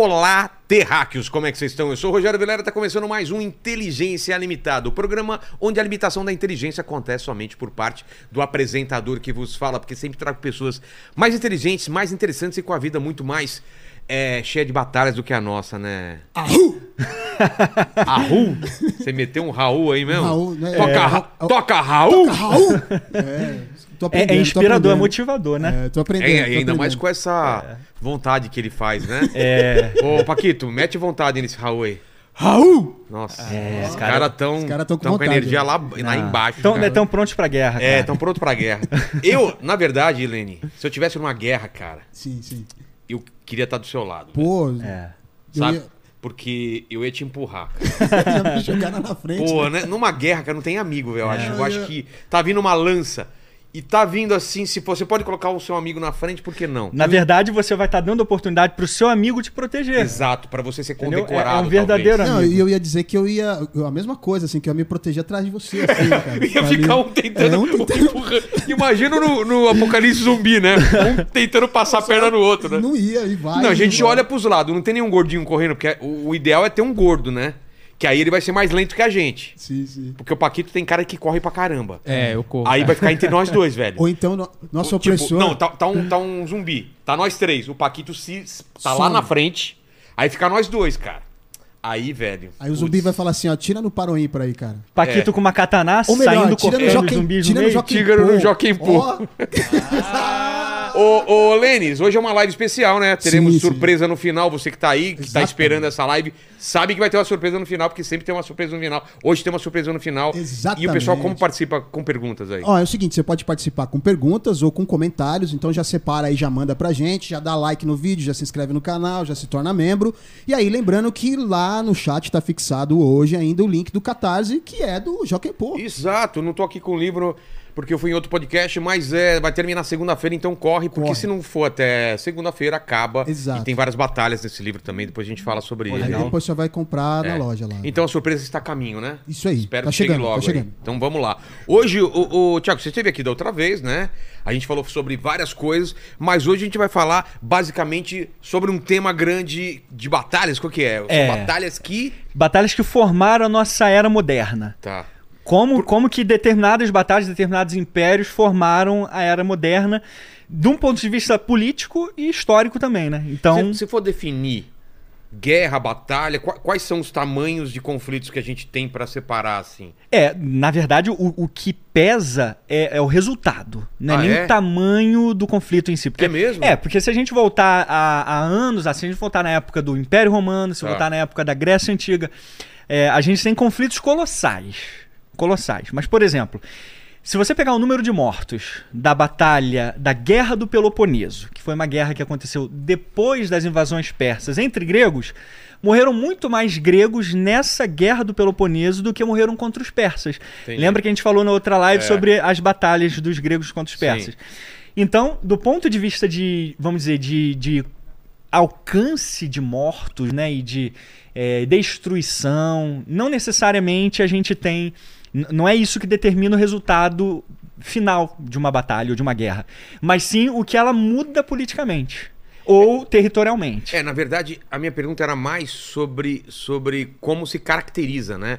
Olá, terráqueos, como é que vocês estão? Eu sou o Rogério Vilera, está começando mais um Inteligência Limitada, o programa onde a limitação da inteligência acontece somente por parte do apresentador que vos fala, porque sempre trago pessoas mais inteligentes, mais interessantes e com a vida muito mais é, cheia de batalhas do que a nossa, né? Ahu! Raul? Você meteu um Raul aí mesmo? Raul, né? Toca, É, Ra- toca Raul? Raul! É, É, aprendendo, é inspirador, é aprendendo. motivador, né? É, tô aprendendo. É, tô e ainda mais aprendendo. com essa vontade que ele faz, né? É. Ô, Paquito, mete vontade nesse Raul aí. Raul! Nossa, É, os cara- caras tão, os cara tão com tão com energia né? lá, lá embaixo. Cara. né, tão prontos pra guerra, É, cara. estão prontos pra guerra. Eu, na verdade, Helene, se eu tivesse numa guerra, cara, Sim, sim. eu queria estar do seu lado. Pô, É. eu sabe? ia, Porque eu ia te empurrar. cara. ia me jogar lá na frente. Pô, né? numa guerra, cara, não tem amigo, velho. Eu acho, eu Eu acho ia- que tá vindo uma lança. E tá vindo assim, se você pode colocar o seu amigo na frente, por que não? Na verdade, você vai estar dando oportunidade pro seu amigo te proteger. Exato, pra você ser Entendeu? condecorado. É- é um verdadeiro talvez. Não, amigo. e eu ia dizer que eu ia. A mesma coisa, assim, que eu ia me proteger atrás de você, assim, cara. Ia ficar um tentando. É, um tentando- empurrando. Imagina no, no apocalipse zumbi, né? Um tentando passar a perna no outro, né? Não ia, e vai. Não, a gente vai. olha pros lados, não tem nenhum gordinho correndo, porque o, o ideal é ter um gordo, né? Que aí ele vai ser mais lento que a gente. Sim, sim. Porque o Paquito tem cara que corre pra caramba. É, eu corro. Aí vai ficar entre nós dois, velho. Ou então, no- nosso Tipo, opressor. não, tá, tá um, tá um zumbi. Tá nós três. O Paquito se, tá lá na frente. Aí fica nós dois, cara. Aí, velho. Aí o zumbi putz, vai falar assim, ó, tira no paro ímpar aí, cara. Paquito É. com uma katana Ou melhor, saindo tira no cortando os Joaquim, zumbis tira no no. Joaquim Tira no Pô. Joaquim Pô. Ó, Ô, ô, Lênis, hoje é uma live especial, né? Teremos Sim, sim. surpresa no final. Você que tá aí, que tá Exatamente. esperando essa live, sabe que vai ter uma surpresa no final, porque sempre tem uma surpresa no final. Hoje tem uma surpresa no final. E o Exatamente. pessoal como participa com perguntas aí? Ó, é o seguinte, você pode participar com perguntas ou com comentários, então já separa aí, já manda pra gente, já dá like no vídeo, já se inscreve no canal, já se torna membro. E aí, lembrando que lá no chat tá fixado hoje ainda o link do Catarse, que é do Joaquim Pô. Exato, não tô aqui com o livro porque eu fui em outro podcast, mas é, vai terminar segunda-feira, então corre, porque Corre. se não for até segunda-feira, acaba. Exato. E tem várias batalhas nesse livro também, depois a gente fala sobre Aí ele. depois você vai comprar É. na loja lá. Então a surpresa está a caminho, né? Isso aí, Espero tá que chegue chegando, logo. tá aí. chegando. Então vamos lá. Hoje, o, o Tiago, você esteve aqui da outra vez, né? A gente falou sobre várias coisas, mas hoje a gente vai falar basicamente sobre um tema grande de batalhas. Qual que é? São É. batalhas que. Batalhas que formaram a nossa era moderna. Tá. Como, como que determinadas batalhas, determinados impérios formaram a era moderna, de um ponto de vista político e histórico também, né? Então, Se, se for definir guerra, batalha, qua- quais são os tamanhos de conflitos que a gente tem pra separar assim? é, na verdade, o, o que pesa é, é o resultado, não é Ah, nem é? o tamanho do conflito em si. Porque, É mesmo? É, porque se a gente voltar a, a anos, assim, se a gente voltar na época do Império Romano, se Tá. voltar na época da Grécia Antiga, é, a gente tem conflitos colossais. Colossais. Mas, por exemplo, se você pegar o número de mortos da batalha da Guerra do Peloponeso, que foi uma guerra que aconteceu depois das invasões persas entre gregos, morreram muito mais gregos nessa Guerra do Peloponeso do que morreram contra os persas. Entendi. Lembra que a gente falou na outra live É. sobre as batalhas dos gregos contra os Sim. persas? Então, do ponto de vista de, vamos dizer, de, de alcance de mortos, né, e de é, destruição, não necessariamente a gente tem, não é isso que determina o resultado final de uma batalha ou de uma guerra, mas sim o que ela muda politicamente ou territorialmente. É, na verdade, a minha pergunta era mais sobre, sobre como se caracteriza, né?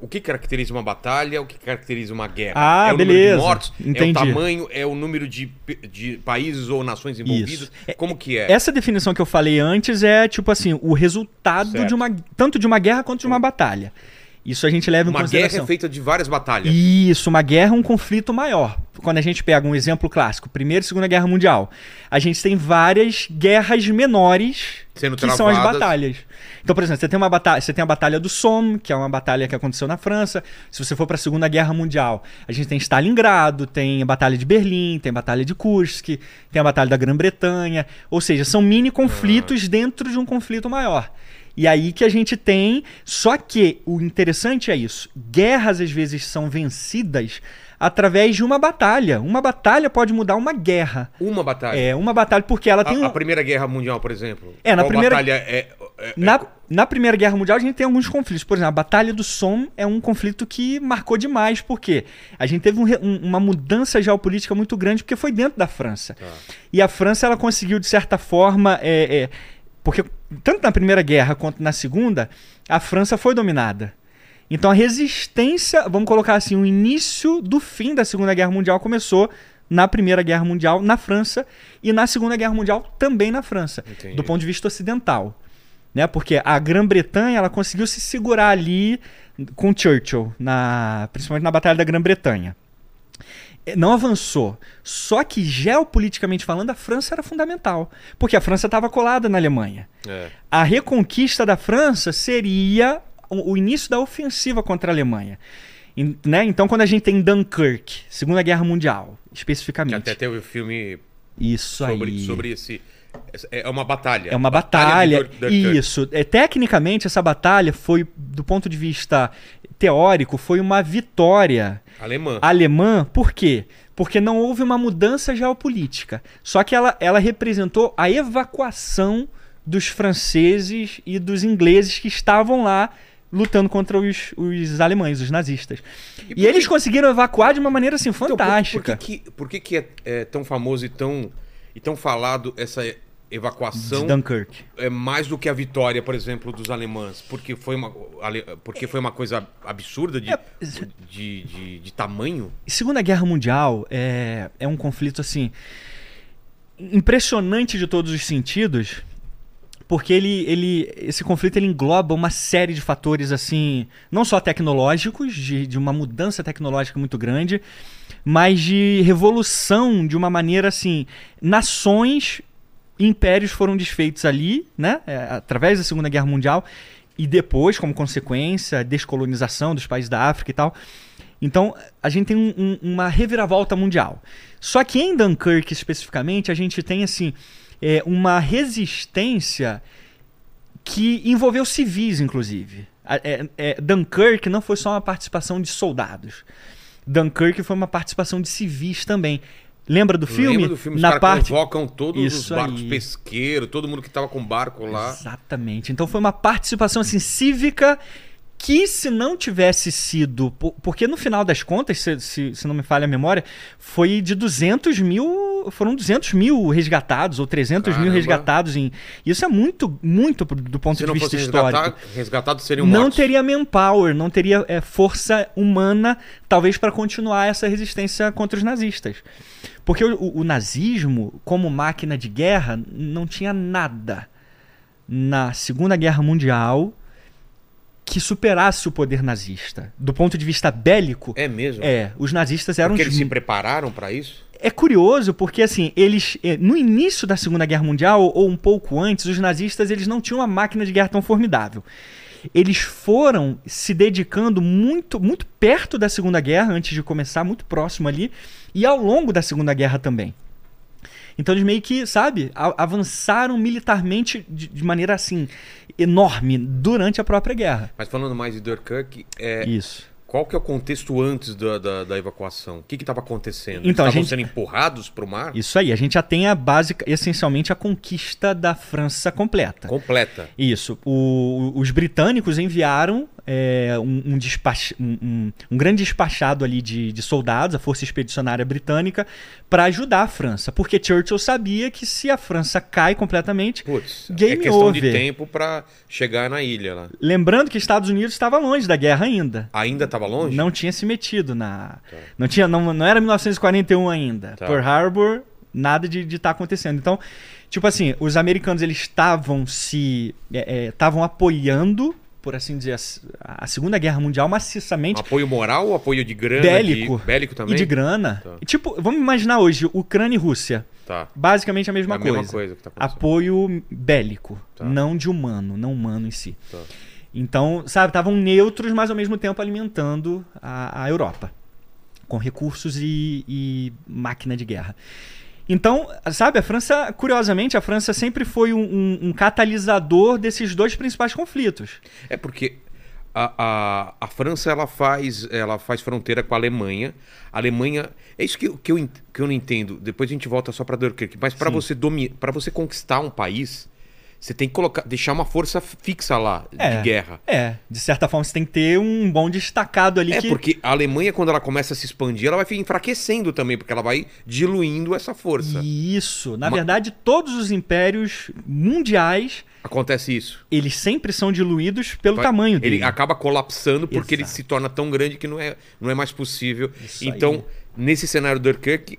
O que caracteriza uma batalha, o que caracteriza uma guerra? Ah, é o número beleza. de mortos, é Entendi. o tamanho, é o número de, de países ou nações envolvidas? Isso. Como que é? Essa definição que eu falei antes é tipo assim, o resultado Certo. de uma tanto de uma guerra quanto de uma batalha. Isso a gente leva em Uma guerra consideração. é feita de várias batalhas. Isso, uma guerra é um conflito maior. Quando a gente pega um exemplo clássico, Primeira e Segunda Guerra Mundial, a gente tem várias guerras menores Sendo que são as travadas. batalhas. Então, por exemplo, você tem uma batalha, você tem a Batalha do Somme, que é uma batalha que aconteceu na França. Se você for para a Segunda Guerra Mundial, a gente tem Stalingrado, tem a Batalha de Berlim, tem a Batalha de Kursk, tem a Batalha da Grã-Bretanha. Ou seja, são mini conflitos Ah. dentro de um conflito maior. E aí que a gente tem. Só que o interessante é isso: guerras às vezes são vencidas através de uma batalha. Uma batalha pode mudar uma guerra. Uma batalha. É, uma batalha, porque ela tem. A, um- a Primeira Guerra Mundial, por exemplo. É, na Qual primeira- batalha é, é- Na, na Primeira Guerra Mundial, a gente tem alguns conflitos. Por exemplo, a Batalha do Somme é um conflito que marcou demais, porque a gente teve um um- uma mudança geopolítica muito grande, porque foi dentro da França. Tá. E a França, ela conseguiu, de certa forma, é, é, Porque tanto na Primeira Guerra quanto na Segunda, a França foi dominada. Então a resistência, vamos colocar assim, o início do fim da Segunda Guerra Mundial começou na Primeira Guerra Mundial na França e na Segunda Guerra Mundial também na França, Entendi. do ponto de vista ocidental, né? Porque a Grã-Bretanha ela conseguiu se segurar ali com Churchill, na, principalmente na Batalha da Grã-Bretanha. Eh, Não avançou. Só que geopoliticamente falando, a França era fundamental, porque a França estava colada na Alemanha. É. A reconquista da França seria o início da ofensiva contra a Alemanha. Em- né? Então, quando a gente tem Dunkirk, Segunda Guerra Mundial, Que especificamente. até teve o filme Isso sobre, aí. sobre esse. É uma batalha. É uma batalha. Dunkirk. Isso. É, tecnicamente, essa batalha foi, do ponto de vista teórico, foi uma vitória Alemã. alemã. Por quê? Porque não houve uma mudança geopolítica. Só que ela, ela representou a evacuação dos franceses e dos ingleses que estavam lá lutando contra os, os alemães, os nazistas. E, por eles que- conseguiram evacuar de uma maneira assim Então, por- fantástica. Por, que, que- por que, que é, é tão famoso e tão, e tão falado essa evacuação de Dunkirk. é mais do que a vitória, por exemplo, dos alemães? Porque foi uma, porque foi uma coisa absurda de, É. de, de, de tamanho? Segunda Guerra Mundial é, é um conflito assim impressionante de todos os sentidos, porque ele, ele esse conflito ele engloba uma série de fatores assim, não só tecnológicos, de, de uma mudança tecnológica muito grande, mas de revolução de uma maneira assim, nações impérios foram desfeitos ali, né, é, através da Segunda Guerra Mundial e depois, como consequência, descolonização dos países da África e tal. Então, a gente tem um- um- uma reviravolta mundial. Só que em Dunkirk, especificamente, a gente tem assim é, uma resistência que envolveu civis, inclusive. É- é, Dunkirk não foi só uma participação de soldados. Dunkirk foi uma participação de civis também. Lembra do filme? Lembra do filme? Os Na parte convocam todos os Isso barcos aí. pesqueiros, todo mundo que tava com barco lá. Exatamente. Então foi uma participação assim cívica que se não tivesse sido, po- porque no final das contas, se, se, se não me falha a memória, foi de 200 mil, foram 200 mil resgatados ou 300 mil Caramba. resgatados em, isso é muito, muito do ponto Se de não vista histórico. resgatar, resgatados seriam Não mortos. teria manpower, não teria é, força humana, talvez, para continuar essa resistência contra os nazistas. Porque o, o- o nazismo, como máquina de guerra, não tinha nada na Segunda Guerra Mundial que superasse o poder nazista. Do ponto de vista bélico, É mesmo? é, os nazistas eram Porque eles se prepararam para isso? é curioso porque assim, eles eh, no início da Segunda Guerra Mundial ou um pouco antes, os nazistas eles não tinham uma máquina de guerra tão formidável. Eles foram se dedicando muito muito perto da Segunda Guerra antes de começar, muito próximo ali, e ao longo da Segunda Guerra também. Então eles meio que, sabe, avançaram militarmente de, de maneira assim enorme durante a própria guerra. Mas falando mais de Dunkirk, é, Isso. qual que é o contexto antes da, da, da evacuação? O que estava acontecendo? Então, a Eles estavam gente- sendo empurrados para o mar? Isso aí, a gente já tem a básica, essencialmente a conquista da França completa. Completa. Isso. O- os britânicos enviaram é, um, um despach- um- um- grande despachado ali de, de soldados, a Força Expedicionária Britânica, para ajudar a França. Porque Churchill sabia que se a França cai completamente. Putz, é Game questão de over. tempo para chegar na ilha lá. Lembrando que Estados Unidos estava longe da guerra ainda. Ainda estava longe? Não tinha se metido na. Não, tinha, não, não era 1941 ainda. Tá. Pearl Harbor, nada de estar acontecendo. Então, tipo assim, os americanos eles estavam se. estavam apoiando, por assim dizer, a, Segunda Guerra Mundial maciçamente. Apoio moral ou apoio de grana? Bélico. De... Bélico também? E de grana. Tá. Tipo, vamos imaginar hoje, Ucrânia e Rússia. Tá. Basicamente a mesma É a coisa. mesma coisa que tá acontecendo. Apoio bélico, Tá. não de humano, não humano em si. Tá. Então, sabe, estavam neutros, mas ao mesmo tempo alimentando a, a Europa com recursos e, e máquina de guerra. Então, sabe, a França, curiosamente, a França sempre foi um, um- um catalisador desses dois principais conflitos. É porque a, a, a França ela faz, ela faz fronteira com a Alemanha. A Alemanha. É isso que, eu- que, eu, que eu não entendo. Depois a gente volta só para Dunkirk. Mas para você domi você conquistar um país, você tem que colocar, deixar uma força fixa lá É. de guerra. É, de certa forma você tem que ter um bom destacado ali É que porque a Alemanha, quando ela começa a se expandir, ela vai ficar enfraquecendo também, porque ela vai diluindo essa força. Isso. Na verdade, todos os impérios mundiais, Acontece isso. eles sempre são diluídos pelo Vai- tamanho dele. Ele acaba colapsando porque ele Exato. se torna tão grande que não é, não é mais possível. Isso então, aí. nesse cenário do Dunkirk,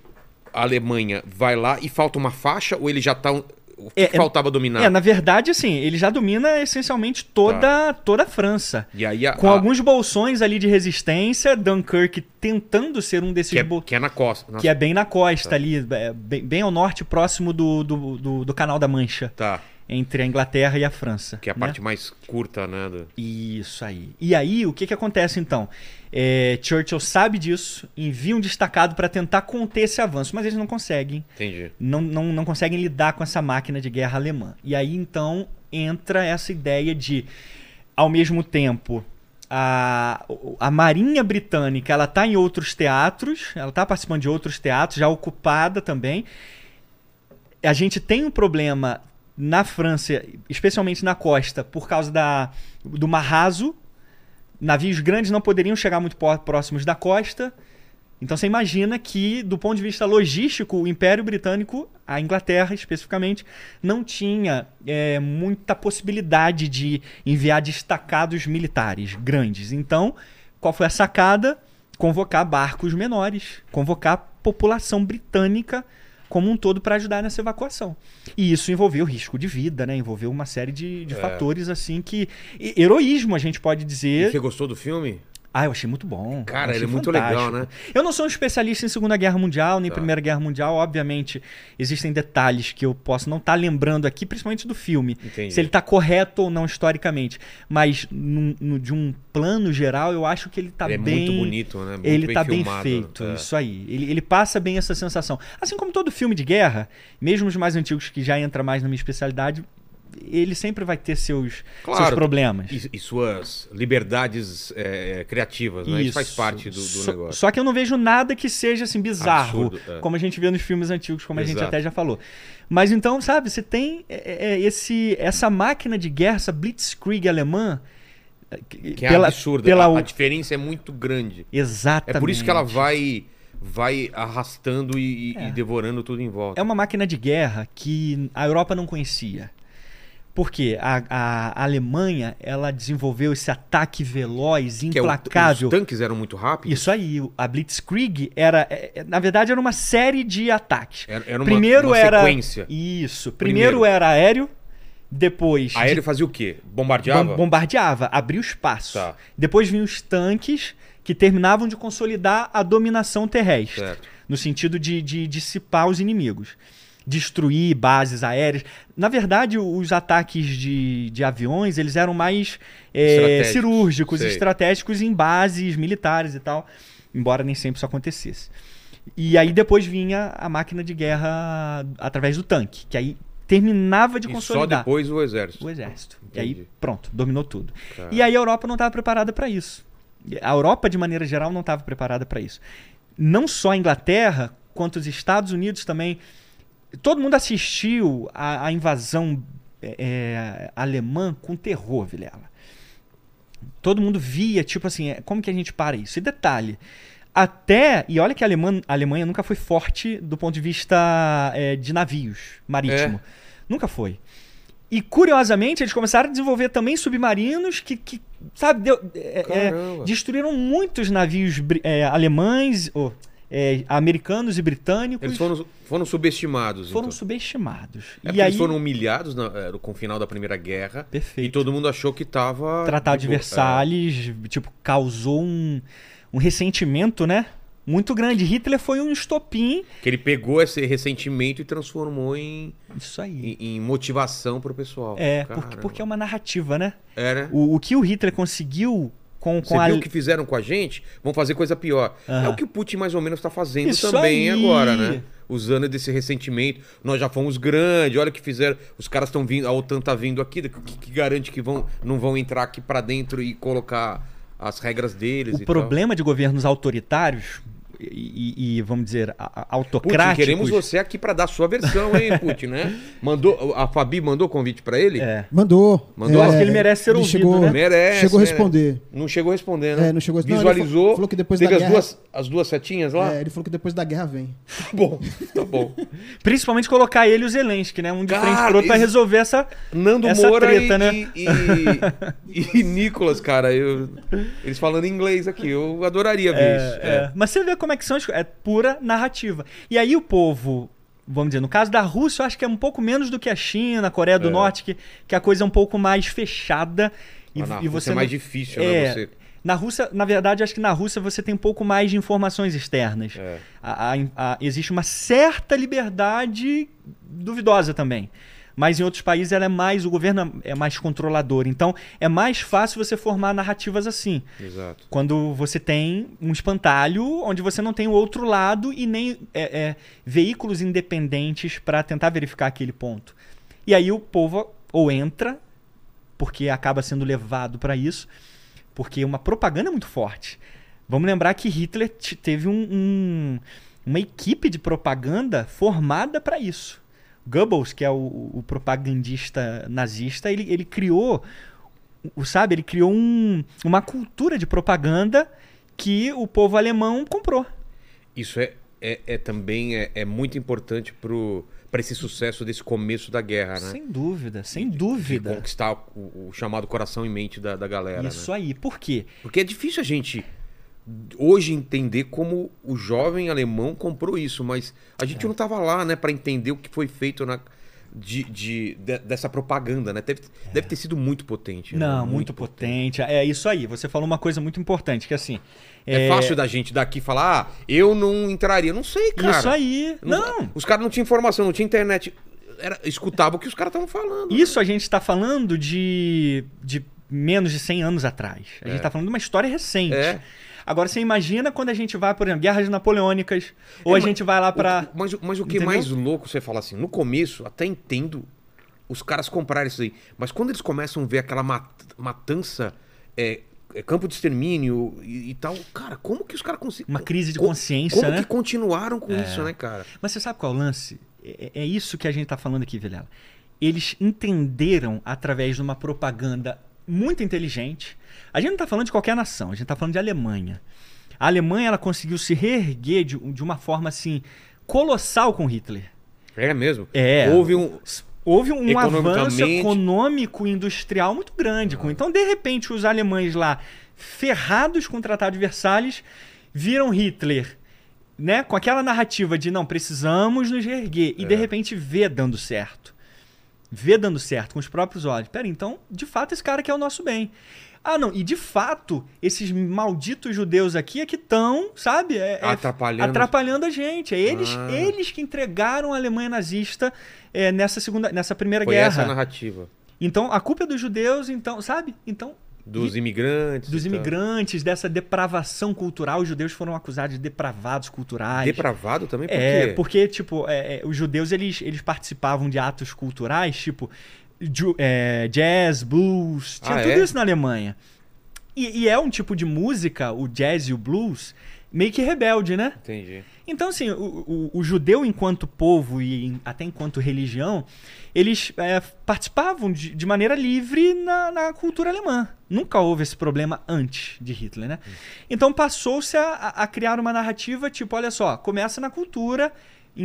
a Alemanha vai lá e falta uma faixa ou ele já tá. O que, É, que faltava dominar? É, na verdade, assim, ele já domina essencialmente toda, toda a França. E aí a, Com a- alguns bolsões ali de resistência, Dunkirk tentando ser um desses que, é, bol- que é na costa. que é bem na costa Tá. ali, é, bem, bem ao norte, próximo do, do, do, do Canal da Mancha, Tá. Entre a Inglaterra e a França. Que é a né? parte mais curta, né? do- Isso aí. E aí, o que, que acontece então? É, Churchill sabe disso, envia um destacado para tentar conter esse avanço, mas eles não conseguem. Entendi. Não, não, não conseguem lidar com essa máquina de guerra alemã. E aí então entra essa ideia de, ao mesmo tempo, a, a Marinha Britânica ela está em outros teatros, ela está participando de outros teatros, já ocupada também. A gente tem um problema na França, especialmente na costa, por causa da, do mar raso. Navios grandes não poderiam chegar muito próximos da costa. Então você imagina que, do ponto de vista logístico, o Império Britânico, a Inglaterra especificamente, não tinha é, muita possibilidade de enviar destacados militares grandes. Então, qual foi a sacada? Convocar barcos menores, convocar população britânica como um todo para ajudar nessa evacuação. E isso envolveu risco de vida, né? Envolveu uma série de, de É. fatores assim que. e- Heroísmo, a gente pode E dizer. você gostou do filme? Ah, eu achei muito bom. Cara, ele é muito fantástico. legal, né? Eu não sou um especialista em Segunda Guerra Mundial, nem Tá. Primeira Guerra Mundial. Obviamente, existem detalhes que eu posso não estar lembrando aqui, principalmente do filme. Entendi. Se ele está correto ou não historicamente. Mas, num- no- de um plano geral, eu acho que ele está Ele é bem... muito bonito, né? Muito Ele tá bem filmado, feito, é. isso aí. Ele, ele passa bem essa sensação. Assim como todo filme de guerra, mesmo os mais antigos que já entra mais na minha especialidade, ele sempre vai ter seus, Claro. seus problemas. E, e suas liberdades é, criativas, né? Isso faz parte do, do só, negócio. Só que eu não vejo nada que seja assim bizarro, Absurdo, é. como a gente vê nos filmes antigos, como a gente Exato. até já falou. Mas então, sabe, você tem é, é, esse, essa máquina de guerra, essa blitzkrieg alemã, é, que, é absurdo. Pela, A, a diferença é muito grande. Exatamente. É por isso que ela vai, vai arrastando e, e É. devorando tudo em volta. É uma máquina de guerra que a Europa não conhecia. Por quê? A, a- Alemanha ela desenvolveu esse ataque veloz, Que é o- implacável. os tanques eram muito rápidos. Isso aí, a Blitzkrieg era, é, é, na verdade, era uma série de ataques. Era, era uma, primeiro uma era sequência. isso. Primeiro, Primeiro. era aéreo, depois de- Aéreo fazia o quê? Bombardeava? bom- bombardeava, abria o espaço. Tá. Depois vinham os tanques que terminavam de consolidar a dominação terrestre, Certo. no sentido de, de dissipar os inimigos. Destruir bases aéreas. Na verdade, os ataques de, de aviões eles eram mais é, Estratégicos. cirúrgicos, Sei. estratégicos em bases militares e tal. Embora nem sempre isso acontecesse. E aí depois vinha a máquina de guerra através do tanque, que aí terminava de E só consolidar depois o exército. o exército. E Entendi. aí, pronto, dominou tudo. Cara. E aí a Europa não estava preparada para isso. A Europa, de maneira geral, não estava preparada para isso. Não só a Inglaterra, quanto os Estados Unidos também. Todo mundo assistiu à, à invasão é, é, alemã com terror, Vilela. Todo mundo via, tipo assim, é, como que a gente para isso? E detalhe, até, e olha que a Alemanha, a Alemanha nunca foi forte do ponto de vista é, de navios marítimo. Nunca foi. E curiosamente, eles começaram a desenvolver também submarinos que, que sabe, deu- é, é, destruíram muitos navios é, alemães, ou, é, americanos e britânicos. Eles foram, foram subestimados. foram então. subestimados. É e aí, eles foram humilhados na- eh, com o final da Primeira Guerra. Perfeito. E todo mundo achou que tava. Tratado de tipo, Versalhes, tipo, causou um, um ressentimento, né? Muito grande. Hitler foi um estopim. é, que ele pegou esse ressentimento e transformou em, Isso aí. em, em motivação pro pessoal. É, porque, porque é uma narrativa, né? Era. O, o que o Hitler conseguiu com, com Você a. viu o que fizeram com a gente? Vão fazer coisa pior. Aham. É o que o Putin mais ou menos está fazendo Isso também aí. agora, né? Usando desse ressentimento. Nós já fomos grandes, olha o que fizeram. Os caras estão vindo, a OTAN tá vindo aqui, o que, que garante que vão, não vão entrar aqui para dentro e colocar as regras deles O problema de governos autoritários, e, e, vamos dizer, a- a- Putin, autocráticos. queremos você aqui pra dar sua versão, hein, Putin, né? Mandou, a Fabi mandou convite pra ele? É. Mandou. Mandou? Acho que ele merece ser ouvido, chegou, né? Merece. Chegou a merece. responder. Não chegou a responder, né? É, não chegou a- não, ele Visualizou. falou- falou que depois teve da as guerra- duas, as duas setinhas lá? É, ele falou que depois da guerra vem. Tá bom, tá bom. Principalmente colocar ele e o Zelensky, né? Um de Cara, frente pro outro pra resolver essa. Nando Essa Moura treta, e, né? e, e, e Nicolas, cara, eu- eles falando inglês aqui, eu adoraria ver É, isso. é. Mas você vê como é que são as coisas. É pura narrativa. E aí o povo, vamos dizer, no caso da Rússia, eu acho que é um pouco menos do que a China, a Coreia do É. Norte, que, que a coisa é um pouco mais fechada. E, Mas na e você é mais difícil, É, né? Você... Na Rússia, na verdade, acho que na Rússia você tem um pouco mais de informações externas. É. A- a- a- existe uma certa liberdade duvidosa também. Mas em outros países ela é mais, o governo é mais controlador. Então é mais fácil você formar narrativas assim. Exato. Quando você tem um espantalho onde você não tem o outro lado e nem é, é, veículos independentes para tentar verificar aquele ponto. E aí o povo ou entra, porque acaba sendo levado para isso, porque uma propaganda é muito forte. Vamos lembrar que Hitler teve um- um- uma equipe de propaganda formada para isso. Goebbels, que é o, o propagandista nazista, ele, ele criou o- sabe, ele criou um- uma cultura de propaganda que o povo alemão comprou. Isso é, é, é também é, é muito importante pro, pra esse sucesso desse começo da guerra, né? Sem dúvida, sem De dúvida. conquistar o, o chamado coração e mente da, da galera, Isso né? aí. Por quê? Porque é difícil a gente hoje entender como o jovem alemão comprou isso, mas a gente É. não tava lá, né, para entender o que foi feito na de, de- de- dessa propaganda, né? Deve, deve ter sido muito potente. né? É. Não, muito, potente. É isso aí. Você falou uma coisa muito importante, que assim. É, fácil da gente daqui falar, ah, eu não entraria. Não sei, cara. Isso aí. Não. Os caras não tinham informação, não tinha internet. Era, escutava o que os caras estavam falando. Isso a gente está falando de, de menos de 100 anos atrás. A gente É. está falando de uma história recente. É. Agora você imagina quando a gente vai, por exemplo, guerras napoleônicas, ou É, a gente vai lá para mas, mas o que é Entendeu? mais louco você fala assim, no começo, até entendo os caras comprarem isso aí. Mas quando eles começam a ver aquela mat- matança, é, é, campo de extermínio e, e tal, cara, como que os caras conseguem. Uma crise de co- consciência, Como né? que continuaram com isso, né, cara? Mas você sabe qual é o lance? É, é isso que a gente está falando aqui, Vilela. Eles entenderam através de uma propaganda muito inteligente. A gente não está falando de qualquer nação, a gente está falando de Alemanha. A Alemanha ela conseguiu se reerguer de, de uma forma assim colossal com Hitler. É mesmo. É. Houve um. Houve um avanço econômico e industrial muito grande. com- Então, de repente, os alemães lá, ferrados com o Tratado de Versalhes, viram Hitler né, com aquela narrativa de não, precisamos nos reerguer. E, de É. repente, vê dando certo. Vê dando certo com os próprios olhos. Pera, então, de fato, esse cara quer o nosso bem. Ah, não, e de fato, esses malditos judeus aqui é que estão, sabe? É, é Atrapalhando. atrapalhando a gente. É eles, Ah. eles que entregaram a Alemanha nazista é, nessa segunda, nessa primeira Foi guerra. essa narrativa. Então, a culpa é dos judeus, então, sabe? Então, Dos imigrantes. dos imigrantes, dessa depravação cultural, os judeus foram acusados de depravados culturais. Depravado também? Por É, quê? porque, tipo, é, é, os judeus, eles, eles participavam de atos culturais, tipo, jazz, blues, tinha Ah, tudo é? isso na Alemanha. E, e é um tipo de música, o jazz e o blues, meio que rebelde, né? Entendi. Então, assim, o, o- o judeu, enquanto povo e até enquanto religião, eles é, participavam de, de maneira livre na, na cultura alemã. Nunca houve esse problema antes de Hitler, né? Então passou-se a, a- criar uma narrativa tipo, olha só, começa na cultura,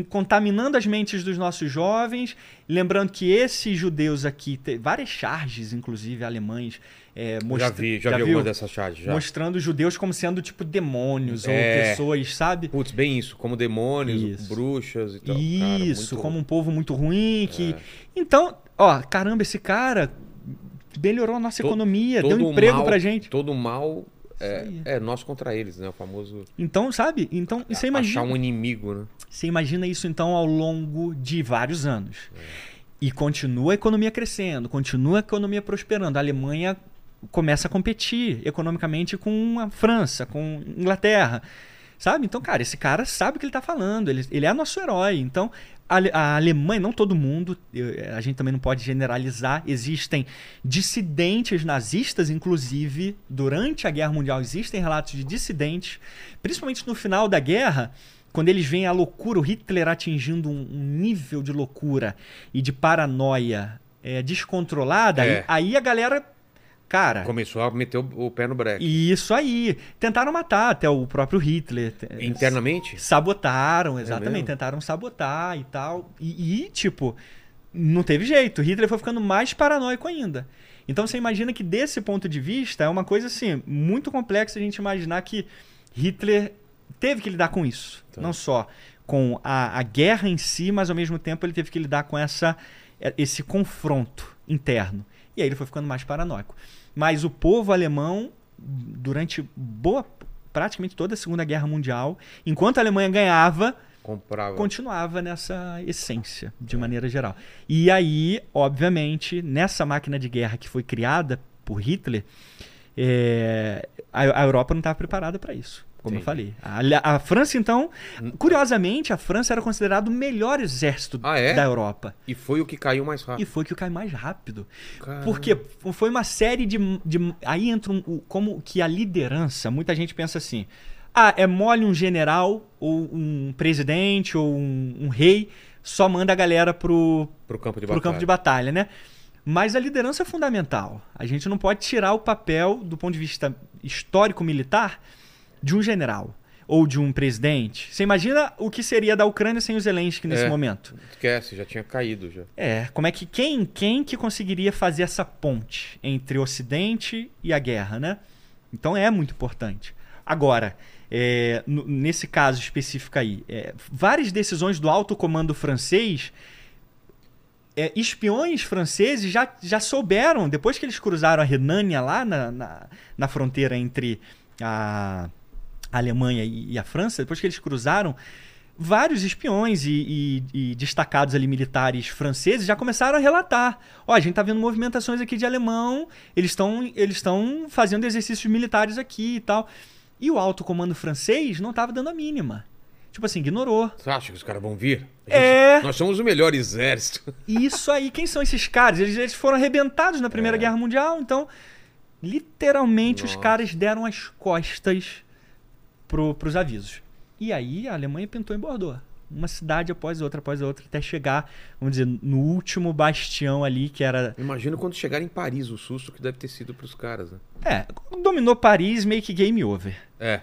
contaminando as mentes dos nossos jovens. Lembrando que esses judeus aqui, várias charges, inclusive alemães, é, Já vi, já, vi viu? algumas dessas charges. Já. mostrando os judeus como sendo tipo demônios ou É. pessoas, sabe? Putz, bem isso. Como demônios, Isso. bruxas e tal. Cara, Isso, muito- como um povo muito ruim que. É. Então, ó, caramba, esse cara melhorou a nossa To- economia, deu todo emprego mal- pra gente. Todo mal é, é nós contra eles, né? O famoso Então, sabe? Então, você imagina, achar um inimigo, né? você imagina isso então ao longo de vários anos. É. E continua a economia crescendo, continua a economia prosperando. A Alemanha começa a competir economicamente com a França, com a Inglaterra. Sabe? Então, cara, esse cara sabe o que ele tá falando. Ele, ele é nosso herói. Então, a, a Alemanha, não todo mundo, eu- a gente também não pode generalizar. Existem dissidentes nazistas, inclusive, durante a Guerra Mundial, existem relatos de dissidentes, principalmente no final da guerra, quando eles veem a loucura, o Hitler atingindo um, um nível de loucura e de paranoia é, descontrolada, É. aí, aí a galera. Cara, Começou a meter o, o pé no breque. isso aí. Tentaram matar até o próprio Hitler. Internamente? Sabotaram, exatamente. mesmo? tentaram sabotar e tal. E, e, tipo, não teve jeito. Hitler foi ficando mais paranoico ainda. Então você imagina que desse ponto de vista é uma coisa assim, muito complexa a gente imaginar que Hitler teve que lidar com isso. Tá. Não só com a, a guerra em si, mas ao mesmo tempo ele teve que lidar com essa, esse confronto interno. E aí ele foi ficando mais paranoico. Mas o povo alemão, durante boa praticamente toda a Segunda Guerra Mundial, enquanto a Alemanha ganhava, Comprava. continuava nessa essência, de maneira geral. E aí, obviamente, nessa máquina de guerra que foi criada por Hitler, é, a, a Europa não estava preparada para isso. Como eu falei. A, a França, então, curiosamente, a França era considerado o melhor exército Ah, é? da Europa. E foi o que caiu mais E rápido. foi que caiu mais rápido. Caramba. Porque foi uma série de, de- Aí entra um, o- como que a liderança. Muita gente pensa assim: ah, é mole um general, ou um presidente, ou um, um rei, só manda a galera pro, Pro campo de pro batalha. campo de batalha, né? Mas a liderança é fundamental. A gente não pode tirar o papel, do ponto de vista histórico-militar, de um general ou de um presidente. Você imagina o que seria da Ucrânia sem o Zelensky nesse É. momento? Esquece, já tinha caído já. É, como é que quem, quem que conseguiria fazer essa ponte entre o Ocidente e a guerra, né? Então é muito importante. Agora, é, nesse caso específico aí, é, várias decisões do alto comando francês, é, espiões franceses já, já souberam, depois que eles cruzaram a Renânia lá na, na, na fronteira entre a, a Alemanha e, e a França, depois que eles cruzaram, vários espiões e, e- e destacados ali militares franceses já começaram a relatar. Ó, a gente tá vendo movimentações aqui de alemão, eles estão eles estão fazendo exercícios militares aqui e tal. E o alto comando francês não tava dando a mínima. Tipo assim, ignorou. Você acha que os caras vão vir? A É. Nós somos o melhor exército. E Isso aí, quem são esses caras? Eles, eles foram arrebentados na Primeira É. Guerra Mundial, então literalmente os Nossa. caras deram as costas pro, pros avisos. E aí a Alemanha pintou em Bordeaux. Uma cidade após outra, após outra, até chegar, vamos dizer, no último bastião ali, que era. Imagina quando chegar em Paris, o susto que deve ter sido pros caras, né? É, dominou Paris, meio que game over. É,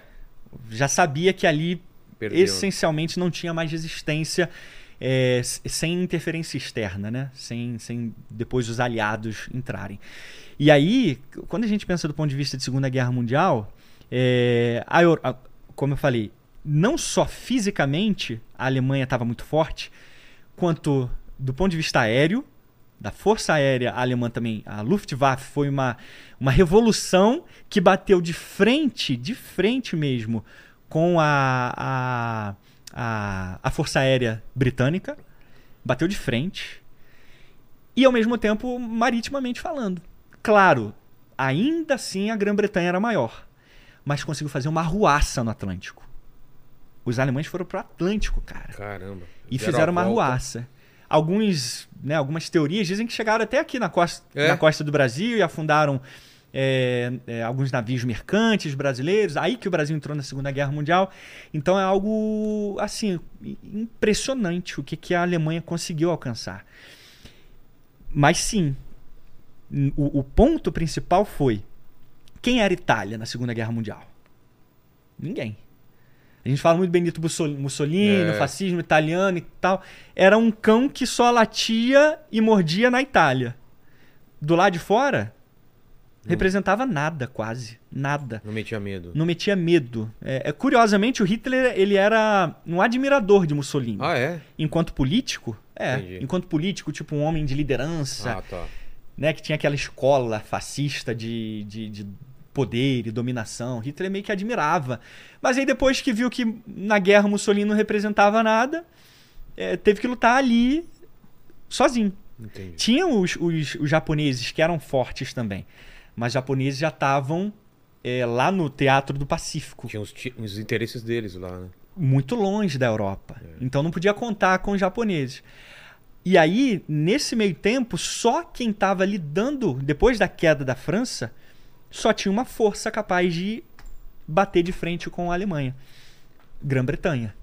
Já sabia que ali perdeu. essencialmente não tinha mais resistência é, sem interferência externa, né? Sem, sem depois os aliados entrarem. E aí, quando a gente pensa do ponto de vista de Segunda Guerra Mundial, é, a Eu- a- como eu falei, não só fisicamente a Alemanha estava muito forte, quanto do ponto de vista aéreo, da Força Aérea Alemã também, a Luftwaffe foi uma, uma revolução que bateu de frente, de frente mesmo, com a, a, a, a Força Aérea Britânica. Bateu de frente. E ao mesmo tempo, maritimamente falando. Claro, ainda assim a Grã-Bretanha era maior. Mas conseguiu fazer uma arruaça no Atlântico. Os alemães foram pro Atlântico, cara. Caramba. E Deram fizeram uma volta. arruaça. Alguns, né, algumas teorias dizem que chegaram até aqui na costa, É. na costa do Brasil e afundaram é, é, alguns navios mercantes brasileiros. Aí que o Brasil entrou na Segunda Guerra Mundial. Então é algo assim impressionante o que, que a Alemanha conseguiu alcançar. Mas sim, o, o ponto principal foi quem era Itália na Segunda Guerra Mundial? Ninguém. A gente fala muito Benito Mussol- Mussolini, É. fascismo italiano e tal. Era um cão que só latia e mordia na Itália. Do lado de fora, representava nada, quase. Nada. Não metia medo. Não metia medo. É, é, curiosamente, o Hitler ele era um admirador de Mussolini. Ah, é? Enquanto político, é. Entendi. Enquanto político, tipo um homem de liderança, Ah, tá. né? Que tinha aquela escola fascista de, de, de poder e dominação. Hitler meio que admirava. Mas aí depois que viu que na guerra Mussolini não representava nada, é, teve que lutar ali sozinho. Entendi. Tinham os, os, os japoneses que eram fortes também. Mas os japoneses já estavam é, lá no Teatro do Pacífico, Tinha os, os interesses deles lá, né? muito longe da Europa. É. Então não podia contar com os japoneses. E aí, nesse meio tempo, só quem estava lidando, depois da queda da França, só tinha uma força capaz de bater de frente com a Alemanha. Grã-Bretanha.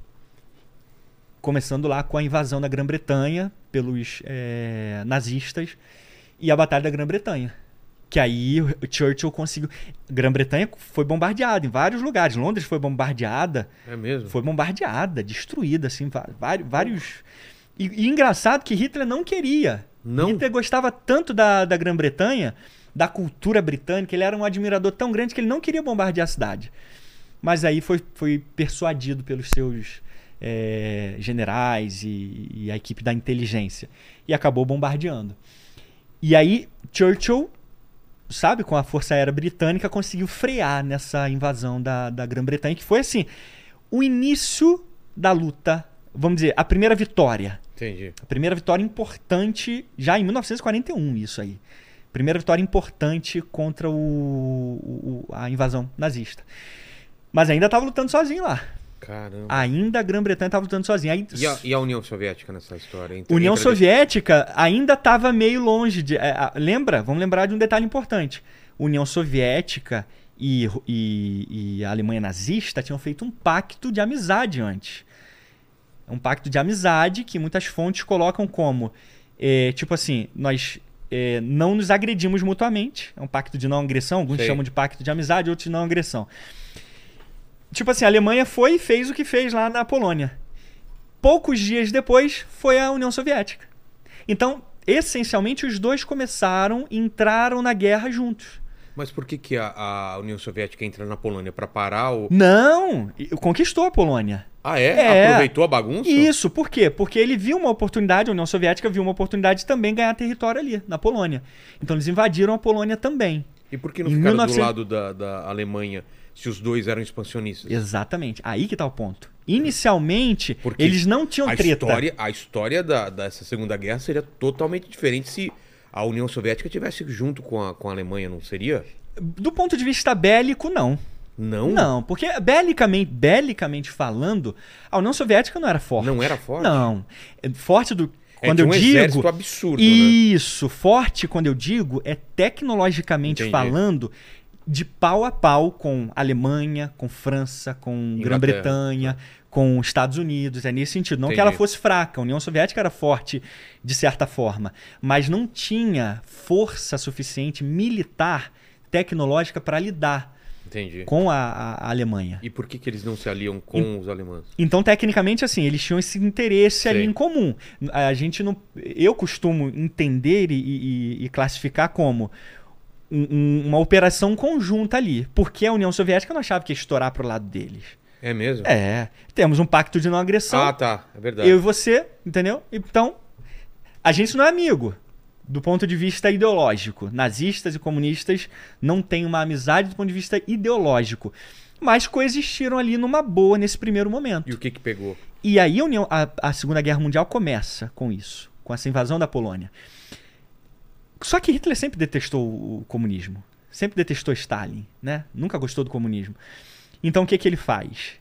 Começando lá com a invasão da Grã-Bretanha pelos eh, nazistas e a Batalha da Grã-Bretanha. Que aí Churchill conseguiu. Grã-Bretanha foi bombardeada em vários lugares. Londres foi bombardeada. É mesmo? Foi bombardeada, destruída, assim, vários. vários... E, e engraçado que Hitler não queria. Não? Hitler gostava tanto da, da Grã-Bretanha, da cultura britânica, ele era um admirador tão grande que ele não queria bombardear a cidade. Mas aí foi, foi persuadido pelos seus eh, generais e, e a equipe da inteligência. E acabou bombardeando. E aí, Churchill, sabe, com a Força Aérea Britânica, conseguiu frear nessa invasão da, da Grã-Bretanha, que foi assim: o início da luta, vamos dizer, a primeira vitória. Entendi. A primeira vitória importante, já em 1941, isso aí. Primeira vitória importante contra o, o- a invasão nazista. Mas ainda estava lutando sozinho lá. Caramba. Ainda a Grã-Bretanha estava lutando sozinha. Aí, E, a, e a União Soviética nessa história? Entra- União entra Soviética ainda estava meio longe de. é, a- lembra? Vamos lembrar de um detalhe importante. União Soviética e, e- e a Alemanha nazista tinham feito um pacto de amizade antes. Um pacto de amizade que muitas fontes colocam como: é, tipo assim, nós é, não nos agredimos mutuamente. É um pacto de não agressão. Alguns chamam de pacto de amizade, outros de não agressão. Tipo assim, a Alemanha foi e fez o que fez lá na Polônia poucos dias depois foi a União Soviética. Então, essencialmente, os dois começaram, entraram na guerra juntos. Mas por que, que a, a União Soviética entra na Polônia? Pra parar o. Não! Conquistou a Polônia. Ah, é? É. Aproveitou a bagunça? Isso, por quê? Porque ele viu uma oportunidade, a União Soviética viu uma oportunidade de também ganhar território ali, na Polônia. Então eles invadiram a Polônia também. E por que não ficaram 1900 do lado da, da Alemanha se os dois eram expansionistas? Exatamente. Aí que tá o ponto. Inicialmente, Porque eles não tinham a treta. história, a história da, dessa Segunda Guerra seria totalmente diferente se a União Soviética tivesse junto com a, com a Alemanha, não seria? Do ponto de vista bélico, não. Não? Não, porque belicamente, belicamente falando, a União Soviética não era forte. Não era forte? Não. É Forte do. É, Quando eu um digo. exército absurdo, né? Isso, forte quando eu digo é tecnologicamente Entendi. falando de pau a pau com Alemanha, com França, com. Grã-Bretanha, com Estados Unidos. É nesse sentido. Não que ela Entendi. fosse fraca. A União Soviética era forte de certa forma, mas não tinha força suficiente militar, tecnológica para lidar Entendi. com a, a- a Alemanha. E por que, que eles não se aliam com os alemães? Então, tecnicamente, assim, eles tinham esse interesse ali Sei. em comum. A gente não. Eu costumo entender e, e- e classificar como um- um- uma operação conjunta ali. Porque a União Soviética não achava que ia estourar pro lado deles. É mesmo? É. Temos um pacto de não agressão. Ah, tá. É verdade. eu e você, entendeu? Então, a gente não é amigo. Do ponto de vista ideológico. Nazistas e comunistas não têm uma amizade do ponto de vista ideológico. Mas coexistiram ali numa boa nesse primeiro momento. E o que que pegou? E aí a, União- a- a Segunda Guerra Mundial começa com isso, com essa invasão da Polônia. Só que Hitler sempre detestou o comunismo, sempre detestou Stalin, né? Nunca gostou do comunismo. Então o que, que ele faz?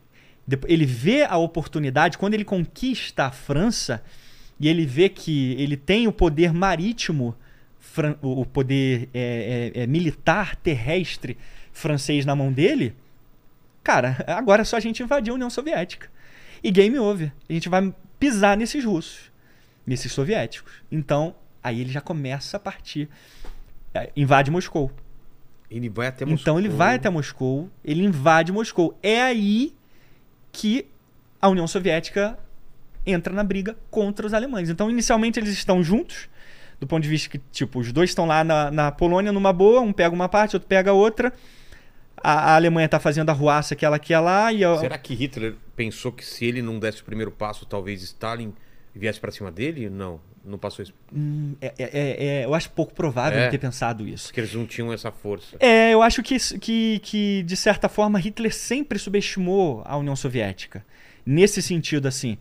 Ele vê a oportunidade, quando ele conquista a França, e ele vê que ele tem o poder marítimo, o poder é, é, é, militar, terrestre francês na mão dele, cara, agora é só a gente invadir a União Soviética. E game over. A gente vai pisar nesses russos, nesses soviéticos. Então, aí ele já começa a partir. é, Invade Moscou. Ele vai até Moscou. Então ele vai até Moscou, ele invade Moscou. É aí que a União Soviética entra na briga contra os alemães. Então, inicialmente, eles estão juntos, do ponto de vista que, tipo, os dois estão lá na, na Polônia numa boa, um pega uma parte, outro pega outra. A, a Alemanha está fazendo a ruaça que ela quer lá e a, Será que Hitler pensou que se ele não desse o primeiro passo, talvez Stalin viesse pra cima dele? Não, não passou isso. Hum, é- é- é- é- eu acho pouco provável É. ter pensado isso. Porque eles não tinham essa força. É, eu acho que, que, que, de certa forma, Hitler sempre subestimou a União Soviética. Nesse sentido, assim.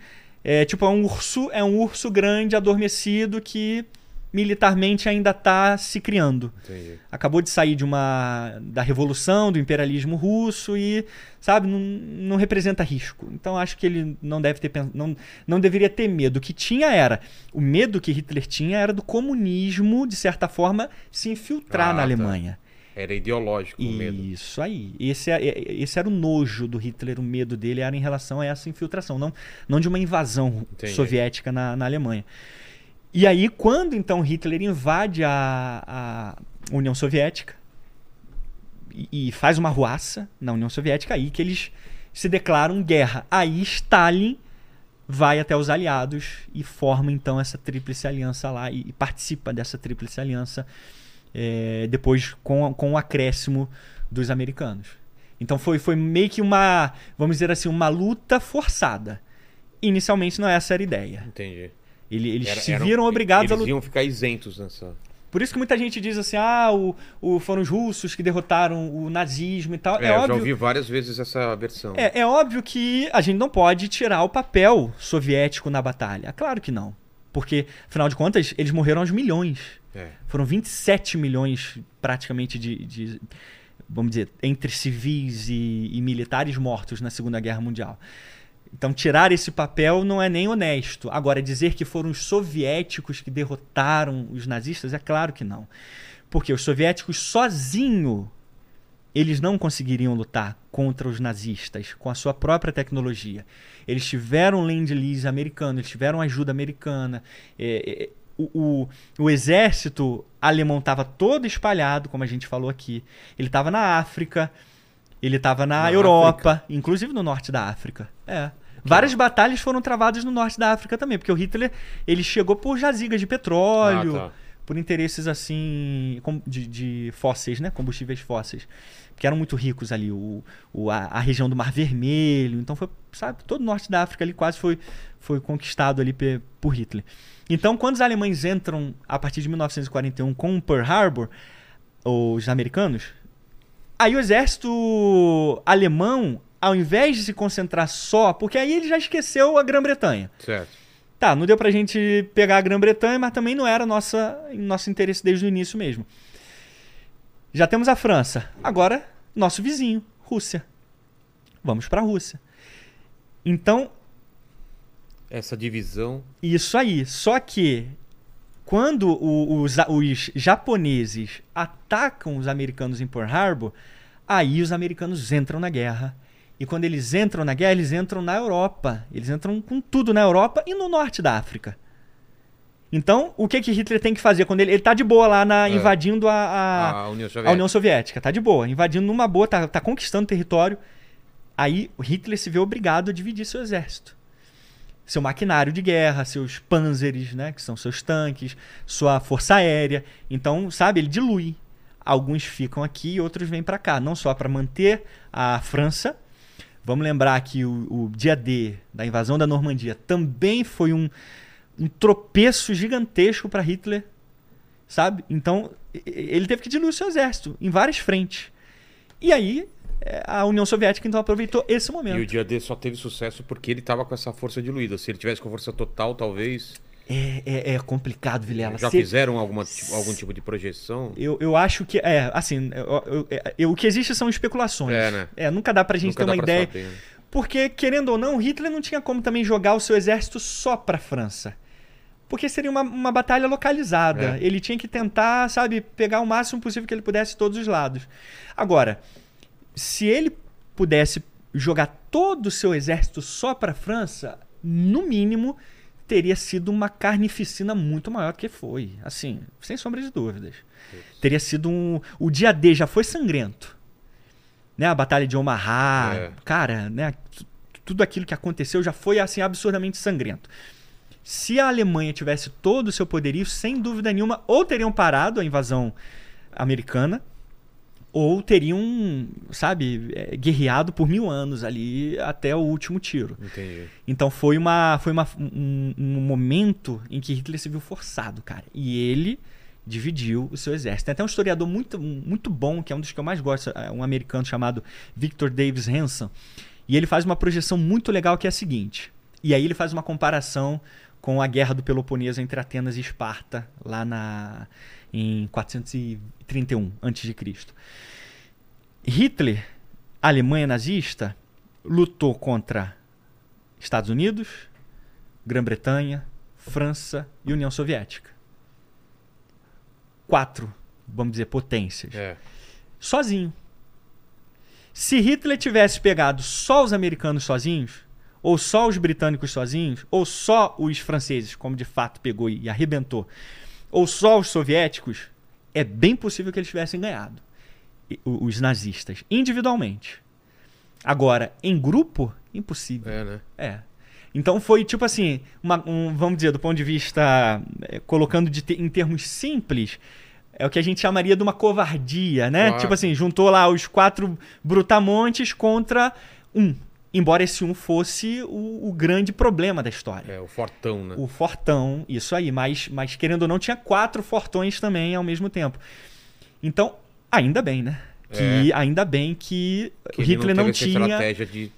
É tipo, é um urso, é um urso grande, adormecido, que militarmente ainda está se criando. Entendi. Acabou de sair de uma da revolução, do imperialismo russo e, sabe, não, não representa risco. Então acho que ele não deve ter não, não deveria ter medo. O que tinha era o medo que Hitler tinha era do comunismo de certa forma se infiltrar Ah, na tá. Era ideológico o medo. Isso aí. Esse, é- é- esse era o nojo do Hitler, o medo dele era em relação a essa infiltração, não, não de uma invasão Entendi. soviética na, na Alemanha. E aí, quando então Hitler invade a, a União Soviética e, e faz uma ruaça na União Soviética, aí que eles se declaram guerra. Aí Stalin vai até os aliados e forma então essa tríplice aliança lá e, e participa dessa tríplice aliança é, depois com, com o acréscimo dos americanos. Então foi, foi meio que uma, vamos dizer assim, uma luta forçada. Inicialmente não essa era a ideia. Entendi. Ele- eles Era- se eram- viram obrigados a Eles lutar. iam ficar isentos nessa. Por isso que muita gente diz assim, ah, o, o- foram os russos que derrotaram o nazismo e tal. É, É, eu já óbvio, ouvi várias vezes essa versão. é, é óbvio que a gente não pode tirar o papel soviético na batalha. Claro que não. Porque, afinal de contas, eles morreram aos milhões. É. Foram 27 milhões, praticamente, de, de, vamos dizer, entre civis e, e militares mortos na Segunda Guerra Mundial. Então, tirar esse papel não é nem honesto. Agora, dizer que foram os soviéticos que derrotaram os nazistas, é claro que não. Porque os soviéticos sozinho eles não conseguiriam lutar contra os nazistas com a sua própria tecnologia. Eles tiveram land-lease americano, eles tiveram ajuda americana. É, é, o, o, o exército alemão estava todo espalhado, como a gente falou aqui. Ele estava na África, ele estava na, Na Europa, inclusive no norte da África. É. Várias batalhas foram travadas no norte da África também, porque o Hitler ele chegou por jazigas de petróleo, Ah, tá. por interesses assim de, de fósseis, né? Combustíveis fósseis. Que eram muito ricos ali, o, o- a, a região do Mar Vermelho. Então foi, sabe, todo o norte da África ali quase foi, foi conquistado ali pe- por Hitler. Então, quando os alemães entram a partir de 1941 com Pearl Harbor, os americanos, aí o exército alemão, ao invés de se concentrar só, porque aí ele já esqueceu a Grã-Bretanha. Certo. Tá, não deu pra gente pegar a Grã-Bretanha, mas também não era nossa, nosso interesse desde o início mesmo. Já temos a França. Agora, nosso vizinho, Rússia. Vamos pra Rússia. Então, Essa divisão. isso aí. Só que quando os, os japoneses atacam os americanos em Pearl Harbor, aí os americanos entram na guerra. E quando eles entram na guerra, eles entram na Europa. Eles entram com tudo na Europa e no norte da África. Então, o que que Hitler tem que fazer quando ele, ele tá de boa lá na, É. invadindo a, a- A União a Soviética. União Soviética, tá de boa, invadindo numa boa, tá, tá conquistando território. Aí o Hitler se vê obrigado a dividir seu exército. Seu maquinário de guerra, seus panzers, né, que são seus tanques, sua força aérea. Então, sabe, ele dilui. Alguns ficam aqui e outros vêm para cá, não só para manter a França. Vamos lembrar que o, o dia D da invasão da Normandia também foi um, um tropeço gigantesco para Hitler, sabe? Então, ele teve que diluir o seu exército em várias frentes. E aí, é, a União Soviética então aproveitou esse E o momento. dia D só teve sucesso porque ele tava com essa força diluída. Se ele tivesse com força total, talvez. É, é, é complicado, Vilela. Já Se- fizeram alguma, algum tipo de projeção? Eu, eu acho que, é, assim, eu- eu- é, eu- o que existe são especulações. É, né? É, nunca dá pra gente Nunca ter uma ideia. saber, né? Porque, querendo ou não, Hitler não tinha como também jogar o seu exército só pra França. Porque seria uma, uma batalha localizada. É. Ele tinha que tentar, sabe, pegar o máximo possível que ele pudesse de todos os lados. Agora, se ele pudesse jogar todo o seu exército só pra França, no mínimo, teria sido uma carnificina muito maior do que foi. Assim, sem sombra de dúvidas. Teria sido um. O dia D já foi sangrento. Né? A Batalha de Omaha. É. Cara, né? tu- Tudo aquilo que aconteceu já foi assim absurdamente sangrento. Se a Alemanha tivesse todo o seu poderio, sem dúvida nenhuma, ou teriam parado a invasão americana, ou teriam, sabe, eh, guerreado por mil anos ali até o último tiro. Entendi. Então foi uma foi uma, um, um momento em que Hitler se viu forçado, cara. E ele dividiu o seu exército. Tem até um historiador muito, muito bom, que é um dos que eu mais gosto, é um americano chamado Victor Davis Hanson. E ele faz uma projeção muito legal que é a seguinte. E aí ele faz uma comparação com a guerra do Peloponeso entre Atenas e Esparta, lá na, em 431 a.C. Hitler, Alemanha nazista, lutou contra Estados Unidos, Grã-Bretanha, França e União Soviética. Quatro, vamos dizer, potências. É. Sozinho. Se Hitler tivesse pegado só os americanos sozinhos, ou só os britânicos sozinhos, ou só os franceses, como de fato pegou e arrebentou, ou só os soviéticos, é bem possível que eles tivessem ganhado. Os nazistas, individualmente. Agora, em grupo, impossível. É, né? É. Então foi tipo assim, uma- um, vamos dizer, do ponto de vista, eh, colocando de te- em termos simples, é o que a gente chamaria de uma covardia, né? Claro. Tipo assim, juntou lá os quatro brutamontes contra um. Embora esse um fosse o, o grande problema da história. É, o fortão, né? O fortão, isso aí. Mas, mas querendo ou não, tinha quatro fortões também ao mesmo tempo. Então, ainda bem, né? Que ainda bem que, Que Hitler não, não, tinha estratégia de.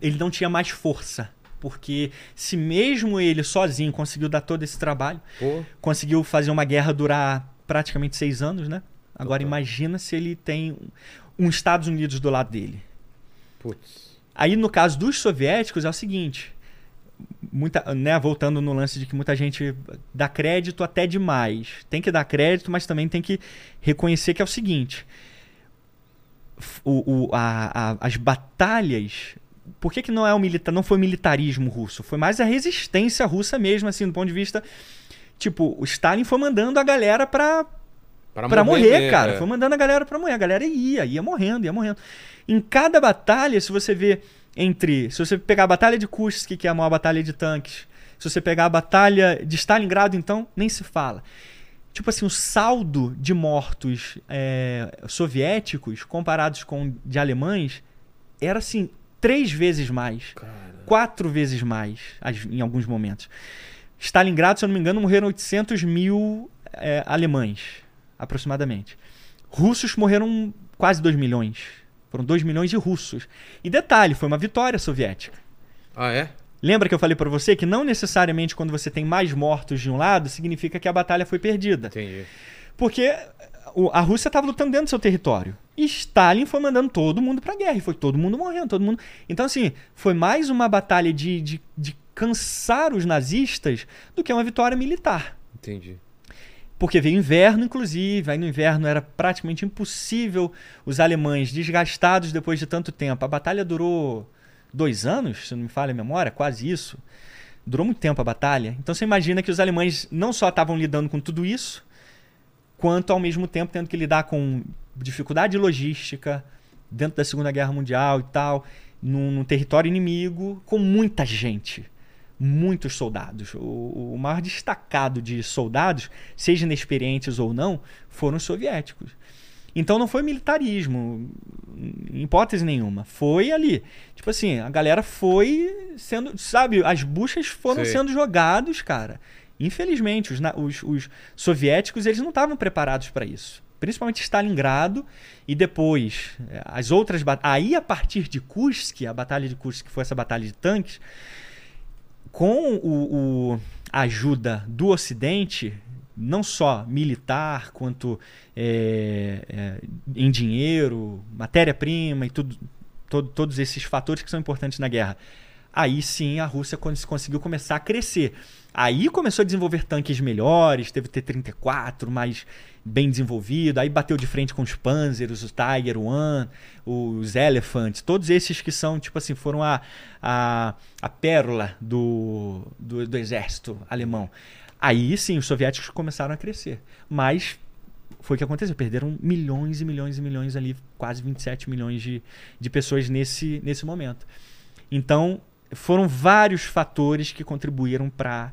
ele não tinha mais força. Porque se mesmo ele sozinho conseguiu dar todo esse trabalho, Pô, conseguiu fazer uma guerra durar praticamente seis anos, né? Agora Total. imagina se ele tem um- um Estados Unidos do lado dele. putz. Aí no caso dos soviéticos é o seguinte, muita, né, voltando no lance de que muita gente dá crédito até demais. Tem que dar crédito, mas também tem que reconhecer que é o seguinte, o, o- a- a- as batalhas por que, que não é o militar, não foi o militarismo russo? Foi mais a resistência russa mesmo, assim, do ponto de vista. Tipo, o Stalin foi mandando a galera pra, Pra, Pra morrer, né? cara. É. Foi mandando a galera pra morrer. A galera ia, ia morrendo, ia morrendo. Em cada batalha, se você vê entre. Se você pegar a Batalha de Kursk, que é a maior batalha de tanques, se você pegar a Batalha de Stalingrado, então, nem se fala. Tipo assim, o saldo de mortos é, soviéticos comparados com de alemães era assim, três vezes mais Cara, quatro vezes mais em alguns momentos. Stalingrado, se eu não me engano, morreram 800 mil é, alemães, aproximadamente. Russos morreram quase 2 milhões. Foram 2 milhões de russos. E detalhe, foi uma vitória soviética. Ah, é? Lembra que eu falei pra você que não necessariamente quando você tem mais mortos de um lado significa que a batalha foi perdida. Entendi. Porque a Rússia estava lutando dentro do seu território. E Stalin foi mandando todo mundo pra guerra. E foi todo mundo morrendo, todo mundo. Então, assim, foi mais uma batalha de, de, de cansar os nazistas do que uma vitória militar. Entendi. Porque veio inverno, inclusive. Aí no inverno era praticamente impossível os alemães, desgastados depois de tanto tempo. A batalha durou dois anos, se não me falha a memória, quase isso. Durou muito tempo a batalha. Então você imagina que os alemães não só estavam lidando com tudo isso, quanto ao mesmo tempo tendo que lidar com dificuldade logística dentro da Segunda Guerra Mundial e tal, num, num território inimigo, com muita gente muitos soldados. O, o maior destacado de soldados, seja inexperientes ou não, foram os soviéticos. Então não foi militarismo, em hipótese nenhuma. Foi ali. Tipo assim, a galera foi sendo. Sabe, as buchas foram Sei. sendo jogados, cara. Infelizmente, os, os- os soviéticos eles não estavam preparados para isso. Principalmente Stalingrado e depois eh, as outras batalhas. Aí, a partir de Kursk, a batalha de Kursk, que foi essa batalha de tanques, com o, o- a ajuda do Ocidente, não só militar, quanto é, é, em dinheiro, matéria-prima e tudo, todo- todos esses fatores que são importantes na guerra. Aí sim a Rússia cons- conseguiu começar a crescer. Aí começou a desenvolver tanques melhores, teve o T-34 mais bem desenvolvido, aí bateu de frente com os Panzers, os Tiger One, os Elephants, todos esses que são, tipo assim, foram a, a, a pérola do, do, do exército alemão. Aí sim os soviéticos começaram a crescer. Mas foi o que aconteceu. Perderam milhões e milhões e milhões ali, quase 27 milhões de, de pessoas nesse, nesse momento. Então, foram vários fatores que contribuíram para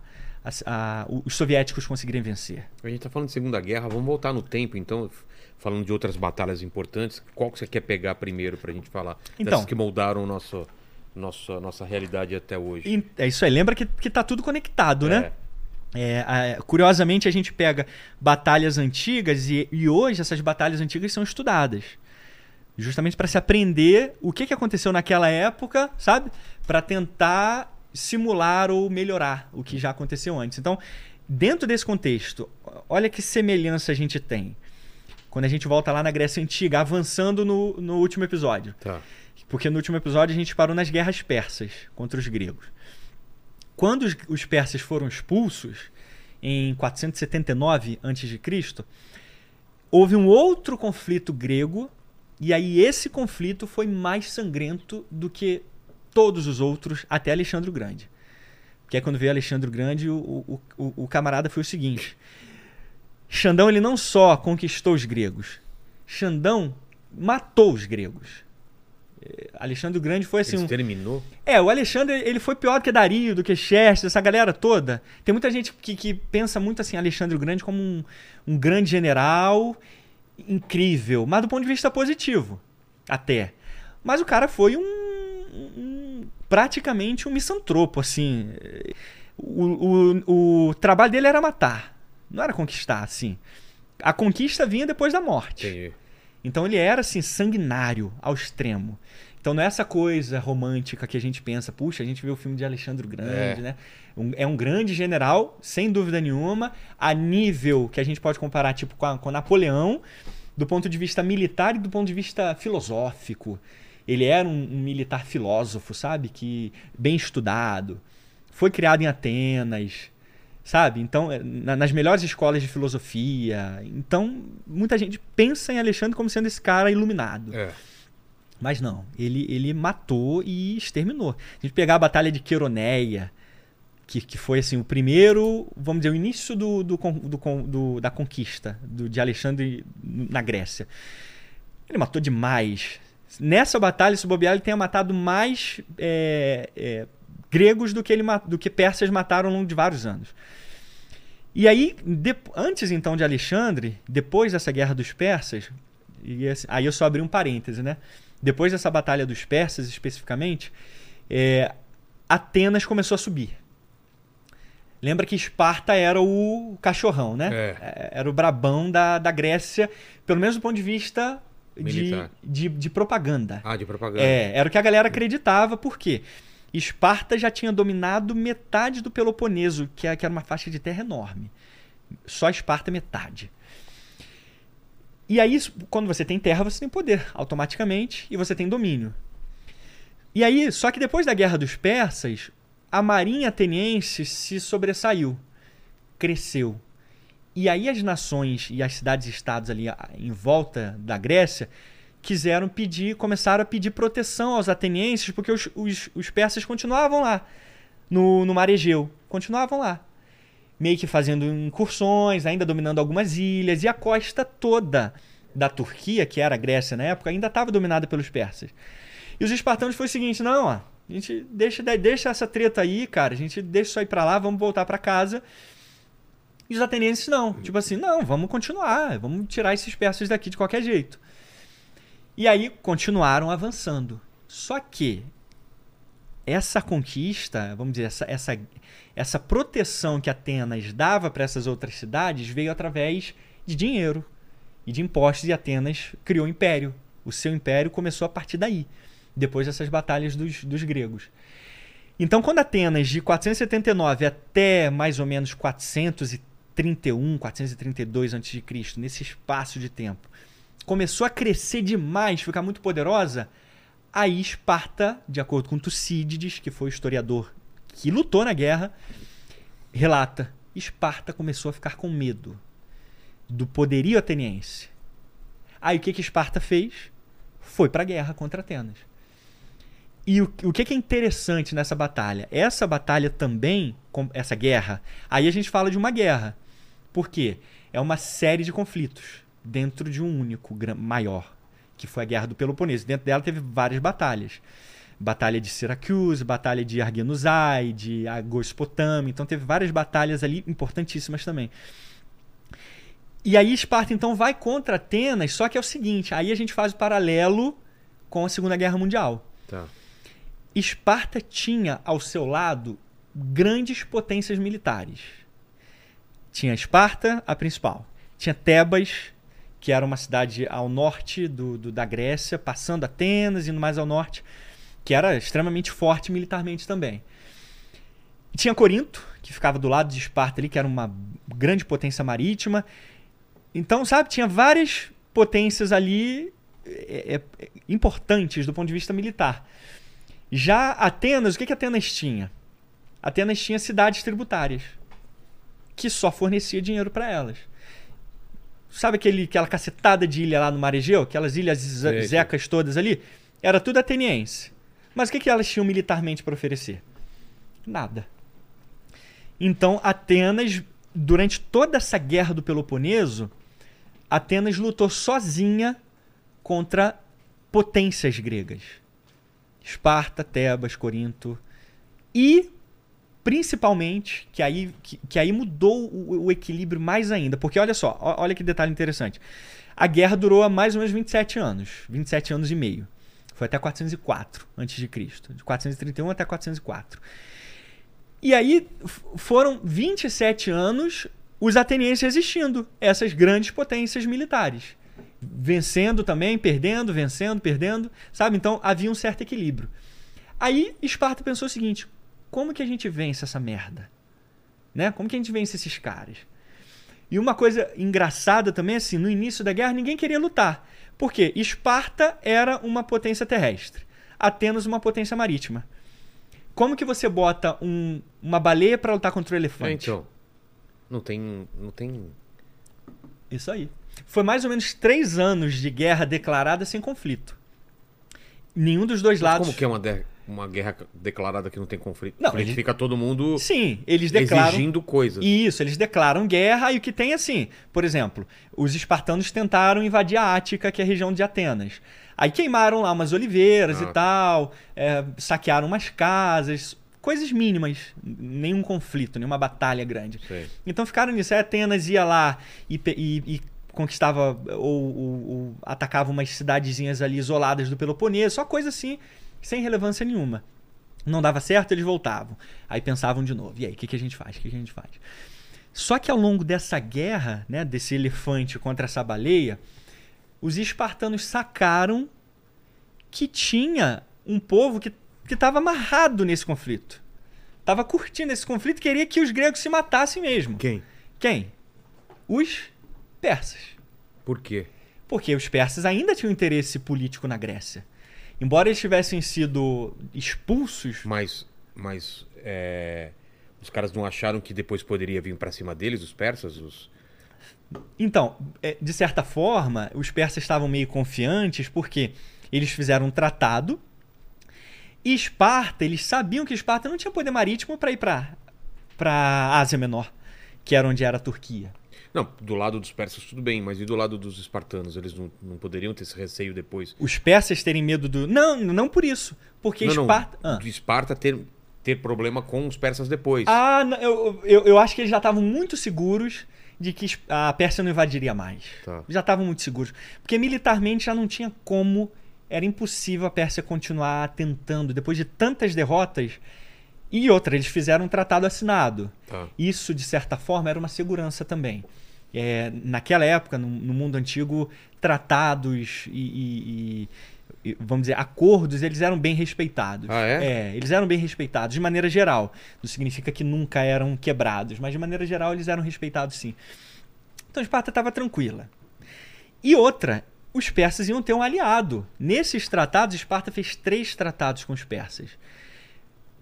os soviéticos conseguirem vencer. A gente tá falando de Segunda Guerra, vamos voltar no tempo, então, falando de outras batalhas importantes. Qual que você quer pegar primeiro pra gente falar? Então. Dessas que moldaram o nosso, nosso, nossa realidade até hoje. É isso aí. Lembra que, que tá tudo conectado, né? É. É, a- curiosamente, a gente pega batalhas antigas e, e hoje essas batalhas antigas são estudadas. Justamente para se aprender o que, que aconteceu naquela época, sabe? Para tentar simular ou melhorar o que já aconteceu antes. Então, dentro desse contexto, olha que semelhança a gente tem. Quando a gente volta lá na Grécia Antiga, avançando no, no último episódio. Tá. Porque no último episódio a gente parou nas guerras persas contra os gregos. Quando os, os persas foram expulsos, em 479 a.C., houve um outro conflito grego, e aí esse conflito foi mais sangrento do que todos os outros, até Alexandre o Grande. Porque aí quando veio Alexandre o Grande, o, o, o, o camarada foi o seguinte: Xandão ele não só conquistou os gregos, Xandão matou os gregos. É, Alexandre o Grande foi assim Ele um, terminou. é, o Alexandre ele foi pior do que Dario, do que Xerxes, essa galera toda. Tem muita gente que, que pensa muito assim, Alexandre o Grande como um, um grande general incrível, mas do ponto de vista positivo, até. Mas o cara foi um, um- praticamente um misantropo, assim. O, o, o trabalho dele era matar, não era conquistar, assim. A conquista vinha depois da morte. Entendi. Então ele era assim sanguinário ao extremo. Então não é essa coisa romântica que a gente pensa, puxa, a gente vê o filme de Alexandre Grande, É. né? Um- é um grande general, sem dúvida nenhuma, a nível que a gente pode comparar tipo com, a- com Napoleão, do ponto de vista militar e do ponto de vista filosófico. Ele era um, um militar filósofo, sabe? Que bem estudado. Foi criado em Atenas, sabe? Então, é, na- nas melhores escolas de filosofia. Então, muita gente pensa em Alexandre como sendo esse cara iluminado. É. Mas não, ele, ele matou e exterminou. A gente pegar a Batalha de Queroneia, que, que foi assim, o primeiro, vamos dizer, o início do, do, do do- da conquista do, de Alexandre na Grécia. Ele matou demais. Nessa batalha, se bobear, ele tenha matado mais é, é, gregos do que, ele, do que persas mataram ao longo de vários anos. E aí, de- antes então de Alexandre, depois dessa guerra dos persas, e aí eu só abri um parêntese, né? Depois dessa batalha dos persas, especificamente, é, Atenas começou a subir. Lembra que Esparta era o cachorrão, né? É. É, Era o brabão da, da Grécia, pelo menos do ponto de vista de, de, de propaganda. Ah, de propaganda. É, era o que a galera acreditava, por quê? Esparta já tinha dominado metade do Peloponeso, que é- que era uma faixa de terra enorme. Só Esparta metade. E aí, quando você tem terra, você tem poder automaticamente e você tem domínio. E aí, só que depois da Guerra dos Persas, a marinha ateniense se sobressaiu, cresceu. E aí as nações e as cidades-estados ali em volta da Grécia quiseram pedir, começaram a pedir proteção aos atenienses, porque os, os, os persas continuavam lá, no, no mar Egeu, continuavam lá. Meio que fazendo incursões, ainda dominando algumas ilhas, e a costa toda da Turquia, que era a Grécia na época, ainda estava dominada pelos persas. E os espartanos foi o seguinte, não, ó, a gente deixa, deixa essa treta aí, cara, a gente deixa isso aí pra lá, vamos voltar pra casa. E os atenienses não, tipo assim, não, vamos continuar, vamos tirar esses persas daqui de qualquer jeito. E aí continuaram avançando. Só que essa conquista, vamos dizer, essa, essa, essa proteção que Atenas dava para essas outras cidades veio através de dinheiro e de impostos, e Atenas criou o império. O seu império começou a partir daí, depois dessas batalhas dos, dos gregos. Então, quando Atenas, de 479 até mais ou menos 431, 432 a.C., nesse espaço de tempo, começou a crescer demais, ficar muito poderosa, aí Esparta, de acordo com Tucídides, que foi o historiador que lutou na guerra, relata: Esparta começou a ficar com medo do poderio ateniense. Aí o que, que Esparta fez? Foi para a guerra contra Atenas. E o, o que, que é interessante nessa batalha? Essa batalha também, essa guerra, aí a gente fala de uma guerra. Por quê? É uma série de conflitos dentro de um único maior, que foi a Guerra do Peloponeso. Dentro dela teve várias batalhas. Batalha de Syracuse, batalha de Argenusai, de Agospotâmia. Então teve várias batalhas ali importantíssimas também. E aí Esparta então vai contra Atenas, só que é o seguinte, aí a gente faz o paralelo com a Segunda Guerra Mundial. Tá. Esparta tinha ao seu lado grandes potências militares. Tinha Esparta, a principal. Tinha Tebas, que era uma cidade ao norte do, do- da Grécia, passando Atenas, indo mais ao norte, que era extremamente forte militarmente também. Tinha Corinto, que ficava do lado de Esparta ali, que era uma grande potência marítima. Então, sabe, tinha várias potências ali é, é, importantes do ponto de vista militar. Já Atenas, o que, que Atenas tinha? Atenas tinha cidades tributárias que só fornecia dinheiro para elas. Sabe aquele, aquela cacetada de ilha lá no Mar Egeu? Aquelas ilhas Sei, zecas todas ali? Era tudo ateniense. Mas o que, que elas tinham militarmente para oferecer? Nada. Então, Atenas, durante toda essa guerra do Peloponeso, Atenas lutou sozinha contra potências gregas. Esparta, Tebas, Corinto. E, principalmente, que aí, que, que aí mudou o, o equilíbrio mais ainda. Porque olha só, olha que detalhe interessante. A guerra durou há mais ou menos 27 anos. 27 anos e meio. Foi até 404 a.C. De 431 até 404. E aí foram 27 anos os atenienses resistindo essas grandes potências militares. Vencendo também, perdendo, vencendo, perdendo, sabe? Então havia um certo equilíbrio. Aí Esparta pensou o seguinte: como que a gente vence essa merda? Né? Como que a gente vence esses caras? E uma coisa engraçada também, assim, no início da guerra ninguém queria lutar. Por quê? Esparta era uma potência terrestre, Atenas uma potência marítima. Como que você bota um- uma baleia para lutar contra o É, elefante? então. Não tem. Não tem. Isso aí. Foi mais ou menos três anos de guerra declarada sem conflito. Nenhum dos dois Mas lados. como que é uma, de- uma guerra declarada que não tem conflito? Não, ele- Fica todo mundo Sim, eles declaram. exigindo coisas. Isso, eles declaram guerra e o que tem assim, por exemplo, os espartanos tentaram invadir a Ática, que é a região de Atenas. Aí queimaram lá umas oliveiras Ah. e tal, é, saquearam umas casas, coisas mínimas, nenhum conflito, nenhuma batalha grande. Sei. Então ficaram nisso. Aí Atenas ia lá e, e- e conquistava ou, ou- ou atacava umas cidadezinhas ali isoladas do Peloponeso, só coisa assim, sem relevância nenhuma. Não dava certo, eles voltavam. Aí pensavam de novo. E aí, o que, que a gente faz? O que, que a gente faz? Só que ao longo dessa guerra, né, desse elefante contra essa baleia, os espartanos sacaram que tinha um povo que estava amarrado nesse conflito. Estava curtindo esse conflito e queria que os gregos se matassem mesmo. Quem? Quem? Os persas. Por quê? Porque os persas ainda tinham interesse político na Grécia. Embora eles tivessem sido expulsos, Mas. Mas. é, Os caras não acharam que depois poderia vir pra cima deles, os persas? Os... então, é, de certa forma, os persas estavam meio confiantes porque eles fizeram um tratado e Esparta, eles sabiam que Esparta não tinha poder marítimo para ir para para Ásia Menor, que era onde era a Turquia. Não, do lado dos persas tudo bem, mas e do lado dos espartanos? Eles não, não poderiam ter esse receio depois? Os persas terem medo do Não, não por isso, porque não, Esparta não. Ah. De Esparta ter, ter problema com os persas depois. Ah, não, eu, eu, eu acho que eles já estavam muito seguros de que a Pérsia não invadiria mais. Tá. Já estavam muito seguros. Porque militarmente já não tinha como. Era impossível a Pérsia continuar tentando, depois de tantas derrotas. E outra, eles fizeram um tratado assinado. Tá. Isso, de certa forma, era uma segurança também. É, naquela época, no, no mundo antigo, tratados e, e- e- vamos dizer, acordos, eles eram bem respeitados. Ah, é? eles eram bem respeitados, de maneira geral. Não significa que nunca eram quebrados, mas de maneira geral eles eram respeitados sim. Então Esparta estava tranquila. E outra, os persas iam ter um aliado. Nesses tratados, Esparta fez três tratados com os persas.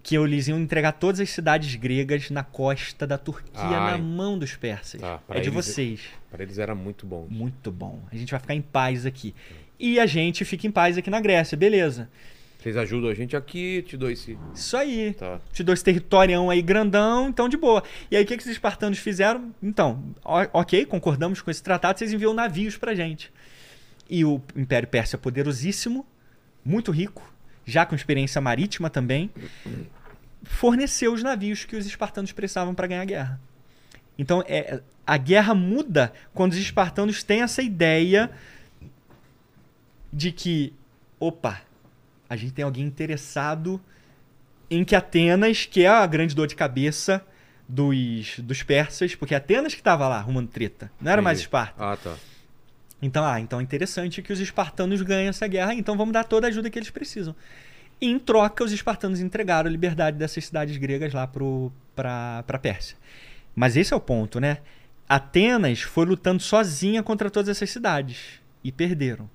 Que eles iam entregar todas as cidades gregas na costa da Turquia Ah, na mão dos persas. tá. É de eles- vocês. Para eles era muito bom. Muito bom. A gente vai ficar em paz aqui. E a gente fica em paz aqui na Grécia, beleza. Vocês ajudam a gente aqui, te dou esse. Isso aí. Tá. Te dou esse territorião aí grandão, então de boa. E aí o que, que os espartanos fizeram? Então, ok, concordamos com esse tratado, vocês enviam navios pra gente. E o Império Persa é poderosíssimo, muito rico, já com experiência marítima também, forneceu os navios que os espartanos precisavam para ganhar a guerra. Então, é, a guerra muda quando os espartanos têm essa ideia de que, opa, a gente tem alguém interessado em que Atenas, que é a grande dor de cabeça dos, dos persas, porque Atenas que estava lá arrumando treta, não era mais. Esparta. Ah, tá. Então, ah, então é interessante que os espartanos ganhem essa guerra, então vamos dar toda a ajuda que eles precisam. E em troca, os espartanos entregaram a liberdade dessas cidades gregas lá para a Pérsia. Mas esse é o ponto, né? Atenas foi lutando sozinha contra todas essas cidades e perderam.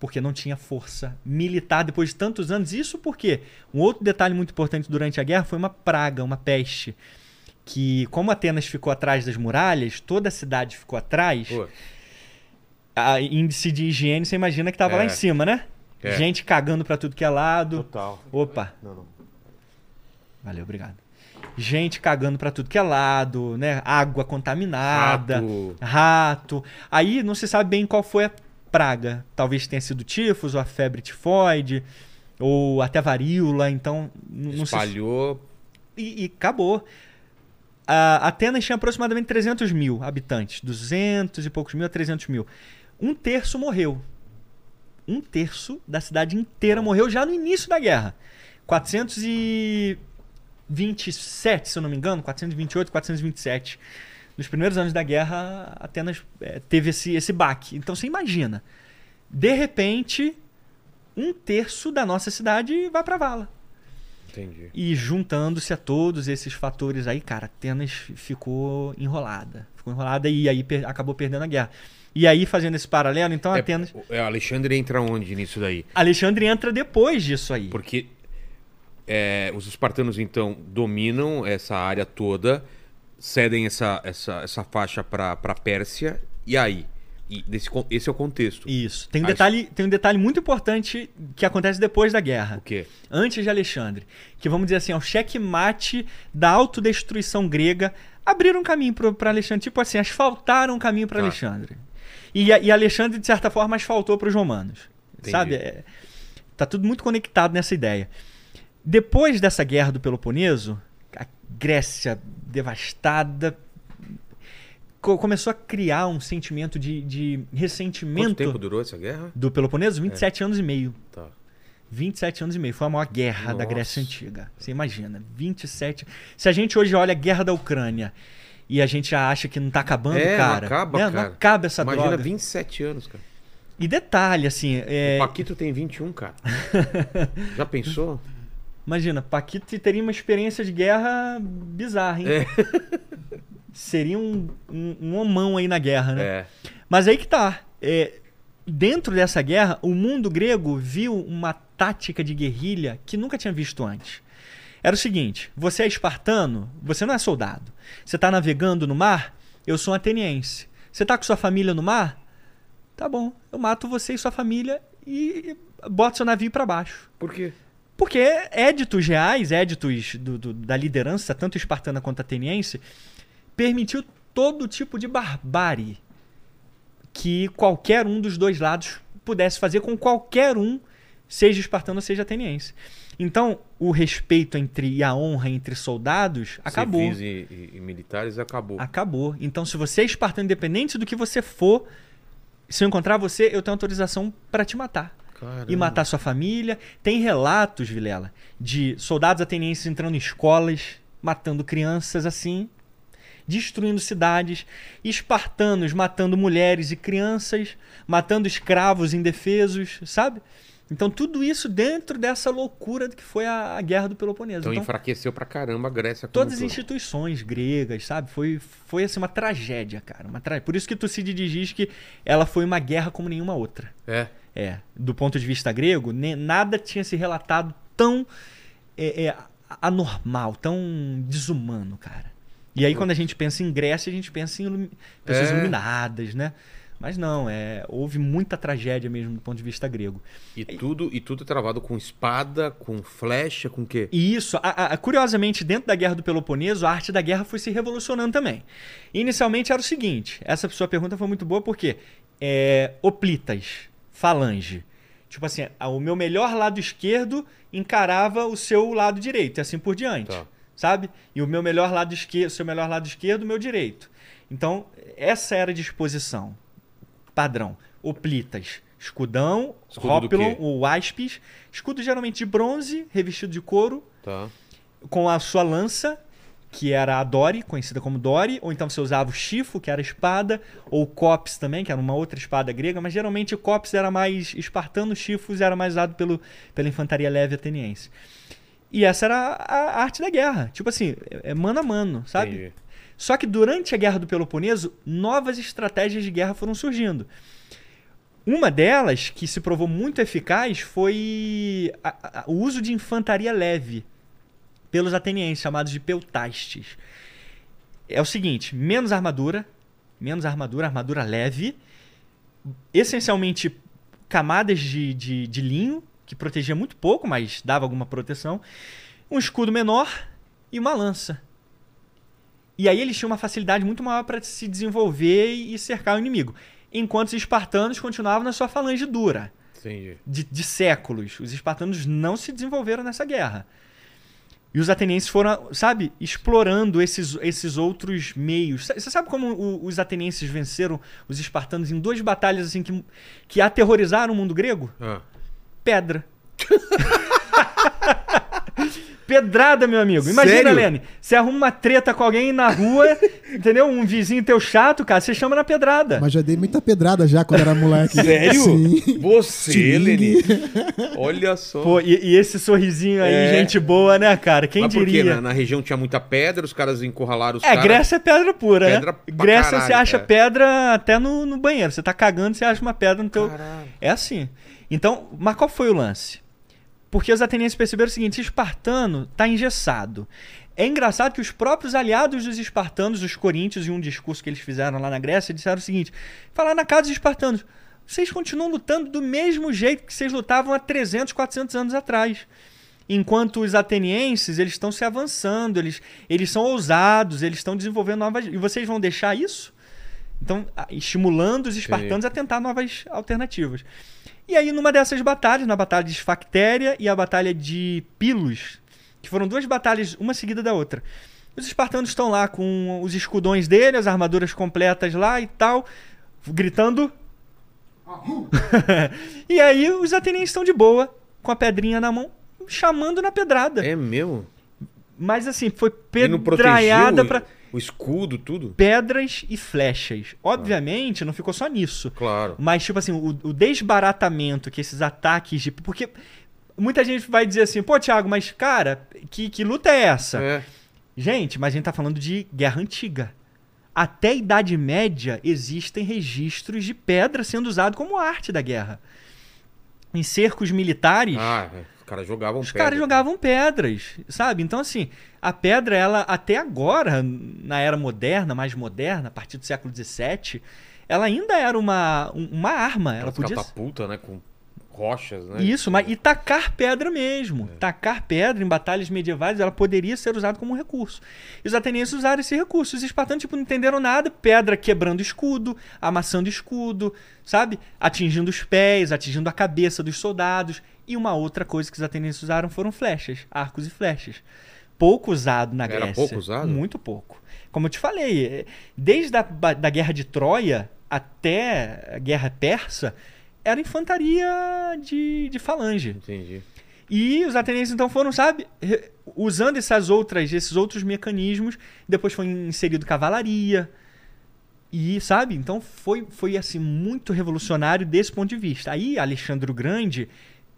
Porque não tinha força militar depois de tantos anos. Isso porque um outro detalhe muito importante durante a guerra foi uma praga, uma peste. Que, como Atenas ficou atrás das muralhas, toda a cidade ficou atrás. A índice de higiene, você imagina que tava É. lá em cima, né? É. Gente cagando pra tudo que é lado. total. Opa, Não, não. valeu, obrigado. Gente cagando pra tudo que é lado, né? Água contaminada, Rato. rato. Aí não se sabe bem qual foi a praga. Talvez tenha sido tifos ou a febre tifoide ou até varíola, então não se Espalhou. e, e acabou. A Atenas tinha aproximadamente 300 mil habitantes, 200 e poucos mil a 300 mil. Um terço morreu. Um terço da cidade inteira morreu já no início da guerra. 427, se eu não me engano, 428, 427. Nos primeiros anos da guerra, Atenas eh, teve esse, esse baque. Então você imagina, de repente, um terço da nossa cidade vai pra vala. Entendi. E juntando-se a todos esses fatores aí, cara, Atenas ficou enrolada. Ficou enrolada e aí per- acabou perdendo a guerra. E aí, fazendo esse paralelo, então É, Atenas. é, Alexandre entra onde nisso daí? Alexandre entra depois disso aí. Porque é, os espartanos, então, dominam essa área toda, cedem essa, essa, essa faixa para a Pérsia, e aí? E desse, esse é o contexto. Isso. Tem um, detalhe, tem um detalhe muito importante que acontece depois da guerra. O quê? antes de Alexandre, que vamos dizer assim, é o checkmate da autodestruição grega, abriram um caminho para Alexandre, tipo assim, asfaltaram um caminho para Tá. Alexandre. E, e Alexandre, de certa forma, asfaltou para os romanos. Entendi. Sabe? É, tá tudo muito conectado nessa ideia. Depois dessa guerra do Peloponeso, a Grécia devastada co- começou a criar um sentimento de, de Quanto ressentimento tempo durou essa guerra? do Peloponeso? 27 anos e meio. Tá. 27 anos e meio. Foi a maior guerra da Nossa. Grécia Antiga. Você imagina, 27. Se a gente hoje olha a guerra da Ucrânia e a gente já acha que não tá acabando, É, não cara. acaba, né? cara. Não acaba essa Imagina droga. 27 anos, cara. E detalhe, assim, é, O Paquito tem 21, cara. Já pensou? imagina, Paquito teria uma experiência de guerra bizarra, hein? É. Seria um, um, um homão aí na guerra, né? É. Mas aí que tá. É, dentro dessa guerra, o mundo grego viu uma tática de guerrilha que nunca tinha visto antes. Era o seguinte: você é espartano, você não é soldado. Você tá navegando no mar, eu sou um ateniense. Você tá com sua família no mar? Tá bom, eu mato você e sua família e boto seu navio para baixo. Por quê? Porque éditos reais, éditos do- do- da liderança, tanto espartana quanto ateniense, permitiu todo tipo de barbárie que qualquer um dos dois lados pudesse fazer com qualquer um, seja espartano ou seja ateniense. Então, o respeito entre e a honra entre soldados acabou. Civis e, e- e militares acabou. Acabou. Então, se você é espartano, independente do que você for, se eu encontrar você, eu tenho autorização para te matar Caramba. e matar sua família. Tem relatos, Vilela, de soldados atenienses entrando em escolas, matando crianças assim, destruindo cidades, espartanos matando mulheres e crianças, matando escravos indefesos, sabe? Então tudo isso dentro dessa loucura que foi a, a guerra do Peloponeso. Então, Então, enfraqueceu pra caramba a Grécia. todas as instituições gregas, sabe? Foi, foi assim, uma tragédia, cara. Uma tra... Por isso que Tucídides diz que ela foi uma guerra como nenhuma outra. É. É, do ponto de vista grego, ne- nada tinha se relatado tão é, é, anormal, tão desumano, cara. E aí, quando a gente pensa em Grécia, a gente pensa em pessoas É. iluminadas, né? Mas não, é, houve muita tragédia mesmo do ponto de vista grego. E tudo, e tudo travado com espada, com flecha, com quê? E isso, a- a- curiosamente, dentro da Guerra do Peloponeso, a arte da guerra foi se revolucionando também. Inicialmente era o seguinte: essa sua pergunta foi muito boa porque é, oplitas, falange. Tipo assim, o meu melhor lado esquerdo encarava o seu lado direito, e assim por diante. Tá. Sabe? E o meu melhor lado esquerdo, seu melhor lado esquerdo, o meu direito. Então, essa era a disposição. Padrão. Oplitas. Escudão, Escudo do rópilon, quê? o aspis, escudo geralmente de bronze, revestido de couro, Tá. com a sua lança, que era a Dori, conhecida como Dori, ou então você usava o Chifo, que era a espada, ou o Cops também, que era uma outra espada grega, mas geralmente o Cops era mais espartano, o Chifos era mais usado pelo, pela infantaria leve ateniense. E essa era a, a arte da guerra, tipo assim, é, é mano a mano, sabe? Entendi. Só que durante a Guerra do Peloponeso, novas estratégias de guerra foram surgindo. Uma delas, que se provou muito eficaz, foi a- a- o uso de infantaria leve pelos atenienses, chamados de peutastes. É o seguinte: menos armadura, menos armadura, armadura leve, essencialmente camadas de, de, de linho, que protegia muito pouco, mas dava alguma proteção, um escudo menor e uma lança. E aí eles tinham uma facilidade muito maior para se desenvolver e cercar o inimigo. Enquanto os espartanos continuavam na sua falange dura, de, de séculos. Os espartanos não se desenvolveram nessa guerra. E os atenienses foram, sabe, explorando esses, esses outros meios. Você sabe como o- os atenienses venceram os espartanos em duas batalhas assim que, que aterrorizaram o mundo grego? Ah, Pedra. Pedrada, meu amigo. Imagina, Sério? Lene. Você arruma uma treta com alguém na rua, entendeu? Um vizinho teu chato, cara, você chama na pedrada. Mas já dei muita pedrada já quando era moleque. Sério? Sim. Você. Leni? Olha só. Pô, e, e esse sorrisinho aí, É. gente boa, né, cara? Quem Mas por quê? diria? Na, na região tinha muita pedra, os caras encurralaram os É, caras. Grécia é pedra pura, Pedra né? pra Grécia caralho, você acha é. pedra até no, no banheiro. Você tá cagando, você acha uma pedra no teu. Caralho. É assim. Então, mas qual foi o lance? Porque os atenienses perceberam o seguinte: espartano tá engessado. É engraçado que os próprios aliados dos espartanos, os coríntios, em um discurso que eles fizeram lá na Grécia, disseram o seguinte: falaram na casa dos espartanos, vocês continuam lutando do mesmo jeito que vocês lutavam há 300, 400 anos atrás. Enquanto os atenienses, eles estão se avançando, eles, eles são ousados, eles estão desenvolvendo novas. E vocês vão deixar isso? Então, estimulando os espartanos a tentar novas alternativas. E aí, numa dessas batalhas, na batalha de Esfactéria e a batalha de Pilos, que foram duas batalhas, uma seguida da outra. Os espartanos estão lá com os escudões dele, as armaduras completas lá e tal, gritando. e aí, os atenienses estão de boa, com a pedrinha na mão, chamando na pedrada. É mesmo? Mas assim, foi pedraiada pra o escudo, tudo? pedras e flechas. Obviamente, não ficou só nisso. Claro. Mas, tipo assim, o, o desbaratamento que esses ataques de. Porque muita gente vai dizer assim, pô, Thiago, mas, cara, que, que luta é essa? É. Gente, mas a gente tá falando de guerra antiga. Até a Idade Média existem registros de pedra sendo usado como arte da guerra. Em cercos militares. Ah, é. os caras jogavam Os pedra. caras jogavam pedras, sabe? Então, assim, a pedra, ela até agora, na era moderna, mais moderna, a partir do século XVII, ela ainda era uma, um- uma arma. Ela Aquelas podia catapulta, né? Com rochas, né? isso, mas e tacar pedra mesmo. Tacar pedra em batalhas medievais, ela poderia ser usada como um recurso. E os atenienses usaram esse recurso. Os espartanos, tipo, não entenderam nada. Pedra quebrando escudo, amassando escudo, sabe? Atingindo os pés, atingindo a cabeça dos soldados. E uma outra coisa que os atenienses usaram foram flechas, arcos e flechas. Pouco usado na Era Grécia. pouco usado? Muito pouco. Como eu te falei, é, desde a da guerra de Troia até a guerra persa, era infantaria de, de falange. Entendi. E os atenienses então foram, sabe, usando essas outras, esses outros mecanismos, depois foi inserido cavalaria. E, sabe, então foi, foi assim muito revolucionário desse ponto de vista. Aí Alexandre o Grande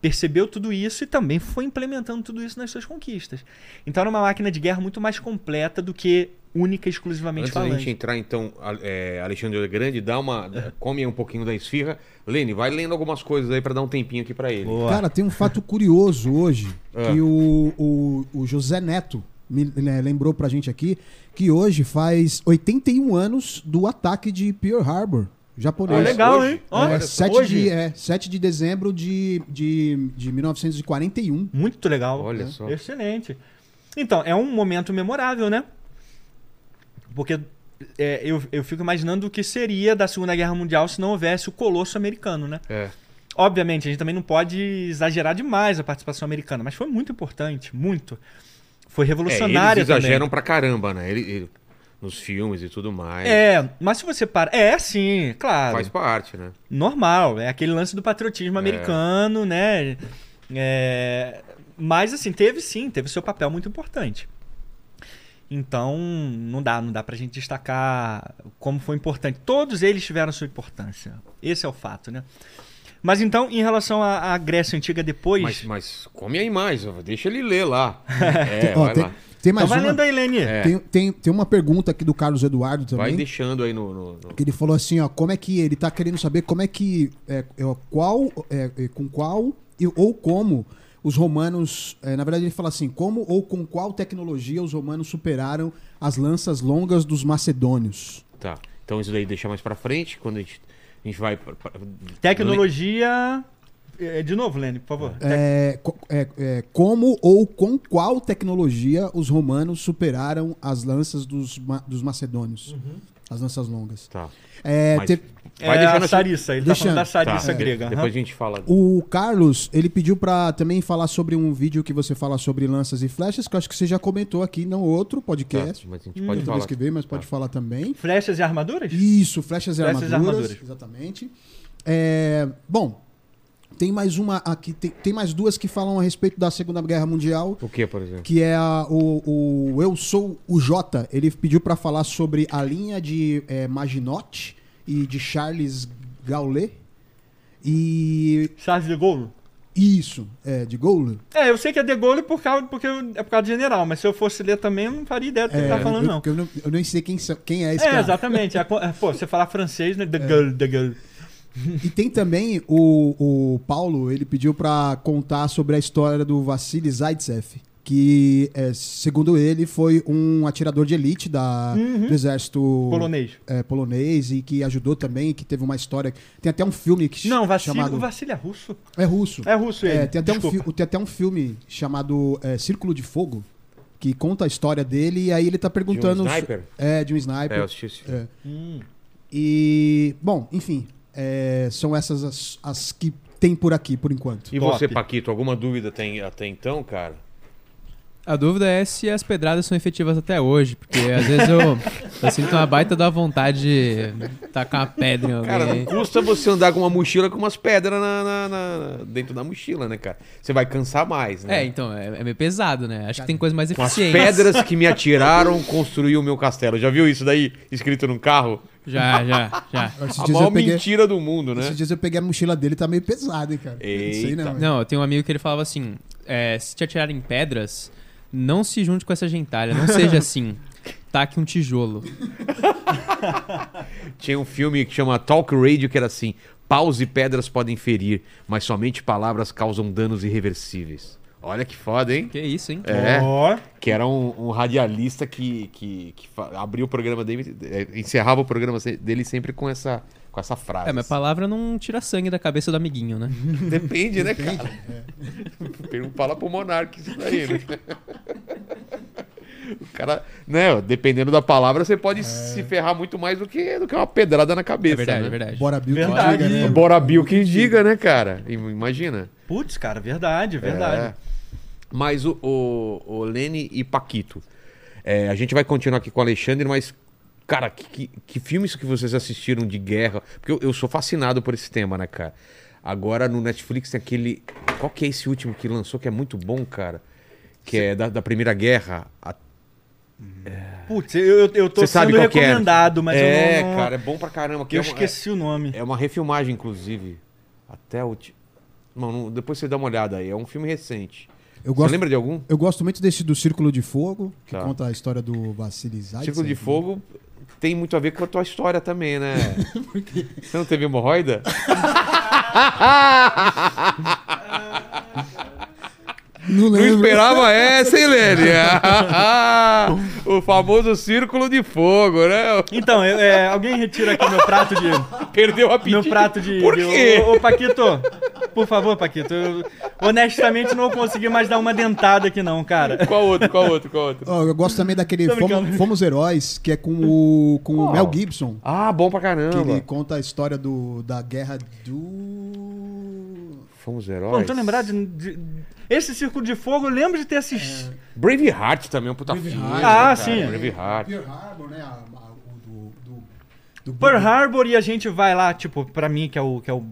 percebeu tudo isso e também foi implementando tudo isso nas suas conquistas. Então era uma máquina de guerra muito mais completa do que única e exclusivamente Antes da falante. gente entrar, então, a- é, Alexandre o Grande, dá uma. come um pouquinho da esfirra. Lene, vai lendo algumas coisas aí pra dar um tempinho aqui pra ele. Boa. Cara, tem um fato curioso hoje Ah. que o, o, o José Neto me né, lembrou pra gente aqui que hoje faz 81 anos do ataque de Pearl Harbor, japonês. Ah, legal, hoje? hein? É, Olha só. 7, hoje? de, é, 7 de dezembro de, de, de 1941. Muito legal. Olha né? só. Excelente. Então, é um momento memorável, né? Porque é, eu, eu fico imaginando o que seria da Segunda Guerra Mundial se não houvesse o colosso americano, né? É. Obviamente, a gente também não pode exagerar demais a participação americana, mas foi muito importante, muito. Foi É, revolucionária eles exageram também. pra caramba, né? Ele, ele- nos filmes e tudo mais. É, mas se você para... É, sim, claro. Faz parte, né? normal. É aquele lance do patriotismo americano, né? É, mas, assim, teve sim, teve seu papel muito importante. Então, não dá, não dá pra gente destacar como foi importante. Todos eles tiveram sua importância. Esse é o fato, né? Mas então, em relação à, à Grécia Antiga depois. Mas, mas come aí mais, deixa ele ler lá. É, Ó, vai tem, lá. Tem então mais vai uma. lendo aí, Lene. É. Tem, tem, tem uma pergunta aqui do Carlos Eduardo Vai também. deixando aí no. no- no- Que ele falou assim, ó, como é que ele tá querendo saber como é que é, é, qual é, é, com qual e, ou como os romanos, é, na verdade ele fala assim, como ou com qual tecnologia os romanos superaram as lanças longas dos macedônios. Tá. Então isso daí deixa mais pra frente, quando a gente, a gente vai. pra- pra- Tecnologia. De novo, Lene, por favor. É, é, é, como ou com qual tecnologia os romanos superaram as lanças dos, dos macedônios, as lanças longas. Tá. É, Mas te- vai é deixando a Sarissa, ele Deixando. tá falando da Sarissa Tá, grega. Depois aham. a gente fala. O Carlos, ele pediu pra também falar sobre um vídeo que você fala sobre lanças e flechas, que eu acho que você já comentou aqui no outro Tá, podcast. mas a gente Outra pode vez falar. que veio, mas pode falar também. Flechas e armaduras? Isso, flechas e Flechas e armaduras. armaduras. Exatamente. É, bom, tem mais uma aqui, tem, tem mais duas que falam a respeito da Segunda Guerra Mundial. O que, por exemplo? Que é a- o, o Eu Sou o J. Ele pediu pra falar sobre a linha de é, Maginot e de Charles Gaulet. E. Charles de Gaulle? Isso, é, de Gaulle. É, eu sei que é de Gaulle por causa, porque eu- é por causa do general, mas se eu fosse ler também, eu não faria ideia do que ele tá falando, eu, não. Eu, não, eu nem sei quem, quem é esse É, cara. exatamente. É, co- é, pô, você falar francês, né? De Gaulle, de Gaulle. E tem também o, o Paulo, ele pediu pra contar sobre a história do Vassili Zaitsev, que, é, segundo ele, foi um atirador de elite da, do exército Polonês. é, polonês e que ajudou também, que teve uma história. Tem até um filme que Não, Vassili, chamado. o Vassili é russo. É russo. É russo ele. É, tem, até um Desculpa. tem até um filme chamado é, Círculo de Fogo, que conta a história dele, e aí ele tá perguntando. De um sniper? É, de um É, sniper. eu assisti esse filme. É. Hum. E, bom, enfim, é, são essas as, as que tem por aqui, por enquanto. E Top. você, Paquito, alguma dúvida tem até então, cara? A dúvida é se as pedradas são efetivas até hoje, porque às vezes eu, eu sinto uma baita da vontade de tacar uma pedra em alguém. Cara, não custa você andar com uma mochila com umas pedras na, na- na- dentro da mochila, né, cara? Você vai cansar mais, né? É, então, é, é meio pesado, né? Acho que tem coisa mais Com as eficiente. pedras que me atiraram, construí o meu castelo. Já viu isso daí escrito num carro? Já, já, já. Esses A dias, maior eu peguei, mentira do mundo, né? esses dias eu peguei a mochila dele, tá meio pesado, hein, cara. Não sei Eita. não. Não, eu tenho um amigo que ele falava assim: é, se te atirarem pedras, não se junte com essa gentalha, não seja assim. Taque um tijolo. Tinha um filme que chama Talk Radio que era assim: paus e pedras podem ferir, mas somente palavras causam danos irreversíveis. Olha que foda, hein? Que isso, hein? É. Ó. Que era um, um radialista que, que, que abriu o programa dele, é, encerrava o programa dele sempre com essa, com essa frase. É, mas palavra não tira sangue da cabeça do amiguinho, né? Depende, né, cara? Pergunta Fala pro Monark isso daí, né? O cara, né, dependendo da palavra, você pode se ferrar muito mais do que, do que uma pedrada na É cabeça. verdade, né? é verdade. Bora Bill que Verdade. diga, né? Bora Bill que diga, né, cara? Im- Imagina. Putz, cara, verdade, verdade. É. Mas o, o, o Lene e Paquito. é, a gente vai continuar aqui com o Alexandre, mas, cara, que, que, que filmes que vocês assistiram de guerra? Porque eu, eu sou fascinado por esse tema, né, cara? Agora no Netflix tem aquele. Qual que é esse último que lançou que é muito bom, cara? Que é da, da Primeira Guerra. A- Putz, eu, eu, tô sabe sendo é? recomendado, mas é, eu não... cara, é bom pra caramba. que Eu é uma- esqueci o nome. É, é uma refilmagem, inclusive. Até o. Não, não, depois você dá uma olhada aí. É um filme recente. Eu Você gosto, lembra de algum? eu gosto muito desse do Círculo de Fogo, que Tá. conta a história do Vassili Zaitsev. Círculo de né? Fogo tem muito a ver com a tua história também, né? Você não teve hemorroida? Não Não esperava essa, hein, Lene? o famoso Círculo de Fogo, né? Então, eu- é, alguém retira aqui meu prato de... Perdeu o apetite. Meu prato de... Por quê? Ô, Paquito, por favor, Paquito. Eu, honestamente, não vou conseguir mais dar uma dentada aqui não, cara. Qual outro, qual outro, qual outro? Ó, eu gosto também daquele Fomos. Fomos Heróis, que é com o, com o Qual? Mel Gibson. Ah, bom pra Que ele caramba. conta a história do, da guerra do. Fomos Pô, heróis. não tô lembrado de, de- Esse Círculo de Fogo, eu lembro de ter assistido. Braveheart também é um puta Braveheart. filme. Ah, cara. sim. Braveheart. Pearl Harbor, né? a- a- o do, do, do Pearl Harbor e a gente vai lá, tipo, pra mim, que é o, que é o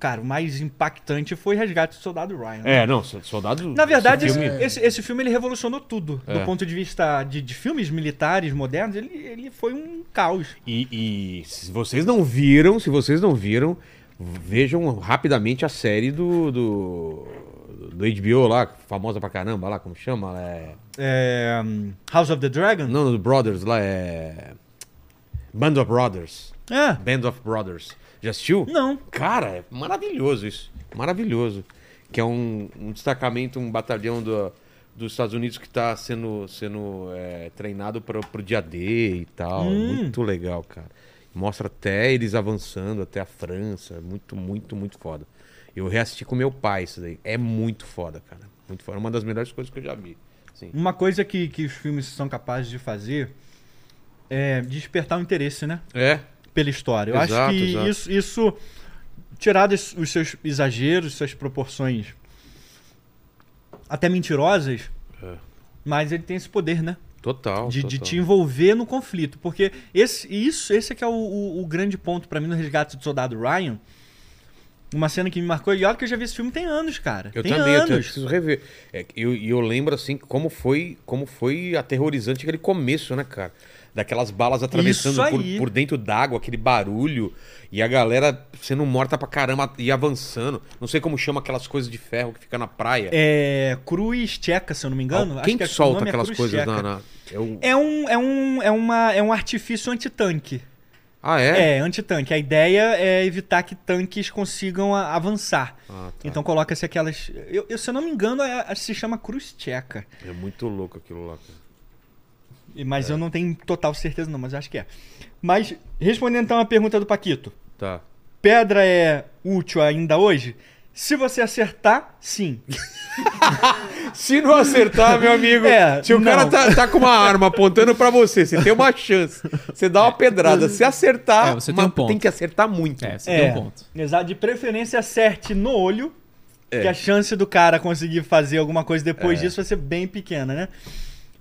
cara, o mais impactante foi Resgate do Soldado Ryan. É, não, soldado. Na verdade, esse esse filme- esse, esse filme ele revolucionou tudo. É. Do ponto de vista de, de filmes militares modernos, ele, ele foi um caos. E, e se vocês não viram, se vocês não viram, vejam rapidamente a série do, do, do HBO lá, famosa pra caramba lá, como chama? É... É, um, House of the Dragon? Não, do Brothers lá, é... Band of Brothers. É. Band of Brothers. Já assistiu? Não. Cara, é maravilhoso isso. Maravilhoso. Que é um, um destacamento, um batalhão do- dos Estados Unidos que está sendo, sendo é, treinado para o dia D e tal. Hum. Muito legal, cara. Mostra até eles avançando até a França. Muito, muito, muito foda. Eu reassisti com meu pai isso daí. É muito foda, cara. Muito foda. É uma das melhores coisas que eu já vi. Sim. Uma coisa que, que os filmes são capazes de fazer é despertar o interesse, né? É, Pela história. Eu Exato, acho que exato. isso, isso, tirados os seus exageros, suas proporções até mentirosas, É. mas ele tem esse poder, né? Total. de, de total. te envolver no conflito. Porque esse, isso, esse é que é o, o- o grande ponto pra mim no Resgate do Soldado Ryan. Uma cena que me marcou. E olha que eu já vi esse filme tem anos, cara. Eu tem também, eu, te- eu anos. preciso rever. É, e eu, e eu lembro, assim, como foi, como foi aterrorizante aquele começo, né, cara? Daquelas balas atravessando por, por dentro d'água, aquele barulho, e a galera sendo morta pra caramba e avançando. Não sei como chama aquelas coisas de ferro que fica na praia. É Cruz Tcheca, se eu não me engano. Quem Acho que é- solta é aquelas coisas na. na- é o- É um, é, um, é, uma, é um artifício antitanque. Ah, é? É, antitanque. A ideia é evitar que tanques consigam a- avançar. Ah, tá. Então coloca-se aquelas. Eu, eu, se eu não me engano, é- se chama Cruz Tcheca. É muito louco aquilo lá, cara. Mas eu não tenho total certeza, não, mas eu acho que é. Mas, respondendo então a pergunta do Paquito: Tá. pedra é útil ainda hoje? Se você acertar, sim. Se não acertar, meu amigo, É, se o cara não. tá, tá com uma arma apontando pra você, você tem uma chance. Você dá uma pedrada. Se acertar, É, você tem um ponto. tem que acertar muito. É, você é, tem um ponto. Exato. De preferência, acerte no olho. É. Que a chance do cara conseguir fazer alguma coisa depois É. disso vai ser bem pequena, né?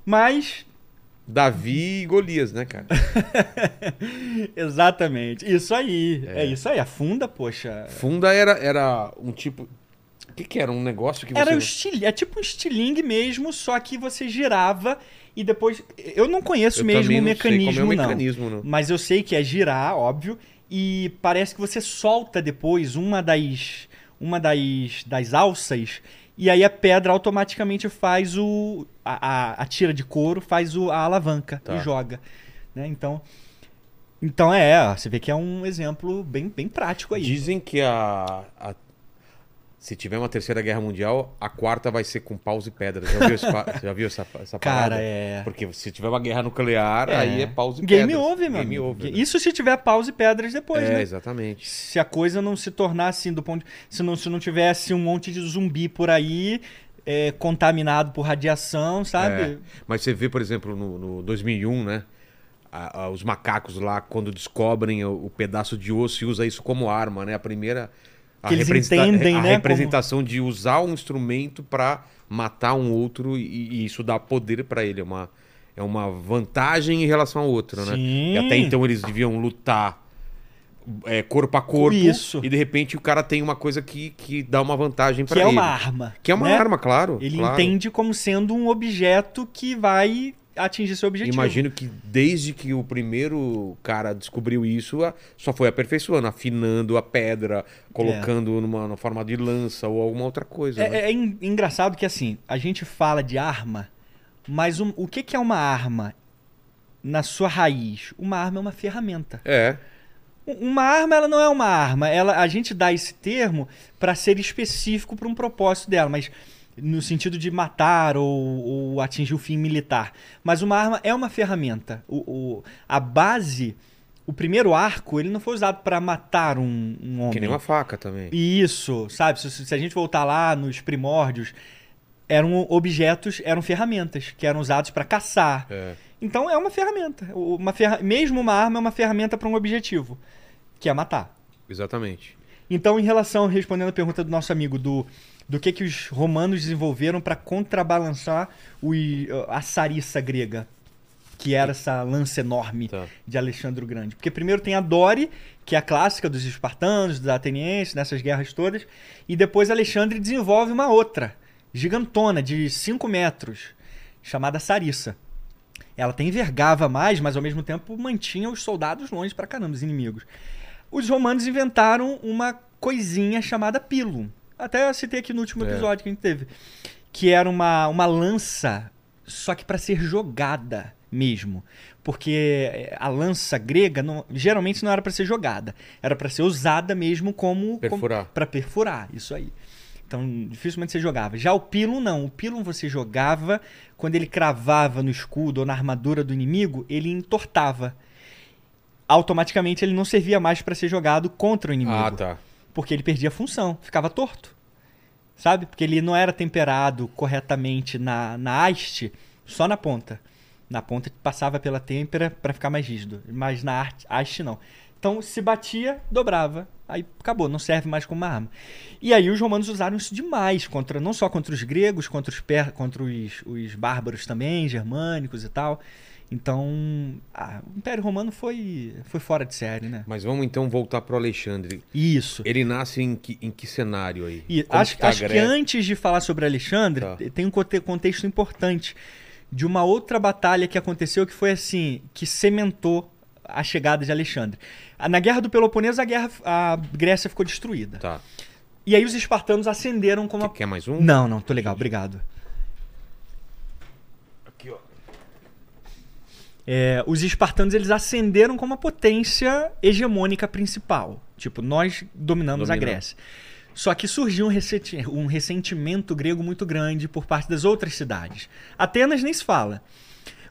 Mas, Davi e Golias, né, cara? exatamente. Isso aí. É, isso aí. Afunda, poxa. Funda era, era um tipo. O que, que era? Um negócio que você. Era um estil... É tipo um estilingue mesmo, só que você girava e depois. Eu não conheço Eu mesmo o não sei como é mecanismo, o não. mecanismo, não. Mas eu sei que é girar, óbvio. E parece que você solta depois uma das. Uma das, das alças. E aí a pedra automaticamente faz o. A, a, a tira de couro faz o, a alavanca Tá. e joga. Né? Então. Então é, você vê que é um exemplo bem, bem prático aí. Dizem que a, a- Se tiver uma terceira guerra mundial, a quarta vai ser com paus e pedras. Já viu, esse já viu essa, essa Cara, parada? é. Porque se tiver uma guerra nuclear, É. aí é paus e Game pedras. over, meu Game over. né? Isso se tiver pause e pedras depois, é, né? exatamente. Se a coisa não se tornar assim, do ponto. Se não, se não tivesse um monte de zumbi por aí, é, contaminado por radiação, sabe? É. Mas você vê, por exemplo, no, no 2001, né? a- a- os macacos lá, quando descobrem o, o pedaço de osso e usa isso como arma, né? A primeira. A, Que eles entendem, a né, representação de usar um instrumento para matar um outro e, e isso dá poder para ele. É uma, é uma vantagem em relação ao outro, né? Sim. E até então eles deviam lutar é, corpo a corpo. Isso. E de repente o cara tem uma coisa que, que dá uma vantagem Que para é ele. uma arma. Que é uma né? arma, claro. Ele claro. entende como sendo um objeto que vai atingir seu objetivo. Imagino que desde que o primeiro cara descobriu isso, só foi aperfeiçoando, afinando a pedra, colocando numa, numa forma de lança ou alguma outra coisa. né? É, é en- engraçado que assim, a gente fala de arma, mas um- o que, que é uma arma na sua raiz? Uma arma é uma ferramenta. É, Um- Uma arma, ela não é uma arma. Ela, a gente dá esse termo para ser específico para um propósito dela, mas no sentido de matar ou, ou atingir o fim militar. Mas uma arma é uma ferramenta. O, o- a base, o primeiro arco, ele não foi usado para matar um, um homem. que nem uma faca também. Isso, sabe? Se, se a gente voltar lá nos primórdios, eram objetos, eram ferramentas que eram usados para caçar. É. Então é uma ferramenta. Uma ferra... Mesmo uma arma é uma ferramenta para um objetivo, que é matar. Exatamente. Então, em relação, respondendo a pergunta do nosso amigo, do, do que, que os romanos desenvolveram para contrabalançar o, a sariça grega. que era essa lança enorme Tá. de Alexandre o Grande. Porque primeiro tem a Dore, que é a clássica dos espartanos, dos atenienses, nessas guerras todas, e depois Alexandre desenvolve uma outra, gigantona, de 5 metros, chamada Sarissa. Ela até envergava mais, mas ao mesmo tempo mantinha os soldados longe pra caramba, os inimigos. Os romanos inventaram uma coisinha chamada pilum. Até citei aqui no último É. episódio que a gente teve. Que era uma, uma lança, só que para ser jogada mesmo. Porque eh, a lança grega não- geralmente não era para ser jogada. Era para ser usada mesmo como. Perfurar. Para perfurar, isso aí. Então, dificilmente você jogava. Já o pilum, não. O pilum você jogava, quando ele cravava no escudo ou na armadura do inimigo, ele entortava. Automaticamente ele não servia mais para ser jogado contra o inimigo. Ah, tá. Porque ele perdia a função, ficava torto. Sabe? Porque ele não era temperado corretamente na, na haste, só na ponta. Na ponta passava pela têmpera para ficar mais rígido, mas na haste não. Então se batia, dobrava, aí acabou, não serve mais como uma arma. E aí os romanos usaram isso demais, contra não só contra os gregos, contra os, contra os, os bárbaros também, germânicos e tal. Então, ah, o Império Romano foi, foi fora de série, né? Mas vamos então voltar pro Alexandre. Isso. Ele nasce em que, em que cenário aí? E Como acho, que tá acho que antes de falar sobre Alexandre, Tá. tem um conte- contexto importante de uma outra batalha que aconteceu que foi assim, que cementou a chegada de Alexandre. Na Guerra do Peloponeso, a, guerra, a Grécia ficou destruída. Tá. E aí os espartanos ascenderam como... a- Quer mais um? Não, não, tô legal, obrigado. Aqui, ó. É, os espartanos eles ascenderam como a potência hegemônica principal. Tipo, nós dominamos a. Grécia. Só que surgiu um, um ressentimento grego muito grande por parte das outras cidades. Atenas nem se fala.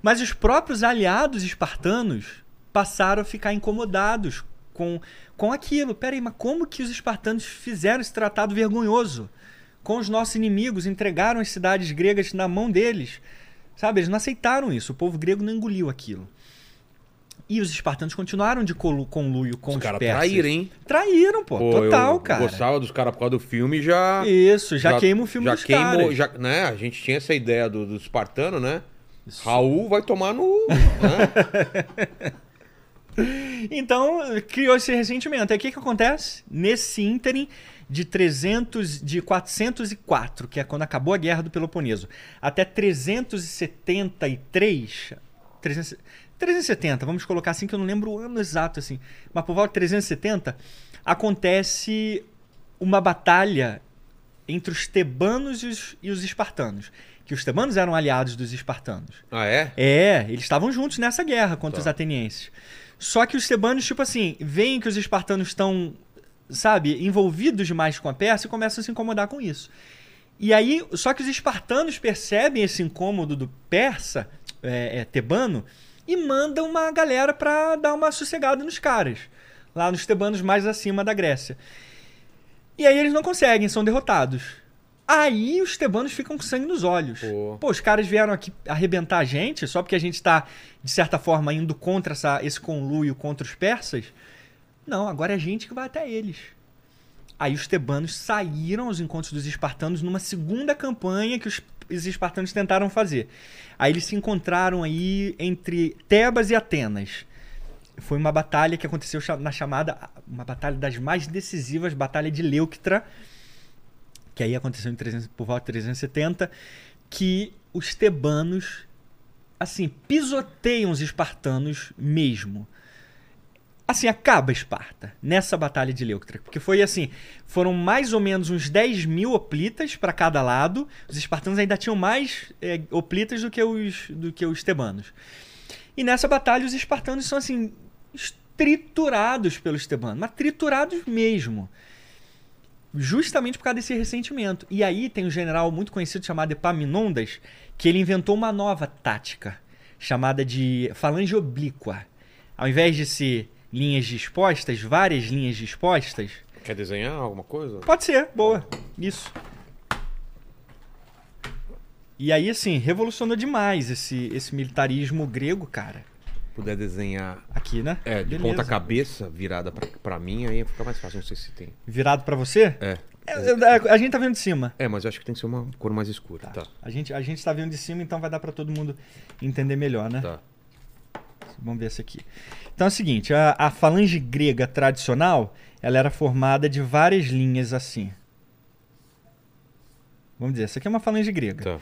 Mas os próprios aliados espartanos passaram a ficar incomodados com, com aquilo. Peraí, mas como que os espartanos fizeram esse tratado vergonhoso? Com os nossos inimigos, entregaram as cidades gregas na mão deles. Sabe, eles não aceitaram isso. O povo grego não engoliu aquilo. E os espartanos continuaram de colu- conluio com Os os, caras traíram, hein? Traíram, pô. Pô, total, eu cara. gostava dos caras por causa do filme e já... Isso, já, queima o filme já dos queimou, caras. já, né? A gente tinha essa ideia do, do espartano, né? Raul vai tomar no... né? Então, criou esse ressentimento. Aí o que, que acontece? Nesse ínterim de 300, de 404, que é quando acabou a Guerra do Peloponeso, até 373, 300 370, vamos colocar assim, que eu não lembro o ano exato, assim, mas por volta de 370, acontece uma batalha entre os tebanos e os, e os espartanos. Que os tebanos eram aliados dos espartanos. Ah, é? É, eles estavam juntos nessa guerra contra Tá. os atenienses. Só que os tebanos, tipo assim, veem que os espartanos estão, sabe, envolvidos demais com a Pérsia e começam a se incomodar com isso. E aí, só que os espartanos percebem esse incômodo do persa, é, é, tebano, e mandam uma galera pra dar uma sossegada nos caras, lá nos tebanos mais acima da Grécia. E aí eles não conseguem, são derrotados. Aí os tebanos ficam com sangue nos olhos. Pô. Pô, os caras vieram aqui arrebentar a gente só porque a gente tá, de certa forma, indo contra essa, esse conluio contra os persas. Não, agora é a gente que vai até eles. Aí os tebanos saíram aos encontros dos espartanos numa segunda campanha que os, os espartanos tentaram fazer. Aí eles se encontraram aí entre Tebas e Atenas. Foi uma batalha que aconteceu na chamada, uma batalha das mais decisivas, Batalha de Leuctra, que aí aconteceu em 300, por volta de 370, que os tebanos, assim, pisoteiam os espartanos mesmo. Assim, acaba Esparta nessa batalha de Leuctra. Porque foi assim: foram mais ou menos uns 10 mil hoplitas para cada lado. Os espartanos ainda tinham mais é, do que, os, do que os tebanos. E nessa batalha, os espartanos são assim: triturados pelos tebanos, mas triturados mesmo. Justamente por causa desse ressentimento. E aí tem um general muito conhecido chamado Epaminondas, que ele inventou uma nova tática, chamada de falange oblíqua. Ao invés de ser linhas dispostas, várias linhas dispostas, Quer desenhar alguma coisa? Pode ser, boa. Isso. E aí, assim, revolucionou demais esse, esse militarismo grego, cara. Puder desenhar... Aqui, né? É, de Beleza. ponta cabeça, virada pra, pra mim, aí fica mais fácil. Não sei se tem. Virado pra você? É. É, é, A gente tá vendo de cima. É, mas eu acho que tem que ser uma cor mais escura. Tá. Tá. A, gente, a gente tá vendo de cima, então vai dar pra todo mundo entender melhor, né? Tá. Vamos ver esse aqui. Então é o seguinte, a, a falange grega tradicional, ela era formada de várias linhas assim. Vamos dizer, essa aqui é uma falange grega. Tá.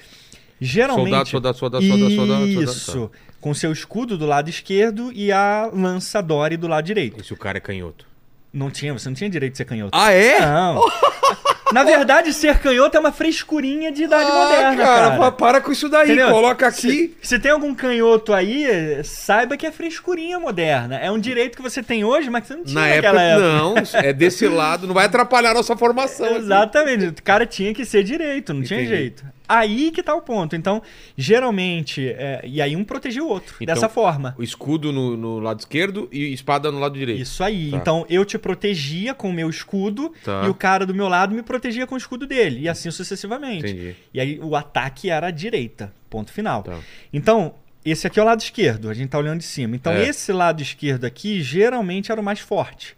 Geralmente. Soldado, soldado, soldado, soldado, soldado, soldado. Isso. Com seu escudo do lado esquerdo e a lança Dori do lado direito. Esse o cara é canhoto. Não tinha, você não tinha direito de ser canhoto. Ah, é? Não. Na verdade, ser canhoto é uma frescurinha de idade Ah, moderna, cara, cara. pa- para com isso daí. Entendeu? Coloca aqui. Se, se tem algum canhoto aí, saiba que é frescurinha moderna. É um direito que você tem hoje, mas que você não tinha Na época, naquela época. não. É desse lado. Não vai atrapalhar a nossa formação. Exatamente. O cara tinha que ser direito, não tinha Entendi. jeito. Aí que tá o ponto. Então, geralmente, é, e aí um protegia o outro, Então, dessa forma. O escudo no, no lado esquerdo e espada no lado direito. Isso aí. Tá. Então eu te protegia com o meu escudo Tá. e o cara do meu lado me protegia com o escudo dele. E assim sucessivamente. Entendi. E aí o ataque era à direita. Ponto final. Tá. Então, esse aqui é o lado esquerdo, a gente tá olhando de cima. Então, É. esse lado esquerdo aqui geralmente era o mais forte.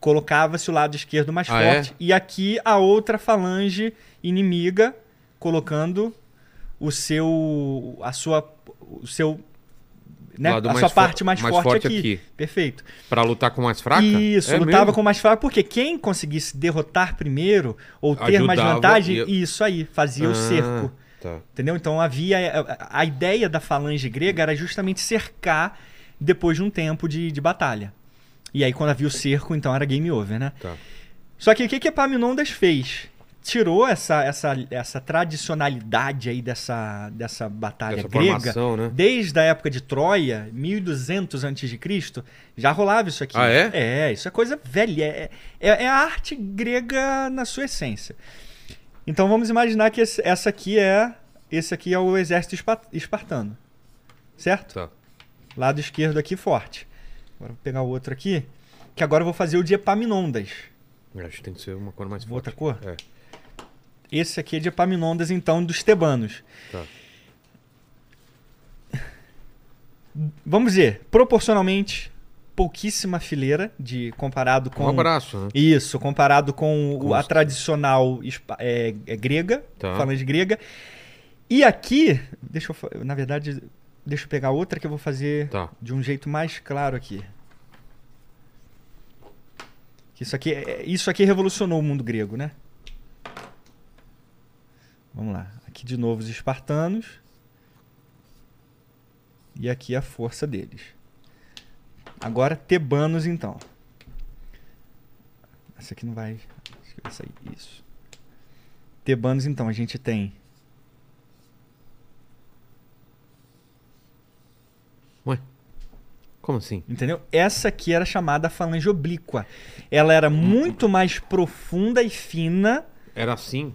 Colocava-se o lado esquerdo mais Ah, é? forte. E aqui a outra falange inimiga colocando o seu. a sua. o seu. Né? A mais sua parte mais, mais forte, forte aqui. aqui. Perfeito. Pra lutar com mais fraca? Isso, É lutava mesmo? com mais fraco, porque quem conseguisse derrotar primeiro ou ter mais Ajudava vantagem, e- isso aí, fazia o Ah, cerco. Tá. Entendeu? Então havia. A, a ideia da falange grega era justamente cercar depois de um tempo de, de batalha. E aí, quando havia o cerco, então era game over, né? Tá. Só que o que, que Epaminondas fez? Tirou essa, essa, essa tradicionalidade aí dessa, dessa batalha Essa grega. formação, né? Desde a época de Troia, 1200 a.C., já rolava isso aqui. Ah, é? É, isso é coisa velha. É, é, é a arte grega na sua essência. Então vamos imaginar que esse- essa aqui é. Esse aqui é o exército espa- espartano. Certo? Tá. Lado esquerdo aqui forte. Agora vou pegar o outro aqui. Que agora eu vou fazer o de Epaminondas. Acho que tem que ser uma cor mais forte. Outra cor? É. Esse aqui é de Epaminondas, então, dos tebanos. Tá. Vamos dizer, proporcionalmente, pouquíssima fileira de comparado com. Um abraço, né? Isso, comparado com, a os- tradicional é, é grega, Tá. falando de grega. E aqui, deixa eu, na verdade, deixa eu pegar outra que eu vou fazer Tá. de um jeito mais claro aqui. Isso aqui, é- isso aqui revolucionou o mundo grego, né? Vamos lá. Aqui de novo os espartanos. E aqui a força deles. Agora tebanos então. Essa aqui não vai. Acho que vai sair. Isso. Tebanos então, a gente tem. Como assim? Entendeu? Essa aqui era chamada falange oblíqua. Ela era muito mais profunda e fina. Era assim?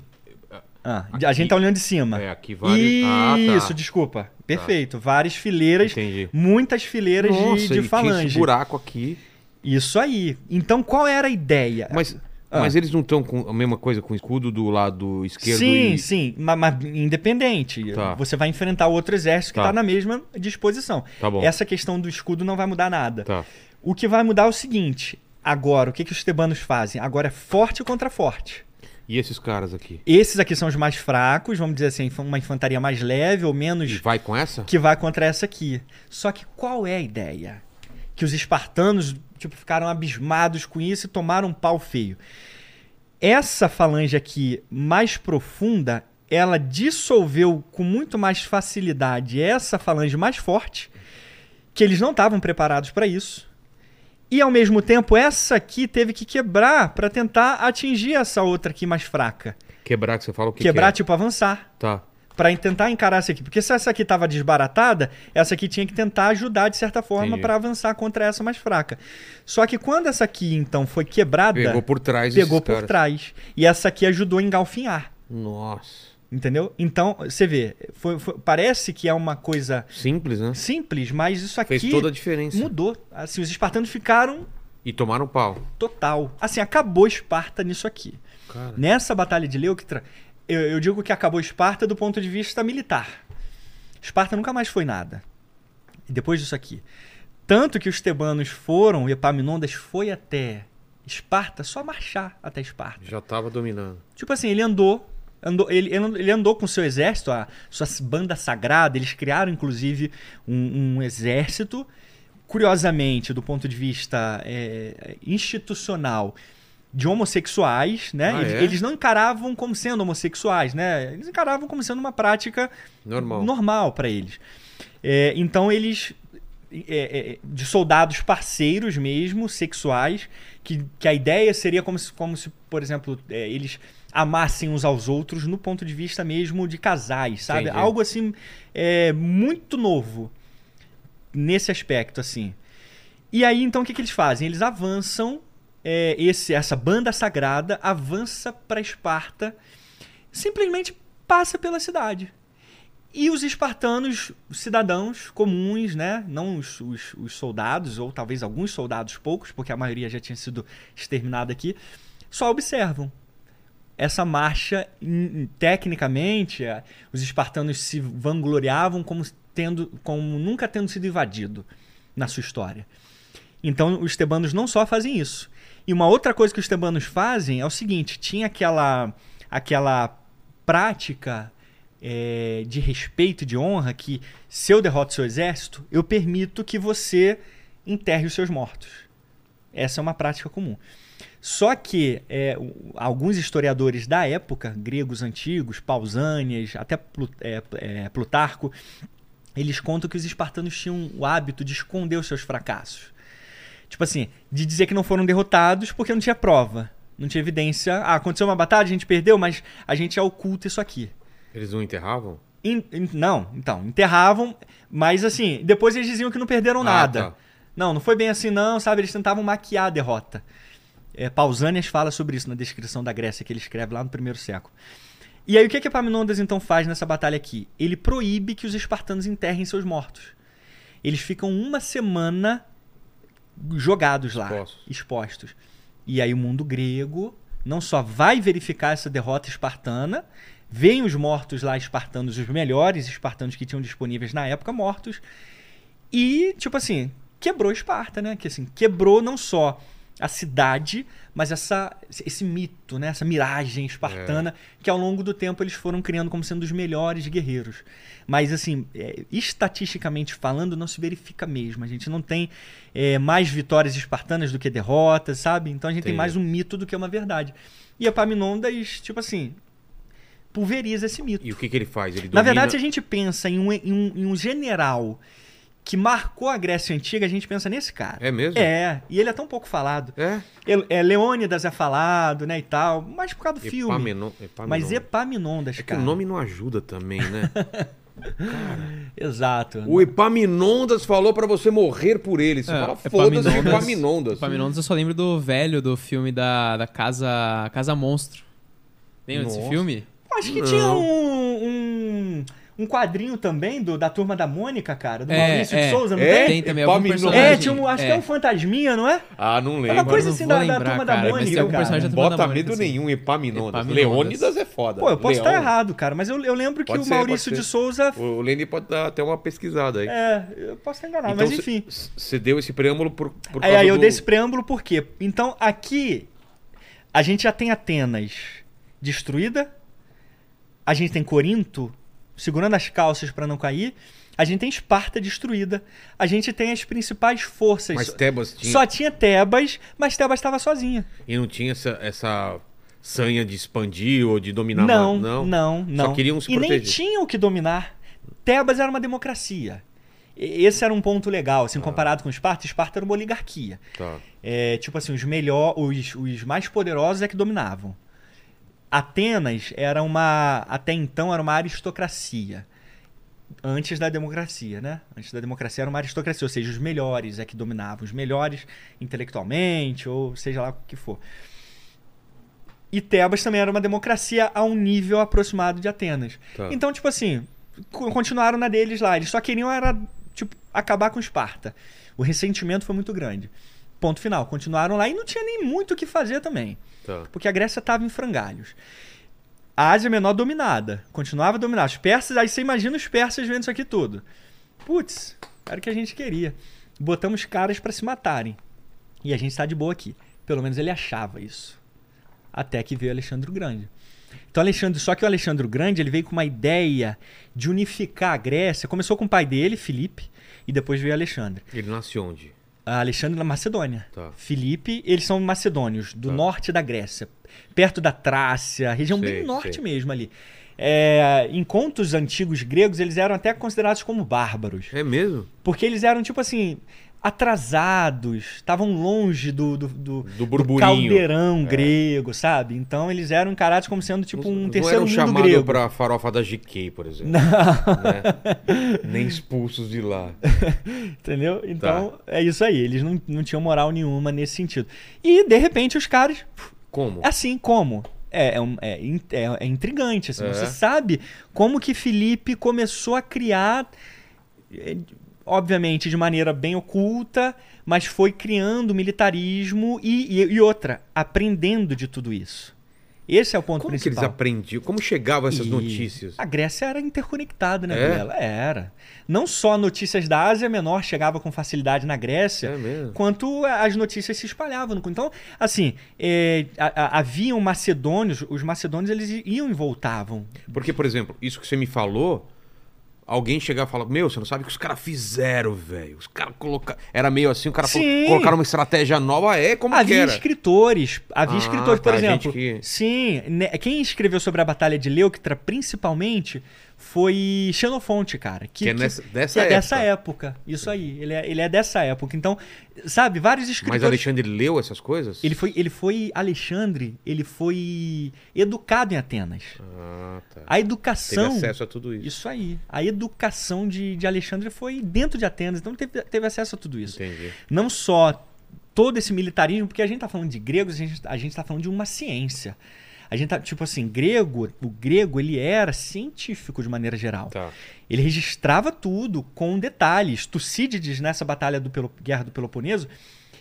Ah, Aqui- a gente tá olhando de cima. É, aqui vários... Ah, tá. Isso, desculpa. Perfeito. Várias fileiras, Entendi. muitas fileiras Nossa, de, de tinha esse falange. buraco aqui. Isso aí. Então, qual era a ideia? Mas, Ah. mas eles não estão com a mesma coisa com o escudo do lado esquerdo sim, e... sim, mas, mas independente. Tá. Você vai enfrentar outro exército que Tá. está na mesma disposição. Tá bom. Essa questão do escudo não vai mudar nada. Tá. O que vai mudar é o seguinte: agora, o que, que os tebanos fazem? Agora é forte contra forte. E esses caras aqui? Esses aqui são os mais fracos, vamos dizer assim, uma infantaria mais leve ou E menos vai com essa? que vai contra essa aqui. Só que qual é a ideia? Que os espartanos tipo, ficaram abismados com isso e tomaram um pau feio. Essa falange aqui mais profunda, ela dissolveu com muito mais facilidade essa falange mais forte, que eles não estavam preparados para isso. E ao mesmo tempo, essa aqui teve que quebrar para tentar atingir essa outra aqui mais fraca. Quebrar que você fala o que quebrar, que tipo, avançar é? Tá. Pra tentar encarar essa aqui. Porque se essa aqui tava desbaratada, essa aqui tinha que tentar ajudar de certa forma pra avançar contra essa mais fraca. Só que quando essa aqui então foi quebrada, Pegou por trás pegou por caras. trás. E essa aqui ajudou a engalfinhar. Nossa. Entendeu? Então, você vê, foi- foi- parece que é uma coisa Simples, né? simples, mas isso aqui Fez toda a diferença. mudou. Assim, os espartanos ficaram E tomaram pau. total. Assim, acabou Esparta nisso aqui. Cara. Nessa batalha de Leuctra, eu, eu digo que acabou Esparta do ponto de vista militar. Esparta nunca mais foi nada. E depois disso aqui. Tanto que os tebanos foram, e Epaminondas foi até Esparta só marchar até Esparta. Já tava dominando. Tipo assim, ele andou. Andou ele, ele- andou com seu exército, a sua banda sagrada. Eles criaram, inclusive, um, um exército curiosamente, do ponto de vista é, institucional, de homossexuais, né? Ah, eles, é? eles não encaravam como sendo homossexuais, né? Eles encaravam como sendo uma prática Normal. normal para eles. É, então eles é, é, de soldados parceiros mesmo, sexuais, que, que a ideia seria como se, como se por exemplo, é, eles amassem uns aos outros no ponto de vista mesmo de casais, sabe? Entendi. Algo assim é, muito novo nesse aspecto, assim. E aí, então, o que, que eles fazem? Eles avançam, é, esse, essa banda sagrada avança para Esparta, simplesmente passa pela cidade. E os espartanos, os cidadãos comuns, né? Não os, os- os soldados, ou talvez alguns soldados poucos, porque a maioria já tinha sido exterminada aqui, só observam. Essa marcha, em- tecnicamente, eh, os espartanos se vangloriavam como, tendo, como nunca tendo sido invadido na sua história. Então, os tebanos não só fazem isso. E uma outra coisa que os tebanos fazem é o seguinte: tinha aquela, aquela prática é, de respeito de honra que, se eu derroto seu exército, eu permito que você enterre os seus mortos. Essa é uma prática comum. Só que é, alguns historiadores da época, gregos antigos, Pausânias, até é, é, Plutarco, eles contam que os espartanos tinham o hábito de esconder os seus fracassos. Tipo assim, de dizer que não foram derrotados porque não tinha prova. Não tinha evidência. Ah, aconteceu uma batalha, a gente perdeu, mas a gente é oculta isso aqui. Eles não enterravam? In- in- não, então, enterravam, mas assim, depois eles diziam que não perderam Ah, nada. tá. Não, não foi bem assim, não, sabe? Eles tentavam maquiar a derrota. É, Pausanias fala sobre isso na descrição da Grécia que ele escreve lá no primeiro século. E aí, o que, que Epaminondas então faz nessa batalha aqui? Ele proíbe que os espartanos enterrem seus mortos. Eles ficam uma semana jogados lá, Expostos. expostos. E aí, o mundo grego não só vai verificar essa derrota espartana, veem os mortos lá espartanos, os melhores espartanos que tinham disponíveis na época, mortos, e, tipo assim, quebrou Esparta, né? Que assim, quebrou não só a cidade, mas essa, esse mito, né? Essa miragem espartana que ao longo do tempo eles foram criando como sendo os melhores guerreiros. Mas, assim, é, estatisticamente falando, não se verifica mesmo. A gente não tem é, mais vitórias espartanas do que derrotas, sabe? Então a gente tem Entendi. mais um mito do que uma verdade. E Epaminondas, tipo assim, pulveriza esse mito. E o que, que ele faz? Ele Na domina- verdade, se a gente pensa em um, em um- em um general que marcou a Grécia Antiga, a gente pensa nesse cara. É mesmo? É, e ele é tão pouco falado. É? Ele- É, Leônidas é falado, né, e tal, mas por causa do filme. Epaminondas. Mas Epaminondas, É que cara. o nome não ajuda também, né? Exato. o Epaminondas falou pra você morrer por ele. Você É, fala, foda-se Epaminondas- Epaminondas. Epaminondas eu só lembro do velho do filme da, da Casa Casa Monstro. Lembra desse Nossa. filme? Acho que Não. tinha um, um, um quadrinho também do, da Turma da Mônica, cara, do É, Maurício é. de Souza, não É? tem? Tem também algum personagem. É, tinha um, acho que é um fantasminha, não é? Ah, não É uma lembro. coisa assim da, da lembrar, Turma cara, da mas Mônica, cara. personagem Não da Turma bota da Mônica, medo assim. nenhum, Epaminondas. Epaminondas. Leônidas é foda. Pô, eu posso estar errado, cara, mas eu, eu lembro que Pode o ser, Maurício de. Souza. O Lenny pode dar até uma pesquisada aí. É, eu posso estar enganado, então, mas enfim. Você deu esse preâmbulo por, por aí eu dei esse preâmbulo por quê? Então, aqui, a gente já tem Atenas destruída, a gente tem Corinto segurando as calças para não cair, a gente tem Esparta destruída, a gente tem as principais forças. Mas Tebas tinha... Só tinha Tebas, mas Tebas estava sozinha. E não tinha essa, essa sanha de expandir ou de dominar Não, mais, não, não, não. Só queriam se e nem proteger. tinham o que dominar. Tebas era uma democracia. E- Esse era um ponto legal, Ah. assim, comparado com Esparta. Esparta era uma oligarquia. Tá. É, tipo assim, os melhor, os, os mais poderosos é que dominavam. Atenas era uma, até então era uma aristocracia. Antes da democracia, né? Antes da democracia era uma aristocracia, ou seja, os melhores é que dominavam, os melhores intelectualmente, ou seja lá o que for. E Tebas também era uma democracia a um nível aproximado de Atenas. Tá. Então, tipo assim, co- continuaram na deles lá. Eles só queriam era, tipo, acabar com Esparta. O ressentimento foi muito grande. Ponto final. Continuaram lá e não tinha nem muito o que fazer também. Tá. Porque a Grécia estava em frangalhos. A Ásia Menor dominada. Continuava dominada. Os persas, aí você imagina os persas vendo isso aqui tudo. Putz, era o que a gente queria. Botamos caras para se matarem. E a gente está de boa aqui. Pelo menos ele achava isso. Até que veio Alexandre o Grande. Então, Alexandre, só que o Alexandre o Grande ele veio com uma ideia de unificar a Grécia. Começou com o pai dele, Filipe, e depois veio Alexandre. Ele nasceu onde? Alexandre na Macedônia. Tá. Filipe, eles são macedônios, do Tá. norte da Grécia, perto da Trácia, região Sei, bem norte sei. mesmo ali. É, em contos antigos gregos, eles eram até considerados como bárbaros. É mesmo? Porque eles eram, tipo assim, atrasados, estavam longe do, do, do, Do burburinho. caldeirão É. grego, sabe? Então eles eram encarados como sendo tipo um não terceiro eram mundo grego. pra farofa da GK, por exemplo. Não, né? Nem expulsos de lá. entendeu? Então Tá. é isso aí. Eles não, não tinham moral nenhuma nesse sentido. E de repente os caras Como? Assim como. É, é, é é- é intrigante. assim, É. Você sabe como que Felipe começou a criar, eh, obviamente de maneira bem oculta, mas foi criando militarismo e, e- e outra, aprendendo de tudo isso. Esse é o ponto Como que eles principal. aprendiam? Como chegavam essas E notícias? A Grécia era interconectada, né, É? Vilela? Era. Não só notícias da Ásia Menor chegavam com facilidade na Grécia, É quanto as notícias se espalhavam. Então, assim, é, a- a- haviam macedônios, os macedônios eles iam e voltavam. Porque, por exemplo, isso que você me falou, alguém chegava e falava, meu, você não sabe o que os caras fizeram, velho. Os caras colocaram. Era meio assim, o cara Sim. colocaram uma estratégia nova, é como que havia era. escritores, havia Ah, escritores, por tá, exemplo. gente que- Sim, né, quem escreveu sobre a Batalha de Leuctra, principalmente, foi Xenofonte, cara. Que é nessa- dessa que é época. dessa época. Isso aí. Ele é, ele é dessa época. Então, sabe, vários Mas escritores. Alexandre leu essas coisas? Ele foi, ele foi Alexandre, ele foi educado em Atenas. Ah, tá. A Teve educação. acesso a tudo isso. Isso aí. A educação de, de Alexandre foi dentro de Atenas, então teve, teve acesso a tudo isso. Entendi. Não só todo esse militarismo, porque a gente tá falando de gregos, a gente, a gente tá falando de uma ciência. A gente tá, tipo assim, grego, o grego, ele era científico de maneira geral. Tá. Ele registrava tudo com detalhes. Tucídides, nessa batalha do Pelo- Guerra do Peloponeso,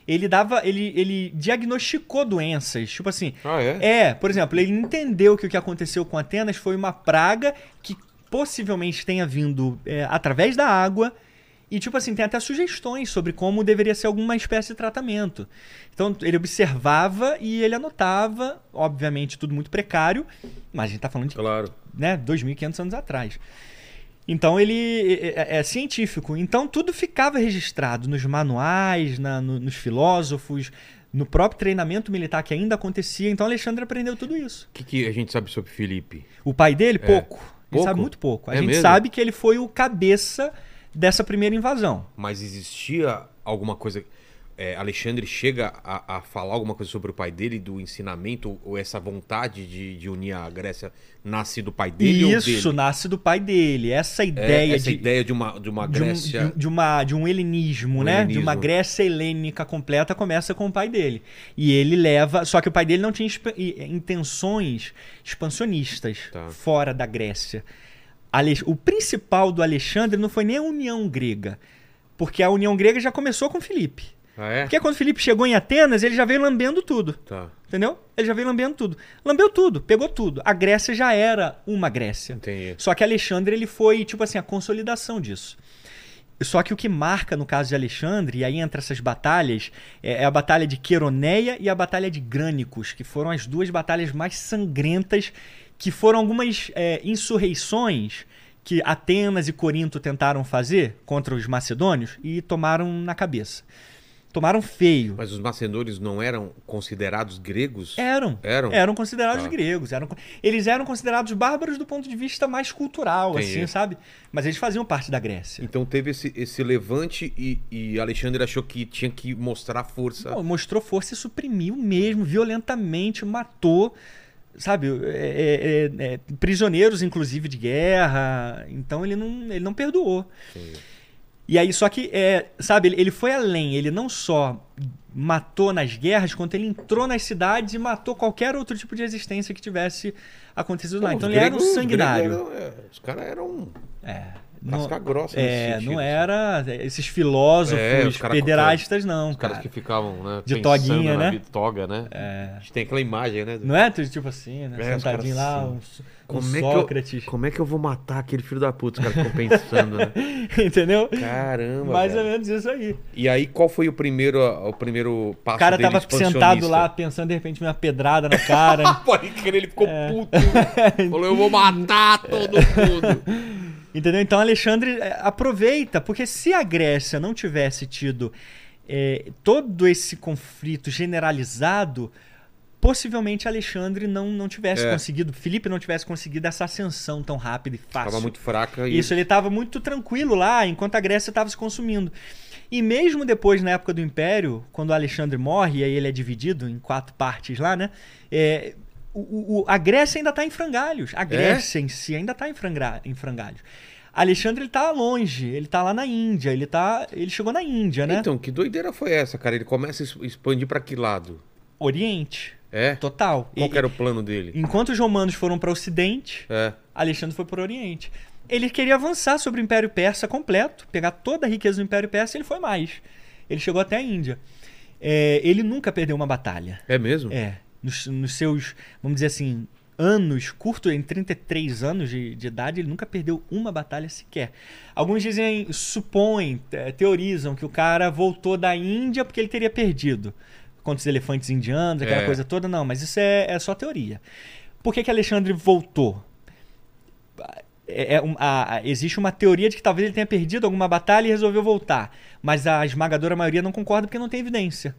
ele dava, ele, ele diagnosticou doenças. Tipo assim, Ah, é? é, por exemplo, ele entendeu que o que aconteceu com Atenas foi uma praga que possivelmente tenha vindo é, através da água. E, tipo assim, tem até sugestões sobre como deveria ser alguma espécie de tratamento. Então, ele observava e ele anotava, obviamente, tudo muito precário, mas a gente tá falando de Claro. né, 2.500 anos atrás. Então ele é, é- é científico. Então tudo ficava registrado nos manuais, na- no- nos filósofos, no próprio treinamento militar que ainda acontecia. Então Alexandre aprendeu tudo isso. O que, que a gente sabe sobre Felipe? O pai dele, pouco. É. Pouco? sabe muito pouco. A É gente mesmo? sabe que ele foi o cabeça dessa primeira invasão. Mas existia alguma coisa. é, Alexandre chega a, a falar alguma coisa sobre o pai dele, do ensinamento, ou, essa vontade de, de unir a Grécia nasce do pai dele ou Isso dele? nasce do pai dele. Essa É, ideia essa de, ideia de uma, de uma de um, Grécia. de, de uma, de um helenismo, Um né? helenismo. De uma Grécia helênica completa começa com o pai dele. E ele leva. Só que o pai dele não tinha i- intenções expansionistas Tá. fora da Grécia. O principal do Alexandre não foi nem a União Grega. Porque a União Grega já começou com Filipe. Ah, é? Porque quando Filipe chegou em Atenas, ele já veio lambendo tudo. Tá, Entendeu? Ele já veio lambendo tudo. Lambeu tudo, pegou tudo. A Grécia já era uma Grécia. entendi. Só que Alexandre ele foi, tipo assim, a consolidação disso. Só que o que marca no caso de Alexandre, e aí entra essas batalhas, é é a batalha de Queroneia e a batalha de Grânicos, que foram as duas batalhas mais sangrentas, que foram algumas é, insurreições que Atenas e Corinto tentaram fazer contra os macedônios e tomaram na cabeça. Tomaram feio. Mas os macedônios não eram considerados gregos? Eram. Eram? Eram considerados Tá. gregos. Eram, eles eram considerados bárbaros do ponto de vista mais cultural, Entendi. assim, sabe? Mas eles faziam parte da Grécia. Então teve esse, esse levante e, e Alexandre achou que tinha que mostrar força. Mostrou força e suprimiu mesmo, violentamente, matou, sabe, é, é, é, prisioneiros, inclusive, de guerra. Então ele não, ele não perdoou. E aí, só que, é, sabe, ele, ele foi além. Ele não só matou nas guerras, quanto ele entrou nas cidades e matou qualquer outro tipo de existência que tivesse acontecido lá. Então ele era um gregos- sanguinário. gregos eram- é, os caras eram. É, Não, Casca grossa nesse é, sentido, não assim. era esses filósofos É, cara pederastas, não, Os caras cara. que ficavam, né? De toguinha, né? vida, Toga, né? É. A gente tem aquela imagem, né? Não é? Tipo assim, né? É, Sentadinho lá, assim. um, so- um Como é, que eu, Sócrates. como é que eu vou matar aquele filho da puta? Os caras ficam pensando, né? Entendeu? Caramba, Mais velho. ou menos isso aí. E aí, qual foi o primeiro, o primeiro passo O cara dele tava sentado lá pensando de repente uma pedrada na cara. Pode crer, ele ficou É. puto. Falou, eu vou matar todo mundo. Entendeu? Então Alexandre é, aproveita, porque se a Grécia não tivesse tido é, todo esse conflito generalizado, possivelmente Alexandre não, não tivesse É. conseguido, Felipe não tivesse conseguido essa ascensão tão rápida e fácil. Tava muito fraca e... Isso, ele estava muito tranquilo lá, enquanto a Grécia estava se consumindo. E mesmo depois, na época do Império, quando Alexandre morre, e aí ele é dividido em quatro partes lá, né? É, o- o- a Grécia ainda está em frangalhos. A Grécia em si ainda está em, frangra- em frangalhos. Alexandre ele tá longe, ele tá lá na Índia, ele tá, ele chegou na Índia, né? Então, que doideira foi essa, cara? Ele começa a expandir pra que lado? Oriente, É? total. Qual E- era o plano dele? Enquanto os romanos foram para o Ocidente, É. Alexandre foi para o Oriente. Ele queria avançar sobre o Império Persa completo, pegar toda a riqueza do Império Persa e ele foi mais. Ele chegou até a Índia. É, ele nunca perdeu uma batalha. É mesmo? É. Nos, nos seus, vamos dizer assim, anos, curto, em 33 anos de, de idade, ele nunca perdeu uma batalha sequer. Alguns dizem, supõem, te- teorizam que o cara voltou da Índia porque ele teria perdido contra os elefantes indianos, aquela É. coisa toda. Não, mas isso é, é só teoria. Por que, que Alexandre voltou? É- é um- a- existe uma teoria de que talvez ele tenha perdido alguma batalha e resolveu voltar. Mas a esmagadora maioria não concorda porque não tem evidência.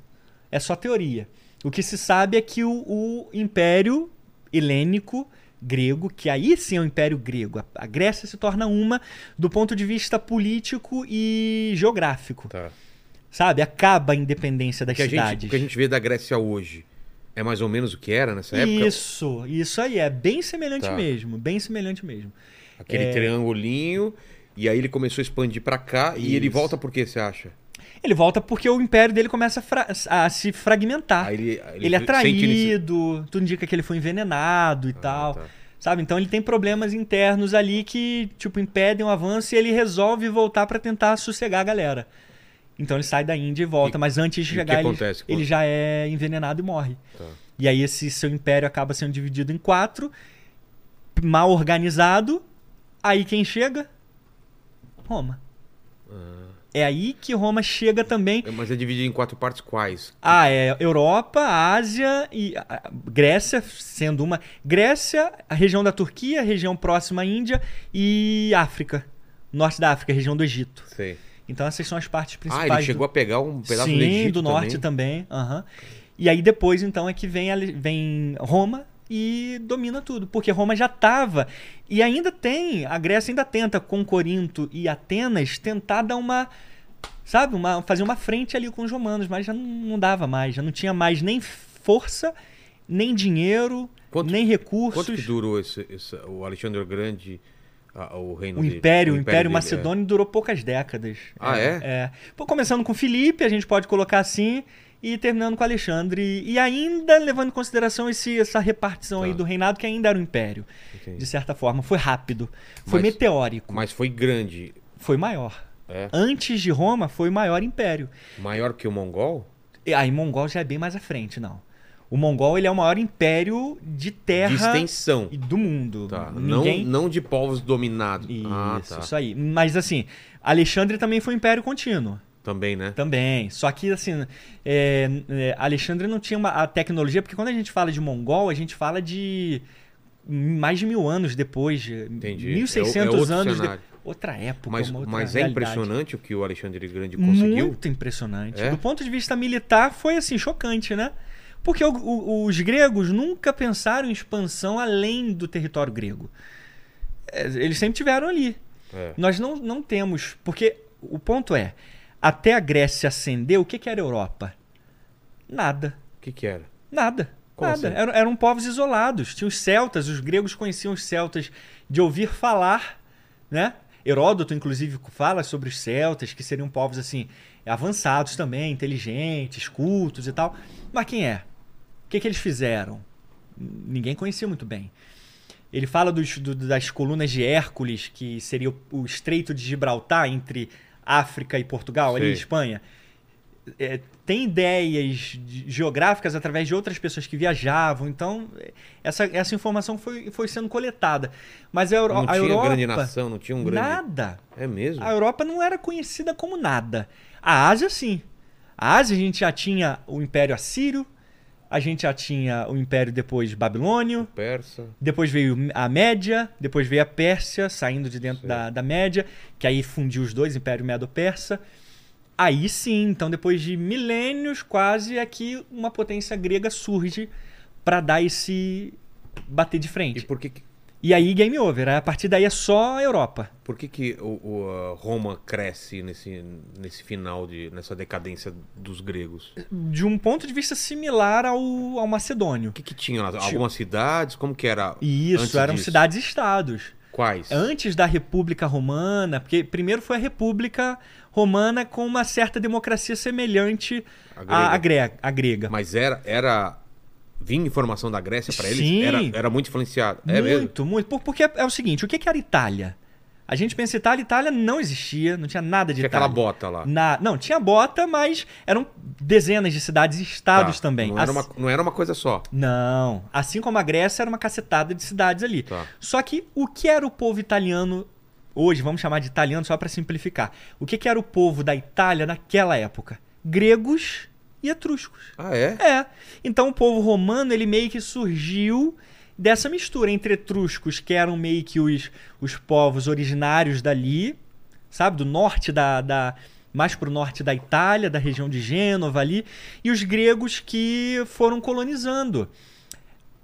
É só teoria. O que se sabe é que o, o Império Helênico grego, que aí sim é o Império Grego, a, a Grécia se torna uma do ponto de vista político e geográfico. Tá. Sabe? Acaba a independência das Que a gente, cidades. o que a gente vê da Grécia hoje é mais ou menos o que era nessa época? Isso, isso aí. É bem semelhante Tá. mesmo. Bem semelhante mesmo. Aquele É. triangulinho. E aí ele começou a expandir pra cá. E ele Isso. volta por quê, você acha? Ele volta porque o império dele começa a, a se fragmentar. Ele, Ah, ele é traído, tudo indica que ele foi envenenado e tal. tá. Sabe? Então ele tem problemas internos ali que, tipo, impedem o avanço e ele resolve voltar pra tentar sossegar a galera. Então ele sai da Índia e volta, E- mas antes de chegar ele, acontece ele já é envenenado e morre. Tá. E aí esse seu império acaba sendo dividido em quatro, mal organizado. Aí quem chega? Roma. É aí que Roma chega também. É, Mas é dividido em quatro partes quais? Ah, é Europa, Ásia e ah, Grécia, sendo uma. Grécia, a região da Turquia, a região próxima à Índia e África. Norte da África, região do Egito. Sei. Então essas são as partes Ah, principais. ele chegou a pegar um do... pedaço Sim, do Egito norte também. aham. E aí depois, então, é que vem, ali- vem Roma e domina tudo. Porque Roma já estava. E ainda tem. A Grécia ainda tenta, com Corinto e Atenas, tentar dar uma. Sabe? Uma, fazer uma frente ali com os romanos, mas já não, não dava mais. Já não tinha mais nem força, nem dinheiro, Quanto- nem recursos. Quanto que durou esse, esse- o Alexandre o Grande, a- o reino O dele? Império, o Império, dele, Macedônio durou poucas décadas. Ah, é? É. Pô, começando com Filipe, a gente pode colocar assim, e terminando com Alexandre. E ainda levando em consideração esse, essa repartição Tá. aí do reinado, que ainda era o Império. Entendi. De certa forma. Foi rápido. Foi Mas- meteórico. Mas foi grande. Foi maior. É. Antes de Roma, foi o maior império. Maior que o Mongol? E aí, Mongol já é bem mais à frente, não. O Mongol, ele é o maior império de terra De extensão. e do mundo. Tá. Ninguém... Não, não de povos dominados. Isso, ah, tá. isso aí. Mas assim, Alexandre também foi um império contínuo. Também, né? Também. Só que, assim, é, é, Alexandre não tinha uma, a tecnologia, porque quando a gente fala de Mongol, a gente fala de mais de mil anos depois. de Entendi. 1600 É é anos depois. Outra época, Mas, uma outra mas é realidade. impressionante o que o Alexandre Grande conseguiu. Muito impressionante. É? Do ponto de vista militar, foi assim, chocante, né? Porque o- o- os gregos nunca pensaram em expansão além do território grego. É, Eles sempre tiveram ali. É. Nós não, não temos. Porque o ponto é: até a Grécia ascender, o que, que era a Europa? Nada. O que que era? Nada. Como nada. assim? Eram, eram povos isolados. Tinha os celtas, os gregos conheciam os celtas de ouvir falar, né? Heródoto, inclusive, fala sobre os celtas, que seriam povos assim, avançados também, inteligentes, cultos e tal. Mas quem é? O que, que eles fizeram? Ninguém conhecia muito bem. Ele fala dos- do- das colunas de Hércules, que seria o, o Estreito de Gibraltar entre África e Portugal, ali Sei. em Espanha. É, tem ideias de- geográficas através de outras pessoas que viajavam, então é, essa, essa informação foi, foi sendo coletada. Mas a, Euro- Não a tinha Europa. grande nação, não tinha um grande. Nada. É mesmo? A Europa não era conhecida como nada. A Ásia, sim. A Ásia, a gente já tinha o Império Assírio, a gente já tinha o Império depois babilônio, Persa. depois veio a Média, depois veio a Pérsia, saindo de dentro da, da Média, que aí fundiu os dois, Império Medo-Persa. Aí sim, então depois de milênios quase, é que uma potência grega surge para dar esse bater de E frente. por que, que- E aí game over, a partir daí é só a Europa. por que, que o, o, a Roma cresce nesse, nesse final, de, nessa decadência dos gregos? de um ponto de vista similar ao, ao macedônio. O que, que tinha lá? Algumas cidades? Como que era? Isso, eram cidades-estados. Quais? Antes da República Romana, porque primeiro foi a República Romana com uma certa democracia semelhante A à, grega. grega. à grega. Mas era. era... Vinha informação da Grécia pra eles? Era, era muito influenciado. É mesmo? muito, muito. Por- Porque é, é o seguinte, o que que era Itália? A gente pensa Itália, Itália não existia, não tinha nada de Tinha Itália. aquela bota lá. Na- não, tinha bota, mas eram dezenas de cidades e estados Tá. também. Não era, Assim- uma, não era uma coisa só. Não. Assim como a Grécia era uma cacetada de cidades ali. Tá. Só que o que era o povo italiano hoje, vamos chamar de italiano só para simplificar. O que, que era o povo da Itália naquela época? Gregos e etruscos. Ah, é? É. Então o povo romano, ele meio que surgiu dessa mistura entre etruscos, que eram meio que os, os povos originários dali, sabe? Do norte da. da mais pro norte da Itália, da região de Gênova ali, e os gregos que foram colonizando.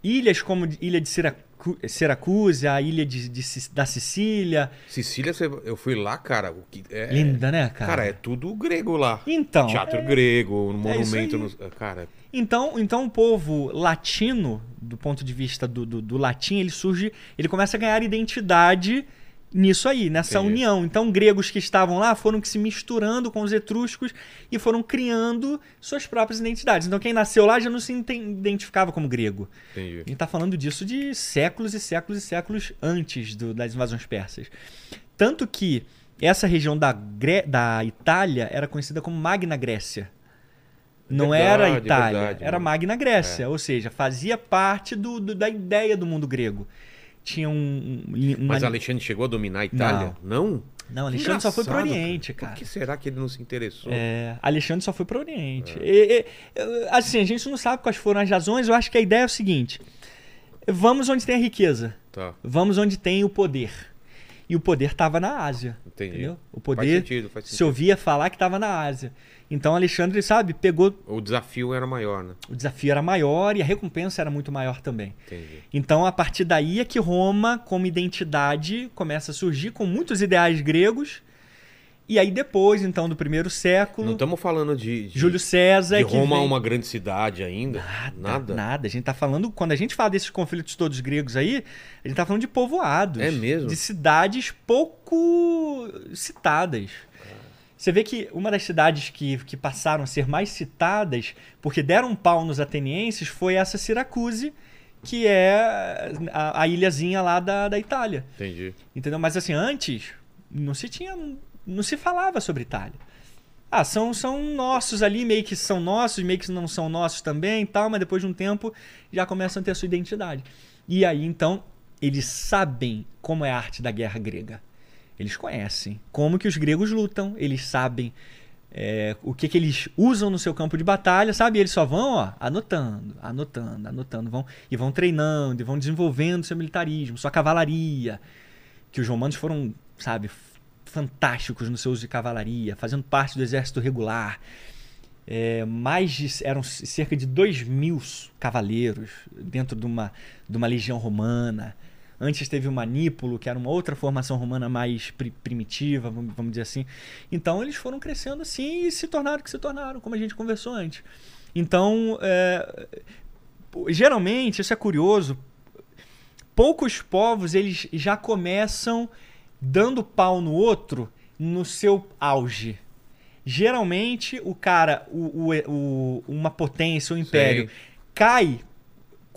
Ilhas como Ilha de Siracu Siracusa, a ilha de, de da Sicília. Sicília, eu fui lá, cara. O que, é, Linda, né, cara? Cara, é tudo grego lá. Então, Teatro grego, um é monumento. no- Cara, Então, então o povo latino, do ponto de vista do, do, do latim, ele surge, ele começa a ganhar identidade nisso aí, nessa Entendi. união. Então, gregos que estavam lá foram que se misturando com os etruscos e foram criando suas próprias identidades. Então, quem nasceu lá já não se identificava como grego. entendi. A gente está falando disso de séculos e séculos e séculos antes do- das invasões persas. Tanto que essa região da, Gré- da Itália era conhecida como Magna Grécia. Não era Verdade, Itália, verdade, era? Magna Grécia, ou seja, fazia parte do, do- da ideia do mundo grego. Tinha um. um- uma- Mas Alexandre chegou a dominar a Itália? Não? Não, Alexandre só foi pro Oriente, cara. Por que será que ele não se interessou? É, Alexandre só foi pro Oriente. E- e- e, assim, a gente não sabe quais foram as razões. Eu acho que a ideia é o seguinte: vamos onde tem a riqueza, Tá, vamos onde tem o poder. E o poder estava na Ásia. entendi. Entendeu? O Faz poder sentido, faz se sentido. ouvia falar que estava na Ásia. Então Alexandre, sabe, pegou. O desafio era maior, né? O desafio era maior e a recompensa era muito maior também. Entendi. Então, a partir daí é que Roma, como identidade, começa a surgir com muitos ideais gregos. E aí, depois, então, do primeiro século, Não estamos falando de, de, Júlio César. de Roma vem- uma grande cidade ainda. Nada. Nada. A gente tá falando, quando a gente fala desses conflitos todos gregos aí, a gente tá falando de povoados. É mesmo? De cidades pouco citadas. Você vê que uma das cidades que, que passaram a ser mais citadas, porque deram um pau nos atenienses, foi essa Siracuse, que é a, a ilhazinha lá da, da Itália. Entendi. Entendeu? Mas assim, antes não se tinha. não se falava sobre Itália. Ah, são, são nossos ali, meio que são nossos, meio que não são nossos também e tal, mas depois de um tempo já começam a ter a sua identidade. E aí, então, eles sabem como é a arte da guerra grega. Eles conhecem como que os gregos lutam, eles sabem é, o que, que eles usam no seu campo de batalha, sabe? E eles só vão ó, anotando, anotando, anotando, vão e vão treinando, e vão desenvolvendo seu militarismo, sua cavalaria, que os romanos foram, sabe, fantásticos no seu uso de cavalaria, fazendo parte do exército regular. É, mais de, eram cerca de 2 mil cavaleiros dentro de uma, de uma legião romana. Antes teve o Manípulo, que era uma outra formação romana mais pri- primitiva, vamos, dizer assim. Então eles foram crescendo assim e se tornaram o que se tornaram, como a gente conversou antes. Então, é, geralmente, isso é curioso, poucos povos eles já começam dando pau no outro no seu auge. Geralmente, o cara, o, o- o- uma potência, um império, Sei. cai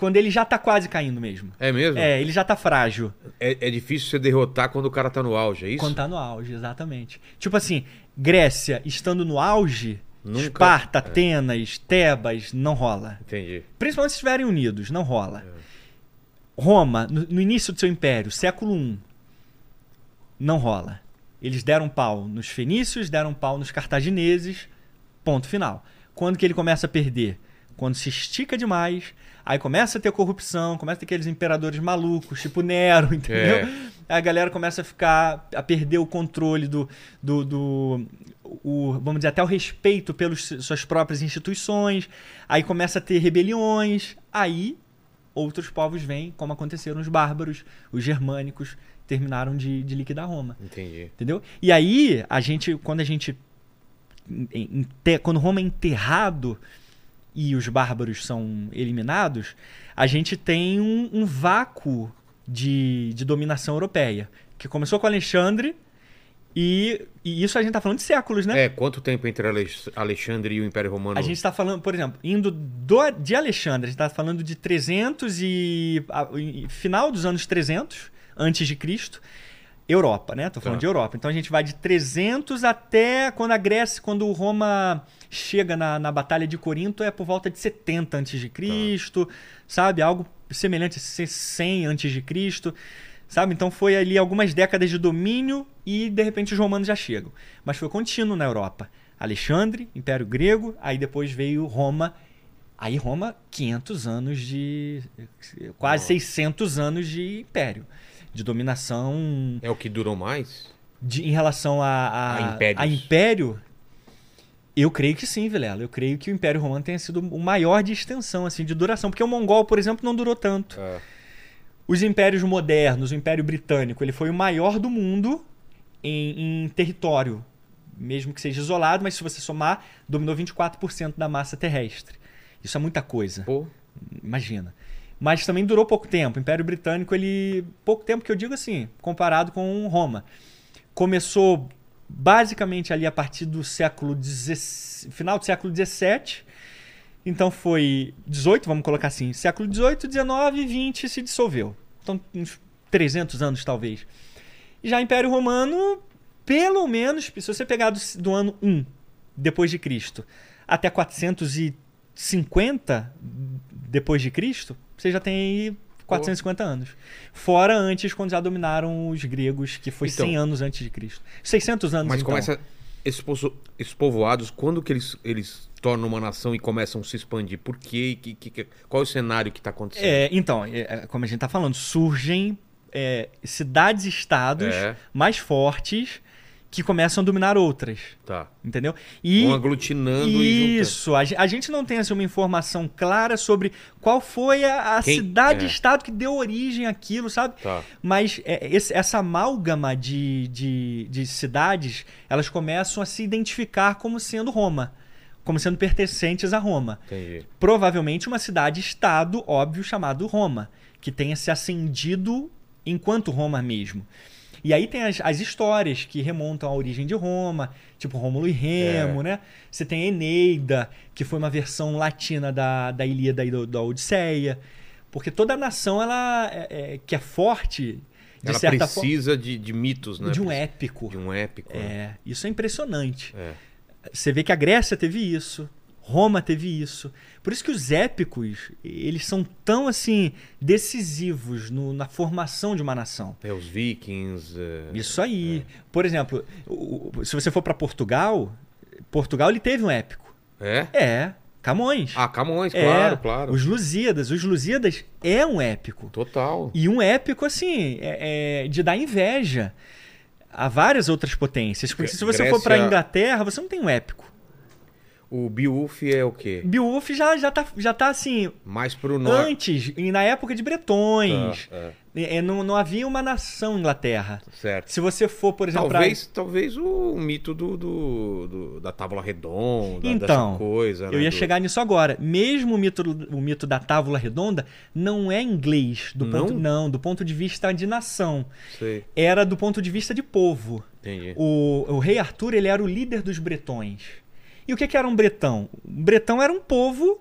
quando ele já tá quase caindo mesmo. É mesmo? É, ele já tá frágil. É, é difícil você derrotar quando o cara tá no auge, é isso? Quando tá no auge, exatamente. Tipo assim, Grécia estando no auge, Nunca- Esparta, é. Atenas, Tebas, não rola. Entendi. Principalmente se estiverem unidos, não rola. Roma, no, no início do seu império, século I, não rola. Eles deram pau nos fenícios, deram pau nos cartagineses, ponto final. Quando que ele começa a perder? Quando se estica demais, aí começa a ter corrupção, começa a ter aqueles imperadores malucos, tipo Nero, entendeu? É. Aí a galera começa a ficar, a perder o controle do, do, do- o, vamos dizer, até o respeito pelas suas próprias instituições. Aí começa a ter rebeliões. Aí outros povos vêm, como aconteceram os bárbaros, os germânicos, terminaram de, de liquidar Roma. Entendi. Entendeu? E aí, a gente, quando a gente. Quando Roma é enterrado e os bárbaros são eliminados, a gente tem um, um vácuo de, de dominação europeia. Que começou com Alexandre, e, e isso a gente tá falando de séculos, né? É, quanto tempo entre Alex- Alexandre e o Império Romano? A gente está falando, por exemplo, indo do, de Alexandre, a gente está falando de 300 e. a- e final dos anos 300 antes de Cristo. Europa, né? Tô falando Tá. de Europa. Então a gente vai de 300 até quando a Grécia, quando Roma chega na, na Batalha de Corinto, é por volta de 70 antes de Cristo, sabe? Algo semelhante a 100 antes de Cristo, sabe? Então foi ali algumas décadas de domínio e de repente os romanos já chegam. Mas foi contínuo na Europa. Alexandre, Império Grego, aí depois veio Roma. Aí Roma, 500 anos de. quase 600 anos de império. De dominação É o que durou mais? de- em relação a, a, A impérios. a império, eu creio que sim, Vilela. Eu creio que o Império Romano tenha sido o maior de extensão, assim, de duração. Porque o Mongol, por exemplo, não durou tanto. É. Os impérios modernos, o Império Britânico, ele foi o maior do mundo em, em território. Mesmo que seja isolado, mas se você somar, dominou 24% da massa terrestre. Isso é muita coisa. Pô, Imagina. Mas também durou pouco tempo. O Império Britânico, ele. Pouco tempo que eu digo assim, comparado com Roma. Começou basicamente ali a partir do século final do século XVII. Então foi 18, vamos colocar assim, século XVIII, XIX e XX se dissolveu. Então uns 300 anos talvez. Já o Império Romano, pelo menos, se você pegar do, do ano 1 depois de Cristo até 450 depois de Cristo, você já tem aí 450 anos. Fora antes, quando já dominaram os gregos, que foi Então. 100 anos antes de Cristo. 600 anos, mas então. começa. Esses, esses povoados, quando que eles, eles tornam uma nação e começam a se expandir? Por quê? Que, que, que- qual é o cenário que está acontecendo? É, então, é, é, como a gente está falando, surgem é, cidades-estados É. mais fortes que começam a dominar outras, Tá. entendeu? E Vão aglutinando e juntando. Isso, a, ge- a gente não tem assim, uma informação clara sobre qual foi a, a cidade-estado que deu origem àquilo, sabe? Tá. Mas é, esse- essa amálgama de, de, de cidades, elas começam a se identificar como sendo Roma, como sendo pertencentes a Roma. Entendi. Provavelmente uma cidade-estado, óbvio, chamado Roma, que tenha se acendido enquanto Roma mesmo. E aí tem as, as histórias que remontam à origem de Roma, tipo Rômulo e Remo, É. né? Você tem a Eneida, que foi uma versão latina da, da Ilíada e do- da Odisseia. Porque toda nação ela é- é- que é forte, de Ela forma, precisa de, de mitos, né? de um épico. De um épico. né? É, isso é impressionante. É. Você vê que a Grécia teve isso, Roma teve isso. Por isso que os épicos, eles são tão assim decisivos no- na formação de uma nação. É, os vikings. é, Isso aí. Por exemplo, se você for para Portugal, Portugal ele teve um épico. É? É, Camões. Ah, Camões, é, claro, claro. Os Lusíadas. Os Lusíadas é um épico. Total. E um épico, assim, é- é de dar inveja a várias outras potências. Porque se você for para Grécia- Inglaterra, você não tem um épico. O Beowulf é o quê? Beowulf já, já, tá, já tá assim, Mais pro norte. antes, e na época de bretões. é, É, é, não, não havia uma nação Inglaterra. certo. Se você for, por exemplo, pra- Talvez, talvez o mito do, do- do- da tábua redonda, Então, coisa. eu né, ia do- chegar nisso agora. Mesmo o mito, o mito da tábua redonda não é inglês, do Não? ponto, não, do ponto de vista de nação. Sei, Era do ponto de vista de povo. entendi. O, o rei Arthur ele era o líder dos bretões. E o que, que era um bretão? Um bretão era um povo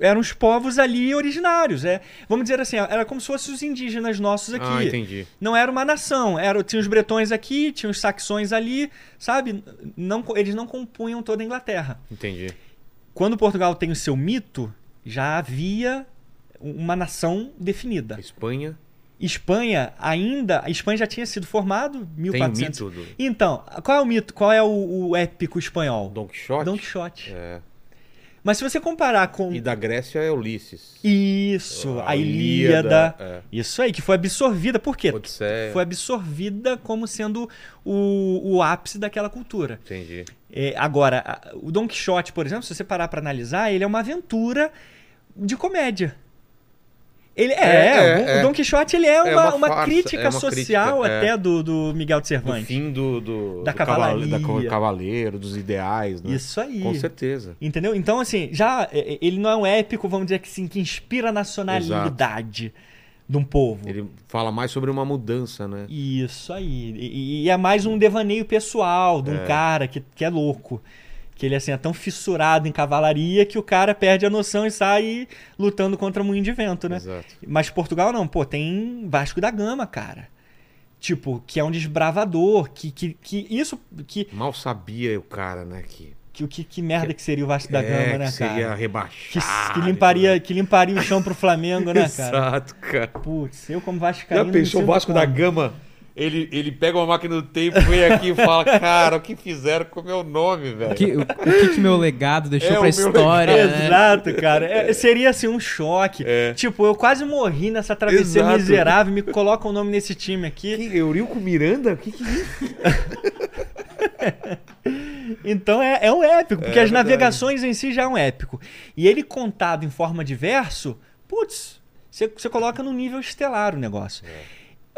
eram os povos ali originários. É, vamos dizer assim, era como se fossem os indígenas nossos aqui. Ah, entendi. Não era uma nação, era, tinha os bretões aqui, tinha os saxões ali, sabe? Não, eles não compunham toda a Inglaterra. Entendi. Quando Portugal tem o seu mito, já havia uma nação definida. Espanha Espanha ainda, a Espanha já tinha sido formado tem o 1400. mito do Então, qual é o mito? Qual é o, o épico espanhol? Don Quixote. Don Quixote. É. Mas se você comparar com E da Grécia é Ulisses. isso, A a Ilíada, Ilíada, é. isso aí que foi absorvida, por quê? Odisseia. Foi absorvida como sendo o, o ápice daquela cultura. Entendi. É, agora, o Don Quixote, por exemplo, se você parar pra analisar, ele é uma aventura de comédia. Ele é, É, é, o, o é. Dom Quixote ele é uma, uma uma crítica é uma social crítica, é. até do, do Miguel de Do Cervantes. fim do, do, Da do da cavalaria. co- cavaleiro, dos ideais, né? Isso aí. Com certeza. Entendeu? Então, assim, já é, é, ele não é um épico, vamos dizer que sim, que inspira a nacionalidade de um povo. Ele fala mais sobre uma mudança, né? Isso aí. E, e é mais um devaneio pessoal de um É. cara que, que é louco. Que ele assim, é tão fissurado em cavalaria que o cara perde a noção e sai lutando contra moinho de vento, né? Exato. Mas Portugal não, pô, tem Vasco da Gama, cara. Tipo, que é um desbravador, que, que, que isso, que, Mal sabia o cara, né? Que, que, que, que merda que seria o Vasco da é, Gama, né, que seria cara? Que, rebaixado. que limparia, que limparia o chão pro Flamengo, né, cara? Exato, cara. Putz, eu como Já vascaíno... pensou o Vasco da. Gama? Ele, ele pega uma máquina do tempo, vem aqui e fala, cara, o que fizeram com o meu nome, velho? O que, o, o que que meu legado deixou É, pra história, né? Exato, cara. É, seria assim um choque. É. Tipo, eu quase morri nessa travessia Exato. miserável. Me coloca o nome nesse time aqui. Que, Eurico Miranda? O que que é isso? Então é, é um épico, porque É as verdade. navegações em si já é um épico. E ele contado em forma de verso, putz, você você coloca no nível estelar o negócio.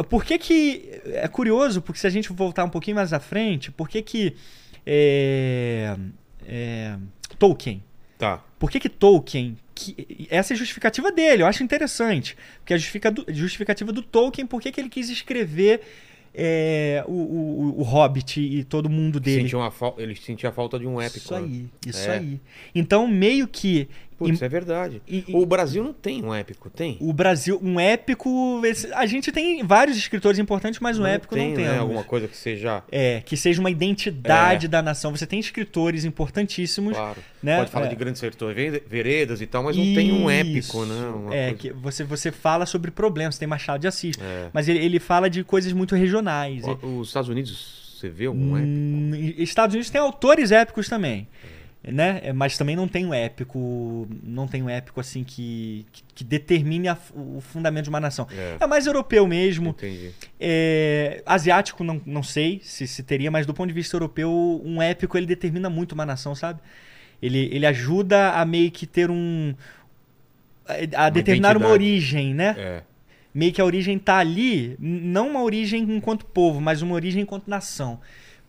Por que que... É curioso, porque se a gente voltar um pouquinho mais à frente, por que que... é, é, Tolkien... Tá. Por que, que Tolkien. Que, essa é a justificativa dele, eu acho interessante. Porque a justificativa do Tolkien, por que, que ele quis escrever é, o, o, o Hobbit e todo mundo dele. Sentia uma fal- Ele sentia falta de um épico. isso né? aí, isso É. aí. Então, meio que. Putz, em- é verdade. e- e- O Brasil não tem um épico, tem? o Brasil, um épico. esse- a gente tem vários escritores importantes, mas um épico não tem. né? Alguma coisa que seja. É, que seja uma identidade da nação. Você tem escritores importantíssimos. Claro. né? Pode falar É. de grandes sertões, vere- veredas e tal, mas não tem um épico, né? Isso. Uma é, coisa- que você, você fala sobre problemas, tem Machado de Assis. É. Mas ele, ele fala de coisas muito regionais. O- Os Estados Unidos, você vê algum épico? Hum, e- Estados Unidos tem autores épicos também. Né? É, Mas também não tem um épico. Não tem um épico assim que, que, que determine a o fundamento de uma nação. É. É mais europeu mesmo. Entendi. É, asiático, não, não sei se, se teria, mas do ponto de vista europeu, um épico ele determina muito uma nação, sabe? Ele, ele ajuda a meio que ter um. a, a determinar uma origem, né? É. Meio que a origem tá ali, não uma origem enquanto povo, mas uma origem enquanto nação.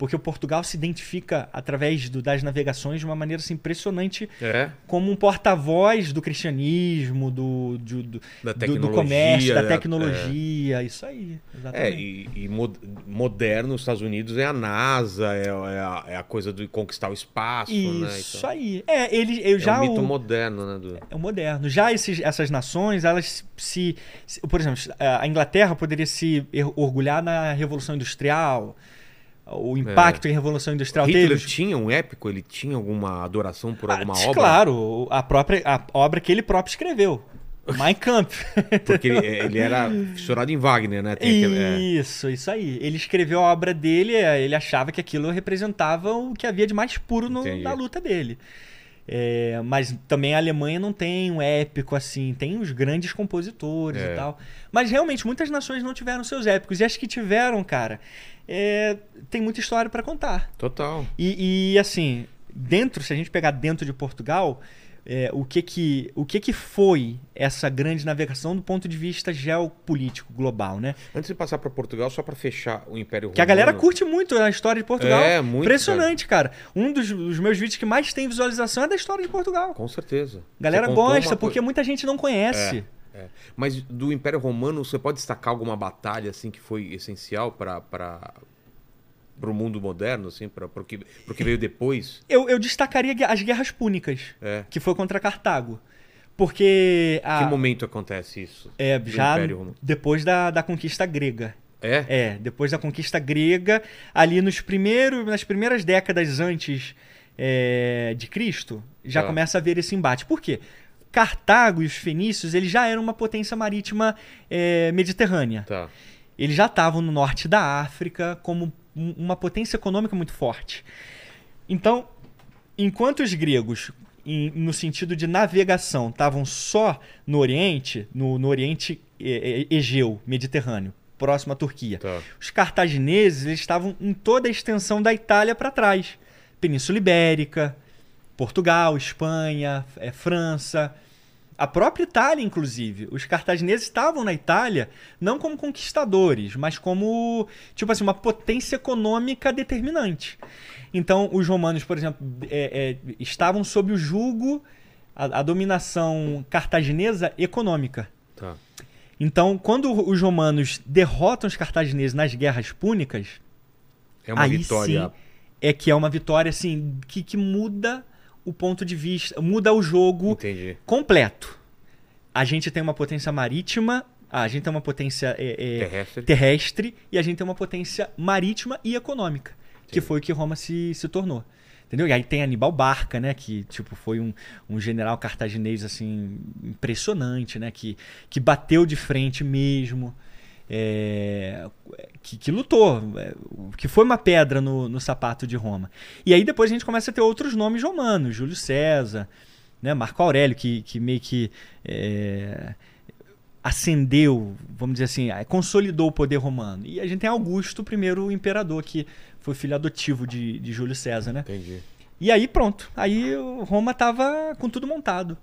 Porque o Portugal se identifica através do- das navegações de uma maneira assim, impressionante É. como um porta-voz do cristianismo, do, do, do, Da do- comércio, da é- tecnologia, isso aí. É, Exatamente. e, e mo- moderno, os Estados Unidos é a NASA, é, é a, é a coisa de conquistar o espaço, né? Isso Então, aí. É, ele, eu já é um mito o- moderno, né? Do... É o moderno. Já esses- essas nações, elas se, se- Por exemplo, a Inglaterra poderia se er- orgulhar na Revolução Industrial, o impacto em Revolução Industrial É. Hitler teve. tinha um épico? Ele tinha alguma adoração por Ah, alguma t- obra? Claro, a própria a obra que ele próprio escreveu. Mein Kampf. Porque ele, ele era fissurado em Wagner, né? Aquele- é. Isso, isso aí. Ele escreveu a obra dele, eh, ele achava que aquilo representava o que havia de mais puro no- na luta dele. É, mas também a Alemanha não tem um épico assim, tem os grandes compositores É. e tal. Mas realmente muitas nações não tiveram seus épicos. E as que tiveram, cara, é, tem muita história para contar. Total. E, e, assim, dentro, se a gente pegar dentro de Portugal, é, o, que que, o que que foi essa grande navegação do ponto de vista geopolítico global, né? Antes de passar para Portugal, só para fechar o Império Romano. Que a galera curte muito a história de Portugal. É, muito, Impressionante, cara. Um dos, dos meus vídeos que mais tem visualização é da história de Portugal. Com certeza. Galera gosta, porque muita gente não conhece. É. Mas do Império Romano, você pode destacar alguma batalha assim que foi essencial para para o mundo moderno, assim, para o que, pro que veio depois? Eu, eu destacaria as guerras púnicas. É. que foi contra Cartago. Porque a, Que momento acontece isso? é, já depois da, da conquista grega. É? É, depois da conquista grega, ali nos primeiros, nas primeiras décadas antes é, de Cristo, já Tá. começa a haver esse embate. Por quê? Cartago e os fenícios, eles já eram uma potência marítima é, mediterrânea. Tá. Eles já estavam no norte da África como uma potência econômica muito forte. Então, enquanto os gregos, em- no sentido de navegação, estavam só no Oriente, no, no Oriente é, é, Egeu, Mediterrâneo, próximo à Turquia, Tá. os cartagineses eles estavam em toda a extensão da Itália para trás. Península Ibérica, Portugal, Espanha, eh, França. A própria Itália, inclusive. Os cartagineses estavam na Itália não como conquistadores, mas como, tipo assim, uma potência econômica determinante. Então, os romanos, por exemplo, eh, eh, estavam sob o jugo, a, a dominação cartaginesa econômica. Tá. Então, quando os romanos derrotam os cartagineses nas guerras púnicas, É uma aí vitória. sim é que é uma vitória assim que, que muda o ponto de vista, muda o jogo Entendi. completo. A gente tem uma potência marítima, a gente tem uma potência é, é, Terrestre. terrestre e a gente tem uma potência marítima e econômica, que foi o que Roma se, se tornou. Entendeu? E aí tem Aníbal Barca, né? Que tipo, foi um, um general cartaginês assim, impressionante, né? Que, que bateu de frente mesmo. É, que, que lutou, é, que foi uma pedra no, no sapato de Roma. E aí depois a gente começa a ter outros nomes romanos, Júlio César, né, Marco Aurélio, que, que meio que é, acendeu, vamos dizer assim, eh, consolidou o poder romano. E a gente tem Augusto, o primeiro imperador, que foi filho adotivo de, de Júlio César, né? Entendi. E aí pronto, aí Roma tava com tudo montado.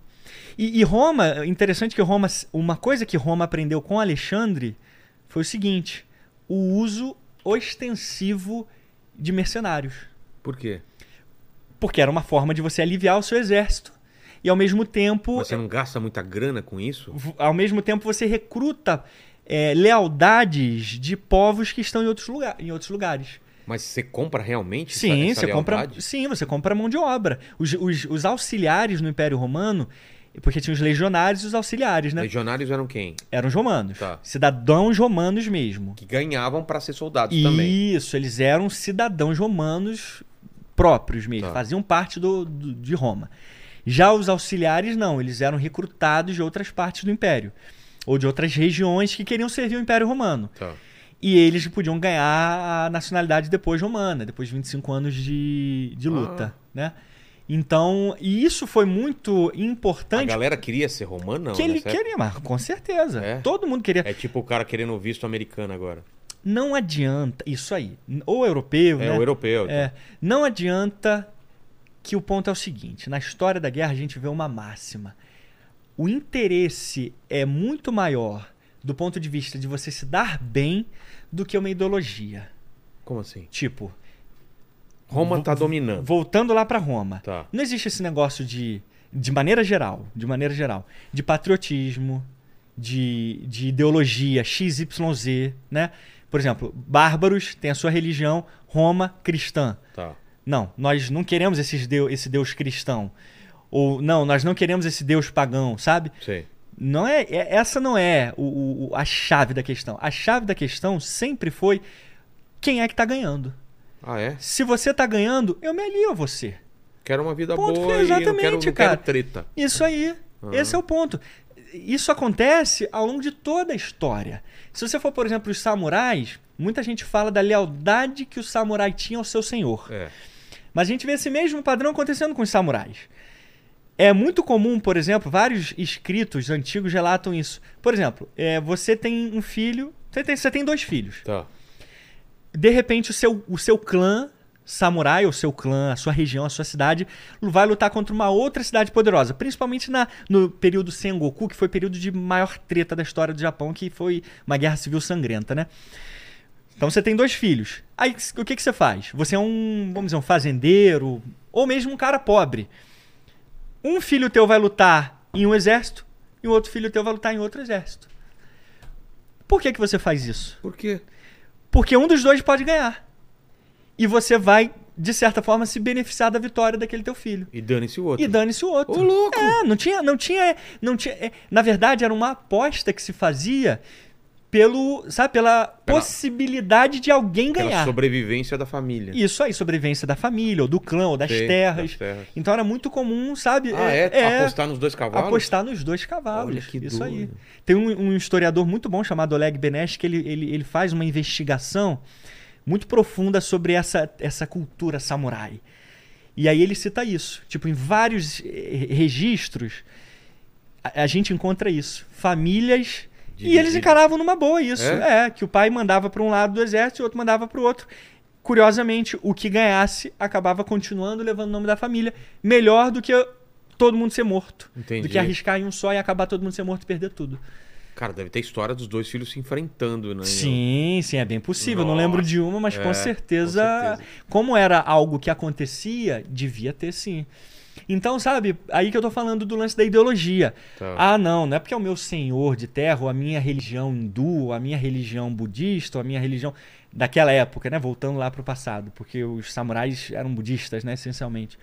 E, e Roma, interessante que Roma, uma coisa que Roma aprendeu com Alexandre foi o seguinte: o uso ostensivo de mercenários. Por quê? Porque era uma forma de você aliviar o seu exército e ao mesmo tempo Você não gasta muita grana com isso? ao mesmo tempo você recruta é, lealdades de povos que estão em outros, lugar, em outros lugares. Mas você compra realmente essa- Sim, essa você compra, sim, você compra mão de obra. Os, os, os auxiliares no Império Romano, porque tinha os legionários e os auxiliares, né? Legionários eram quem? Eram os romanos. Tá. Cidadãos romanos mesmo. Que ganhavam pra ser soldados também. Isso, eles eram cidadãos romanos próprios mesmo, Tá. faziam parte do, do- de Roma. Já os auxiliares não, eles eram recrutados de outras partes do Império, ou de outras regiões que queriam servir o Império Romano. Tá. E eles podiam ganhar a nacionalidade depois romana, depois de 25 anos de, de luta, Ah. né? Então, e isso foi muito A importante. galera queria ser romano, não? que ele queria, mas com certeza. É? Todo mundo queria. É tipo o cara querendo o visto americano agora. Não adianta, isso aí, ou europeu, É né? o europeu. então. É, não adianta que o ponto é o seguinte: na história da guerra a gente vê uma máxima. O interesse é muito maior do ponto de vista de você se dar bem do que uma ideologia. Como assim? Tipo, Roma tá dominando. voltando lá pra Roma. Tá. Não existe esse negócio de, de maneira geral, de maneira geral, de patriotismo, de, de ideologia XYZ, né? Por exemplo, bárbaros têm a sua religião, Roma cristã. Tá. Não, nós não queremos esses deu, esse Deus cristão. Ou não, nós não queremos esse Deus pagão, sabe? Sei. Não é, é- essa não é o, o- a chave da questão. A chave da questão sempre foi quem é que tá ganhando. Ah, é? Se você tá ganhando, eu me alio a você. Quero uma vida Ponto, boa e não quero, exatamente, não cara. quero treta. Isso aí. Ah. Esse é o ponto. Isso acontece ao longo de toda a história. Se você for, por exemplo, os samurais, muita gente fala da lealdade que o samurai tinha ao seu senhor. É. Mas a gente vê esse mesmo padrão acontecendo com os samurais. É muito comum, por exemplo, vários escritos antigos relatam isso. Por exemplo, é, você tem um filho, você tem, você tem dois filhos. Tá. De repente, o seu, o seu clã samurai, o seu clã, a sua região, a sua cidade, vai lutar contra uma outra cidade poderosa. Principalmente na, no período Sengoku, que foi o período de maior treta da história do Japão, que foi uma guerra civil sangrenta, né? Então você tem dois filhos. Aí o que, que você faz? Você é um, vamos dizer, um fazendeiro, ou mesmo um cara pobre. Um filho teu vai lutar em um exército e o outro filho teu vai lutar em outro exército. Por que, que você faz isso? Por quê? Porque um dos dois pode ganhar. E você vai de certa forma, se beneficiar da vitória daquele teu filho. E dane-se o outro. E dane-se o outro. Ô, louco! É, não tinha, não tinha, não tinha. é, na verdade, era uma aposta que se fazia pelo, sabe, pela, Pela- possibilidade de alguém ganhar. sobrevivência da família. Isso aí, sobrevivência da família, ou do clã, ou das Sei, terras. das terras. Então era muito comum, sabe? Ah, é? Apostar nos dois cavalos? apostar nos dois cavalos. Olha que Isso aí. doido. Tem um, um historiador muito bom chamado Oleg Benesch que ele, ele, ele faz uma investigação muito profunda sobre essa, essa cultura samurai. E aí ele cita isso. Tipo, em vários eh, registros, a, a gente encontra isso. Famílias. E eles encaravam numa boa isso. É? É? que o pai mandava para um lado do exército e o outro mandava para o outro. Curiosamente, o que ganhasse acabava continuando levando o nome da família. Melhor do que todo mundo ser morto. Entendi. Do que arriscar em um só e acabar todo mundo ser morto e perder tudo. Cara, deve ter história dos dois filhos se enfrentando, né? Sim, sim, é bem possível. Não Nossa. lembro de uma, mas É, com, certeza, com certeza. Como era algo que acontecia, devia ter sim. Então, sabe, aí que eu tô falando do lance da ideologia. Tá. Ah, não, não é porque é o meu senhor de terra, ou a minha religião hindu, ou a minha religião budista, ou a minha religião daquela época, né? Voltando lá pro passado, porque os samurais eram budistas, né, essencialmente.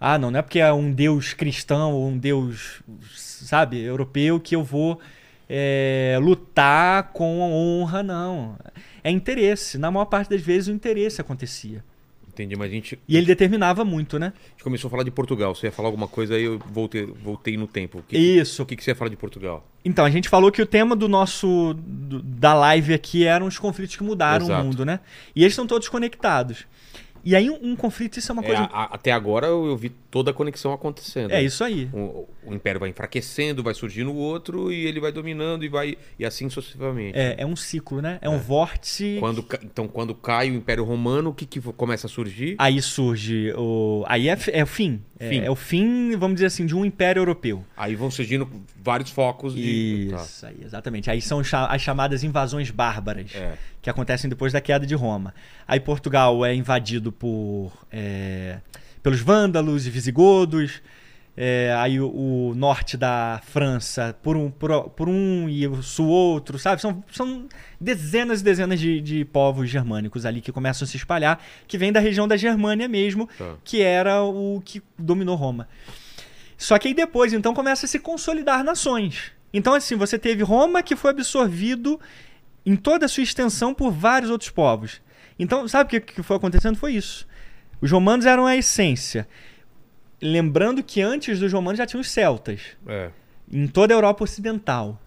Ah, não, não é porque é um deus cristão ou um deus, sabe, europeu que eu vou é, lutar com honra, não. É interesse. Na maior parte das vezes o interesse acontecia. Entendi, mas a gente, E ele determinava muito, né? a gente começou a falar de Portugal. Você ia falar alguma coisa aí eu voltei, voltei no tempo. O que, Isso. O que, que você ia falar de Portugal? Então, a gente falou que o tema do nosso do- da live aqui eram os conflitos que mudaram Exato. o mundo, né? E eles estão todos conectados. E aí um, um conflito, isso é uma É, coisa. a- até agora eu, eu vi toda a conexão acontecendo. É isso aí. O, o império vai enfraquecendo, vai surgindo o outro e ele vai dominando e vai e assim sucessivamente. É, é um ciclo, né? É um vórtice. Quando, então, quando cai o Império Romano, o que, que começa a surgir? Aí surge o. Aí é, é o fim. É- Fim. É, o fim, vamos dizer assim, de um império europeu. Aí vão surgindo vários focos de. tá. Isso, aí, exatamente. Aí são as chamadas invasões bárbaras, É. que acontecem depois da queda de Roma. Aí Portugal é invadido por é, pelos vândalos e visigodos. É, aí o, o norte da França por um, por, por um e o sul outro, sabe? São, são dezenas e dezenas de, de povos germânicos ali que começam a se espalhar, que vem da região da Germânia mesmo, Tá. que era o que dominou Roma. Só que aí depois, então, começa a se consolidar nações. Então, assim, você teve Roma que foi absorvido em toda a sua extensão por vários outros povos. Então, sabe o que, que foi acontecendo? Foi isso. Os romanos eram a essência. Lembrando que antes dos romanos já tinham os celtas É. em toda a Europa Ocidental.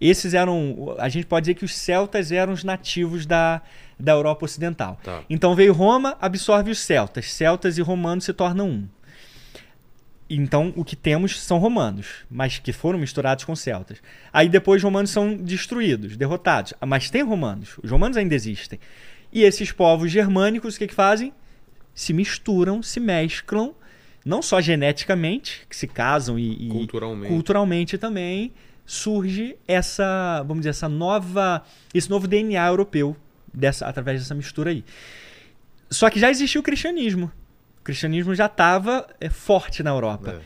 Esses eram. A gente pode dizer que os celtas eram os nativos da, da Europa Ocidental. Tá. Então veio Roma, absorve os celtas. Celtas e romanos se tornam um. Então o que temos são romanos, mas que foram misturados com celtas. Aí depois os romanos são destruídos, derrotados. Mas tem romanos, os romanos ainda existem. E esses povos germânicos o que, que fazem? Se misturam, se mesclam, não só geneticamente, que se casam e, e Culturalmente. culturalmente também surge essa, vamos dizer, essa nova, esse novo DNA europeu dessa, através dessa mistura aí. Só que já existia o cristianismo. O cristianismo já estava forte na Europa. É.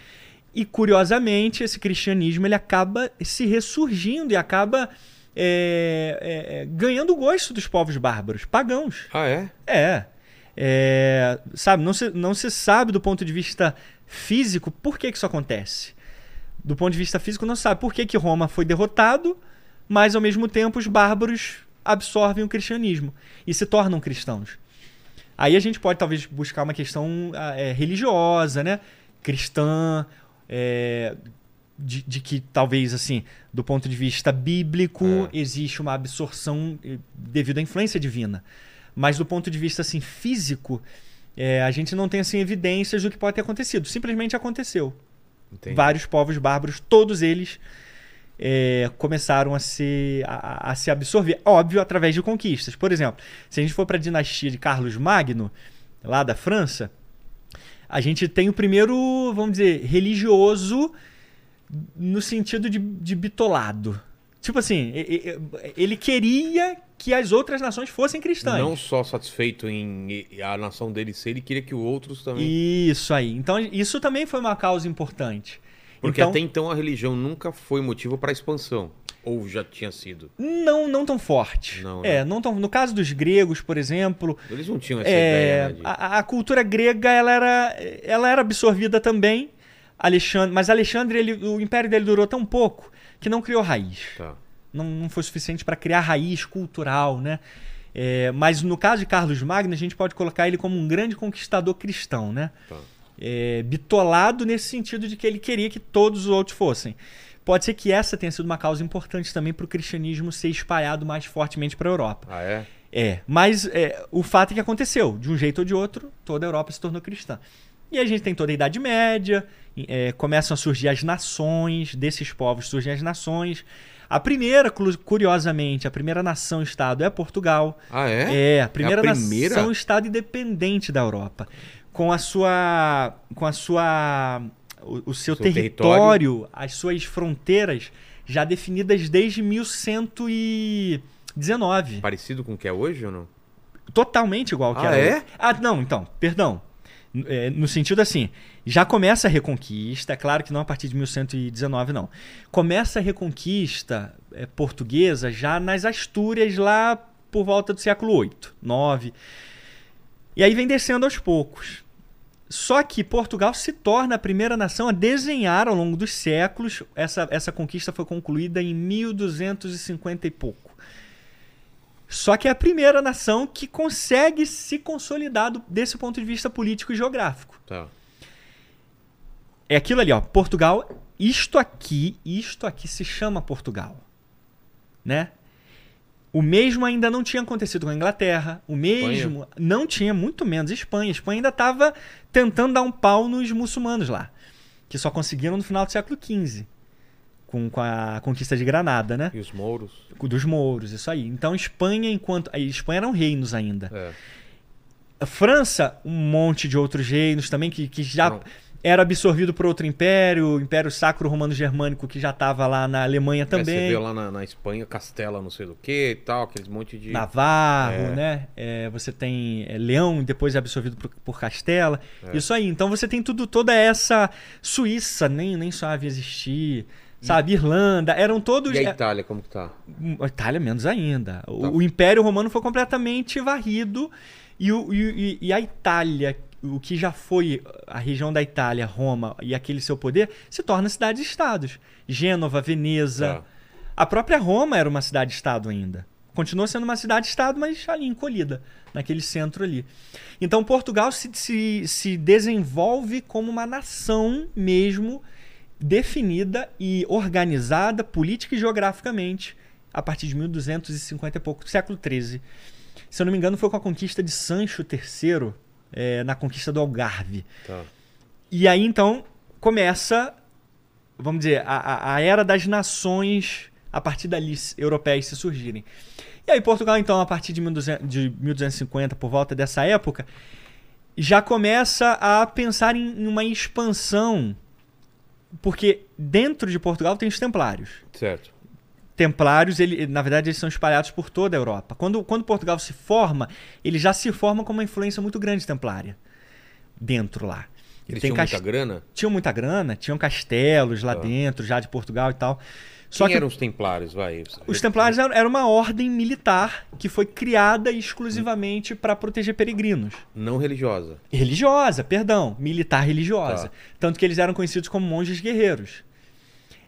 E curiosamente, esse cristianismo ele acaba se ressurgindo e acaba é, é, é, ganhando o gosto dos povos bárbaros, pagãos. Ah, é? É. É, sabe, não se, não se sabe do ponto de vista físico por que, que isso acontece. Do ponto de vista físico, não se sabe por que, que Roma foi derrotado, mas ao mesmo tempo os bárbaros absorvem o cristianismo e se tornam cristãos. Aí a gente pode talvez buscar uma questão ah, é, religiosa, né? Cristã, é, de, de que talvez assim, do ponto de vista bíblico, É. existe uma absorção eh, devido à influência divina. Mas do ponto de vista assim físico, é, a gente não tem assim evidências do que pode ter acontecido. Simplesmente aconteceu. Entendi. Vários povos bárbaros, todos eles é, começaram a se, a, a se absorver. Óbvio, através de conquistas. Por exemplo, se a gente for para a dinastia de Carlos Magno, lá da França, a gente tem o primeiro, vamos dizer, religioso no sentido de, de bitolado. Tipo assim, ele queria que as outras nações fossem cristãs. Não só satisfeito em a nação dele ser, ele queria que os outros também. Isso aí. Então, isso também foi uma causa importante. Porque então, até então a religião nunca foi motivo para expansão. Ou já tinha sido? Não, não tão forte. Não, é, né? não tão. No caso dos gregos, por exemplo, Eles não tinham essa é, ideia, né? de- a, a cultura grega ela era, ela era absorvida também. Alexandre, mas Alexandre, ele, o império dele durou tão pouco que não criou raiz. Tá. Não, não foi suficiente para criar raiz cultural, né? É, mas no caso de Carlos Magno, a gente pode colocar ele como um grande conquistador cristão, né? Tá. É, bitolado nesse sentido de que ele queria que todos os outros fossem. Pode ser que essa tenha sido uma causa importante também para o cristianismo ser espalhado mais fortemente para a Europa. Ah, é? É, mas é, o fato é que aconteceu. De um jeito ou de outro, toda a Europa se tornou cristã. E a gente tem toda a Idade Média, é, começam a surgir as nações, desses povos surgem as nações. A primeira, curiosamente, a primeira nação-estado é Portugal. Ah, é? É, a primeira, primeira? nação-estado independente da Europa. Com a sua. Com a sua. O, o seu, Seu território, as suas fronteiras já definidas desde 1119. Parecido com o que é hoje ou não? Totalmente igual ao que Ah, era. é? hoje. Ah, não, então, perdão. É, no sentido assim, já começa a reconquista, é claro que não a partir de 1119, não. Começa a reconquista é, portuguesa já nas Astúrias, lá por volta do século 8, 9. E aí vem descendo aos poucos. Só que Portugal se torna a primeira nação a desenhar ao longo dos séculos. Essa, essa conquista foi concluída em 1250 e pouco. Só que é a primeira nação que consegue se consolidar do- desse ponto de vista político e geográfico. Tá. É aquilo ali, ó. Portugal, isto aqui, isto aqui se chama Portugal. Né? O mesmo ainda não tinha acontecido com a Inglaterra. O mesmo não tinha, muito menos Espanha. A Espanha ainda estava tentando dar um pau nos muçulmanos lá. Que só conseguiram no final do século XV. Com, com a conquista de Granada, né? E os mouros? Dos mouros, isso aí. Então, Espanha, enquanto. A Espanha eram reinos ainda. É. França, um monte de outros reinos também, que, que já Foram- era absorvido por outro império, o Império Sacro Romano Germânico, que já estava lá na Alemanha É, você também. vê lá na, na Espanha, Castela, não sei do que e tal, aqueles monte de. Navarro, É. né? É, você tem é, Leão, depois é absorvido por, por Castela. É. Isso aí. Então você tem tudo, toda essa Suíça, nem, nem só havia existir. Sabe, Irlanda, eram todos. E a é, Itália, como que tá? A Itália menos ainda. O, Tá. o Império Romano foi completamente varrido e, o- e- e a Itália, o que já foi a região da Itália, Roma e aquele seu poder, se torna cidades-estados. Gênova, Veneza. Tá. A própria Roma era uma cidade-estado ainda. Continuou sendo uma cidade-estado, mas ali encolhida, naquele centro ali. Então Portugal se, se, se desenvolve como uma nação mesmo definida e organizada política e geograficamente a partir de 1250 e pouco, século XIII. Se eu não me engano, foi com a conquista de Sancho III, eh, na conquista do Algarve. Tá. E aí então começa, vamos dizer, a, a- era das nações a partir dali europeias se surgirem. E aí Portugal então a partir de, 1200 de 1250 por volta dessa época já começa a pensar em, em uma expansão porque dentro de Portugal tem os templários. Certo. Templários, ele, na verdade, eles são espalhados por toda a Europa. Quando, quando Portugal se forma, ele já se forma com uma influência muito grande templária dentro lá. Ele Eles tem tinham cast- muita grana? tinham muita grana, tinham castelos lá Tá. dentro, já de Portugal e tal. Só Quem que eram os templários, vai? os templários eram, era uma ordem militar que foi criada exclusivamente para proteger peregrinos. Não religiosa. Religiosa, perdão, militar religiosa. Tá. Tanto que eles eram conhecidos como monges guerreiros.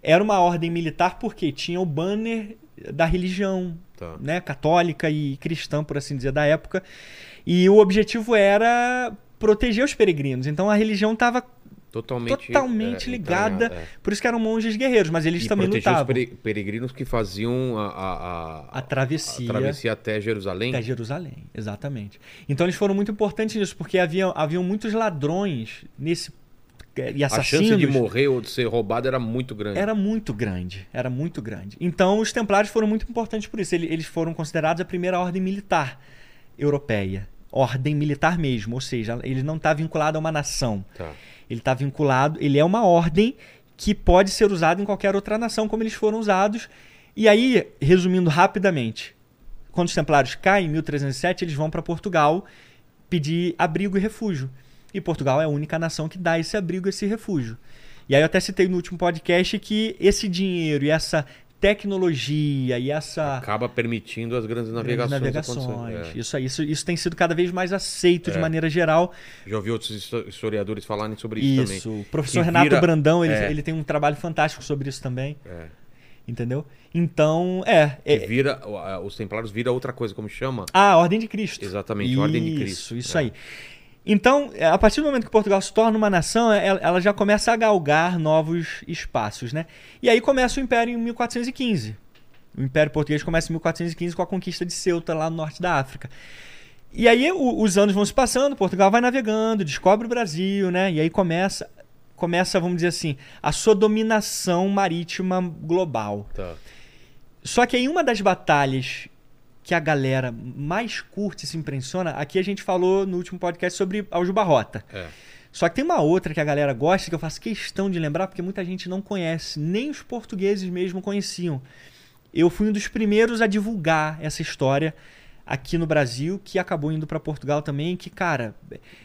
Era uma ordem militar porque tinha o banner da religião, Tá. né, católica e cristã, por assim dizer, da época. E o objetivo era proteger os peregrinos. Então a religião estava Totalmente, totalmente é, ligada. é. Por isso que eram monges guerreiros, mas eles E também os lutavam. pere- peregrinos que faziam a, a, a, A travessia. a travessia até Jerusalém. Até Jerusalém, exatamente. Então eles foram muito importantes nisso, porque havia, haviam muitos ladrões nesse eh, e A assassinos. chance de morrer ou de ser roubado era muito grande. Era muito grande, era muito grande. Então os templários foram muito importantes por isso. Ele- Eles foram considerados a primeira ordem militar europeia. Ordem militar mesmo, ou seja, ele não está vinculado a uma nação. Tá. Ele está vinculado, ele é uma ordem que pode ser usada em qualquer outra nação, como eles foram usados. E aí, resumindo rapidamente, quando os templários caem em 1307, eles vão para Portugal pedir abrigo e refúgio. E Portugal é a única nação que dá esse abrigo esse refúgio. E aí eu até citei no último podcast que esse dinheiro e essa tecnologia e essa Acaba permitindo as grandes grandes navegações. navegações. acontecerem. É. Isso, aí, isso, isso tem sido cada vez mais aceito de É. maneira geral. Já ouvi outros histo- historiadores falarem sobre isso, Isso. também. O professor Que Renato vira- Brandão, ele, é. ele tem um trabalho fantástico sobre isso também. É. Entendeu? Então, é. É vira, os templários vira outra coisa, como chama? ah, a Ordem de Cristo. Exatamente, a Ordem de Cristo. Isso, isso É. aí. Então, é, a partir do momento que Portugal se torna uma nação, é, ela ela já começa a galgar novos espaços, né? E aí começa o Império em 1415. O Império Português começa em 1415 com a conquista de Ceuta, lá no norte da África. E aí o- os anos vão se passando, Portugal vai navegando, descobre o Brasil, né? E aí começa, começa, vamos dizer assim, a sua dominação marítima global. Tá. Só que aí uma das batalhas que a galera mais curte e se impressiona, aqui a gente falou no último podcast sobre Aljubarrota. É. Só que tem uma outra que a galera gosta que eu faço questão de lembrar porque muita gente não conhece, nem os portugueses mesmo conheciam. Eu fui um dos primeiros a divulgar essa história aqui no Brasil, que acabou indo para Portugal também, que, cara,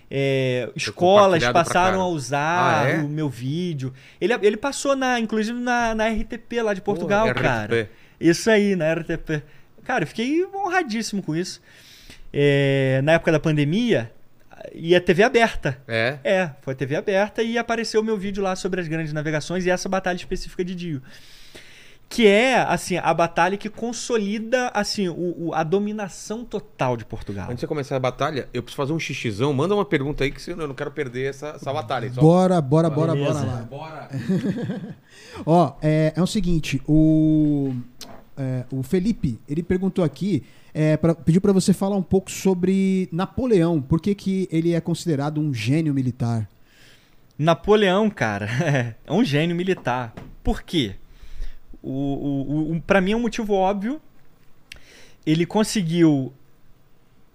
é, escolas passaram a usar Ah, é? o meu vídeo. Ele, ele passou, na, inclusive, na, na RTP lá de Portugal, Pô, RTP. cara. Isso aí, na RTP. Cara, eu fiquei honradíssimo com isso. É, na época da pandemia, ia TV aberta. É. É, foi a TV aberta e apareceu o meu vídeo lá sobre as grandes navegações e essa batalha específica de Dio. Que é, assim, a batalha que consolida, assim, o, o- a dominação total de Portugal. Antes de você começar a batalha, eu preciso fazer um xixizão. Manda uma pergunta aí que senão eu não quero perder essa, essa batalha. Só- Bora, bora, bora, Beleza. bora lá. Bora. Ó, é, é o seguinte, o, é, o Felipe, ele perguntou aqui, é, pra- pediu pra você falar um pouco sobre Napoleão. Por que, que ele é considerado um gênio militar? Napoleão, cara, é um gênio militar. Por quê? O, o, o, para mim é um motivo óbvio. Ele conseguiu.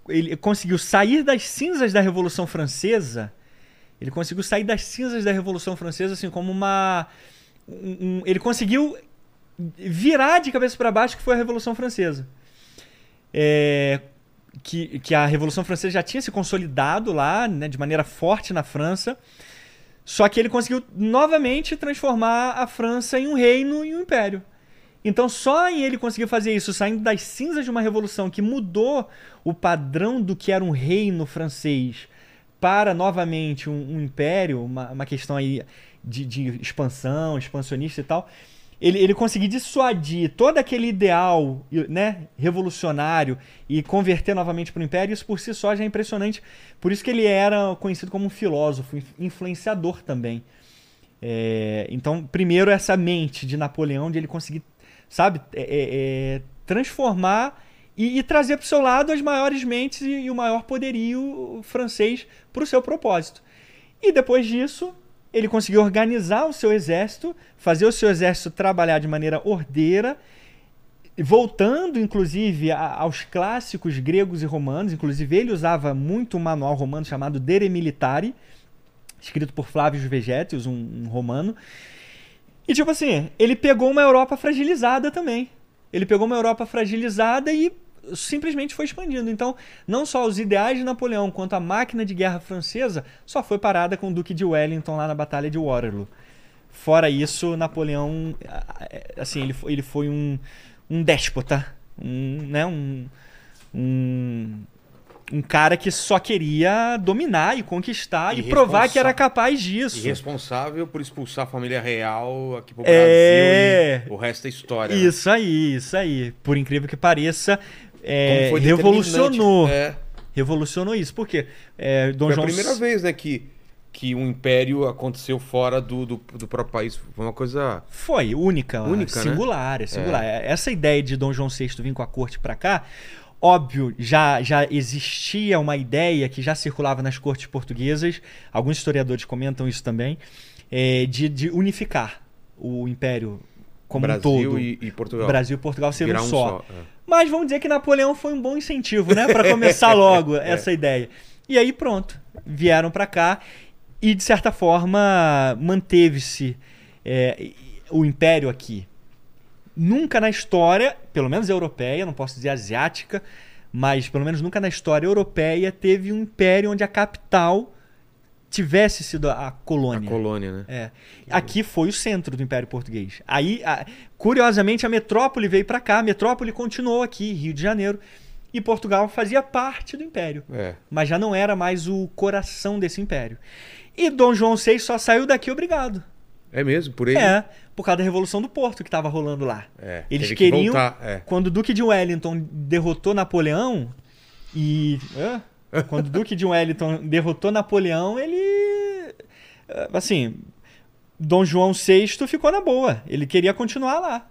Ele conseguiu sair das cinzas da Revolução Francesa. Ele conseguiu sair das cinzas da Revolução Francesa, assim, como uma. um- um- ele conseguiu virar de cabeça para baixo que foi a Revolução Francesa. É, que, que a Revolução Francesa já tinha se consolidado lá, né, de maneira forte na França. Só que ele conseguiu novamente transformar a França em um reino e um império. Então, só ele conseguir fazer isso, saindo das cinzas de uma revolução que mudou o padrão do que era um reino francês para novamente um, um império, uma, uma questão aí de, de expansão, expansionista e tal, ele, ele conseguir dissuadir todo aquele ideal né, revolucionário e converter novamente para o império, isso por si só já é impressionante. Por isso que ele era conhecido como um filósofo, influenciador também. É, então, primeiro, essa mente de Napoleão, de ele conseguir, sabe, é, é, é, transformar e, e trazer para o seu lado as maiores mentes e, e o maior poderio francês para o seu propósito. E depois disso, ele conseguiu organizar o seu exército, fazer o seu exército trabalhar de maneira ordeira, voltando inclusive a- aos clássicos gregos e romanos. Inclusive, ele usava muito um manual romano chamado Dere Militari, escrito por Flávio Vegetius, um, um romano. E tipo assim, ele pegou uma Europa fragilizada também. Ele pegou uma Europa fragilizada e simplesmente foi expandindo. Então, não só os ideais de Napoleão, quanto a máquina de guerra francesa, só foi parada com o Duque de Wellington lá na Batalha de Waterloo. Fora isso, Napoleão, assim, ele foi, ele foi um, um déspota, um, né, um, um, um cara que só queria dominar e conquistar e, provar que era capaz disso. E responsável por expulsar a família real aqui pro É. Brasil e o resto é história. né? Isso aí, isso aí. Por incrível que pareça, é, revolucionou. É, Revolucionou isso. Por quê? É, Dom foi a João primeira vez, né, que, que um império aconteceu fora do, do, do próprio país. Foi uma coisa... Foi única, Única, né? singular, é singular. Essa ideia de Dom João VI vir com a corte pra cá, óbvio, já, já existia uma ideia que já circulava nas cortes portuguesas, alguns historiadores comentam isso também, é, de, de unificar o império como um Brasil todo. e, e Portugal. Brasil e Portugal Virar um um só. só, é. Mas vamos dizer que Napoleão foi um bom incentivo, né? Pra começar logo É. essa ideia. E aí pronto, vieram pra cá e de certa forma manteve-se é, o império aqui. Nunca na história, pelo menos europeia, não posso dizer asiática, mas pelo menos nunca na história europeia teve um império onde a capital tivesse sido a A colônia. colônia, né? É. Aqui foi o centro do Império Português. Aí, a- curiosamente, a metrópole veio para cá, a metrópole continuou aqui, Rio de Janeiro, e Portugal fazia parte do Império, É. mas já não era mais o coração desse Império. E Dom João VI só saiu daqui obrigado. É mesmo, por ele. É, por causa da Revolução do Porto que estava rolando lá. É, Eles teve que queriam, voltar, é. quando o Duque de Wellington derrotou Napoleão e? Quando o Duque de Wellington derrotou Napoleão, ele eh, assim, Dom João VI ficou na boa. Ele queria continuar lá.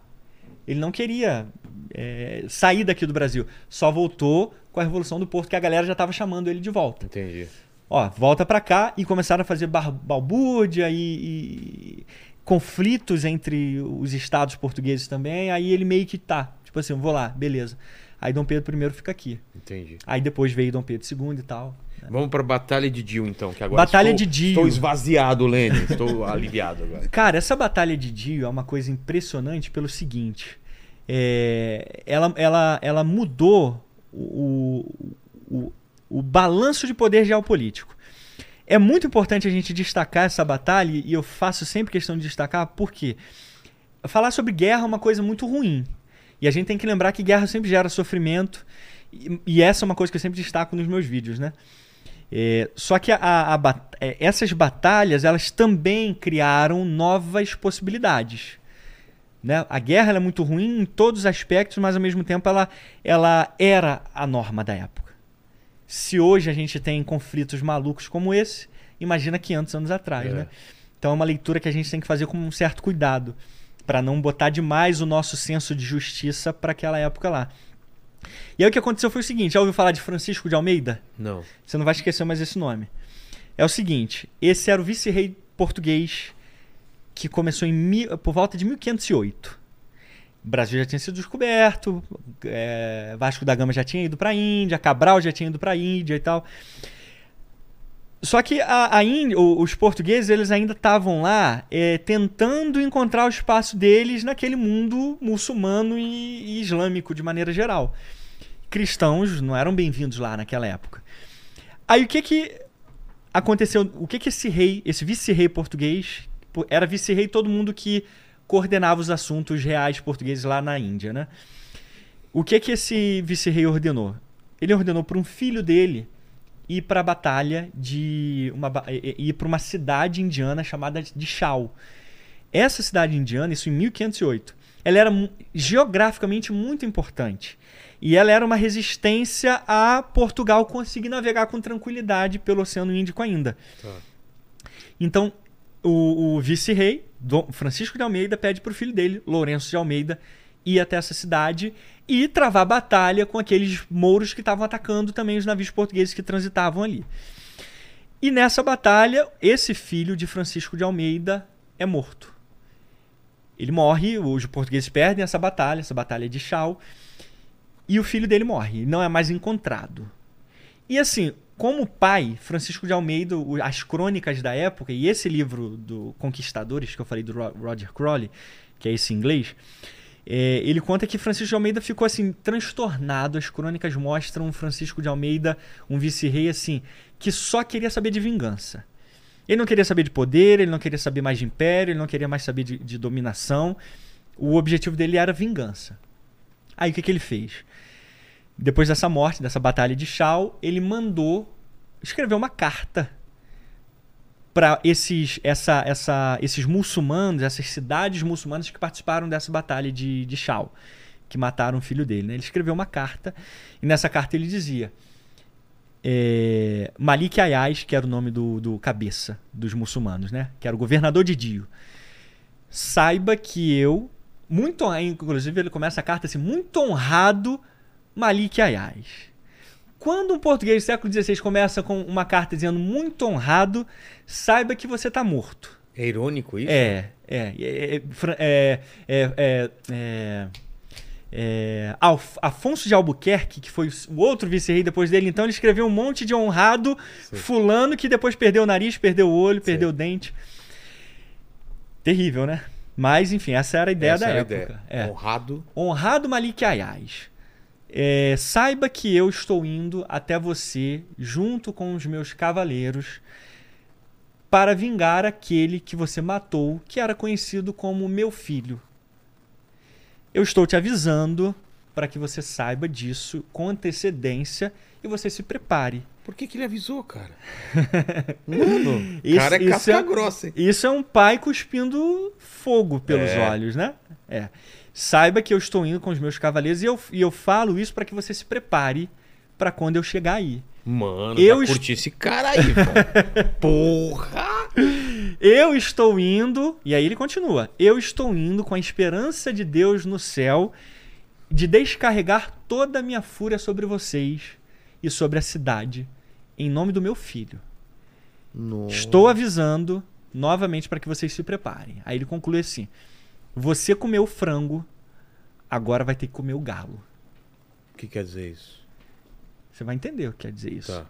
Ele não queria eh, sair daqui do Brasil. Só voltou com a Revolução do Porto que a galera já estava chamando ele de volta. Entendi. Ó, volta pra cá e começaram a fazer balbúrdia e, e conflitos entre os estados portugueses também. Aí ele meio que tá, tipo assim, vou lá, beleza. Aí Dom Pedro I fica aqui. Entendi. Aí depois veio Dom Pedro II e tal. Vamos pra Batalha de Dio, então, que agora Batalha estou, de Dio. Estou esvaziado, Lênin. Estou aliviado agora. Cara, essa batalha de Dio é uma coisa impressionante pelo seguinte. é, ela, ela, ela mudou o, o, o, o balanço de poder geopolítico. É muito importante a gente destacar essa batalha, e eu faço sempre questão de destacar, porque falar sobre guerra é uma coisa muito ruim. E a gente tem que lembrar que guerra sempre gera sofrimento, e, e essa é uma coisa que eu sempre destaco nos meus vídeos, né? É, só que a- a bat- é, essas batalhas elas também criaram novas possibilidades. Né? A guerra é muito ruim em todos os aspectos, mas ao mesmo tempo ela, ela era a norma da época. Se hoje a gente tem conflitos malucos como esse, imagina 500 anos atrás. É. Né? Então é uma leitura que a gente tem que fazer com um certo cuidado, para não botar demais o nosso senso de justiça para aquela época lá. E aí o que aconteceu foi o seguinte: já ouviu falar de Francisco de Almeida? Não. Você não vai esquecer mais esse nome. É o seguinte: esse era o vice-rei português que começou em por volta de 1508. O Brasil já tinha sido descoberto, é, Vasco da Gama já tinha ido para a Índia, Cabral já tinha ido para a Índia e tal. Só que a, a Índia, os portugueses eles ainda estavam lá é, tentando encontrar o espaço deles naquele mundo muçulmano e, e islâmico de maneira geral. Cristãos não eram bem-vindos lá naquela época. Aí o que que aconteceu? O que que esse rei, esse vice-rei português, era vice-rei todo mundo que coordenava os assuntos reais portugueses lá na Índia, né? O que que esse vice-rei ordenou? Ele ordenou para um filho dele ir para a batalha de uma ir para uma cidade indiana chamada de Chau. Essa cidade indiana, isso em 1508, ela era geograficamente muito importante. E ela era uma resistência a Portugal conseguir navegar com tranquilidade pelo Oceano Índico ainda. Tá. Então, o, o vice-rei, Francisco de Almeida, pede para o filho dele, Lourenço de Almeida, ir até essa cidade e travar batalha com aqueles mouros que estavam atacando também os navios portugueses que transitavam ali. E nessa batalha, esse filho de Francisco de Almeida é morto. Ele morre, os portugueses perdem essa batalha, essa batalha de Chau, e o filho dele morre, não é mais encontrado. E assim, como pai, Francisco de Almeida, as crônicas da época, e esse livro do Conquistadores, que eu falei do Ro- Roger Crowley, que é esse inglês, é, ele conta que Francisco de Almeida ficou assim, transtornado. As crônicas mostram Francisco de Almeida, um vice-rei, assim, que só queria saber de vingança. Ele não queria saber de poder, ele não queria saber mais de império, ele não queria mais saber de, de dominação. O objetivo dele era vingança. Aí o que, que ele fez? Depois dessa morte, dessa batalha de Chau, ele mandou escrever uma carta para esses, essa, essa, esses muçulmanos, essas cidades muçulmanas que participaram dessa batalha de, de Chau, que mataram o filho dele. Né? Ele escreveu uma carta e nessa carta ele dizia: é, Malik Ayaz, que era o nome do, do cabeça dos muçulmanos, né? que era o governador de Dio, saiba que eu, muito inclusive ele começa a carta assim, muito honrado Malik Ayaz. Quando um português do século XVI começa com uma carta dizendo muito honrado, saiba que você está morto. É irônico isso? É, é, é, é, é, é, é, é, é, Alf- Afonso de Albuquerque, que foi o outro vice-rei depois dele, então ele escreveu um monte de honrado fulano que depois perdeu o nariz, perdeu o olho, perdeu o dente. Terrível, né? Mas, enfim, essa era a ideia Essa da era a época. ideia. É. Honrado. Honrado Malik Ayaz, é, saiba que eu estou indo até você junto com os meus cavaleiros para vingar aquele que você matou, que era conhecido como meu filho. Eu estou te avisando para que você saiba disso com antecedência e você se prepare. Por que, que ele avisou, cara? Mano, Isso- cara é isso casca é- grossa, hein? Isso é um pai cuspindo fogo pelos É. olhos, né? É. Saiba que eu estou indo com os meus cavaleiros e eu, e eu falo isso para que você se prepare para quando eu chegar aí. Mano, Eu est- curti esse cara aí. Porra! Eu estou indo, e aí ele continua: Eu estou indo com a esperança de Deus no céu de descarregar toda a minha fúria sobre vocês e sobre a cidade, em nome do meu filho. Nossa. Estou avisando novamente para que vocês se preparem. Aí ele conclui assim: Você comeu frango, agora vai ter que comer o galo. O que quer dizer isso? Você vai entender o que quer dizer isso. Tá.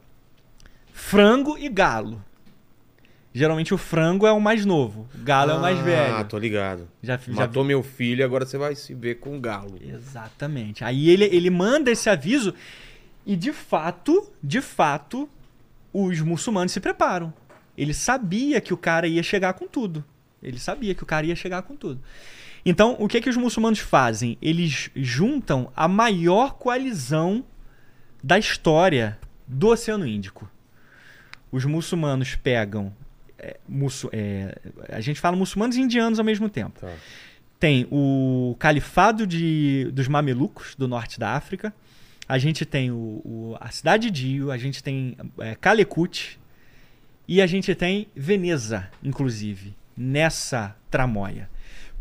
Frango e galo. Geralmente o frango é o mais novo, o galo é o mais Ah, velho. tô ligado. Já, já Matou meu filho, agora você vai se ver com um galo. Exatamente. Aí ele, ele manda esse aviso e de fato, de fato, os muçulmanos se preparam. Ele sabia que o cara ia chegar com tudo. Ele sabia que o cara ia chegar com tudo. Então, o que que os muçulmanos fazem? Eles juntam a maior coalizão da história do Oceano Índico. Os muçulmanos pegam. é, muçu- é, a gente fala muçulmanos e indianos ao mesmo tempo. Tá. Tem o Califado de, dos Mamelucos, do norte da África. A gente tem o, o- a cidade de Dio, a gente tem é, Calecut e a gente tem Veneza, inclusive, nessa tramóia.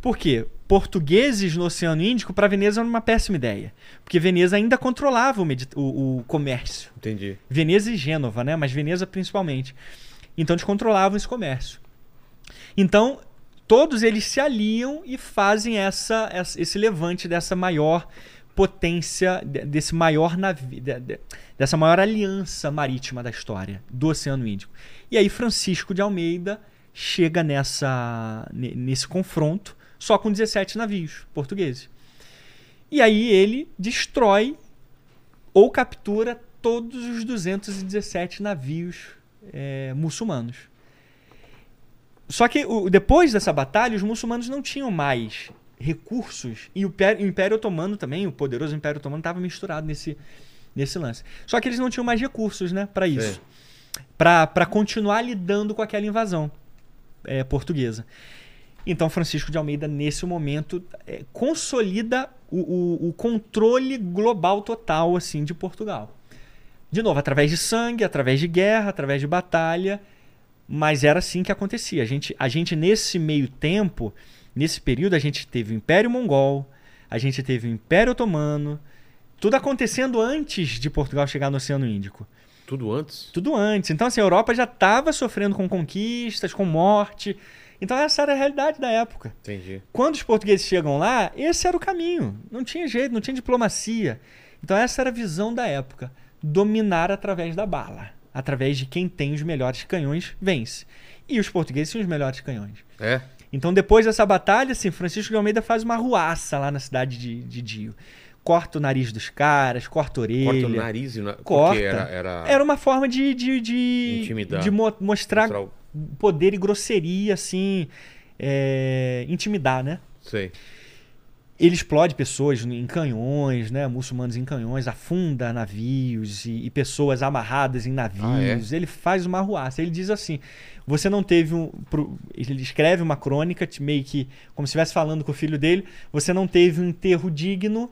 Por quê? Portugueses no Oceano Índico para Veneza era uma péssima ideia. Porque Veneza ainda controlava o, o- o comércio. Entendi. Veneza e Gênova, né? Mas Veneza principalmente. Então eles controlavam esse comércio. Então todos eles se aliam e fazem essa, esse levante dessa maior potência, de- desse maior navio, dessa maior aliança marítima da história do Oceano Índico. E aí Francisco de Almeida chega nessa ne- nesse confronto só com 17 navios portugueses. E aí ele destrói ou captura todos os 217 navios é, muçulmanos. Só que o- depois dessa batalha, os muçulmanos não tinham mais recursos e o, Pé- o Império Otomano também, o poderoso Império Otomano, estava misturado nesse, nesse lance. Só que eles não tinham mais recursos né, para isso, para continuar lidando com aquela invasão é, portuguesa. Então, Francisco de Almeida, nesse momento, é, consolida o, o- o controle global total assim de Portugal. De novo, através de sangue, através de guerra, através de batalha, mas era assim que acontecia. A gente, a gente nesse meio tempo, nesse período, a gente teve o Império Mongol, a gente teve o Império Otomano, tudo acontecendo antes de Portugal chegar no Oceano Índico. Tudo antes? Tudo antes. Então, assim, a Europa já estava sofrendo com conquistas, com morte. Então, essa era a realidade da época. Entendi. Quando os portugueses chegam lá, esse era o caminho. Não tinha jeito, não tinha diplomacia. Então, essa era a visão da época. Dominar através da bala. Através de quem tem os melhores canhões, vence. E os portugueses tinham os melhores canhões. É? Então, depois dessa batalha, assim, Francisco de Almeida faz uma ruaça lá na cidade de, de Dio. Corta o nariz dos caras, corta a orelha. Corta o nariz e na... Corta. Era... Era... Era uma forma de, de, de, Intimidar. de mo- mostrar Mostrar o- poder e grosseria, assim, é, intimidar, né? Sei. Ele explode pessoas em canhões, né? Muçulmanos em canhões, afunda navios e, e pessoas amarradas em navios. Ah, Ele faz uma ruaça. Ele diz assim: você não teve um. Ele escreve uma crônica, meio que como se estivesse falando com o filho dele. Você não teve um enterro digno.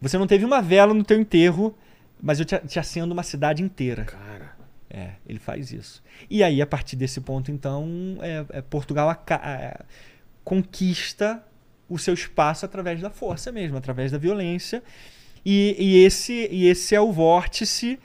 Você não teve uma vela no teu enterro, mas eu te, te acendo uma cidade inteira. Cara. É, ele faz isso. E aí, a partir desse ponto, então, é, é Portugal aca- é, conquista o seu espaço através da força mesmo, através da violência. E, e esse, e esse é o vórtice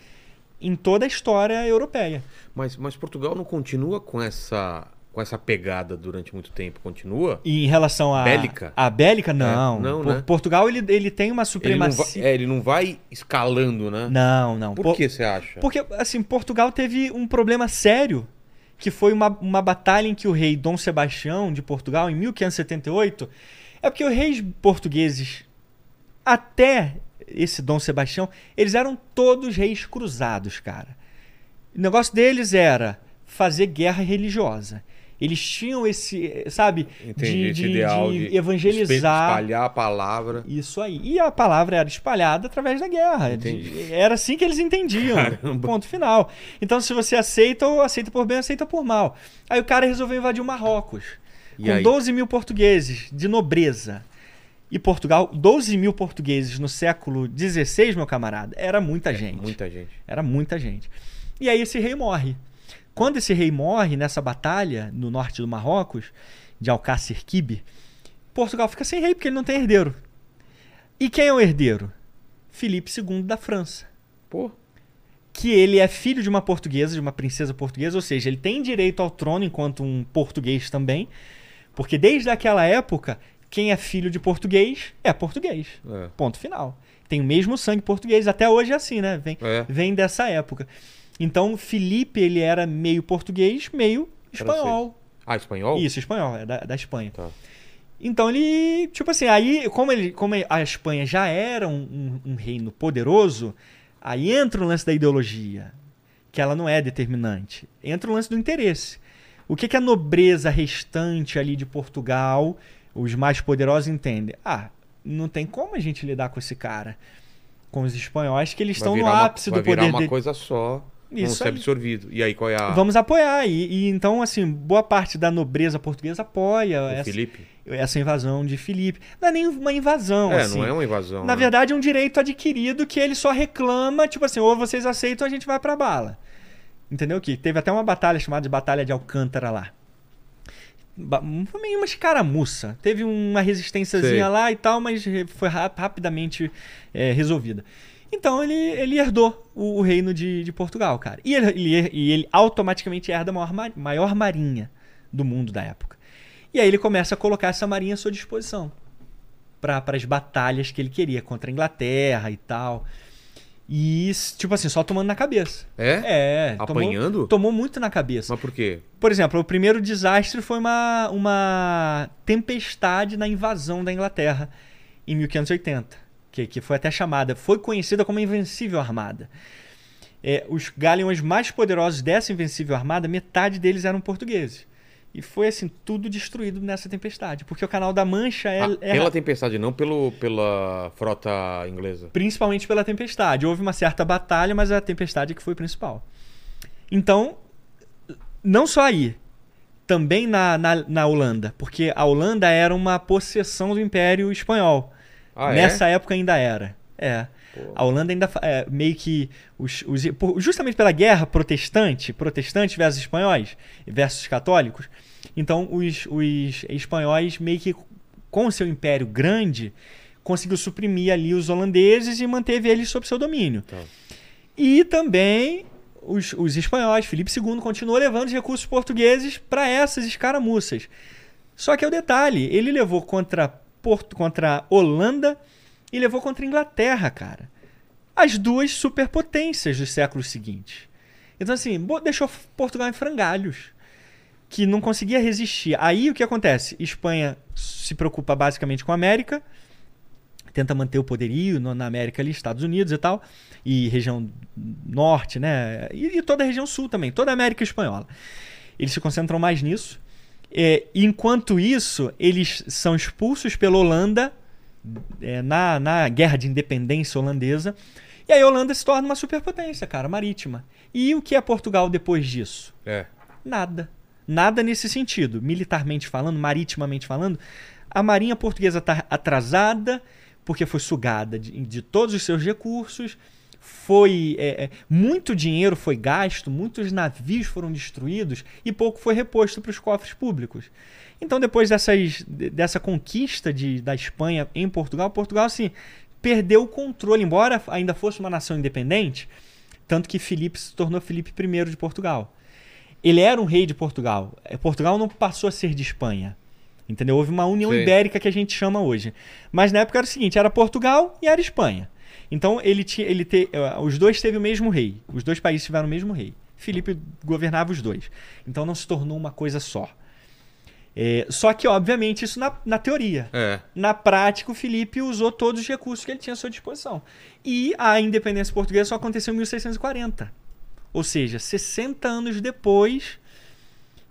em toda a história europeia. Mas, mas Portugal não continua com essa, com essa pegada durante muito tempo? Continua? E em relação a. Bélica? A bélica, não. não, Por- né? Portugal ele, ele tem uma Ele não, vai, supremacia. é, ele não vai escalando, né? Não, não. Por Por- que você acha? Porque, assim, Portugal teve um problema sério, que foi uma, uma batalha em que o rei Dom Sebastião de Portugal, em 1578, é porque os reis portugueses, até esse Dom Sebastião, eles eram todos reis cruzados, cara. O negócio deles era fazer guerra religiosa. Eles tinham esse, sabe, Entendi, de, de- ideal de de evangelizar. espalhar a palavra. Isso aí. E a palavra era espalhada através da guerra. Entendi. Era assim que eles entendiam. Caramba. Ponto final. Então, se você aceita, ou aceita por bem, aceita por mal. Aí o cara resolveu invadir o Marrocos. E com aí? 12 mil portugueses de nobreza. E Portugal, 12 mil portugueses no século XVI, meu camarada, era muita gente. Muita gente. Era muita gente. E aí esse rei morre. Quando esse rei morre nessa batalha no norte do Marrocos, de Alcácer Quibe, Portugal fica sem rei porque ele não tem herdeiro. E quem é o herdeiro? Filipe II da França. Pô, Que ele é filho de uma portuguesa, de uma princesa portuguesa, ou seja, ele tem direito ao trono enquanto um português também, porque desde aquela época, quem é filho de português é português. é. Ponto final. Tem o mesmo sangue português, até hoje é assim, né? Vem, É. vem dessa época. Então, Felipe, ele era meio português, meio espanhol. Ah, espanhol? Isso, espanhol, é da, da Espanha. Tá. Então ele, tipo assim, aí, como, ele, como a Espanha já era um, um- um reino poderoso, aí entra o lance da ideologia, que ela não é determinante. Entra o lance do interesse. O que, que a nobreza restante ali de Portugal, os mais poderosos, entendem? Ah, não tem como a gente lidar com esse cara. Com os espanhóis, que eles Vai estão no virar uma- ápice vai do virar poder uma dele. coisa só. Isso ser aí. absorvido. E aí, qual é a. Vamos apoiar. E, e então, assim, boa parte da nobreza portuguesa apoia o essa, Felipe? essa invasão de Filipe. Não é nem uma invasão, É, assim. não é uma invasão. Na né? verdade, é um direito adquirido que ele só reclama, tipo assim, ou vocês aceitam, a gente vai pra bala. Entendeu? Que teve até uma batalha chamada de Batalha de Alcântara lá. Meio uma escaramuça. Teve uma resistênciazinha Sei. lá e tal, mas foi ra- rapidamente é, resolvida. Então ele, ele herdou o, o reino de, de Portugal, cara. E ele, ele- e ele automaticamente herda a maior, ma- maior marinha do mundo da época. E aí ele começa a colocar essa marinha à sua disposição para as batalhas que ele queria contra a Inglaterra e tal. E, tipo assim, só tomando na cabeça. É? É. Apanhando? Tomou, tomou muito na cabeça. Mas por quê? Por exemplo, o primeiro desastre foi uma, uma tempestade na invasão da Inglaterra em 1580, que, que foi até chamada, foi conhecida como a Invencível Armada. É, os galeões mais poderosos dessa Invencível Armada, metade deles eram portugueses. E foi assim, tudo destruído nessa tempestade. Porque o Canal da Mancha é, Ah, é pela tempestade, não pelo, pela frota inglesa. principalmente pela tempestade. Houve uma certa batalha, mas a tempestade é que foi principal. Então, não só aí, também na, na, na Holanda, porque a Holanda era uma possessão do Império Espanhol. Ah, Nessa é? época ainda era. É. Pô. A Holanda ainda é, meio que os, os- justamente pela guerra protestante, protestantes versus espanhóis versus católicos. Então os, os espanhóis meio que com seu império grande conseguiu suprimir ali os holandeses e manteve eles sob seu domínio. Tá. E também os, os espanhóis, Felipe II continuou levando os recursos portugueses para essas escaramuças. Só que é o detalhe, ele levou contra Porto, contra a Holanda e levou contra a Inglaterra, cara. As duas superpotências dos séculos seguintes. Então assim, deixou Portugal em frangalhos, que não conseguia resistir. Aí o que acontece? Espanha se preocupa basicamente com a América, tenta manter o poderio na América ali, Estados Unidos e tal, e região norte, né? E toda a região sul também, toda a América espanhola. Eles se concentram mais nisso. É, enquanto isso, eles são expulsos pela Holanda é, na, na guerra de independência holandesa. E aí a Holanda se torna uma superpotência, cara, marítima. E o que é Portugal depois disso? É. Nada. Nada nesse sentido. Militarmente falando, maritimamente falando, a marinha portuguesa está atrasada porque foi sugada de, de todos os seus recursos. Foi é, é, muito dinheiro foi gasto, muitos navios foram destruídos e pouco foi reposto para os cofres públicos. Então, depois dessas, de- dessa conquista de, da Espanha em Portugal, Portugal assim, perdeu o controle, embora ainda fosse uma nação independente, tanto que Filipe se tornou Filipe I de Portugal ele era um rei de Portugal. É, Portugal não passou a ser de Espanha. Entendeu? Houve uma união Sim. ibérica que a gente chama hoje. Mas na época era o seguinte: era Portugal e era Espanha. Então ele tinha, ele te, eh, os dois teve o mesmo rei. Os dois países tiveram o mesmo rei. Filipe governava os dois. Então não se tornou uma coisa só. É, só que, obviamente, isso na, na teoria. É. Na prática, o Felipe usou todos os recursos que ele tinha à sua disposição. E a independência portuguesa só aconteceu em 1640. Ou seja, 60 anos depois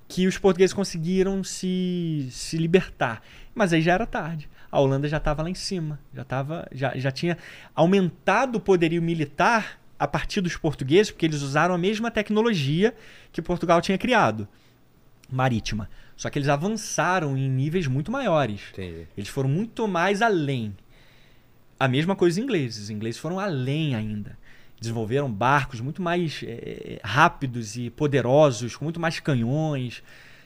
que os portugueses conseguiram se, se libertar. Mas aí já era tarde. A Holanda já estava lá em cima, já, tava, já, já tinha aumentado o poderio militar a partir dos portugueses, porque eles usaram a mesma tecnologia que Portugal tinha criado, marítima. Só que eles avançaram em níveis muito maiores. Entendi. Eles foram muito mais além. A mesma coisa os ingleses. Os ingleses foram além ainda. Desenvolveram barcos muito mais eh, rápidos e poderosos, com muito mais canhões,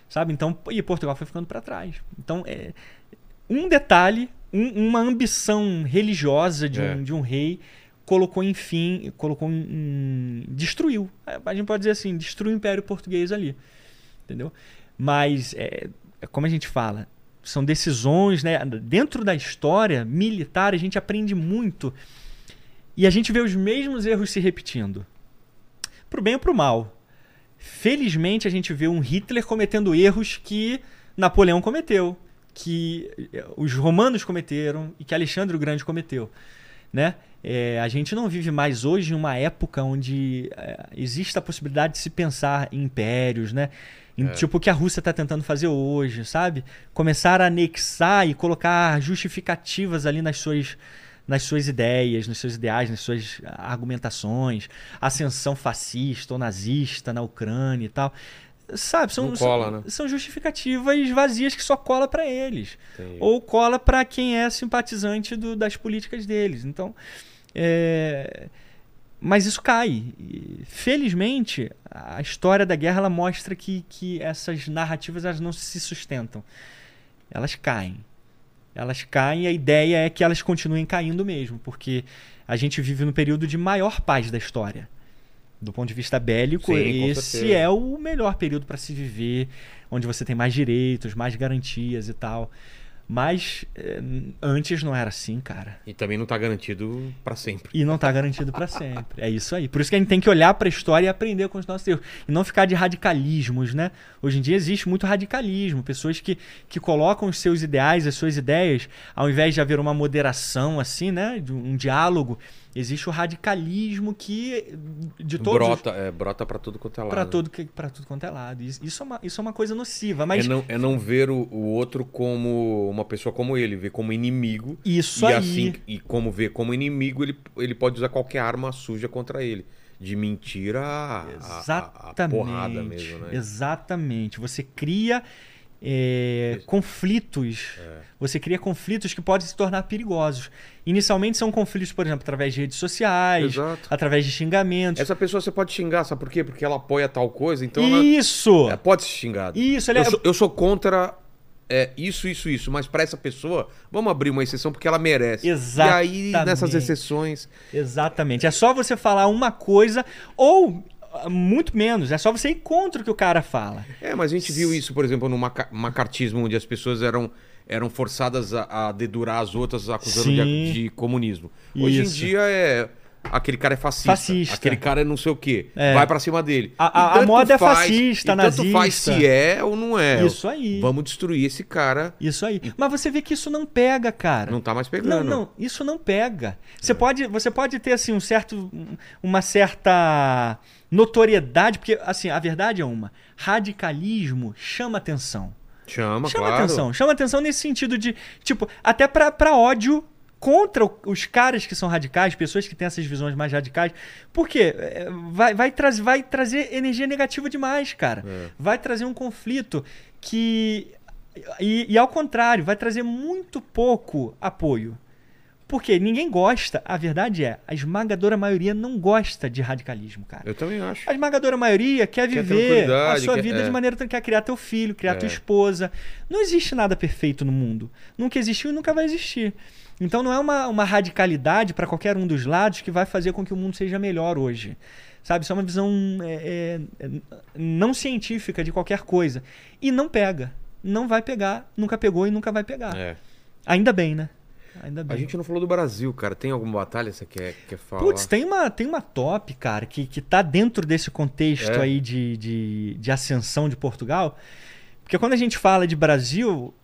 sabe? Então, e Portugal foi ficando para trás. Então, é, um detalhe, um- uma ambição religiosa de, É. um, de um rei colocou, enfim, colocou em, em- destruiu. A gente pode dizer assim, destruiu o Império Português ali, entendeu? Mas é, é como a gente fala, são decisões, né? Dentro da história militar a gente aprende muito e a gente vê os mesmos erros se repetindo, pro bem ou pro mal. Felizmente a gente vê um Hitler cometendo erros que Napoleão cometeu, que eh, os romanos cometeram e que Alexandre o Grande cometeu, né? É, a gente não vive mais hoje em uma época onde é, existe a possibilidade de se pensar em impérios, né? Em, Tipo o que a Rússia está tentando fazer hoje, sabe? Começar a anexar e colocar justificativas ali nas suas, nas suas ideias, nos seus ideais, nas suas argumentações, ascensão fascista ou nazista na Ucrânia e tal. Sabe, são, cola, são, né? são justificativas vazias que só cola para eles Entendi. ou cola para quem é simpatizante do- das políticas deles. Então, é, mas isso cai. E, felizmente, a história da guerra ela mostra que, que essas narrativas elas não se sustentam. Elas caem. Elas caem e a ideia é que elas continuem caindo mesmo, porque a gente vive no período de maior paz da história. Do ponto de vista bélico, Sim, esse é o melhor período para se viver, onde você tem mais direitos, mais garantias e tal. Mas eh, antes não era assim, cara. E também não tá garantido pra sempre. E não tá garantido para sempre. É isso aí. Por isso que a gente tem que olhar para a história e aprender com os nossos erros. E não ficar de radicalismos, né? Hoje em dia existe muito radicalismo. Pessoas que, que colocam os seus ideais, as suas ideias, ao invés de haver uma moderação, assim, né? De um diálogo, existe o radicalismo que de todos os- brota, é, brota pra tudo quanto é lado. Pra todo, que- pra tudo quanto é lado. Isso isso é uma, isso é uma coisa nociva. Mas É não, é não ver o, o outro como uma pessoa como ele, ver como inimigo. isso e aí. assim, e como ver como inimigo, ele, ele pode usar qualquer arma suja contra ele. De mentira a, a- a- porrada mesmo, né? Exatamente. Você cria é, conflitos. É. Você cria conflitos que podem se tornar perigosos. Inicialmente são conflitos, por exemplo, através de redes sociais, Exato. através de xingamentos. Essa pessoa você pode xingar, sabe por quê? Porque ela apoia tal coisa, então ela Isso! é, pode ser xingada. Isso, ele é- eu, sou, eu sou contra é, isso, isso, isso, mas pra essa pessoa, vamos abrir uma exceção porque ela merece. E aí, Exatamente. nessas exceções, Exatamente. É só você falar uma coisa ou muito menos. É só você ir contra o que o cara fala. É, mas a gente viu isso, por exemplo, no maca- macartismo, onde as pessoas eram, eram forçadas a, a dedurar as outras acusando de, de comunismo. Hoje Isso. em dia é. Aquele cara é fascista. Fascista. Aquele cara é não sei o quê. É. Vai pra cima dele. A- E a- a moda é faz- fascista, e Tanto faz nazista. se é ou não é. Isso aí. Vamos destruir esse cara. Isso aí. Mas você vê que isso não pega, cara. Não tá mais Não, pegando. não, isso não pega. Você, pode, você pode ter assim um certo, uma certa notoriedade, porque assim, a verdade é uma, radicalismo chama atenção. Chama, chama claro. atenção, chama atenção nesse sentido de, tipo, até pra, pra ódio contra os caras que são radicais, pessoas que têm essas visões mais radicais. Por quê? É, Vai, vai, traz, vai trazer energia negativa demais, cara. É. Vai trazer um conflito que. E, e ao contrário, vai trazer muito pouco apoio. Porque ninguém gosta, a verdade é, a esmagadora maioria não gosta de radicalismo, cara. Eu também acho. A esmagadora maioria quer Quer viver a sua quer- vida é. de maneira que quer criar teu filho, criar tua É. esposa. Não existe nada perfeito no mundo. Nunca existiu e nunca vai existir. Então não é uma, uma radicalidade para qualquer um dos lados que vai fazer com que o mundo seja melhor hoje. Sabe? Isso é uma visão é, é, não científica de qualquer coisa. E não pega. Não vai pegar, nunca pegou e nunca vai pegar. É. Ainda bem, né? Ainda A bem. gente não falou do Brasil, cara. Tem alguma batalha que você quer, quer falar? Putz, tem uma, tem uma top, cara, que, que tá dentro desse contexto É? aí de, de, de ascensão de Portugal. Porque quando a gente fala de Brasil,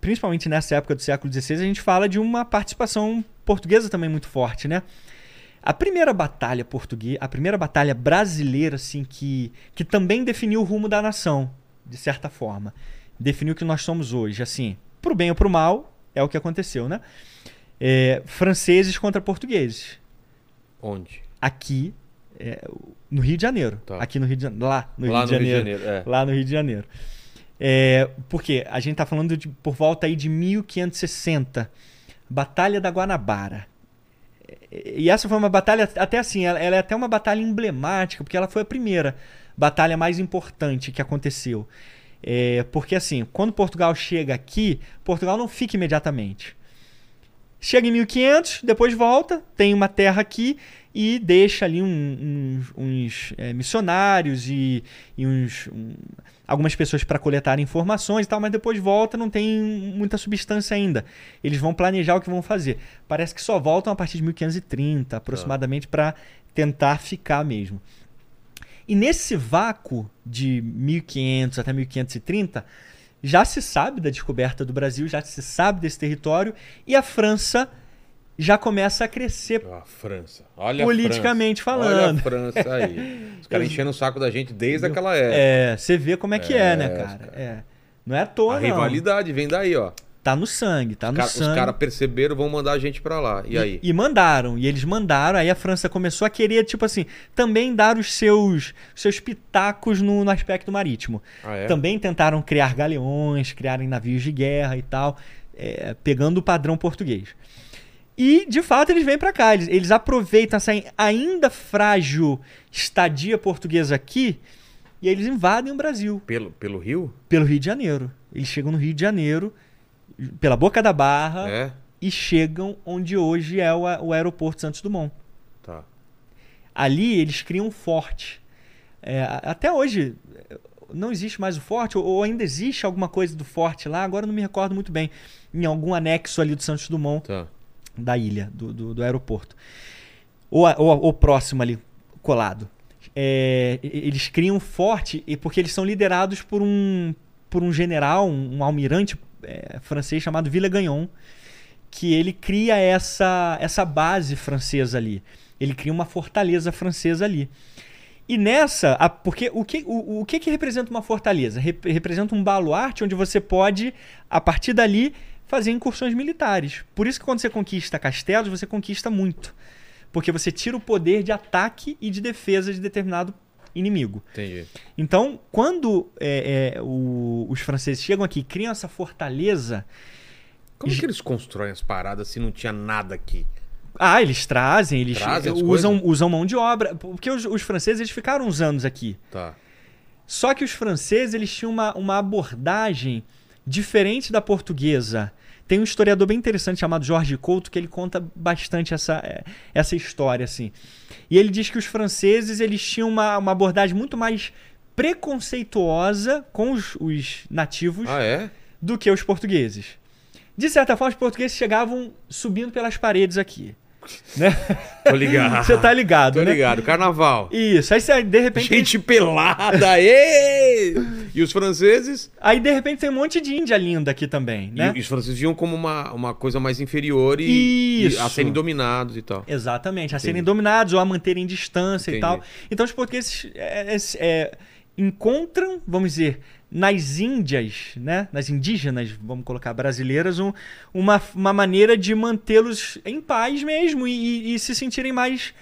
principalmente nessa época do século XVI, a gente fala de uma participação portuguesa também muito forte, né? A primeira batalha portuguesa, a primeira batalha brasileira, assim, que, que também definiu o rumo da nação, de certa forma. Definiu o que nós somos hoje, assim, pro bem ou pro mal, é o que aconteceu, né? É, franceses contra portugueses. Onde? Aqui, é, no Rio de Janeiro. Tá. Aqui no Rio de Janeiro. Lá no, Lá Rio, de no Rio de Janeiro. Janeiro, é. Lá no Rio de Janeiro. É, porque a gente tá falando de por volta aí de 1560. Batalha da Guanabara. E essa foi uma batalha, até assim, ela, ela é até uma batalha emblemática, porque ela foi a primeira batalha mais importante que aconteceu. É, porque assim, quando Portugal chega aqui, Portugal não fica imediatamente. Chega em 1500, depois volta, tem uma terra aqui e deixa ali um- uns, uns, é, missionários e, e uns, um- algumas pessoas para coletar informações e tal, mas depois volta, não tem muita substância ainda. Eles vão planejar o que vão fazer. Parece que só voltam a partir de 1530, aproximadamente, para tentar ficar mesmo. E nesse vácuo de 1500 até 1530, já se sabe da descoberta do Brasil, já se sabe desse território, e a França já começa a crescer A França. Olha Politicamente a França. falando. Olha a França aí. Os caras enchendo o saco da gente desde aquela época. É, você vê como é que é, É, né, cara? cara- É. Não é à toa, A não. rivalidade vem daí, ó. Tá no sangue, tá no Cara- os sangue. caras perceberam, vão mandar a gente pra lá. E aí? E mandaram, e eles mandaram, aí a França começou a querer, tipo assim, também dar os seus, seus pitacos no, no aspecto marítimo. Ah, é? Também tentaram criar galeões, criarem navios de guerra e tal, é, pegando o padrão português. E, de fato, eles vêm pra cá. Eles, eles aproveitam essa ainda frágil estadia portuguesa aqui e eles invadem o Brasil Pelo, pelo Rio? pelo Rio de Janeiro. Eles chegam no Rio de Janeiro, pela Boca da Barra, É? e chegam onde hoje é o, o aeroporto Santos Dumont. Tá. Ali eles criam um forte. É, até hoje não existe mais o forte, ou, ou ainda existe alguma coisa do forte lá, agora não me recordo muito bem, em algum anexo ali do Santos Dumont, Tá. da ilha, do, do, do aeroporto. Ou, ou, ou próximo ali, colado. É, eles criam um forte e porque eles são liderados por um, por um general, um, um almirante é, francês chamado Villegagnon, que ele cria essa, essa base francesa ali. Ele cria uma fortaleza francesa ali. E nessa, a- porque o que, o, o que, que representa uma fortaleza? Rep- representa um baluarte onde você pode, a partir dali, fazer incursões militares. Por isso que quando você conquista castelos, você conquista muito. Porque você tira o poder de ataque e de defesa de determinado inimigo. Entendi. Então, quando é, é, o- os franceses chegam aqui criam essa fortaleza, Como que eles constroem as paradas se não tinha nada aqui? ah, eles trazem, eles Trazem usam, coisas? usam mão de obra. Porque os, os franceses eles ficaram uns anos aqui. Tá. Só que os franceses eles tinham uma, uma abordagem diferente da portuguesa. Tem um historiador bem interessante chamado Jorge Couto que ele conta bastante essa, eh, essa história assim. E ele diz que os franceses eles tinham uma, uma abordagem muito mais preconceituosa com os, os nativos Ah, é? do que os portugueses. De certa forma, os portugueses chegavam subindo pelas paredes aqui. Né? Tô ligado. Você tá ligado, Tô né? ligado. Carnaval. Isso. Aí você, de repente Gente pelada, ê! E os franceses? Aí, de repente, tem um monte de índia linda aqui também, né? E os franceses viam como uma, uma coisa mais inferior e, e a serem dominados e tal. Exatamente, a Entendi. serem dominados ou a manterem distância Entendi. e tal. Então, os portugueses é, é, é, encontram, vamos dizer, nas Índias, né? nas indígenas, vamos colocar brasileiras, um- uma, uma maneira de mantê-los em paz mesmo e, e- e se sentirem mais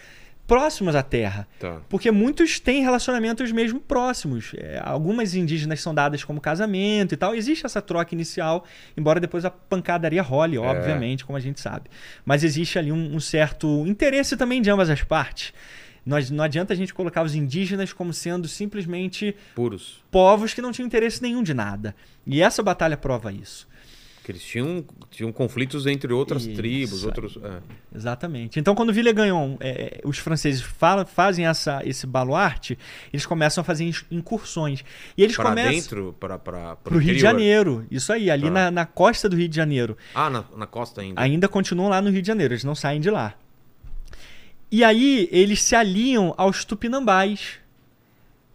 próximos à terra. Tá. Porque muitos têm relacionamentos mesmo próximos. É, algumas indígenas são dadas como casamento e tal. Existe essa troca inicial, embora depois a pancadaria role, obviamente, como a gente sabe. Mas existe ali um, um certo interesse também de ambas as partes. Nós, não adianta a gente colocar os indígenas como sendo simplesmente Puros. povos que não tinham interesse nenhum de nada. E essa batalha prova isso. Que eles tinham, tinham conflitos entre outras Isso tribos, outros. é. Exatamente. Então, quando Villegagnon, é, os franceses fala- fazem essa, esse baluarte, eles começam a fazer incursões. E eles Pra começam dentro, para para pro Rio de Janeiro. Isso aí, ali na, na costa do Rio de Janeiro. Ah, na, na costa ainda. Ainda continuam lá no Rio de Janeiro, eles não saem de lá. E aí, eles se aliam aos tupinambás.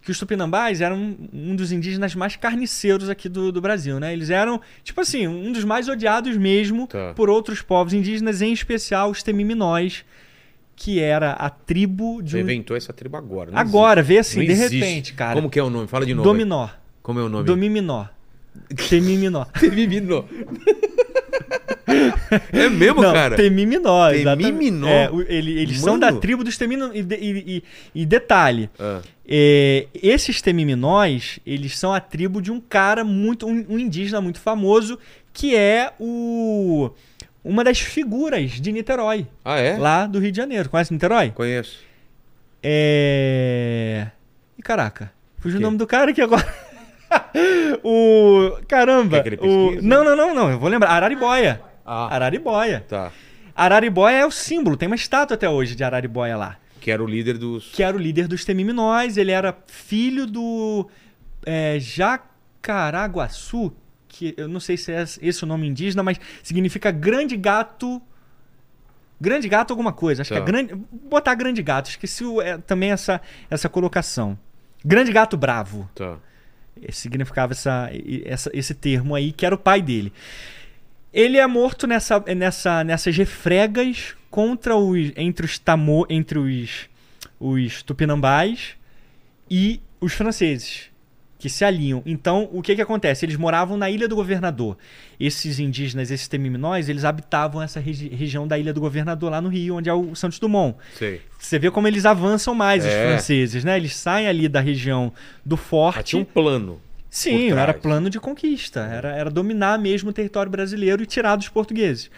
Que os tupinambás eram um- dos indígenas mais carniceiros aqui do, do Brasil, né? Eles eram, tipo assim, um dos mais odiados mesmo Tá. por outros povos indígenas, em especial os temiminóis, que era a tribo de Você um... inventou essa tribo agora. não Agora, vê assim, existe. de Não existe. repente, cara. Como que é o nome? Fala de novo. aí. Dominó. Como é o nome? Domiminó. Temiminó. Temiminó. É mesmo, Não, cara? Temiminó. Temiminó? É, ele- eles são Mano. da tribo dos Temiminó. E, e- e- e detalhe, Ah, é, esses Temiminós, eles são a tribo de um cara muito, um, um indígena muito famoso, que é o uma das figuras de Niterói, Ah, é? lá do Rio de Janeiro. Conhece Niterói? Conheço. É. E caraca, fugiu o nome do cara aqui agora. o. Caramba! Que ele o... Não, não, não, não. Eu vou lembrar. Araribóia. Ah, Araribóia. tá. Araribóia é o símbolo, tem uma estátua até hoje de Araribóia lá. Que era o líder dos... Que era o líder dos Temiminóis, ele era filho do é, Jacaraguaçu, que eu não sei se é esse o nome indígena, mas significa grande gato. Grande gato alguma coisa. Acho Tá. que é grande. Botar grande gato, esqueci o- é, também essa, essa colocação. Grande gato bravo. Tá. Eh, significava essa, essa- esse termo aí, que era o pai dele. Ele é morto nessa, nessa, nessas refregas contra os, entre os tamo, entre os, os tupinambás e os franceses, que se alinham. Então, o que que acontece? Eles moravam na Ilha do Governador. Esses indígenas, esses temiminóis, eles habitavam essa regi- região da Ilha do Governador, lá no Rio, onde é o Santos Dumont. Você vê como eles avançam mais, os É. franceses, né? Eles saem ali da região do Ah, forte. tinha um plano. Sim, era plano de conquista. Era, era dominar mesmo o território brasileiro e tirar dos portugueses.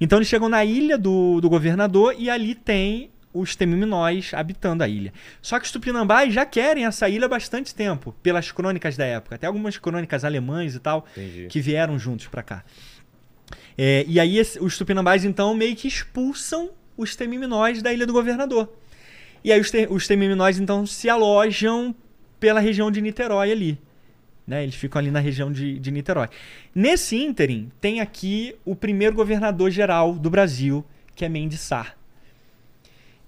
Então eles chegam na ilha do, do governador e ali tem os temiminóis habitando a ilha. Só que os tupinambás já querem essa ilha há bastante tempo, pelas crônicas da época. Até algumas crônicas alemães e tal, Entendi. que vieram juntos pra cá. É, e aí esse- os tupinambás então meio que expulsam os temiminóis da ilha do governador. E aí os, te, os temiminóis então se alojam pela região de Niterói ali. Né? Eles ficam ali na região de, de Niterói. Nesse ínterim, tem aqui o primeiro governador geral do Brasil, que é Mendes Sá.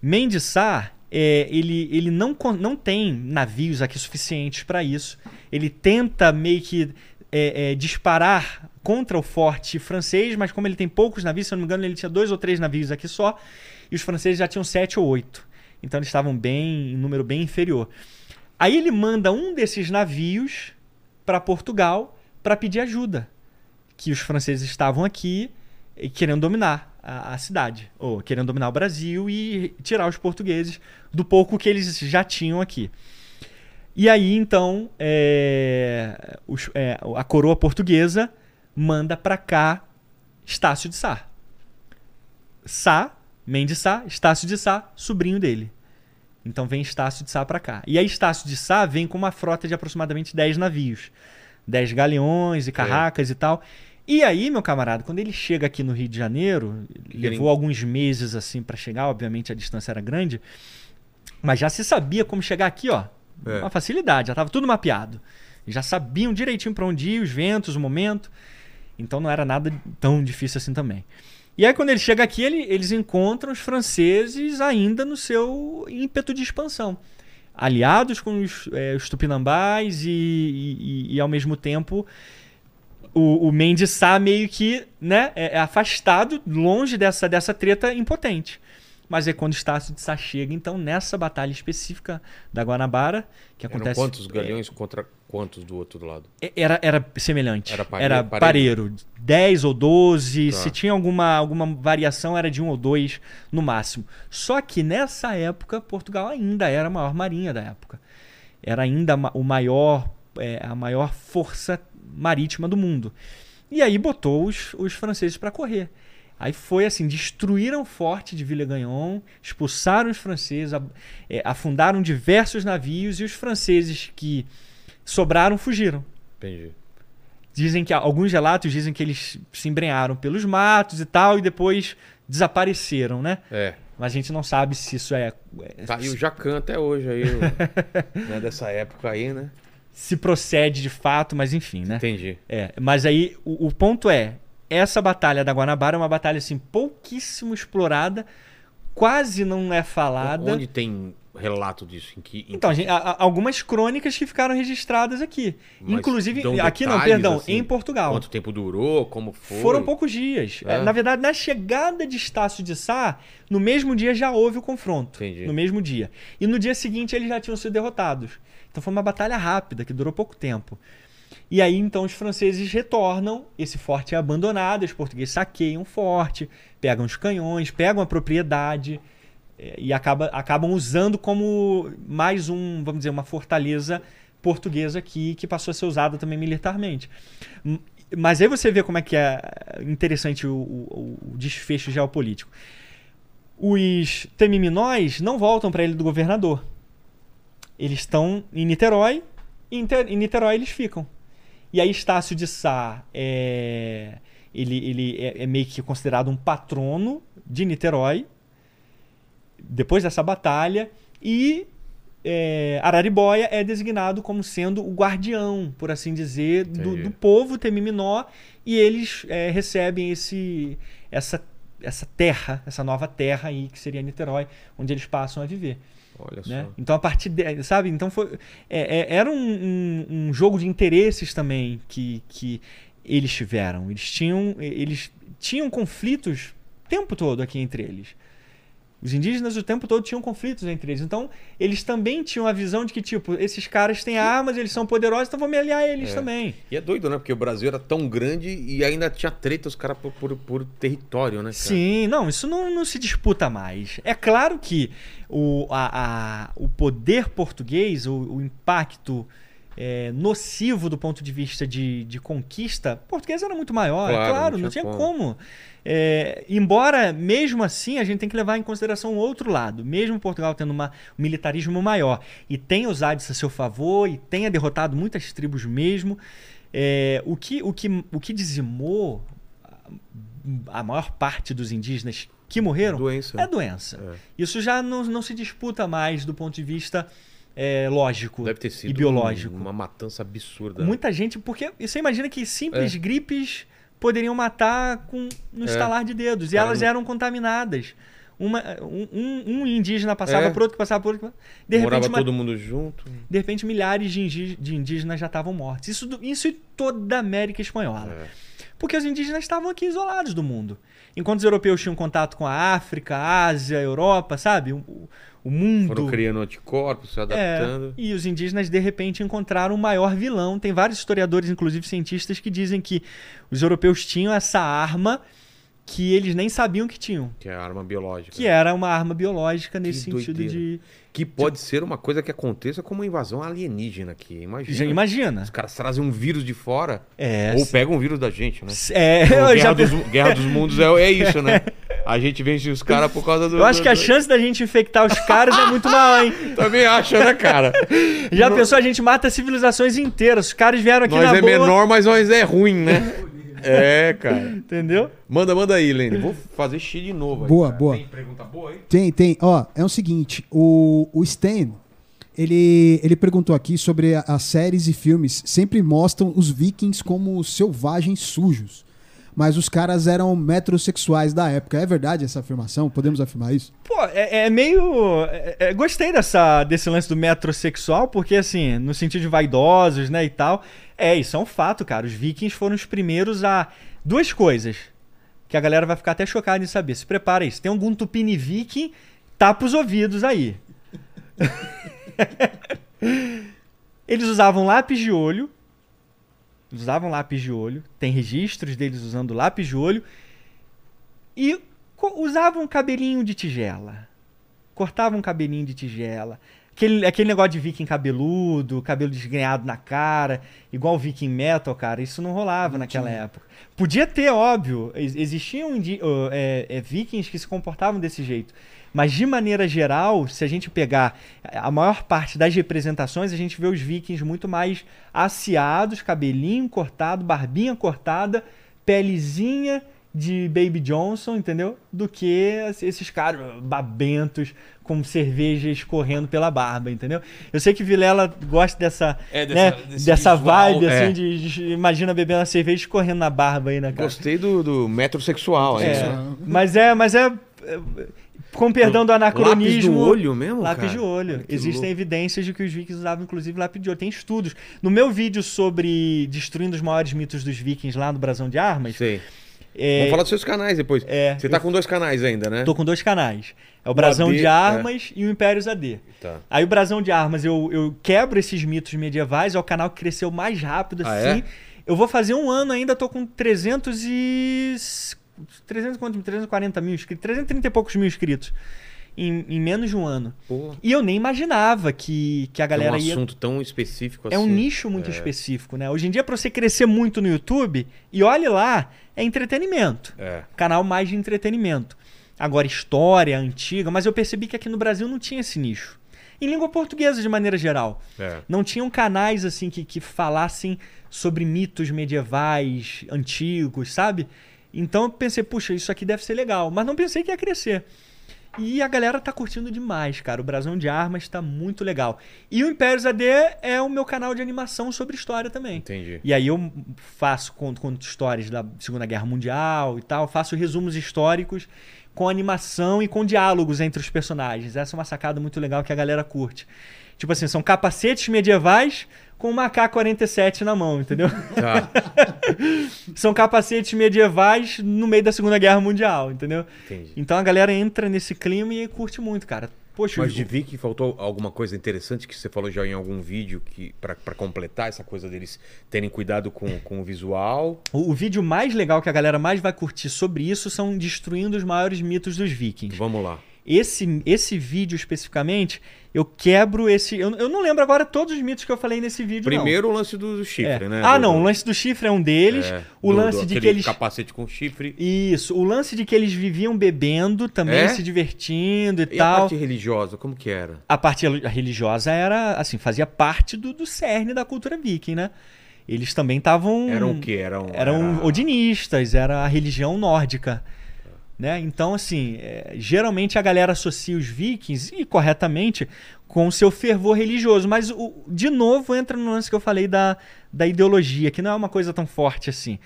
Mendes Sá, é, ele, ele não, não tem navios aqui suficientes para isso. Ele tenta meio que é, é, disparar contra o forte francês, mas como ele tem poucos navios, se não me engano, ele tinha dois ou três navios aqui só, e os franceses já tinham sete ou oito. Então eles estavam bem em número bem inferior. Aí ele manda um desses navios para Portugal para pedir ajuda, que os franceses estavam aqui querendo dominar a, a cidade, ou querendo dominar o Brasil e tirar os portugueses do pouco que eles já tinham aqui. E aí então é, os- é, a coroa portuguesa manda para cá Estácio de Sá. Sá, Mendes Sá, Estácio de Sá, sobrinho dele. Então vem Estácio de Sá para cá. E aí Estácio de Sá vem com uma frota de aproximadamente 10 navios. 10 galeões e carracas e tal. E aí, meu camarada, quando ele chega aqui no Rio de Janeiro, levou alguns meses assim para chegar, obviamente a distância era grande, mas já se sabia como chegar aqui, ó. É. Uma facilidade, já tava tudo mapeado. Já sabiam direitinho para onde ir, os ventos, o momento. Então não era nada tão difícil assim também. E aí, quando ele chega aqui, ele- eles encontram os franceses ainda no seu ímpeto de expansão. Aliados com os, eh, os tupinambás e, e- e- e, ao mesmo tempo, o, o Mendes Sá meio que né, é, é afastado, longe dessa, dessa treta impotente. Mas é quando Estácio de Sá chega, então, nessa batalha específica da Guanabara, que Eram acontece... quantos galeões contra quantos do outro lado? É, Era, era semelhante. Era Era, pare- pareiro. pareiro. 10 ou 12. Tá. Se tinha alguma, alguma variação, era de um ou dois no máximo. Só que nessa época, Portugal ainda era a maior marinha da época. Era ainda o maior, é, a maior força marítima do mundo. E aí botou os, os franceses para correr. Aí foi assim, destruíram o forte de Villegagnon, expulsaram os franceses, é, afundaram diversos navios e os franceses que sobraram fugiram. Entendi. Dizem que alguns relatos dizem que eles se embrenharam pelos matos e tal e depois desapareceram, né? É. Mas a gente não sabe se isso é, é- Tá aí o Jacan até hoje aí, né, dessa época aí, né? se procede de fato, mas enfim, né? Entendi. É, mas aí o, o ponto é, essa batalha da Guanabara é uma batalha assim pouquíssimo explorada, quase não é falada. Onde tem relato disso? Em que, em Então, a gente- algumas crônicas que ficaram registradas aqui. Mas Inclusive, aqui não, perdão, assim, em Portugal. Quanto tempo durou? Como foi? Foram poucos dias. É, Na verdade, na chegada de Estácio de Sá, no mesmo dia já houve o confronto. Entendi. No mesmo dia. E no dia seguinte eles já tinham sido derrotados. Então foi uma batalha rápida, que durou pouco tempo. E aí então os franceses retornam, esse forte é abandonado, os portugueses saqueiam o forte, pegam os canhões, pegam a propriedade eh, e acaba, acabam usando como mais um, vamos dizer, uma fortaleza portuguesa aqui que passou a ser usada também militarmente. Mas aí você vê como é que é interessante o, o- o desfecho geopolítico. Os temiminóis não voltam para ilha do governador. Eles estão em Niterói e em Niterói eles ficam. E aí Estácio de Sá é, ele, ele é, é meio que considerado um patrono de Niterói depois dessa batalha e é, Araribóia é designado como sendo o guardião, por assim dizer, do, do povo Temiminó e eles é, recebem esse, essa, essa terra, essa nova terra aí que seria Niterói, onde eles passam a viver. Olha Né? só. Então a partir de, sabe? Então foi é- é- era um, um- um jogo de interesses também que, que eles tiveram. Eles tinham eles tinham conflitos o tempo todo aqui entre eles. Os indígenas o tempo todo tinham conflitos entre eles. Então, eles também tinham a visão de que, tipo, esses caras têm armas, eles são poderosos, então vou me aliar a eles É. também. E é doido, né? Porque o Brasil era tão grande e ainda tinha treta os caras por, por, por território, né? cara? Sim, não, isso não, não se disputa mais. É claro que o, a, a- o poder português, o, o impacto é, nocivo do ponto de vista de, de conquista, português era muito maior, é Claro, claro, não não tinha tinha como. como. É, embora, mesmo assim, a gente tem que levar em consideração o outro lado. Mesmo Portugal tendo uma, um militarismo maior e tenha usado isso a seu favor e tenha derrotado muitas tribos mesmo, é, o, que, o, que, o que dizimou a maior parte dos indígenas que morreram Doença. é doença. É. Isso já não, não se disputa mais do ponto de vista é, lógico Deve ter sido e biológico. um- uma matança absurda. Muita gente, porque você imagina que simples É. gripes poderiam matar com no É. estalar de dedos. e Cara, elas não- eram contaminadas. Uma, um, um- indígena passava É. por outro, que passava por outro. De Morava repente, uma- todo mundo junto. de repente, milhares de, indí- de indígenas já estavam mortos. Isso, isso em toda a América Espanhola. É. Porque os indígenas estavam aqui isolados do mundo. Enquanto os europeus tinham contato com a África, a Ásia, a Europa, sabe? O, o- mundo. Foram criando anticorpos, se É, adaptando. e os indígenas, de repente, encontraram o maior vilão. Tem vários historiadores, inclusive cientistas, que dizem que os europeus tinham essa arma que eles nem sabiam que tinham. Que é arma biológica. Que era uma arma biológica nesse Que sentido doideira. de. Que pode ser uma coisa que aconteça como uma invasão alienígena aqui. Imagina. Já imagina. Os caras trazem um vírus de fora. É. Ou pegam um vírus da gente, né? É, Então, eu, Guerra, já, dos, Guerra dos Mundos é, é isso, né? A gente vence os caras por causa do. eu acho que a chance da gente infectar os caras é muito maior, hein? Também acha, né, cara? Já pensou, a gente mata civilizações inteiras. Os caras vieram aqui nós na é boa. menor, mas nós é ruim, né? É, cara. Entendeu? Manda, manda aí, Lene. Vou fazer xi de novo. aí, Boa, cara. boa. Tem pergunta boa aí? Tem, tem. Ó, é o seguinte, o, o Stan, ele, ele perguntou aqui sobre as séries e filmes sempre mostram os vikings como selvagens sujos. Mas os caras eram metrosexuais da época. É verdade essa afirmação? Podemos afirmar isso? Pô, é, é meio. é- é- gostei dessa, desse lance do metrosexual, porque, assim, no sentido de vaidosos, né, e tal. É, isso é um fato, cara. Os vikings foram os primeiros a. Duas coisas que a galera vai ficar até chocada em saber. Se prepara aí. Se tem algum tupini viking, tapa os ouvidos aí. Eles usavam lápis de olho. Usavam lápis de olho. Tem registros deles usando lápis de olho. E usavam cabelinho de tigela. Cortavam cabelinho de tigela. Aquele, aquele negócio de viking cabeludo, cabelo desgrenhado na cara, igual viking metal, cara, isso não rolava naquela época. Podia ter, óbvio, ex- existiam é, é, vikings que se comportavam desse jeito. Mas de maneira geral, se a gente pegar a maior parte das representações, a gente vê os vikings muito mais aciados, cabelinho cortado, barbinha cortada, pelezinha de Baby Johnson, entendeu? Do que esses caras babentos com cerveja escorrendo pela barba, entendeu? Eu sei que Vilela gosta dessa, É, né, dessa- desse dessa visual, vibe, é. assim, de, de- imagina bebendo uma cerveja escorrendo na barba aí, né, cara? Gostei do, do metrosexual. É, né? mas é, mas é, é, com perdão do anacronismo. Lápis no olho mesmo, Lápis cara? de olho. Olha Existem louco. evidências de que os vikings usavam, inclusive, lápis de olho. Tem estudos. No meu vídeo sobre destruindo os maiores mitos dos vikings lá no Brasão de Armas, Sei. É, Vamos falar dos seus canais depois. É, Você tá com dois canais ainda, né? tô com dois canais. É o Brasão AD, de Armas e o Impérios AD. Tá. Aí o Brasão de Armas, eu, eu quebro esses mitos medievais, é o canal que cresceu mais rápido, Ah, assim. é? Eu vou fazer um ano ainda, tô com 300 e... 300, quanto? 340 mil inscritos, 330 e poucos mil inscritos. Em, em menos de um ano. Pô, E eu nem imaginava que, que a é um galera ia assunto tão específico assim. é um nicho muito É. específico, né? Hoje em dia, pra você crescer muito no YouTube, e olhe lá, é entretenimento. É. Canal mais de entretenimento. Agora, história antiga, mas eu percebi que aqui no Brasil não tinha esse nicho. Em língua portuguesa, de maneira geral. É. Não tinham canais assim que, que falassem sobre mitos medievais antigos, sabe? Então eu pensei, puxa, isso aqui deve ser legal. Mas não pensei que ia crescer. E a galera tá curtindo demais, cara. O Brasão de Armas tá muito legal. E o Impérios AD é o meu canal de animação sobre história também. Entendi. E aí eu faço, conto, conto histórias da Segunda Guerra Mundial e tal, faço resumos históricos com animação e com diálogos entre os personagens. Essa é uma sacada muito legal que a galera curte. Tipo assim, são capacetes medievais com uma AK-47 na mão, entendeu? Tá. são capacetes medievais no meio da Segunda Guerra Mundial, entendeu? Entendi. Então a galera entra nesse clima e curte muito, cara. Poxa, Mas de Viking faltou alguma coisa interessante que você falou já em algum vídeo que para completar essa coisa deles terem cuidado com, com o visual. o, o vídeo mais legal que a galera mais vai curtir sobre isso são destruindo os maiores mitos dos vikings. Vamos lá. Esse, esse vídeo especificamente, eu quebro esse. Eu, eu não lembro agora todos os mitos que eu falei nesse vídeo. não. Primeiro o lance do, do chifre, É. né? Ah, Do- não. O lance do chifre é um deles. é, o do- lance de que eles. capacete com chifre. Isso. O lance de que eles viviam bebendo, também É? se divertindo e, E a tal. parte religiosa, como que era? A parte reli- religiosa era, assim, fazia parte do, do cerne da cultura viking, né? Eles também estavam. Eram o quê? Eram, Eram era- odinistas, era a religião nórdica. Né? Então, assim, é, geralmente a galera associa os vikings, e corretamente, com o seu fervor religioso. Mas, o- de novo, entra no lance que eu falei da, da ideologia, que não é uma coisa tão forte assim.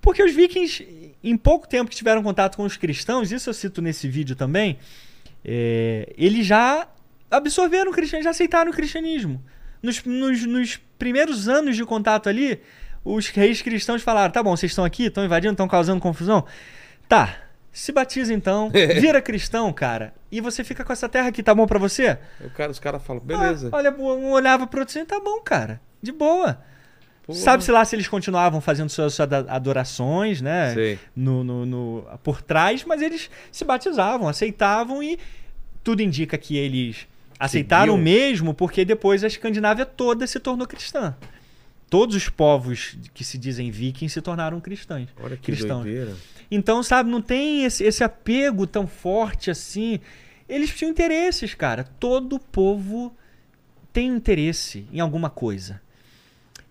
Porque os vikings, em pouco tempo que tiveram contato com os cristãos, isso eu cito nesse vídeo também, é, eles já absorveram o cristianismo, já aceitaram o cristianismo. Nos, nos- nos primeiros anos de contato ali, os reis cristãos falaram: tá bom, vocês estão aqui, estão invadindo, estão causando confusão. Tá, se batiza então, vira cristão, cara, e você fica com essa terra aqui, tá bom pra você? O cara, os caras falam, beleza. Ah, olha, um olhava pro outro assim, tá bom, cara, de boa. Sabe-se lá se eles continuavam fazendo suas, suas adorações, né? No, no- no- por trás, mas eles se batizavam, aceitavam e tudo indica que eles aceitaram Seguiam. mesmo porque depois a Escandinávia toda se tornou cristã. Todos os povos que se dizem vikings se tornaram cristãos. Olha que cristãos. doideira. Então, sabe, não tem esse, esse apego tão forte assim. Eles tinham interesses, cara. Todo povo tem interesse em alguma coisa.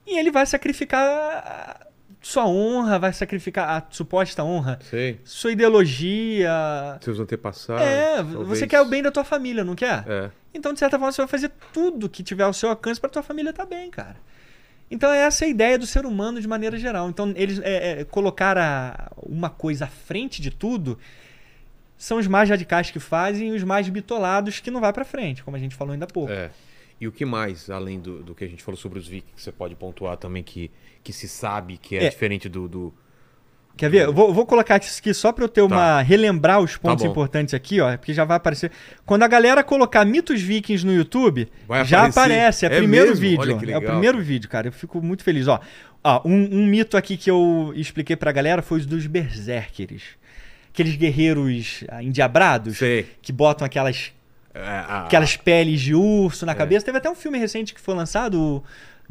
E ele vai sacrificar sua honra, vai sacrificar a suposta honra, Sei. sua ideologia. Seus antepassados. é, talvez. você quer o bem da tua família, não quer? É. Então, de certa forma, você vai fazer tudo que tiver ao seu alcance para tua família estar bem, cara. Então, essa é a ideia do ser humano de maneira geral. Então, eles é, é, colocar a- uma coisa à frente de tudo são os mais radicais que fazem e os mais bitolados que não vai para frente, como a gente falou ainda há pouco. É. E o que mais, além do, do que a gente falou sobre os vikings, que você pode pontuar também que, que se sabe que é, É. diferente do, do- Quer ver? Eu vou, vou colocar isso aqui só para eu ter uma. relembrar os pontos Tá importantes aqui, ó, porque já vai aparecer. Quando a galera colocar mitos vikings no YouTube, Vai já aparecer. aparece. É o É primeiro mesmo? vídeo. É o primeiro vídeo, cara. Eu fico muito feliz. Ó, ó um, um mito aqui que eu expliquei pra galera foi os dos berserkers. Aqueles guerreiros ah, endiabrados Sei. que botam aquelas, É, a- aquelas peles de urso na cabeça. Teve até um filme recente que foi lançado,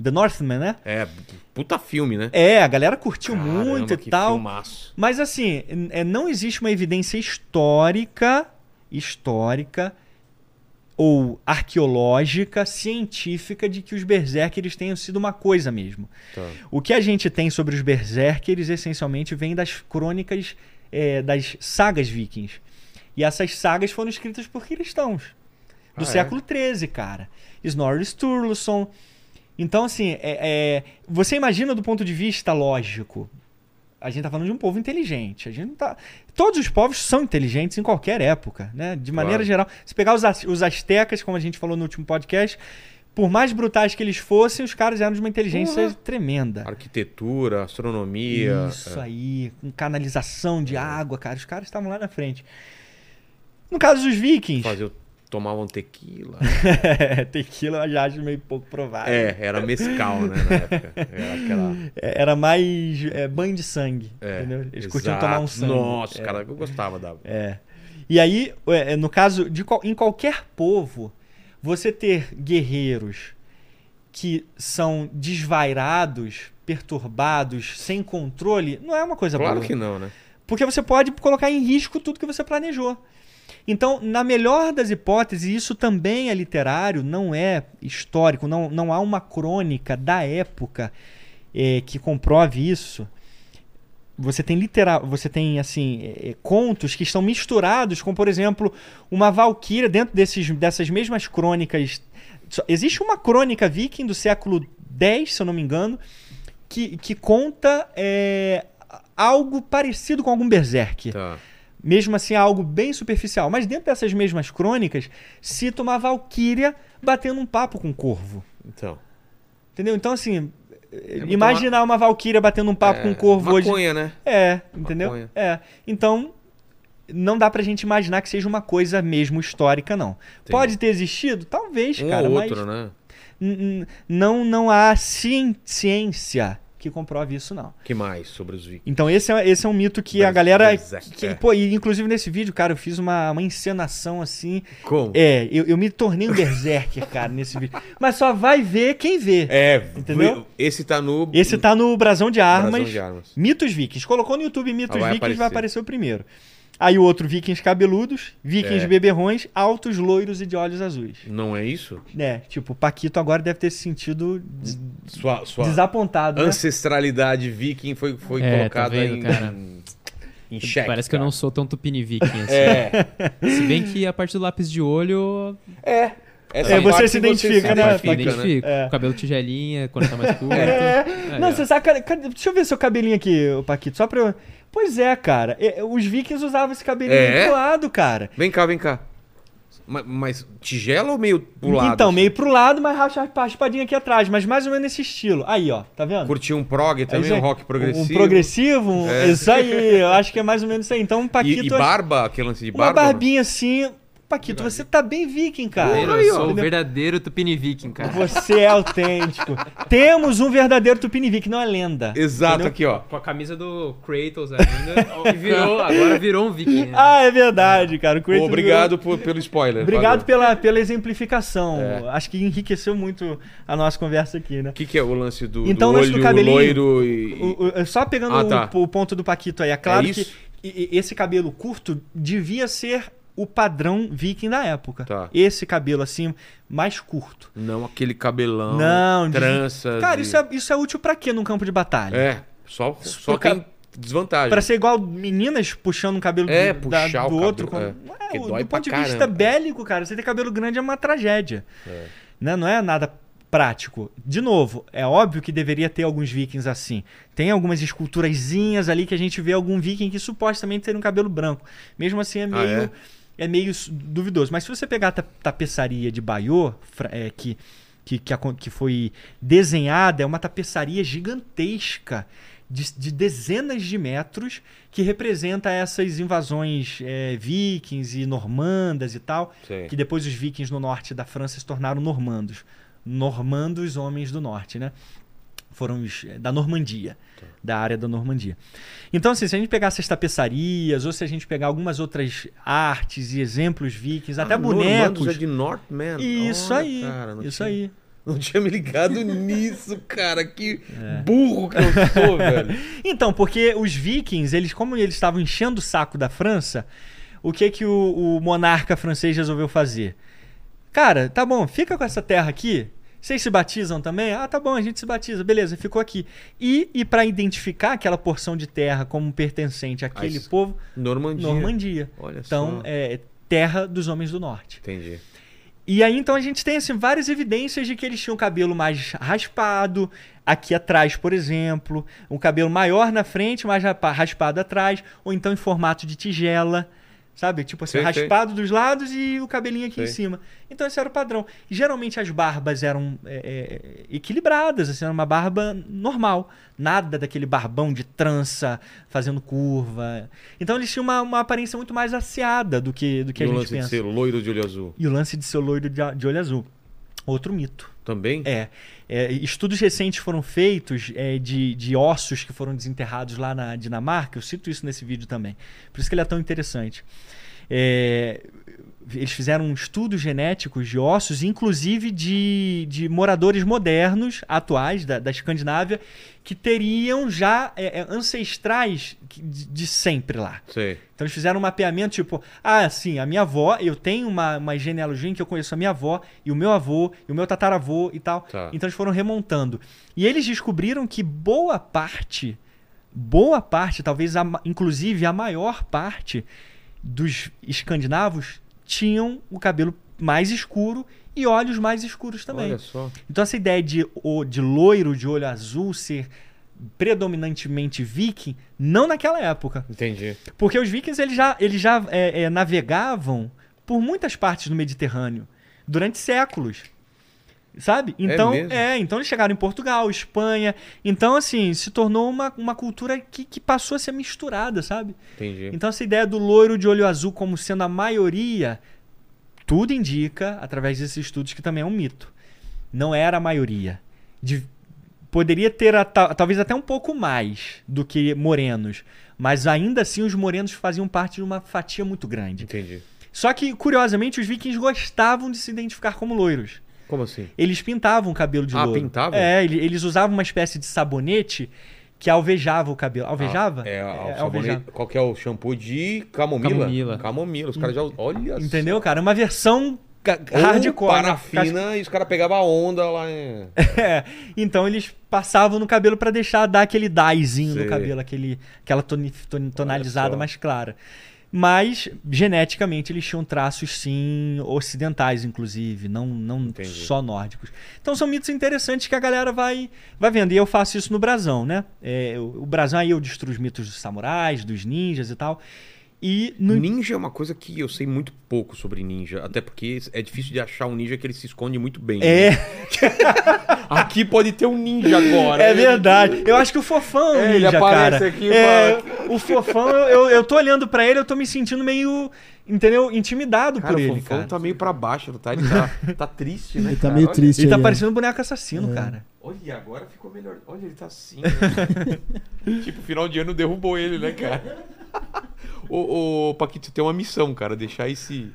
The Northman, né? É, puta filme, né? É, a galera curtiu Caramba, muito e tal. filmaço. Mas assim, é, não existe uma evidência histórica, histórica ou arqueológica, científica de que os berserkers tenham sido uma coisa mesmo. Tá. O que a gente tem sobre os berserkers essencialmente vem das crônicas é, das sagas vikings. E essas sagas foram escritas por cristãos do Ah, é? século XIII, cara. Snorri Sturluson. Então, assim, é- é, você imagina do ponto de vista lógico a gente tá falando de um povo inteligente. A gente não tá... Todos os povos são inteligentes em qualquer época, né? De maneira Claro. geral. Se pegar os, os astecas, como a gente falou no último podcast, por mais brutais que eles fossem, os caras eram de uma inteligência Porra. tremenda. Arquitetura, astronomia. Isso é. aí, com canalização de água, cara. Os caras estavam lá na frente. No caso dos vikings, Fazer, tomavam tequila. tequila eu já acho meio pouco provável. É, era mescal, né, na época. Era aquela... É, Era mais é, banho de sangue, É, entendeu? Eles exato. curtiam tomar um sangue. Nossa, é, cara, eu gostava da... É. E aí, é, no caso, de, em qualquer povo, você ter guerreiros que são desvairados, perturbados, sem controle, não é uma coisa Claro boa. que não, né? Porque você pode colocar em risco tudo que você planejou. Então, na melhor das hipóteses, isso também é literário, não é histórico, não, não há uma crônica da época eh, que comprove isso. Você tem litera você tem assim eh, eh, contos que estão misturados com, por exemplo, uma valquíria dentro desses, dessas mesmas crônicas. Existe uma crônica viking do século X, se eu não me engano, que, que conta eh, algo parecido com algum berserk. Tá. Mesmo assim, algo bem superficial. Mas dentro dessas mesmas crônicas, cita uma valquíria batendo um papo com um corvo. Então. Entendeu? Então, assim, muito imaginar uma valquíria batendo um papo é, com um corvo hoje. maconha, né? É, entendeu? Maconha. É. Então, não dá pra gente imaginar que seja uma coisa mesmo histórica, não. Pode ter existido? Talvez, Um cara, ou mas outro, né? n- n- não, não há ciência que comprove isso, não. que mais sobre os vikings? Então esse é, esse é um mito que a Berserk, galera... Berserk, que- é. pô, e inclusive nesse vídeo, cara, eu fiz uma, uma encenação assim... Como? É, eu, eu me tornei um berserker, cara, nesse vídeo. Mas só vai ver quem vê. É, Entendeu? Esse tá no. Esse tá no Brasão de Armas, Brasão de Armas. Mitos Vikings. Colocou no YouTube Mitos Ah, vai Vikings, vai aparecer. aparecer o primeiro. Aí o outro, Vikings cabeludos, Vikings É. beberrões, altos, loiros e de olhos azuis. Não é isso? É, tipo, o Paquito agora deve ter se sentido des- Sua, sua desapontado, né? ancestralidade viking foi, foi É, colocada tá vendo, em, cara? em xeque. Parece que eu cara. não sou tão tupini viking assim. É. Se bem que a partir do lápis de olho, É. Essa É, você parte se identifica, né, eu me identifica, identifico. É. O cabelo tigelinha, quando tá mais curto. É. É, Não, é. você sabe, cara, cadê- deixa eu ver seu cabelinho aqui, ô Paquito, só pra eu... Pois é, cara, é, os vikings usavam esse cabelinho É? pro lado, cara. Vem cá, vem cá. Mas, mas tigela ou meio pro lado? Então, assim? meio pro lado, mas racha a espadinha aqui atrás, mas mais ou menos nesse estilo. Aí, ó, tá vendo? Curtir um prog também, Aí, um rock progressivo. Um progressivo, um- É. isso aí, eu acho que é mais ou menos isso aí. Então, E, Paquito, e barba, aquele lance de uma barba? barbinha assim. Paquito, você tá bem viking, cara. Eu ó. sou o verdadeiro Tupini Viking, cara. Você é autêntico. Temos um verdadeiro Tupini Viking, não é lenda. Exato, Entendeu? aqui, ó. Com a camisa do Kratos ainda. virou, agora virou um Viking. né? Ah, é verdade, cara. O Kratos Obrigado por- pelo spoiler. Obrigado valeu. pela, pela exemplificação. É. Acho que enriqueceu muito a nossa conversa aqui, né? O que, que é o lance do, Então, do o lance do olho cabelinho- loiro e... O- o- só pegando Ah, o- tá. o, ponto do Paquito aí, é claro É que isso? esse cabelo curto devia ser o padrão viking da época. Tá. Esse cabelo assim, mais curto. Não aquele cabelão, Não, de- tranças... Cara, e- isso é, isso é útil pra quê num campo de batalha? É, só, só Por ca- tem desvantagem. Pra ser igual meninas puxando um cabelo É, do, da- o do cabelo, outro. com- é. Não Porque o- dói do ponto de vista caramba. bélico, cara, você ter cabelo grande é uma tragédia. É. Né? Não é nada prático. De novo, é óbvio que deveria ter alguns vikings assim. Tem algumas esculturazinhas ali que a gente vê algum viking que supostamente tem um cabelo branco. Mesmo assim é Ah, meio, é? É? meio duvidoso. Mas se você pegar a ta- tapeçaria de Bayeux, fra- é, que, que, que, que foi desenhada, é uma tapeçaria gigantesca. De, de dezenas de metros que representa essas invasões é, vikings e normandas e tal Sei. que depois os vikings no norte da França se tornaram normandos. Normandos, homens do norte, né? Foram os eh, da Normandia, da área da Normandia. Então, assim, se a gente pegar essas tapeçarias, ou se a gente pegar algumas outras artes e exemplos vikings, até Ah, Normandos bonecos. é de Northman. Isso Olha, aí, cara, isso tinha- aí. Não tinha me ligado nisso, cara. Que É. burro que eu sou, velho. Então, porque os vikings, eles, como eles estavam enchendo o saco da França, o que que o, o monarca francês resolveu fazer? Cara, tá bom, fica com essa terra aqui. Vocês se batizam também? Ah, tá bom, a gente se batiza, beleza, ficou aqui. E, e para identificar aquela porção de terra como pertencente àquele isso- povo, Normandia. Normandia. Olha Então, só. é terra dos homens do norte. Entendi. E aí então a gente tem assim, várias evidências de que eles tinham cabelo mais raspado, aqui atrás, por exemplo, um cabelo maior na frente, mais raspado atrás, ou então em formato de tigela. Sabe? Tipo assim, Sei, sei. raspado dos lados e o cabelinho aqui em cima. Então esse era o padrão. Geralmente as barbas eram é, é, equilibradas, assim, era uma barba normal. Nada daquele barbão de trança fazendo curva. Então eles tinham uma, uma aparência muito mais asseada do que, do que e a o gente lance de pensa. ser loiro de olho azul. E o lance de ser loiro de, de olho azul. Outro mito. Também? É, é, estudos recentes foram feitos é, de, de ossos que foram desenterrados lá na Dinamarca. Eu cito isso nesse vídeo também. Por isso que ele é tão interessante. É, eles fizeram estudos genéticos de ossos, inclusive de, de moradores modernos, atuais, da, da Escandinávia, que teriam já é, é, ancestrais de, sempre lá. Sei. Então eles fizeram um mapeamento, tipo, ah, sim, a minha avó, eu tenho uma, uma genealogia em que eu conheço a minha avó, e o meu avô, e o meu tataravô e tal. Tá. Então eles foram remontando. E eles descobriram que boa parte, boa parte, talvez a inclusive a maior parte dos escandinavos tinham o cabelo mais escuro e olhos mais escuros também. Olha só. Então essa ideia de, de loiro de olho azul ser predominantemente viking, não naquela época. Entendi. Porque os vikings eles já, eles já é, é, navegavam por muitas partes do Mediterrâneo durante séculos. Sabe? Então, mesmo? é, então eles chegaram em Portugal, Espanha. Então, assim, se tornou uma, uma cultura que, que passou a ser misturada, sabe? Entendi. Então, essa ideia do loiro de olho azul como sendo a maioria, tudo indica, através desses estudos, que também é um mito. Não era a maioria. De- poderia ter a- ta- talvez até um pouco mais do que morenos. Mas ainda assim, os morenos faziam parte de uma fatia muito grande. Entendi. Só que, curiosamente, os vikings gostavam de se identificar como loiros. Como assim? Eles pintavam o cabelo de Ah, loiro. pintavam? É, ele- eles usavam uma espécie de sabonete que alvejava o cabelo. Alvejava? Ah, é, o alvejava. qual que é o shampoo de camomila? Camomila. Camomila. Os caras já. Olha só. Entendeu, cara? Uma versão hardcore. né? parafina e os caras pegavam a onda lá. Em... É. Então eles passavam no cabelo pra deixar dar aquele dyezinho Sei. no cabelo, aquele, aquela toni- ton- tonalizada só. mais clara. Mas, geneticamente, eles tinham traços, sim, ocidentais, inclusive, não, não Entendi. só nórdicos. Então são mitos interessantes que a galera vai, vai vendo. E eu faço isso no Brasão, né? É, o o Brasão aí eu destruo os mitos dos samurais, dos ninjas e tal. E no Ninja é uma coisa que eu sei muito pouco sobre ninja. Até porque é difícil de achar um ninja que ele se esconde muito bem. É, né? Aqui pode ter um ninja agora. É verdade. Eu acho que o Fofão É, ele ninja, aparece cara. aqui é, O Fofão, eu, eu, tô olhando pra ele, eu tô me sentindo meio, entendeu? Intimidado Cara, por o ele, Fofão cara. tá meio pra baixo, tá? Ele tá, tá triste, né? Ele tá cara? meio Olha- triste. Ele tá aí, ó. parecendo um boneco assassino, cara. Olha, agora ficou melhor. Olha, ele tá assim. né? tipo, final de ano derrubou ele, né, cara? ô, ô, Paquito, tem uma missão, cara. Deixar esse,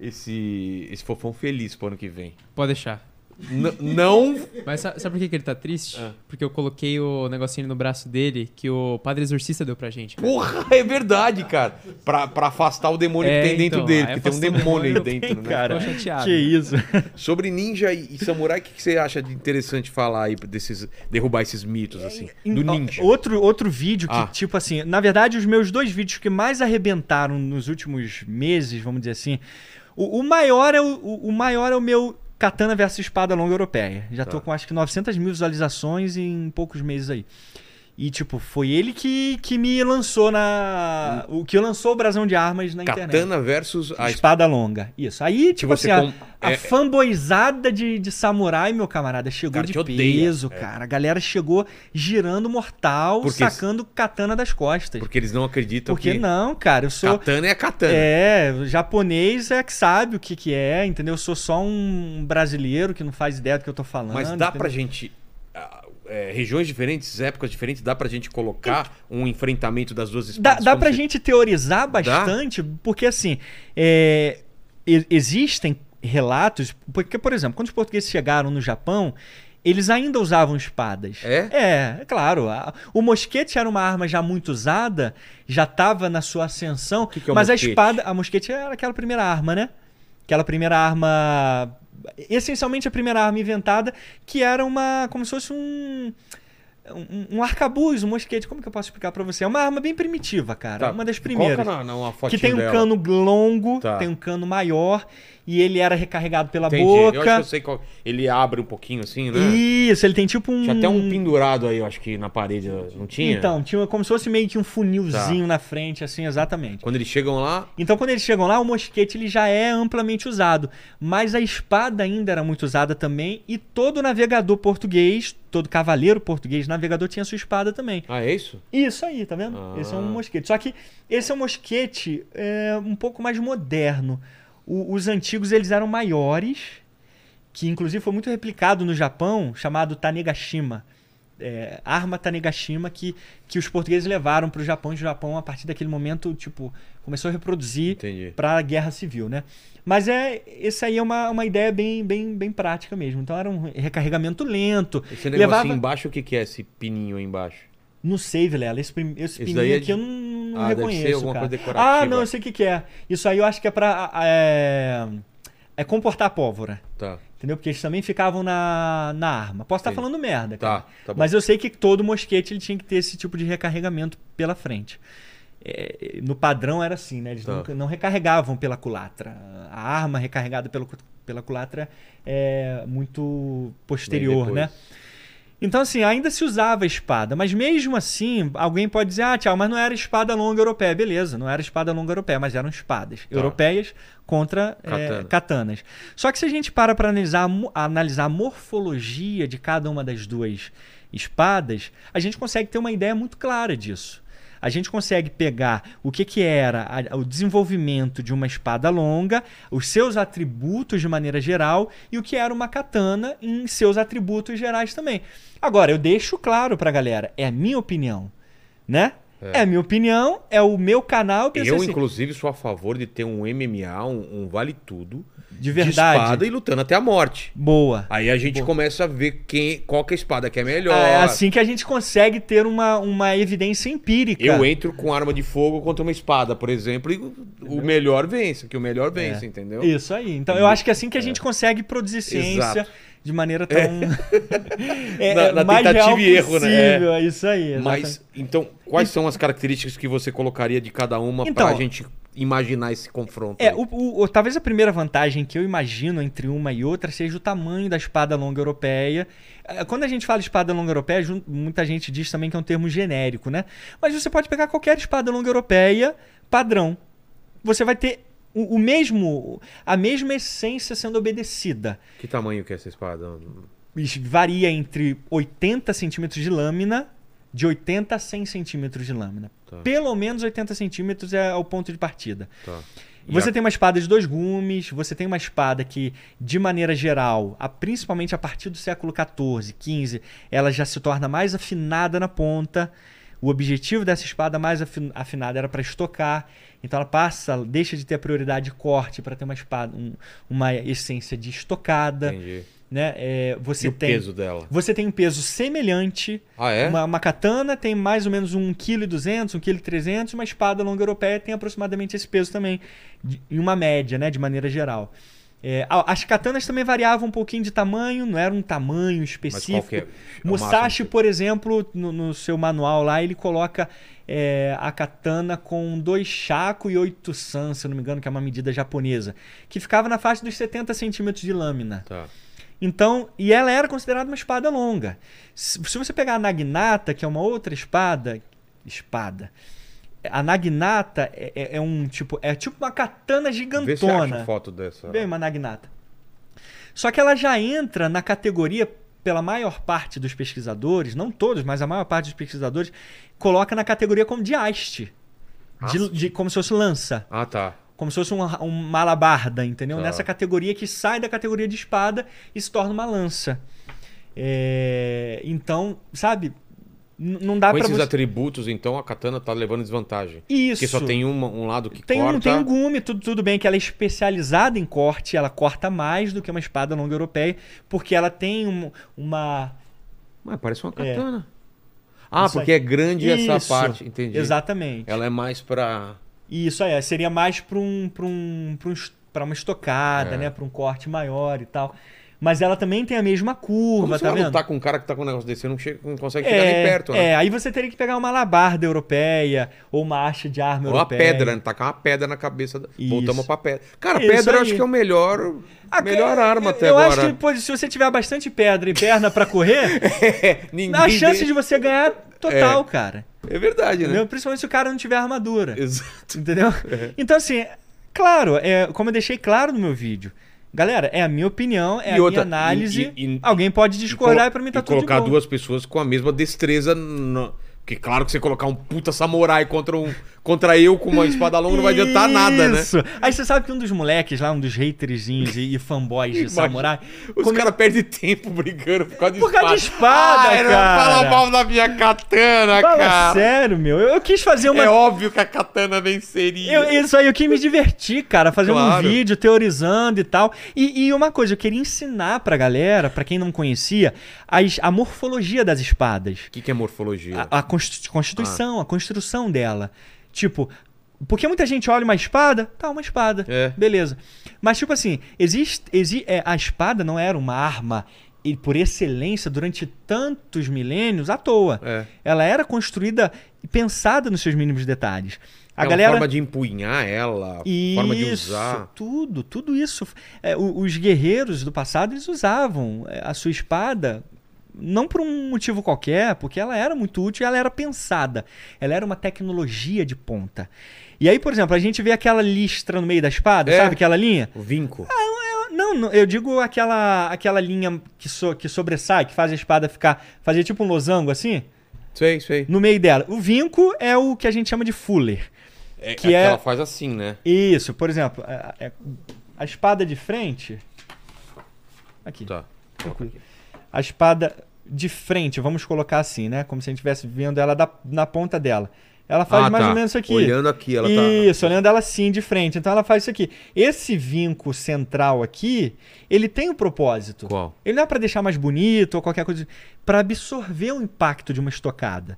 esse, esse fofão feliz pro ano que vem. Pode deixar. N- não. Mas sa- sabe por que, que ele tá triste? Ah. Porque eu coloquei o negocinho no braço dele que o padre exorcista deu pra gente. cara. Porra, é verdade, cara. Pra, pra afastar o demônio É, que tem dentro então, dele. Porque tem um demônio aí dentro, né? cara. Ficou chateado. Que isso. Sobre ninja e, e samurai, o que, que você acha de interessante falar aí desses. derrubar esses mitos, assim? Do ninja. Outro, outro vídeo que, Ah. tipo assim, na verdade, os meus dois vídeos que mais arrebentaram nos últimos meses, vamos dizer assim, o, o maior, é o- o maior é o meu Katana versus Espada Longa Europeia. Já tô Tá. com acho que 900 mil visualizações em poucos meses aí. E, tipo, foi ele que, que me lançou na. O que lançou o brasão de armas na internet. Katana versus a Espada longa. Isso. Aí, tipo assim, com- a, a é- fanboizada de, de samurai, meu camarada, chegou Cara, de te odeia, peso, é. cara. A galera chegou girando mortal, Porque- sacando katana das costas. Porque eles não acreditam Porque que. não, cara, eu sou. Katana é katana. É, o japonês é que sabe o que, que é, entendeu? Eu sou só um brasileiro que não faz ideia do que eu tô falando. Mas dá entendeu? pra gente. É, regiões diferentes, épocas diferentes, dá pra gente colocar um enfrentamento das duas Dá, espadas? dá como pra se- gente teorizar bastante, porque assim, é, existem relatos. Porque, por exemplo, quando os portugueses chegaram no Japão, eles ainda usavam espadas. É? É, é claro. A- O mosquete era uma arma já muito usada, já estava na sua ascensão. que é o mas mosquete? a espada. A mosquete era aquela primeira arma, né? Aquela primeira arma. Essencialmente a primeira arma inventada, que era uma. como se fosse um. Um, um arcabuz, um mosquete. Como que eu posso explicar pra você? É uma arma bem primitiva, cara. Tá, uma das primeiras. Coloca na, na Que tem um dela. cano longo, Tá. tem um cano maior e ele era recarregado pela Entendi. Eu acho que boca. eu sei qual. Ele abre um pouquinho assim, né? Isso, ele tem tipo um. Tinha até um pendurado aí, eu acho que na parede, não tinha? Então, tinha como se fosse meio que um Tá. funilzinho na frente, assim, exatamente. Quando eles chegam lá, Então, quando eles chegam lá, o mosquete ele já é amplamente usado. Mas a espada ainda era muito usada também. E todo navegador português, todo cavaleiro português navegador tinha sua espada também. ah, é isso? Isso aí, tá vendo? Ah. Esse é um mosquete. Só que esse é um mosquete é, um pouco mais moderno. O- os antigos eles eram maiores, que inclusive foi muito replicado no Japão, chamado Tanegashima. É, arma Tanegashima que, que os portugueses levaram para o Japão e o Japão, a partir daquele momento, tipo, começou a reproduzir para a guerra civil, né? Mas é, esse aí é uma, uma ideia bem, bem, bem prática mesmo. Então era um recarregamento lento. Esse Levava- embaixo, o que, que é esse pininho aí embaixo? Não sei, Vilela. Esse, esse Esse pininho é aqui de- eu não, não Ah, reconheço, cara. Ah, não, eu sei o que, que é. Isso aí eu acho que é pra... É, é comportar a pólvora. Tá. Entendeu? Porque eles também ficavam na, na arma. Posso estar Entendi. falando merda, Tá, cara. tá bom. Mas eu sei que todo mosquete ele tinha que ter esse tipo de recarregamento pela frente. É, no padrão era assim, né? Eles Tá. não, não recarregavam pela culatra. A arma recarregada pela, cu- pela culatra é muito posterior, né? Então, assim, ainda se usava espada, mas mesmo assim, alguém pode dizer, ah, tchau, mas não era espada longa europeia. Beleza, não era espada longa europeia, mas eram espadas europeias contra eh, Katana. katanas. Só que se a gente para para analisar, analisar a morfologia de cada uma das duas espadas, a gente consegue ter uma ideia muito clara disso. A gente consegue pegar o que, que era a- o desenvolvimento de uma espada longa, os seus atributos de maneira geral e o que era uma katana em seus atributos gerais também. Agora, eu deixo claro pra galera, é a minha opinião, né? É, a minha opinião, é o meu canal. Eu pensei Eu, assim, inclusive, sou a favor de ter um MMA, um, um vale tudo, de verdade. espada e lutando até a morte. Boa. Aí a gente Boa. começa a ver quem, qual que é a espada que é melhor. É assim que a gente consegue ter uma, uma evidência empírica. Eu entro com arma de fogo contra uma espada, por exemplo, e o- melhor vence, que o melhor vence, entendeu? É. Isso aí. Então eu acho que é assim que a gente consegue produzir ciência Exato. De maneira tão. é, Na- é na mais tentativa real e erro, né? possível, É isso aí. Mas, exatamente. então, quais são as características que você colocaria de cada uma Então, pra gente imaginar esse confronto? É, o, o- talvez a primeira vantagem que eu imagino entre uma e outra seja o tamanho da espada longa europeia. Eh, Quando a gente fala espada longa europeia, muita gente diz também que é um termo genérico, né? Mas você pode pegar qualquer espada longa europeia padrão. Você vai ter o, o mesmo, a mesma essência sendo obedecida. Que tamanho que é essa espada? Varia entre 80 centímetros de lâmina, de 80 a 100 centímetros de lâmina. Tá. Pelo menos 80 centímetros é o ponto de partida. Tá. Você a- tem uma espada de dois gumes, você tem uma espada que, de maneira geral, a- principalmente a partir do século XIV, XV, ela já se torna mais afinada na ponta. O objetivo dessa espada mais afin- afinada era para estocar. Então ela passa, deixa de ter a prioridade de corte para ter uma espada, um- uma essência de estocada. Entendi. Né? É, você E o tem, peso dela? Você tem um peso semelhante. Ah, é? Uma, uma katana tem mais ou menos 1,2 kg, 1,3 kg. Uma espada longa europeia tem aproximadamente esse peso também, de- em uma média, né, de maneira geral. É, as katanas também variavam um pouquinho de tamanho, não era um tamanho específico. é? é Musashi, por exemplo, no, no seu manual lá, ele coloca é, a katana com dois shaku e oito san, se eu não me engano, que é uma medida japonesa, que ficava na faixa dos 70 centímetros de lâmina. Tá. Então, e ela era considerada uma espada longa. Se, se você pegar a Naginata, que é uma outra espada, espada. A Naginata é, é- é um tipo, é tipo uma katana Vê se gigantona. acha foto dessa. Bem, uma Naginata. Só que ela já entra na categoria, pela maior parte dos pesquisadores, não todos, mas a maior parte dos pesquisadores, coloca na categoria como de haste. De, de- como se fosse lança. Ah, tá. Como se fosse um, um malabarda, entendeu? Tá. Nessa categoria que sai da categoria de espada e se torna uma lança. É, Então, sabe? Não dá Com esses você... atributos, então, a katana tá levando desvantagem. Isso. Porque só tem uma- um lado que Tem um, corta. tem um gume, tudo, tudo bem que ela é especializada em corte, ela corta mais do que uma espada longa europeia, porque ela tem um- uma. Mas parece uma É. katana. Ah, Isso porque é grande essa Isso, parte. Entendi. Exatamente. Ela é mais pra. Isso aí, seria mais para um, pra um, pra um pra uma estocada, É. né? Para um corte maior e tal. Mas ela também tem a mesma curva, Como você tá vai vendo? lutar com um cara que tá com um negócio desse? Você não, chega, não consegue chegar nem perto, né? é, aí você teria que pegar uma alabarda europeia ou uma haste de arma Ou a europeia. pedra, né? Tacar uma pedra na cabeça. Da... Voltamos pra pedra. Cara, Isso pedra eu aí. acho que é o melhor, Ah, melhor eu- arma até eu agora. acho que pô, se você tiver bastante pedra e perna pra correr, É, a chance de você ganhar total, cara. É verdade, né? Entendeu? Principalmente se o cara não tiver armadura. Exato. Entendeu? É. Então, assim, claro, é, como eu deixei claro no meu vído. Galera, é a minha opinião, é E a outra, minha análise. e- e- Alguém pode discordar e, pra mim tá e tudo colocar duas pessoas com a mesma destreza. No... Porque claro que você colocar um puta samurai contra, um, contra eu com uma espada longa não vai adiantar nada, né? Isso. Aí você sabe que um dos moleques lá, um dos haterzinhos e, e fanboys de samurai. Os come- caras perdem tempo brigando por causa de Por causa de espada, Ai, não cara. Fala mal da minha katana, Fala cara. sério, meu. Eu, eu quis fazer uma. É óbvio que a katana venceria. Eu- isso aí, eu quis me divertir, cara, fazendo Claro. um vídeo, teorizando e tal. E, e uma coisa, eu queria ensinar pra galera, pra quem não conhecia, as- a morfologia das espadas. O que, que é morfologia? A, a constitu- constituição, a construção dela. Tipo, porque muita gente olha uma espada, tá, uma espada. É. Beleza. Mas, tipo assim, existe, exi- é, a espada não era uma arma e por excelência durante tantos milênios à toa. É. Ela era construída e pensada nos seus mínimos detalhes. A É galera. forma de empunhar ela, forma de Isso, usar. tudo, tudo isso. É, os guerreiros do passado, eles usavam é, a sua espada não por um motivo qualquer, porque ela era muito útil e ela era pensada. Ela era uma tecnologia de ponta. E aí, por exemplo, a gente vê aquela listra no meio da espada, É. sabe aquela linha? O vinco. Eu- não, não, eu digo aquela aquela linha que, so- que sobressai, que faz a espada ficar, fazer tipo um losango assim, Sei, sei. no meio dela. O vinco é o que a gente chama de fuller. É, Que é é- ela faz assim, né? Isso, por exemplo, a, a- a espada de frente. Aqui. Tá. tranquilo. A espada de frente, vamos colocar assim, né? Como se a gente estivesse vendo ela da- na ponta dela. Ela faz Ah, mais tá. ou menos isso aqui. Olhando aqui, ela tá- Isso, olhando ela assim de frente. Então ela faz isso aqui. Esse vinco central aqui, ele tem um propósito. Qual? Ele não é para deixar mais bonito ou qualquer coisa, para absorver o impacto de uma estocada.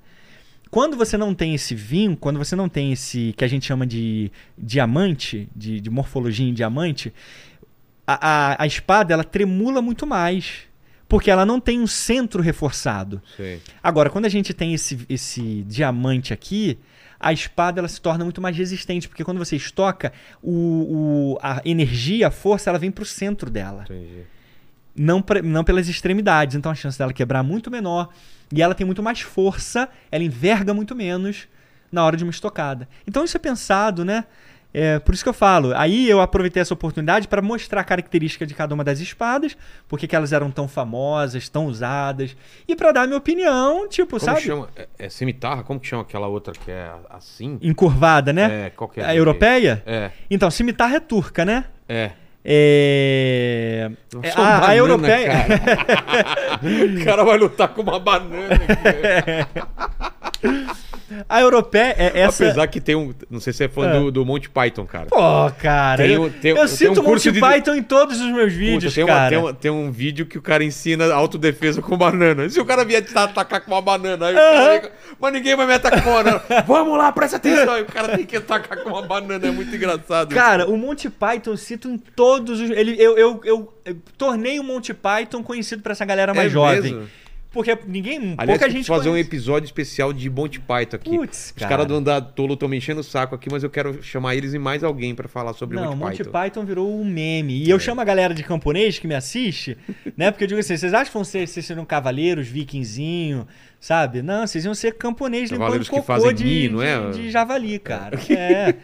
Quando você não tem esse vinco, quando você não tem esse que a gente chama de diamante, de, de morfologia em diamante, a, a, a espada ela tremula muito mais. Porque ela não tem um centro reforçado. Sei. Agora, quando a gente tem esse, esse diamante aqui, a espada ela se torna muito mais resistente, porque quando você estoca, o, o- a energia, a força, ela vem para o centro dela, Entendi. não, pra- não pelas extremidades. Então a chance dela quebrar é muito menor e ela tem muito mais força, ela enverga muito menos na hora de uma estocada. Então isso é pensado, né? É, por isso que eu falo. Aí eu aproveitei essa oportunidade para mostrar a característica de cada uma das espadas, porque que elas eram tão famosas, tão usadas, e para dar minha opinião, tipo, Como sabe? chama? É, é cimitarra? Como que chama aquela outra que é assim? Encurvada, né? É, qual que é? A europeia? É, Então, cimitarra é turca, né? é. É. É, uma a, a banana, europeia. O cara vai lutar com uma banana. a europeia é essa. Apesar que tem um. Não sei se você é fã É. do, do Monty Python, cara. Pô, cara. Tem eu um- tem- eu tem cito um Monty de- Python em todos os meus vídeos, Puta, cara. tem, uma- tem um vídeo que o cara ensina autodefesa com banana. Se o cara vier te atacar com uma banana, aí o cara fica, mas ninguém vai me atacar com uma banana. Vamos lá, presta atenção. Aí o cara tem que atacar com uma banana, é muito engraçado. Cara, o Monty Python eu cito em todos os. Ele, eu, eu, eu, eu tornei o Monty Python conhecido pra essa galera mais É jovem. mesmo? Porque ninguém. Aliás, pouca gente fazer um conhece. episódio especial de Monty Python aqui. Putz, Os cara. caras do Andar Tolo estão me enchendo o saco aqui, mas eu quero chamar eles e mais alguém pra falar sobre Não, Monty, Monty Python. Python. virou um meme. E eu chamo a galera de camponês que me assiste, né? Porque eu digo assim, vocês acham que vão ser, vocês serão cavaleiros, vikingzinho, sabe? Não, vocês iam ser camponês limpando Cavaleiros que cocô fazem de, ninho, não de- é? de javali, cara. É.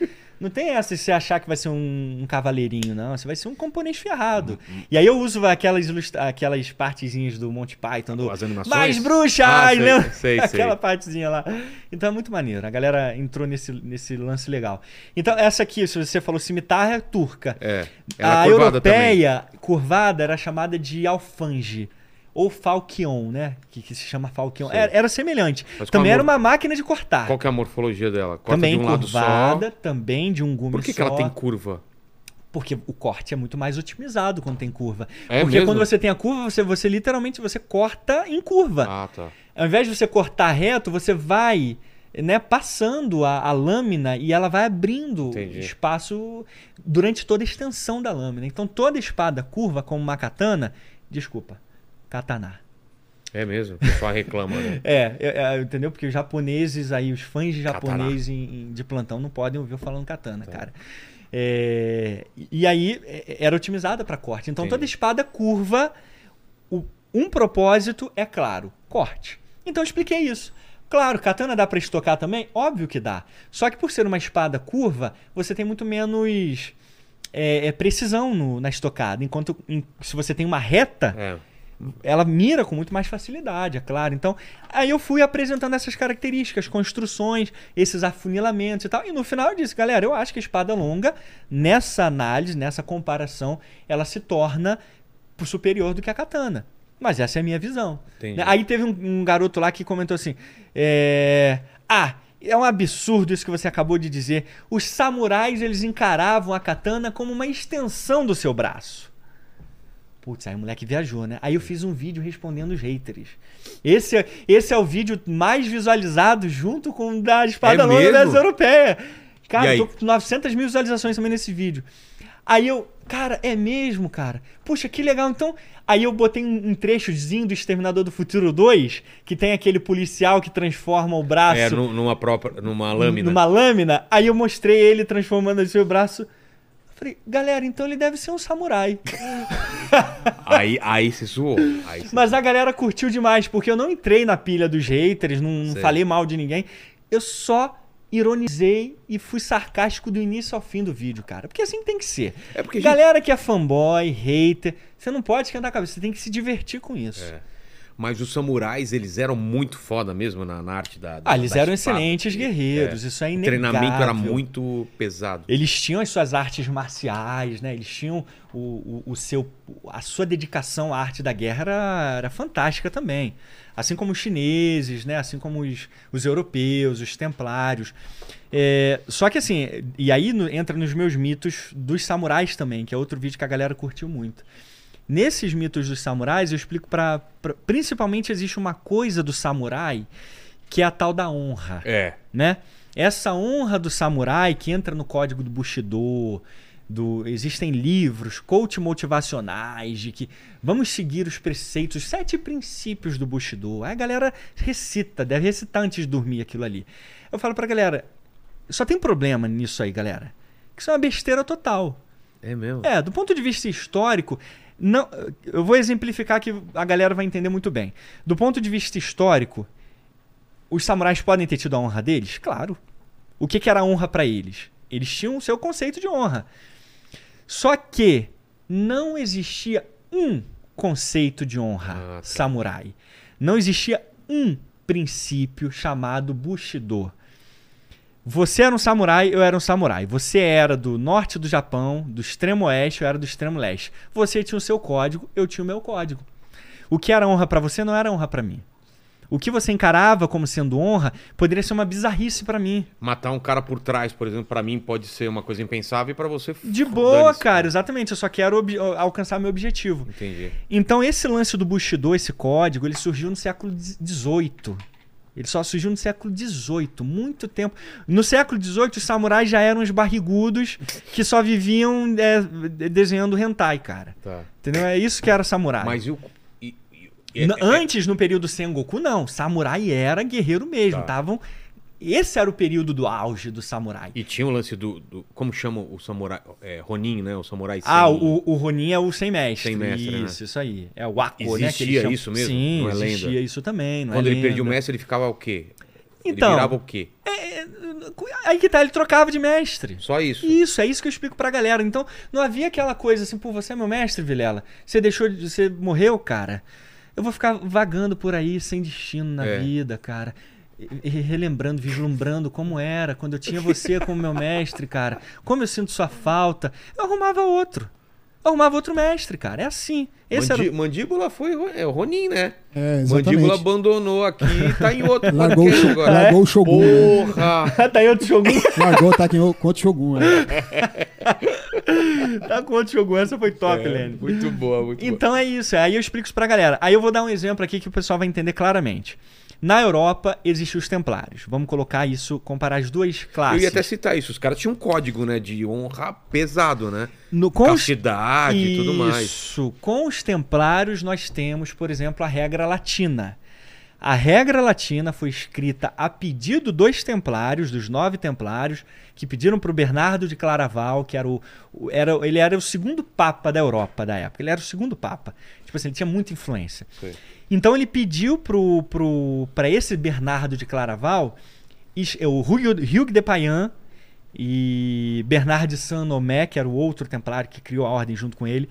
Não tem essa de você achar que vai ser um, um cavaleirinho, não. Você vai ser um camponês ferrado. Uhum. E aí eu uso aquelas, ilustra- aquelas partezinhas do Monty Python, do As animações? Mais bruxas! Ah, sei, lembra? sei, sei. Aquela partezinha lá. Então é muito maneiro. A galera entrou nesse, nesse lance legal. Então, essa aqui, se você falou cimitarra, é turca. É. Ela a é curvada também. europeia curvada era chamada de alfange. Ou falquion, né? Que, que se chama falquion. Sei. Era, era semelhante. Mas Também era uma máquina de cortar. Qual que é a morfologia dela? Corta também de um lado curvada, só. também de um gume Por que, que só. ela tem curva? Porque o corte é muito mais otimizado quando tem curva. É Porque mesmo? quando você tem a curva, você, você literalmente você corta em curva. Ah, tá. Ao invés de você cortar reto, você vai né, passando a, a lâmina e ela vai abrindo Entendi. espaço durante toda a extensão da lâmina. Então toda espada curva, como uma katana, Desculpa. Katana. É mesmo, o pessoal reclama, né? É, é, é, entendeu? Porque os japoneses aí, os fãs de japonês em- de plantão não podem ouvir eu falando katana, Tá. cara. É, e aí é, era otimizada para corte. Então Entendi. toda espada curva, o- um propósito é claro, corte. Então eu expliquei isso. Claro, katana dá para estocar também? Óbvio que dá. Só que por ser uma espada curva, você tem muito menos é, é, precisão no- na estocada. Enquanto em- se você tem uma reta, É. ela mira com muito mais facilidade, é claro. Então, aí eu fui apresentando essas características, construções, esses afunilamentos e tal. E no final eu disse, galera, eu acho que a espada longa, nessa análise, nessa comparação, ela se torna superior do que a katana. Mas essa é a minha visão. Entendi. Né? Aí teve um, um garoto lá que comentou assim: é, Ah, é um absurdo isso que você acabou de dizer. Os samurais eles encaravam a katana como uma extensão do seu braço. Putz, aí o moleque viajou, né? Aí eu fiz um vídeo respondendo os haters. Esse, é- esse é o vídeo mais visualizado junto com o da espada É longa mesmo? das europeias. E Cara, tô com 900 mil visualizações também nesse vídeo. Aí eu, cara, é mesmo, cara? Puxa, que legal. Então, aí eu botei um, um trechozinho do Exterminador do Futuro 2, que tem aquele policial que transforma o braço É, nu- numa própria. numa lâmina. numa lâmina. Aí eu mostrei ele transformando o seu braço. Eu Falei, galera, então ele deve ser um samurai. Aí, aí se zoou. Aí se- Mas a galera curtiu demais, porque eu não entrei na pilha dos haters, não, não falei mal de ninguém. Eu só ironizei e fui sarcástico do início ao fim do vídeo, cara. Porque assim tem que ser. É porque a gente- Galera que é fanboy, hater, você não pode esquentar a cabeça, você tem que se divertir com isso. É. Mas os samurais, eles eram muito foda mesmo na, na arte da. da Ah, eles da eram espada. excelentes guerreiros, isso é O inegável. treinamento era muito pesado. Eles tinham as suas artes marciais, né? Eles tinham o, o, o seu, a sua dedicação à arte da guerra era, era fantástica também. Assim como os chineses, né? Assim como os, os europeus, os templários. É, só que assim, e aí no- entra nos meus mitos dos samurais também, que é outro vídeo que a galera curtiu muito. Nesses mitos dos samurais, eu explico para principalmente existe uma coisa do samurai que é a tal da honra É. né? Essa honra do samurai que entra no código do Bushido, do existem livros, coach motivacionais de que vamos seguir os preceitos, os sete princípios do Bushido. Aí a galera recita, deve recitar antes de dormir aquilo ali. Eu falo pra galera, só tem problema nisso aí, galera. Que isso é uma besteira total. É mesmo. É, do ponto de vista histórico, não, eu vou exemplificar que a galera vai entender muito bem. Do ponto de vista histórico, os samurais podem ter tido a honra deles? Claro. O que, que era honra para eles? Eles tinham o seu conceito de honra. Só que não existia um conceito de honra Ah, tá. samurai. Não existia um princípio chamado Bushido. Você era um samurai, eu era um samurai. Você era do norte do Japão, do extremo oeste, eu era do extremo leste. Você tinha o seu código, eu tinha o meu código. O que era honra pra você não era honra pra mim. O que você encarava como sendo honra poderia ser uma bizarrice pra mim. Matar um cara por trás, por exemplo, pra mim pode ser uma coisa impensável e pra você. De boa, cara, exatamente. Eu só quero alcançar meu objetivo. Entendi. Então, esse lance do Bushido, esse código, ele surgiu no século XVIII. Ele só surgiu no século XVIII, muito tempo. No século XVIII, os samurais já eram os barrigudos que só viviam é, desenhando hentai, cara. Tá. Entendeu? É isso que era samurai. Mas e o. e- e- é- é- Antes, no período Sengoku, não. Samurai era guerreiro mesmo. Tá. Esse era o período do auge do samurai. E tinha o lance do. do- como chama o samurai? É, Ronin, né? O samurai Ah, sem- o, o Ronin é o sem mestre. Sem mestre, né? Isso, isso aí. É o Akko, né? que eles Existia isso mesmo? Sim, Não é lenda? existia isso também. Não Quando é ele perdia o mestre, ele ficava o quê? Então- Ele virava o quê? É, aí que tá, ele trocava de mestre. Só isso. Isso, é isso que eu explico pra galera. Então, não havia aquela coisa assim, pô, você é meu mestre, Vilela. Você deixou de. Você morreu, cara. Eu vou ficar vagando por aí sem destino na É. vida, cara. Relembrando, vislumbrando como era quando eu tinha você como meu mestre, cara. Como eu sinto sua falta. Eu arrumava outro. Eu arrumava outro mestre, cara. É assim. Esse Mandi- era o... Mandíbula foi é, o Ronin, né? É, Mandíbula exatamente. abandonou aqui e tá em outro Largou, o podcast Sho- agora. largou o Shogun. né? Porra! É. tá aí outro Shogun. Largou, tá aqui contra o Shogun. né? tá com outro Shogun. Essa foi top, É, Lene. muito boa, muito boa. Então é isso, aí eu explico isso pra galera. Aí eu vou dar um exemplo aqui que o pessoal vai entender claramente. Na Europa existem os templários. Vamos colocar isso, comparar as duas Eu classes. ia até citar isso. Os caras tinham um código, né? De honra pesado, né? No, com os- Castidade e tudo mais. Isso. Com os templários, nós temos, por exemplo, a regra latina. A regra latina foi escrita a pedido dos templários, dos nove templários, que pediram para o Bernardo de Claraval, que era o- era, ele era o segundo papa da Europa da época. Ele era o segundo papa. Tipo assim, ele tinha muita influência. Sim. Então ele pediu pro, pro, para esse Bernardo de Claraval, is- o Hugues Hugues de Payan e Bernard de Saint-Nomé, que era o outro templário que criou a ordem junto com ele.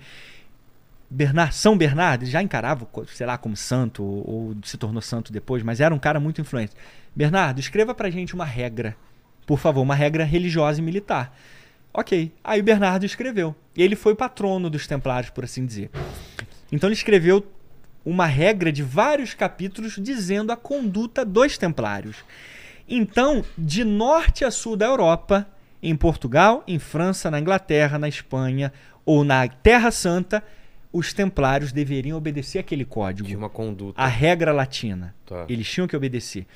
Bernard, São Bernardo, já encarava, sei lá, como santo, ou, ou se tornou santo depois, mas era um cara muito influente. Bernardo, escreva pra gente uma regra, por favor, uma regra religiosa e militar. Ok. Aí o Bernardo escreveu. E ele foi patrono dos templários, por assim dizer. Então ele escreveu uma regra de vários capítulos dizendo a conduta dos templários. Então, de norte a sul da Europa, em Portugal, em França, na Inglaterra, na Espanha ou na Terra Santa, os templários deveriam obedecer aquele código, Tinha uma conduta. a regra latina. Tá. Eles tinham que obedecer.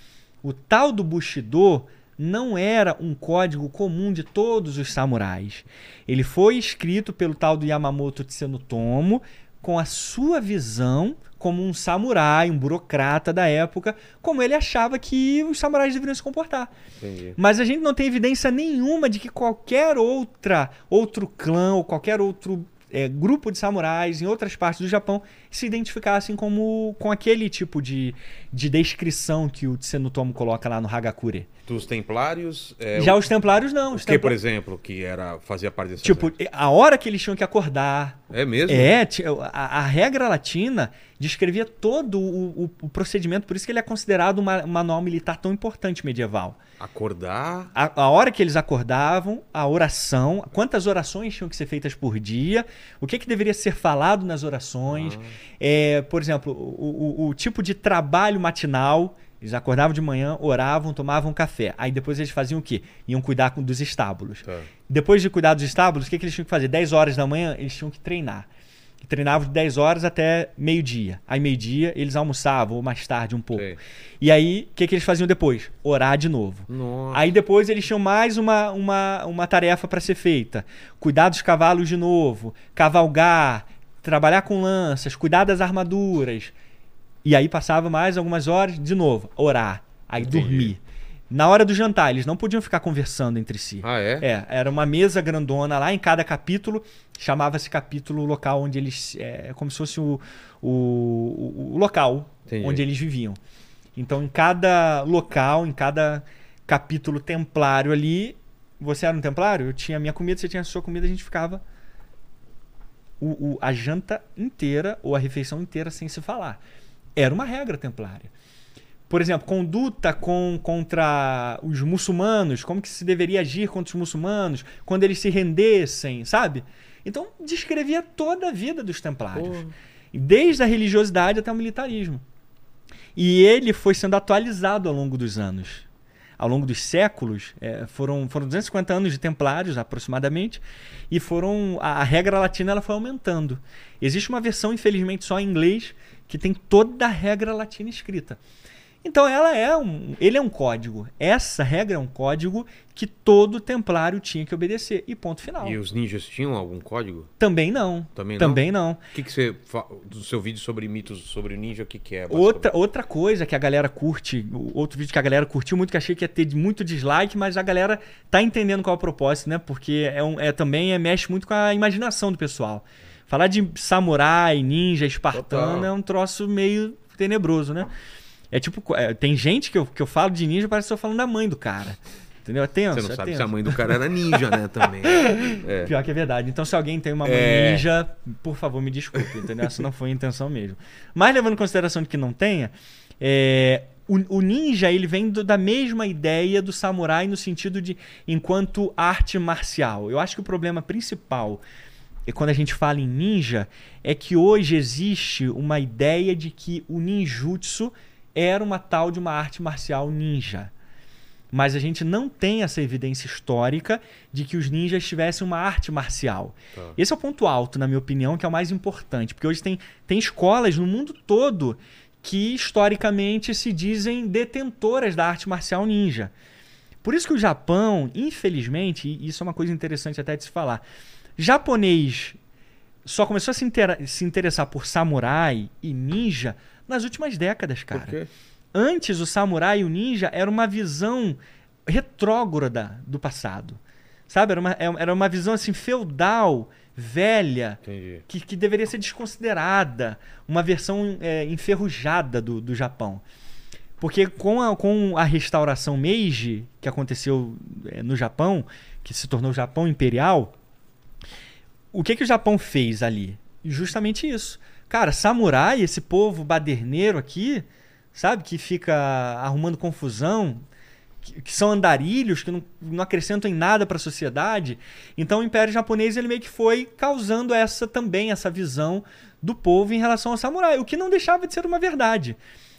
O tal do Bushido não era um código comum de todos os samurais. Ele foi escrito pelo tal do Yamamoto Tsunotomo com a sua visão como um samurai, um burocrata da época, como ele achava que os samurais deveriam se comportar. Entendi. Mas a gente não tem evidência nenhuma de que qualquer outra outro clã ou qualquer outro é, grupo de samurais em outras partes do Japão se identificassem como com aquele tipo de, de descrição que o Tsenutomo coloca lá no Hagakure. Dos templários. É, Já o, os templários não. o Os que, por exemplo, que era, fazia parte dessa. Tipo, a hora que eles tinham que acordar. É mesmo? É, a, a regra latina descrevia todo o, o- o procedimento, por isso que ele é considerado uma- um manual militar tão importante medieval. Acordar. A, a hora que eles acordavam, a oração, quantas orações tinham que ser feitas por dia, o que, que deveria ser falado nas orações. É, por exemplo, o, o- o tipo de trabalho matinal. Eles acordavam de manhã, oravam, tomavam café. Aí depois eles faziam o quê? Iam cuidar dos estábulos. Tá. Depois de cuidar dos estábulos, o que, que eles tinham que fazer? 10 horas da manhã, eles tinham que treinar. E treinavam de 10 horas até meio-dia. Aí, meio-dia, eles almoçavam, ou mais tarde um pouco. Sei. E aí, o que, que eles faziam depois? Orar de novo. Nossa. Aí depois eles tinham mais uma, uma, uma tarefa para ser feita: cuidar dos cavalos de novo, cavalgar, trabalhar com lanças, cuidar das armaduras. E aí passava mais algumas horas, de novo, orar, aí Entendi. dormir. Na hora do jantar, eles não podiam ficar conversando entre si. Ah, é? É, era uma mesa grandona lá em cada capítulo, chamava-se capítulo o local onde eles. É como se fosse o, o, o- o local Entendi. onde eles viviam. Então, em cada local, em cada capítulo templário ali, você era um templário, eu tinha a minha comida, você tinha a sua comida, a gente ficava o- o- a janta inteira ou a refeição inteira sem se falar. Era uma regra templária. Por exemplo, conduta com, contra os muçulmanos, como que se deveria agir contra os muçulmanos, quando eles se rendessem, sabe? Então, descrevia toda a vida dos templários. Desde a religiosidade até o militarismo. E ele foi sendo atualizado ao longo dos anos. Ao longo dos séculos, é, foram, foram 250 anos de templários, aproximadamente, e foram a, a regra latina ela foi aumentando. Existe uma versão, infelizmente, só em inglês, que tem toda a regra latina escrita. Então ela é um, ele é um código. Essa regra é um código que todo templário tinha que obedecer. E ponto final. E os ninjas tinham algum código? Também não. Também não? Também não. O que, que você. Do seu vídeo sobre mitos sobre o ninja, o que, que é? Outra, outra coisa que a galera curte, outro vídeo que a galera curtiu muito, que achei que ia ter muito dislike, mas a galera tá entendendo qual é o propósito, né? Porque é, um, é também é, mexe muito com a imaginação do pessoal. Falar de samurai, ninja, espartano Total. é um troço meio tenebroso, né? É tipo, é, tem gente que eu, que eu falo de ninja, parece que eu tô falando da mãe do cara. Entendeu? É tenso, Você não é sabe tenso. se a mãe do cara era ninja, né? Também. É. Pior que é verdade. Então, se alguém tem uma mãe É. ninja, por favor, me desculpe, entendeu? Essa não foi a intenção mesmo. Mas levando em consideração de que não tenha, é, o, o ninja ele vem do- da mesma ideia do samurai no sentido de enquanto arte marcial. Eu acho que o problema principal é quando a gente fala em ninja é que hoje existe uma ideia de que o ninjutsu era uma tal de uma arte marcial ninja. Mas a gente não tem essa evidência histórica de que os ninjas tivessem uma arte marcial. Tá. Esse é o ponto alto, na minha opinião, que é o mais importante. Porque hoje tem, tem escolas no mundo todo que historicamente se dizem detentoras da arte marcial ninja. Por isso que o Japão, infelizmente, e isso é uma coisa interessante até de se falar, japonês só começou a se, se interessar por samurai e ninja nas últimas décadas, cara. Antes, o samurai e o ninja era uma visão retrógrada do passado. Sabe? Era uma, é- era uma visão assim feudal, velha, Entendi. que, que deveria ser desconsiderada. Uma versão é, enferrujada do, do Japão. Porque com a, com a restauração Meiji, que aconteceu é, no Japão, que se tornou o Japão Imperial, o que, que o Japão fez ali? Justamente isso. Cara, samurai, esse povo baderneiro aqui, sabe? Que fica arrumando confusão, que, que são andarilhos, que não, não acrescentam em nada para a sociedade. Então o Império Japonês ele meio que foi causando essa também, essa visão do povo em relação ao samurai, o que não deixava de ser uma verdade.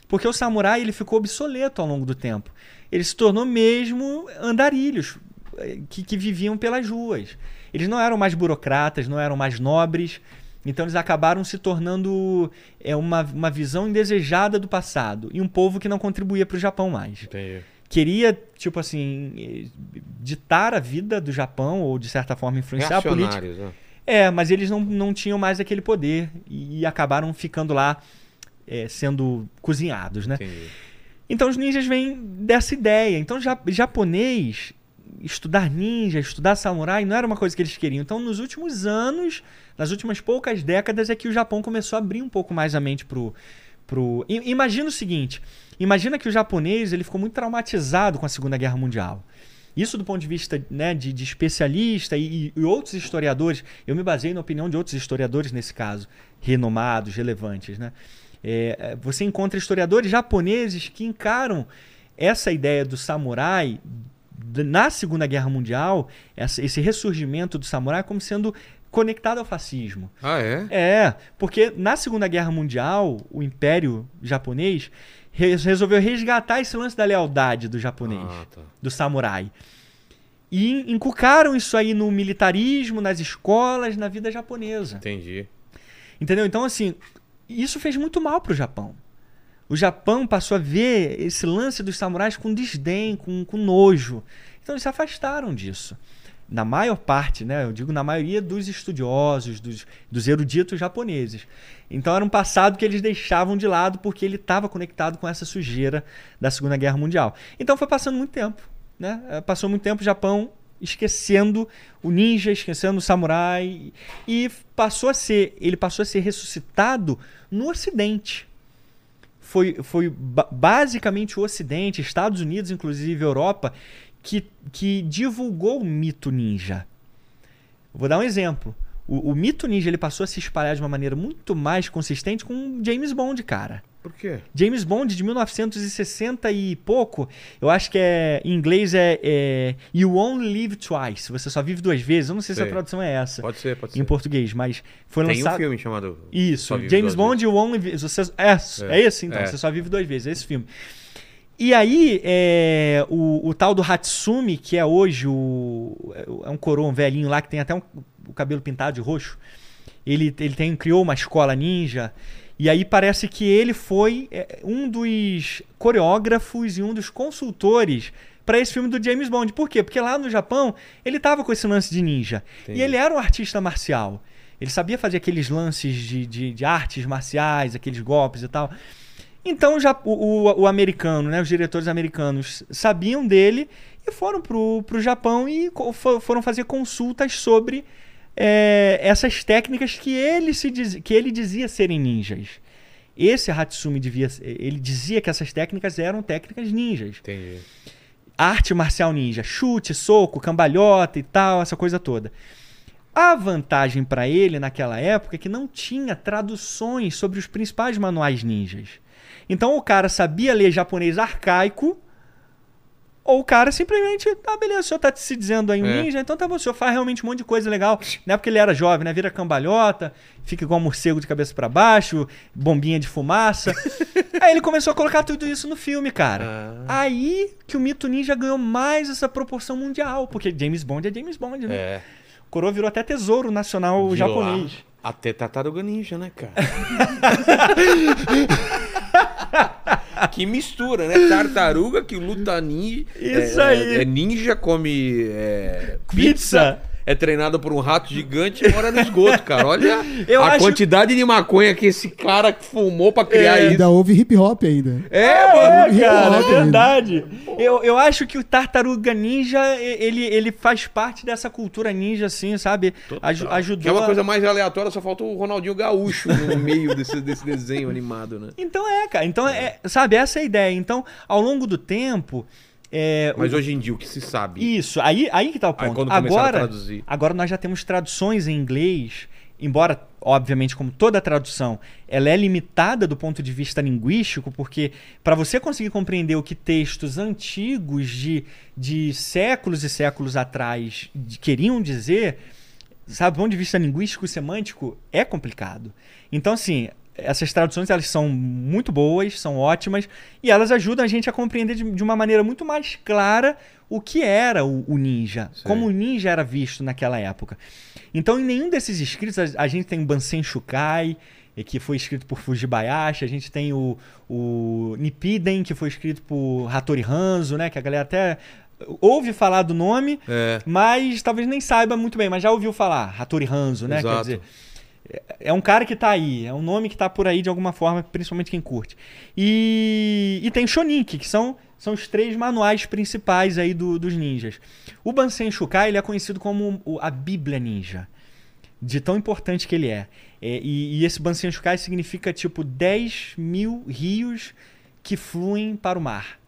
Porque o samurai ele ficou obsoleto ao longo do tempo. Ele se tornou mesmo andarilhos eh, que, que viviam pelas ruas. Eles não eram mais burocratas, não eram mais nobres. Então eles acabaram se tornando é, uma, uma visão indesejada do passado. E um povo que não contribuía para o Japão mais Entendi. queria, tipo assim, eh, ditar a vida do Japão, ou de certa forma influenciar a política. Né? É, mas eles não, não tinham mais aquele poder e, e acabaram ficando lá eh, sendo cozinhados, né? Entendi. Então os ninjas vêm dessa ideia. Então ja japonês, estudar ninja, estudar samurai, não era uma coisa que eles queriam. Então nos últimos anos, nas últimas poucas décadas, é que o Japão começou a abrir um pouco mais a mente pro... pro... Imagina o seguinte, imagina que o japonês ele ficou muito traumatizado com a Segunda Guerra Mundial. Isso do ponto de vista né, de, de especialista e, e outros historiadores, eu me baseei na opinião de outros historiadores nesse caso, renomados, relevantes. Né? É, é, você encontra historiadores japoneses que encaram essa ideia do samurai na Segunda Guerra Mundial, esse ressurgimento do samurai como sendo conectado ao fascismo. Ah, é? É, porque na Segunda Guerra Mundial, o Império Japonês re- resolveu resgatar esse lance da lealdade do japonês, Ah, tá. do samurai. E inculcaram isso aí no militarismo, nas escolas, na vida japonesa. Entendi. Entendeu? Então, assim, isso fez muito mal pro Japão. O Japão passou a ver esse lance dos samurais com desdém, com, com nojo. Então eles se afastaram disso. Na maior parte, né? Eu digo na maioria dos estudiosos, dos, dos eruditos japoneses. Então era um passado que eles deixavam de lado porque ele estava conectado com essa sujeira da Segunda Guerra Mundial. Então foi passando muito tempo. Né? Eh, Passou muito tempo o Japão esquecendo o ninja, esquecendo o samurai e passou a ser, ele passou a ser ressuscitado no Ocidente. Foi, foi ba- basicamente o Ocidente, Estados Unidos, inclusive Europa, que, que divulgou o mito ninja. Vou dar um exemplo. O, o mito ninja ele passou a se espalhar de uma maneira muito mais consistente com James Bond, cara. Por quê? James Bond de 1960 e pouco, eu acho que é em inglês é, é You Only Live Twice, você só vive duas vezes. Eu não sei se a Sei. tradução é essa Pode ser, pode ser. em português, mas foi Tem lançado um filme chamado isso, James Bond You Only você é, é, esse então, é. você só vive duas vezes, é esse filme. E aí, é, o, o tal do Hatsumi, que é hoje o. É um coroa, um velhinho lá que tem até um- o cabelo pintado de roxo. Ele, ele tem, criou uma escola ninja. E aí parece que ele foi é, um dos coreógrafos e um dos consultores para esse filme do James Bond. Por quê? Porque lá no Japão ele tava com esse lance de ninja. Entendi. E ele era um artista marcial. Ele sabia fazer aqueles lances de, de, de artes marciais, aqueles golpes e tal. Então já o, o, o americano, né, os diretores americanos sabiam dele e foram pro, pro Japão e foram fazer consultas sobre é, essas técnicas que ele, se diz, que ele dizia serem ninjas. Esse Hatsumi devia, ele dizia que essas técnicas eram técnicas ninjas. Entendi. Arte marcial ninja, chute, soco, cambalhota e tal, essa coisa toda. A vantagem para ele naquela época é que não tinha traduções sobre os principais manuais ninjas. Então o cara sabia ler japonês arcaico, ou o cara simplesmente, ah, beleza, o senhor tá se dizendo aí um É. ninja, então tá bom, o senhor faz realmente um monte de coisa legal. Não é porque ele era jovem, né? Vira cambalhota, fica igual um morcego de cabeça para baixo, bombinha de fumaça. aí ele começou a colocar tudo isso no filme, cara. Ah. Aí que o mito ninja ganhou mais essa proporção mundial, porque James Bond é James Bond, né? É. O Coroa virou até tesouro nacional De japonês. lá Até tartaruga ninja, né, cara? que mistura, né? Tartaruga que luta ninja. Isso é, aí. É, é ninja, come é, Pizza. É treinado por um rato gigante e mora no esgoto, cara. Olha Eu a acho- quantidade de maconha que esse cara fumou pra criar isso. Ainda houve hip hop ainda. É, mano. É, cara, é verdade. Eu, eu acho que o Tartaruga Ninja, e- ele, ele faz parte dessa cultura ninja, assim, sabe? Aju- ajudou. Que é uma a- coisa mais aleatória, só faltou o Ronaldinho Gaúcho no meio desse, desse desenho animado, né? Então é, cara. Então, é, sabe, essa é a ideia. Então, ao longo do tempo. É, Mas o- hoje em dia, o que se sabe? Isso, aí, aí que tá o Aí ponto. quando começaram a agora, agora nós já temos traduções em inglês, embora, obviamente, como toda tradução, ela é limitada do ponto de vista linguístico, porque para você conseguir compreender o que textos antigos de, de séculos e séculos atrás de- queriam dizer, sabe, do ponto de vista linguístico e semântico, é complicado. Então, assim, essas traduções elas são muito boas, são ótimas, e elas ajudam a gente a compreender de, de uma maneira muito mais clara o que era o, o ninja, Sei. como o ninja era visto naquela época. Então, em nenhum desses escritos, a, a gente tem o Bansen Shukai, eh, que foi escrito por Fujibayashi, a gente tem o, o Nippiden, que foi escrito por Hattori Hanzo, né, que a galera até ouve falar do nome, É. mas talvez nem saiba muito bem, mas já ouviu falar, Hattori Hanzo, né? Quer Exato. dizer, é- um cara que tá aí, é um nome que tá por aí de alguma forma, principalmente quem curte. E, e tem o Shoninki, que são, são os três manuais principais aí do- dos ninjas. O Bansen Shukai ele é conhecido como a Bíblia Ninja, de tão importante que ele é. É, e, e esse Bansen Shukai significa tipo 10 mil rios que fluem para o mar.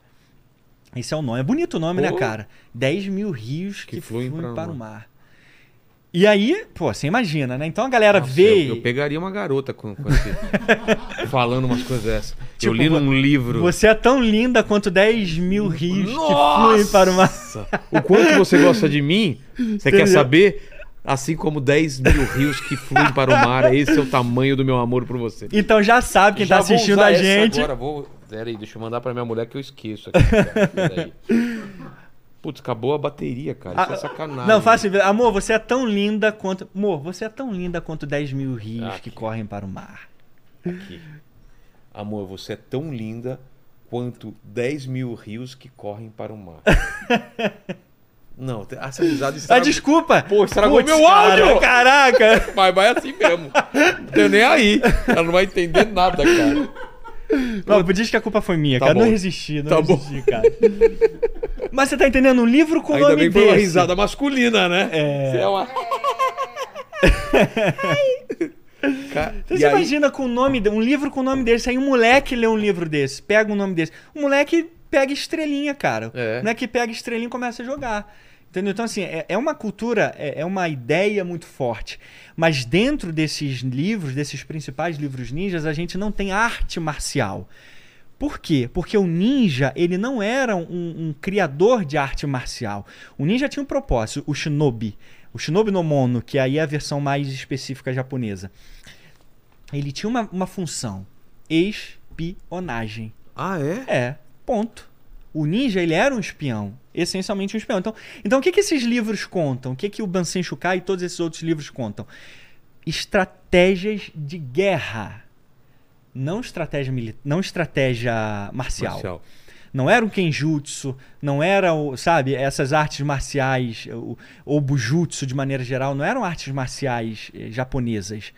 Esse é o nome. É bonito o nome, né, cara? 10 mil rios que, Que fluem fluem, para para o mar. E aí, pô, você imagina, né? Então a galera Nossa, vê. Eu, eu pegaria uma garota com, com esse- falando umas coisas dessas. Tipo, eu li num livro. Você é tão linda quanto 10 mil rios Nossa! que fluem para o mar. O quanto você gosta de mim, você quer saber? Assim como 10 mil rios que fluem para o mar, esse é o tamanho do meu amor por você. Então já sabe quem tá vou assistindo a gente. Agora, vou... Pera aí, deixa eu mandar pra minha mulher que eu esqueço aqui. cara. Putz, acabou a bateria, cara. Isso é Ah, sacanagem. Não, fácil. Amor, você é tão linda quanto. Amor, você é tão linda quanto 10 mil rios Ah, que aqui. correm para o mar. Aqui. Amor, você é tão linda quanto 10 mil rios que correm para o mar. Não, essa risada Ah, estragou. desculpa! Pô, estragou Putz, meu cara, áudio! Caraca! Mas vai assim mesmo. Não tenho nem aí. Ela não vai entender nada, cara. Não, diz que a culpa foi minha, Tá cara. bom. Não resisti, não Tá bom. resisti, cara. Mas você tá entendendo? Um livro com o Ainda nome bem que foi uma desse. risada masculina, né? É. Você é uma... Ca- Você e aí- imagina com o nome, de- um livro com o nome desse, aí um moleque lê um livro desse, pega um nome desse. O moleque pega estrelinha, cara. É. O moleque pega estrelinha e começa a jogar. Entendeu? Então, assim, é, é uma cultura, é, é uma ideia muito forte. Mas dentro desses livros, desses principais livros ninjas, a gente não tem arte marcial. Por quê? Porque o ninja, ele não era um, um criador de arte marcial. O ninja tinha um propósito, o shinobi. O shinobi no mono, que aí é a versão mais específica japonesa. Ele tinha uma, uma função, espionagem. Ah, é? É, ponto. O ninja, ele era um espião, essencialmente um espião. Então, então o que, que esses livros contam? O que, que o Bansen Shukai e todos esses outros livros contam? Estratégias de guerra. Não estratégia, mili- não estratégia marcial. Marcial. Não era o kenjutsu, não era, o, sabe, essas artes marciais, o, ou bujutsu de maneira geral, não eram artes marciais eh, japonesas.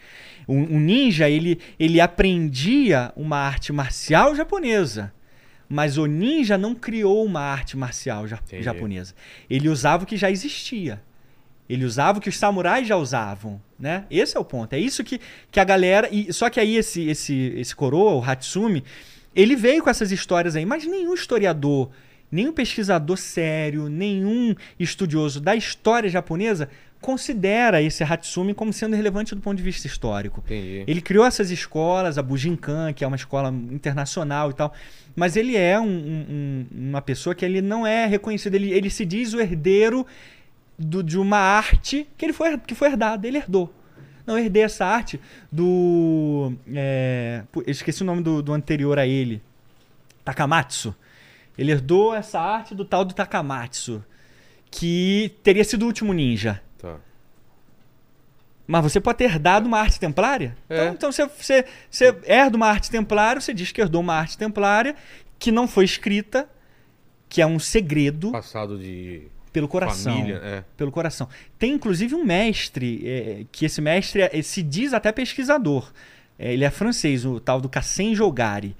O, o ninja, ele, ele aprendia uma arte marcial japonesa. Mas o ninja não criou uma arte marcial ja- Entendi. japonesa. Ele usava o que já existia. Ele usava o que os samurais já usavam, né? Esse é o ponto. É isso que, que a galera... E, só que aí esse, esse, esse coroa, o Hatsumi, ele veio com essas histórias aí, mas nenhum historiador, nenhum pesquisador sério, nenhum estudioso da história japonesa considera esse Hatsumi como sendo relevante do ponto de vista histórico. Entendi. Ele criou essas escolas, a Bujinkan, que é uma escola internacional e tal, mas ele é um- um- um- uma pessoa que ele não é reconhecido, ele, ele se diz o herdeiro do- de uma arte que, ele foi, que foi herdada, ele herdou. Não, eu herdei essa arte do... é, eu esqueci o nome do, do anterior a ele. Takamatsu. Ele herdou essa arte do tal do Takamatsu, que teria sido o último ninja. Tá. Mas você pode ter herdado uma arte templária? É. Então, então você, você, você herda uma arte templária, você diz que herdou uma arte templária, que não foi escrita, que é um segredo Passado de pelo coração. família. É. Pelo coração. Tem inclusive um mestre, é, que esse mestre é- se diz até pesquisador. É, ele é francês, o tal do Kassen Jogari.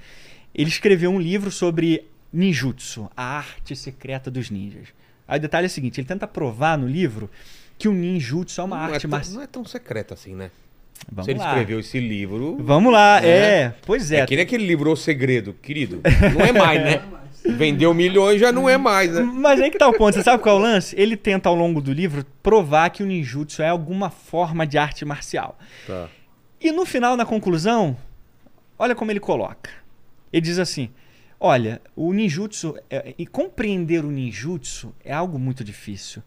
Ele escreveu um livro sobre ninjutsu, a arte secreta dos ninjas. Aí o detalhe é o seguinte: ele tenta provar no livro que o ninjutsu é uma não, é arte tão, marcial. não é tão secreta assim, né? Vamos Se ele lá. escreveu esse livro. Vamos lá, É. é. Pois é. É que nem aquele livro O Segredo, querido. Não é mais, né? Vendeu milhões, já não é mais, né? Mas aí que tá o ponto. Você sabe qual é o lance? Ele tenta, ao longo do livro, provar que o ninjutsu é alguma forma de arte marcial. Tá. E no final, na conclusão, olha como ele coloca. Ele diz assim: olha, o ninjutsu, é- e compreender o ninjutsu é algo muito difícil.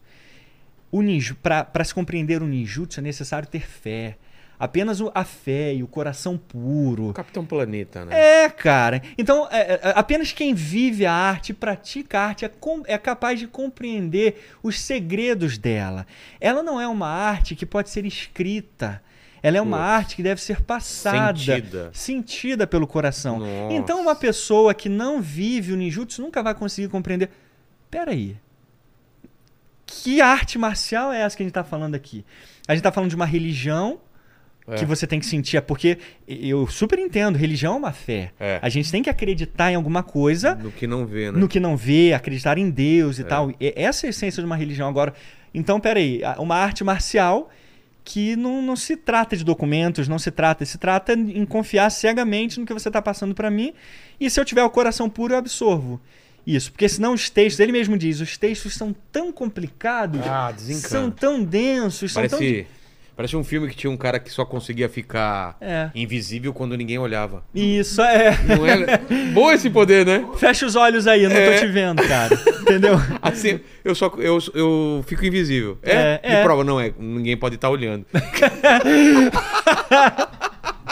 O ninju, Para se compreender o ninjutsu é necessário ter fé. Apenas o- a fé e o coração puro. Capitão Planeta, né? É, cara. Então, é, é, apenas quem vive a arte, pratica a arte, é, com- é capaz de compreender os segredos dela. Ela não é uma arte que pode ser escrita. Ela é uma Putz. arte que deve ser passada, Sentida. sentida pelo coração. Nossa. Então, uma pessoa que não vive o ninjutsu nunca vai conseguir compreender. Peraí. Que arte marcial é essa que a gente está falando aqui? A gente está falando de uma religião É. que você tem que sentir. É porque eu super entendo, religião é uma fé. É. A gente tem que acreditar em alguma coisa No que não vê, né? no que não vê, acreditar em Deus e É. tal. E essa é a essência de uma religião. Agora, então, peraí, uma arte marcial que não, não se trata de documentos, não se trata, se trata em confiar cegamente no que você está passando para mim. E se eu tiver o coração puro, eu absorvo. Isso, porque senão os textos, ele mesmo diz, os textos são tão complicados, Ah, são tão densos, são tão Parece, parece um filme que tinha um cara que só conseguia ficar É. invisível quando ninguém olhava. Isso é. Não é? Bom esse poder, né? Fecha os olhos aí, eu não É. tô te vendo, cara. Entendeu? Assim, eu só eu, eu fico invisível. É? É, é. prova, não é. Ninguém pode estar olhando.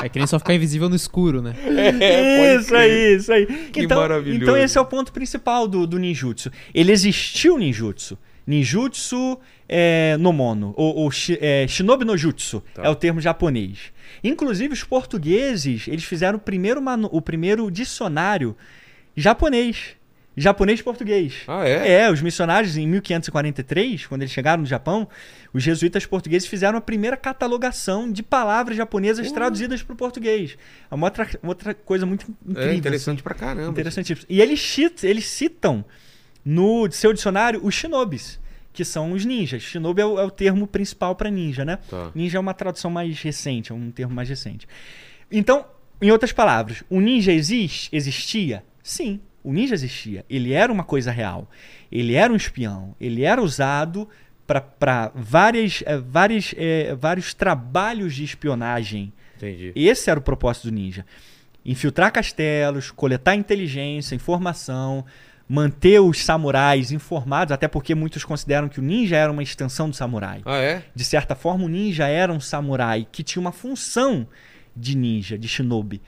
É que nem só ficar invisível no escuro, né? É, isso aí, isso aí. Que então, maravilhoso. então esse é o ponto principal do, do ninjutsu. Ele existiu ninjutsu. Ninjutsu é, no mono, ou, ou é, shinobi no jutsu, Tá. é o termo japonês. Inclusive, os portugueses, eles fizeram o primeiro, manu- o primeiro dicionário japonês. Japonês-português. Ah, é? É, os missionários em 1543, quando eles chegaram no Japão, os jesuítas portugueses fizeram a primeira catalogação de palavras japonesas traduzidas para o português. É uma outra, outra coisa muito incrível. É interessante pra caramba. Interessantíssimo. E eles, eles citam no seu dicionário os shinobis, que são os ninjas. Shinobi é o, é o termo principal para ninja, né? Tá. Ninja é uma tradução mais recente, é um termo mais recente. Então, em outras palavras, o ninja existe, existia? Sim, o ninja existia. Ele era uma coisa real. Ele era um espião. Ele era usado para várias, eh, várias, eh, vários trabalhos de espionagem. Entendi. Esse era o propósito do ninja. Infiltrar castelos, coletar inteligência, informação, manter os samurais informados, até porque muitos consideram que o ninja era uma extensão do samurai. Ah, é? De certa forma, o ninja era um samurai que tinha uma função de ninja, de shinobi.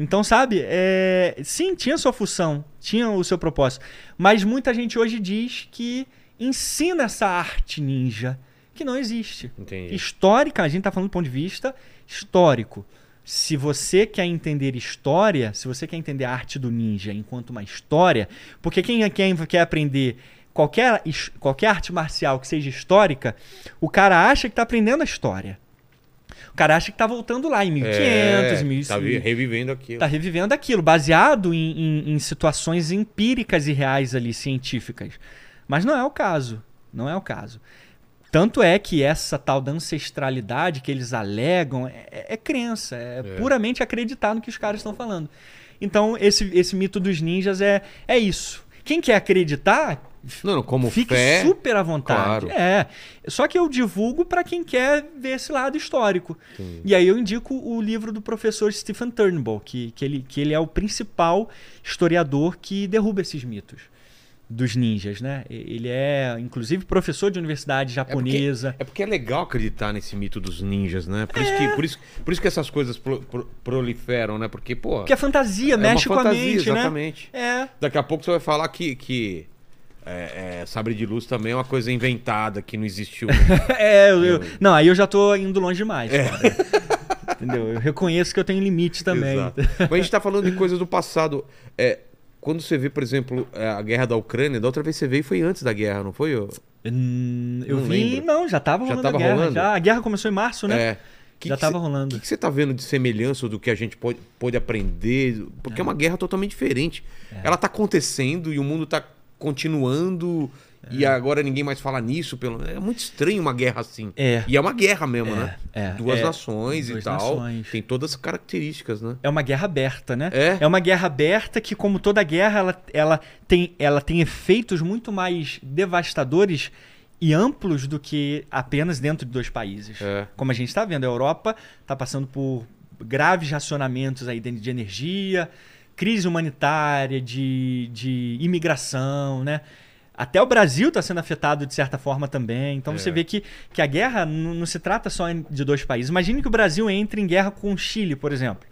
Então, sabe, é... sim, tinha sua função, tinha o seu propósito. Mas muita gente hoje diz que ensina essa arte ninja que não existe. Entendi. Histórica, a gente está falando do ponto de vista histórico. Se você quer entender história, se você quer entender a arte do ninja enquanto uma história, porque quem, quem quer aprender qualquer, qualquer arte marcial que seja histórica, o cara acha que está aprendendo a história. O cara acha que está voltando lá em 1500, É, 1100. tá vi- revivendo aquilo. Tá revivendo aquilo, baseado em, em- em situações empíricas e reais ali, científicas. Mas não é o caso. Não é o caso. Tanto é que essa tal da ancestralidade que eles alegam é, é crença, é, puramente acreditar no que os caras estão falando. Então, esse, esse mito dos ninjas é, é isso. Quem quer acreditar, Não, não, como fique fé. super à vontade. claro. É. Só que eu divulgo para quem quer ver esse lado histórico. E aí eu indico o livro do professor Stephen Turnbull, que, que, ele, que ele é o principal historiador que derruba esses mitos dos ninjas, né? Ele é, inclusive, professor de universidade japonesa. É porque é legal acreditar nesse mito dos ninjas, né? Por, isso, É. que, por, isso, por isso que essas coisas pro- pro- proliferam, né? Porque, pô. Porque é fantasia, é mexe com a fantasia, mente, né? exatamente. É. Daqui a pouco você vai falar que, que é, é, sabre de luz também é uma coisa inventada, que não existiu. É, eu, eu- não, aí eu já tô indo longe demais. cara. Entendeu? Eu reconheço que eu tenho limite também. Exato. Mas a gente tá falando de coisas do passado. É, quando você vê, por exemplo, é, a guerra da Ucrânia, da outra vez você veio foi antes da guerra, não foi? ô? Hum, Eu Não vi, lembro. não, já tava Já rolando tava a guerra. rolando? Já, a guerra começou em março, né? É. Que já que tava cê- rolando. O que, você tá vendo de semelhança do que a gente pode, pode aprender? Porque é. uma guerra totalmente diferente. Ela tá acontecendo e o mundo tá continuando e agora ninguém mais fala nisso. Pelo... É muito estranho uma guerra assim. É. E é uma guerra mesmo, É, né? é, Duas é. nações e Duas tal. nações. Tem todas as características, né? É uma guerra aberta, né? É. uma guerra aberta que, como toda guerra, ela, ela, tem, ela tem efeitos muito mais devastadores e amplos do que apenas dentro de dois países. É. Como a gente está vendo, a Europa está passando por graves racionamentos aí de energia, crise humanitária, de, de imigração, né? Até o Brasil está sendo afetado de certa forma também. Então você É. vê que, que a guerra não, se trata só de dois países. Imagine que o Brasil entre em guerra com o Chile, por exemplo.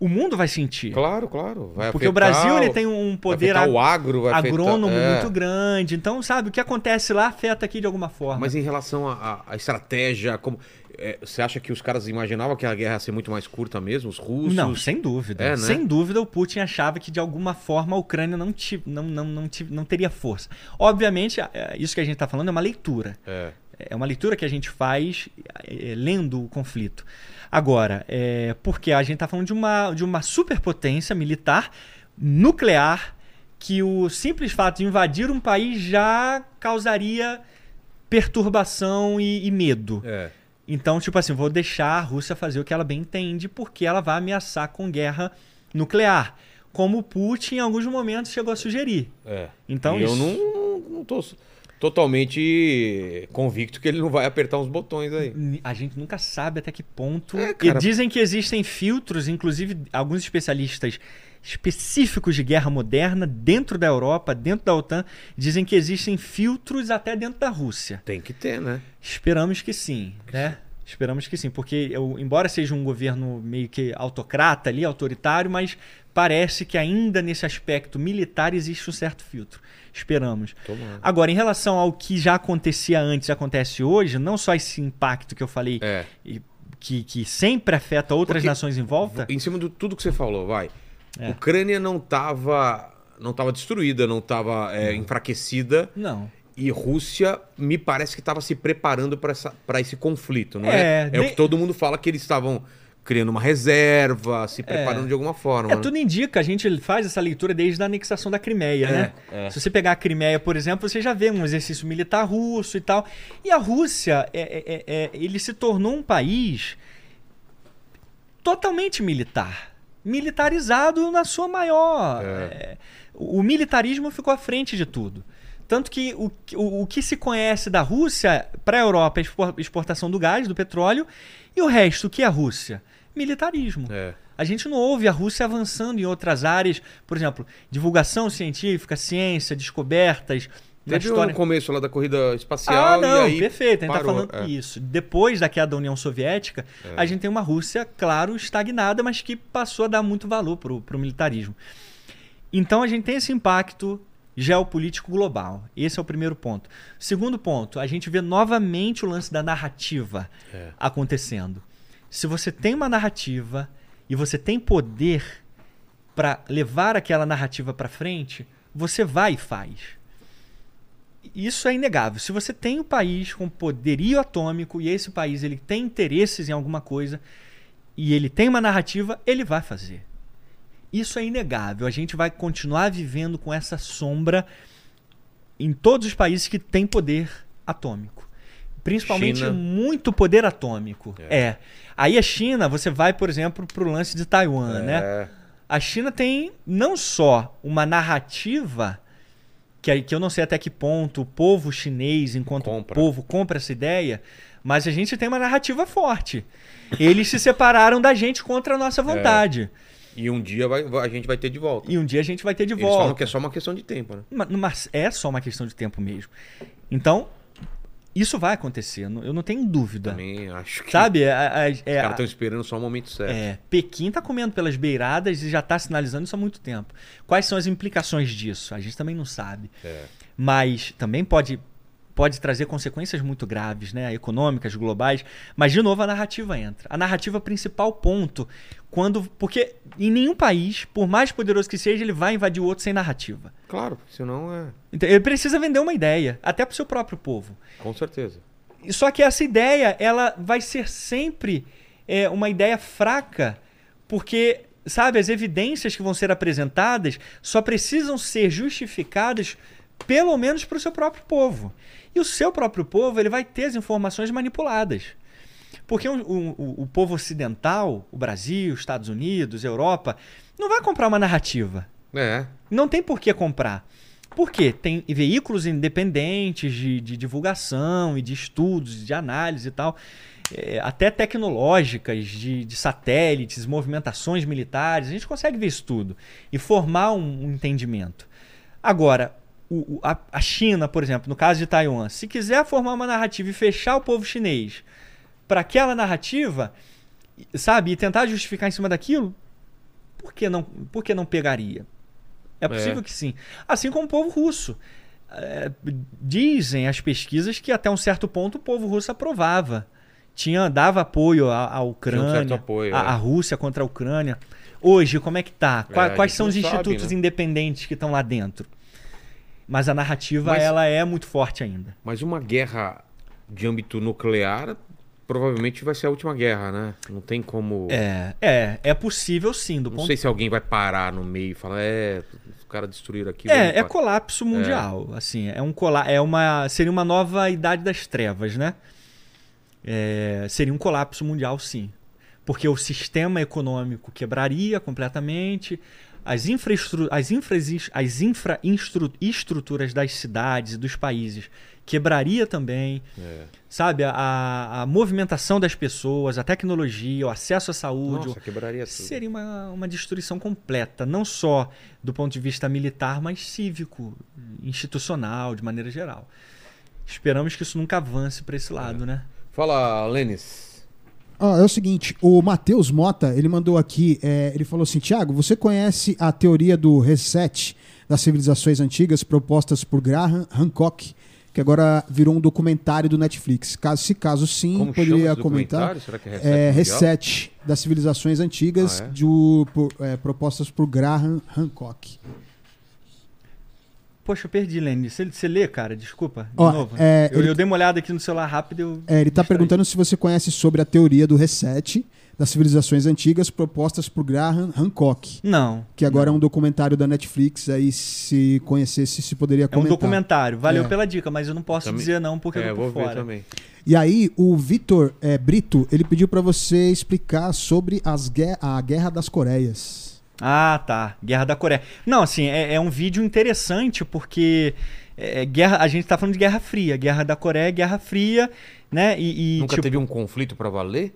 O mundo vai sentir. Claro, claro. Vai Porque o afetar Brasil ele o- tem um poder ag- o agro, vai afetar- agrônomo é. muito grande. Então, sabe, o que acontece lá afeta aqui de alguma forma. Mas em relação à estratégia, como é, você acha que os caras imaginavam que a guerra ia ser muito mais curta mesmo, os russos? Não, sem dúvida. É, né? Sem dúvida, o Putin achava que de alguma forma a Ucrânia não, não, não, não, não teria força. Obviamente, é, isso que a gente está falando é uma leitura. É. É uma leitura que a gente faz é, lendo o conflito. Agora, é, porque a gente está falando de uma, de uma superpotência militar nuclear que o simples fato de invadir um país já causaria perturbação e, e medo. É. Então, tipo assim, vou deixar a Rússia fazer o que ela bem entende, porque ela vai ameaçar com guerra nuclear. Como o Putin, em alguns momentos, chegou a sugerir. É. Então, E eu isso- não, não tô totalmente convicto que ele não vai apertar uns botões aí. A gente nunca sabe até que ponto. É, e cara. dizem que existem filtros, inclusive alguns especialistas específicos de guerra moderna dentro da Europa, dentro da OTAN, dizem que existem filtros até dentro da Rússia. Tem que ter, né? Esperamos que sim, né? Esperamos que sim, porque eu- embora seja um governo meio que autocrata ali, autoritário, mas parece que ainda nesse aspecto militar existe um certo filtro. Esperamos. Agora, em relação ao que já acontecia antes e acontece hoje, não só esse impacto que eu falei, É. que, que sempre afeta outras Porque- nações em volta, Em cima de tudo que você falou, vai. É. Ucrânia não estava não tava destruída, não estava enfraquecida. não. E Rússia me parece que estava se preparando para esse conflito, não É, é? É, o que todo mundo fala que eles estavam criando uma reserva, se preparando de alguma forma. É, né? tudo indica, a gente faz essa leitura desde a anexação da Crimeia, né? é. Se você pegar a Crimeia, por exemplo, você já vê um exercício militar russo e tal. E a Rússia, é, é- é- é- ele se tornou um país totalmente militar. Militarizado na sua maior. é, o o militarismo ficou à frente de tudo. Tanto que o, que- o, o que se conhece da Rússia para a Europa é expor- exportação do gás, do petróleo, e o resto, o que é a Rússia? Militarismo. É. A gente não ouve a Rússia avançando em outras áreas, por exemplo, divulgação científica, ciência, descobertas. Teve história... um começo lá da corrida espacial Ah, não, e aí perfeito, a gente parou, tá falando é. isso. Depois da queda da União Soviética, a gente tem uma Rússia, claro, estagnada, mas que passou a dar muito valor pro, pro militarismo. Então a gente tem esse impacto geopolítico global. Esse é o primeiro ponto. Segundo ponto, a gente vê novamente o lance da narrativa É. acontecendo. Se você tem uma narrativa e você tem poder para levar aquela narrativa para frente, você vai e faz. Isso é inegável. Se você tem um país com poderio atômico e esse país ele tem interesses em alguma coisa e ele tem uma narrativa, ele vai fazer. Isso é inegável. A gente vai continuar vivendo com essa sombra em todos os países que têm poder atômico. Principalmente China. muito poder atômico. É. Aí a China, você vai, por exemplo, para o lance de Taiwan, né? É. A China tem não só uma narrativa que, que eu não sei até que ponto o povo chinês, enquanto Compra. povo, compra essa ideia, mas a gente tem uma narrativa forte. Eles se separaram da gente contra a nossa vontade. E um dia vai- a gente vai ter de volta. E um dia a gente vai ter de Eles falam volta. que é só uma questão de tempo, né? Ma- Mas é só uma questão de tempo mesmo. Então, isso vai acontecer, eu não- tenho dúvida. Também acho que Sabe? A- a- é- os caras estão esperando só o momento certo. É, Pequim está comendo pelas beiradas e já está sinalizando isso há muito tempo. Quais são as implicações disso? A gente também não sabe. É. Mas também pode pode trazer consequências muito graves, né? Econômicas, globais. Mas, de novo, a narrativa entra. A narrativa é principal ponto. Quando. Porque em nenhum país, por mais poderoso que seja, ele vai invadir o outro sem narrativa. Claro, senão é. Então, ele precisa vender uma ideia, até para o seu próprio povo. Com certeza. Só que essa ideia, ela vai ser sempre é, uma ideia fraca, porque, sabe, as evidências que vão ser apresentadas só precisam ser justificadas pelo menos para o seu próprio povo. E o seu próprio povo, ele vai ter as informações manipuladas. Porque o, o- o povo ocidental, o Brasil, os Estados Unidos, a Europa, não vai comprar uma narrativa. É. Não tem por que comprar. Por quê? Tem veículos independentes de, de divulgação e de estudos, de análise e tal, é, até tecnológicas, de, de satélites, movimentações militares. A gente consegue ver isso tudo e formar um, um entendimento. Agora, o- a, a China, por exemplo, no caso de Taiwan, se quiser formar uma narrativa e fechar o povo chinês para aquela narrativa, sabe, e tentar justificar em cima daquilo, por que não, por que não pegaria? É possível É. que sim. Assim como o povo russo. É, dizem as pesquisas que até um certo ponto o povo russo aprovava. Tinha, dava apoio à, Ucrânia, certo apoio, à, é. Rússia contra a Ucrânia. Hoje, como é que tá? Qua- É, a Quais são os sabe, institutos né? independentes que estão lá dentro? Mas a narrativa, Mas- ela é muito forte ainda. Mas uma guerra de âmbito nuclear provavelmente vai ser a última guerra, né? Não tem como. É, é, é possível sim, do Não ponto sei se alguém vai parar no meio e falar, é, os caras destruíram aqui. vamos É, é pa- colapso mundial, assim, é um cola é uma seria uma nova idade das trevas, né? É, seria um colapso mundial, sim, porque o sistema econômico quebraria completamente, as infraestru as infras as infraestruturas das cidades e dos países quebraria também, É. sabe? A, a, movimentação das pessoas, a tecnologia, o acesso à saúde, Nossa, quebraria tudo. Seria uma, uma destruição completa, não só do ponto de vista militar, mas cívico, institucional, de maneira geral. Esperamos que isso nunca avance para esse lado, né? Fala, Lênis. Ó, é o seguinte, o Matheus Mota, ele mandou aqui, é, ele falou assim, Tiago, você conhece a teoria do reset das civilizações antigas propostas por Graham Hancock, que agora virou um documentário do Netflix? Caso, se caso sim, Como chama poderia esse comentar. documentário? Será que é Reset É, reset das civilizações antigas Ah, é? do- por- é, propostas por Graham Hancock. Poxa, eu perdi, Lenny. Você, você lê, cara? Desculpa. De Ó, novo. é, eu, ele- eu dei uma olhada aqui no celular rápido. Eu É, ele está perguntando se você conhece sobre a teoria do reset das civilizações antigas propostas por Graham Hancock. Não. Que agora é um documentário da Netflix, aí se conhecesse, se poderia É um comentar. documentário. Valeu É. pela dica, mas eu não posso Também- dizer não porque É, eu tô vou por ver fora. também. E aí, o Vitor é, Brito, ele pediu para você explicar sobre as guer- a Guerra das Coreias. Ah, tá. Guerra da Coreia. Não, assim, é, é um vídeo interessante porque é, guerra, a gente tá falando de Guerra Fria. Guerra da Coreia, Guerra Fria, né? E, e, Nunca tipo, teve um conflito pra valer?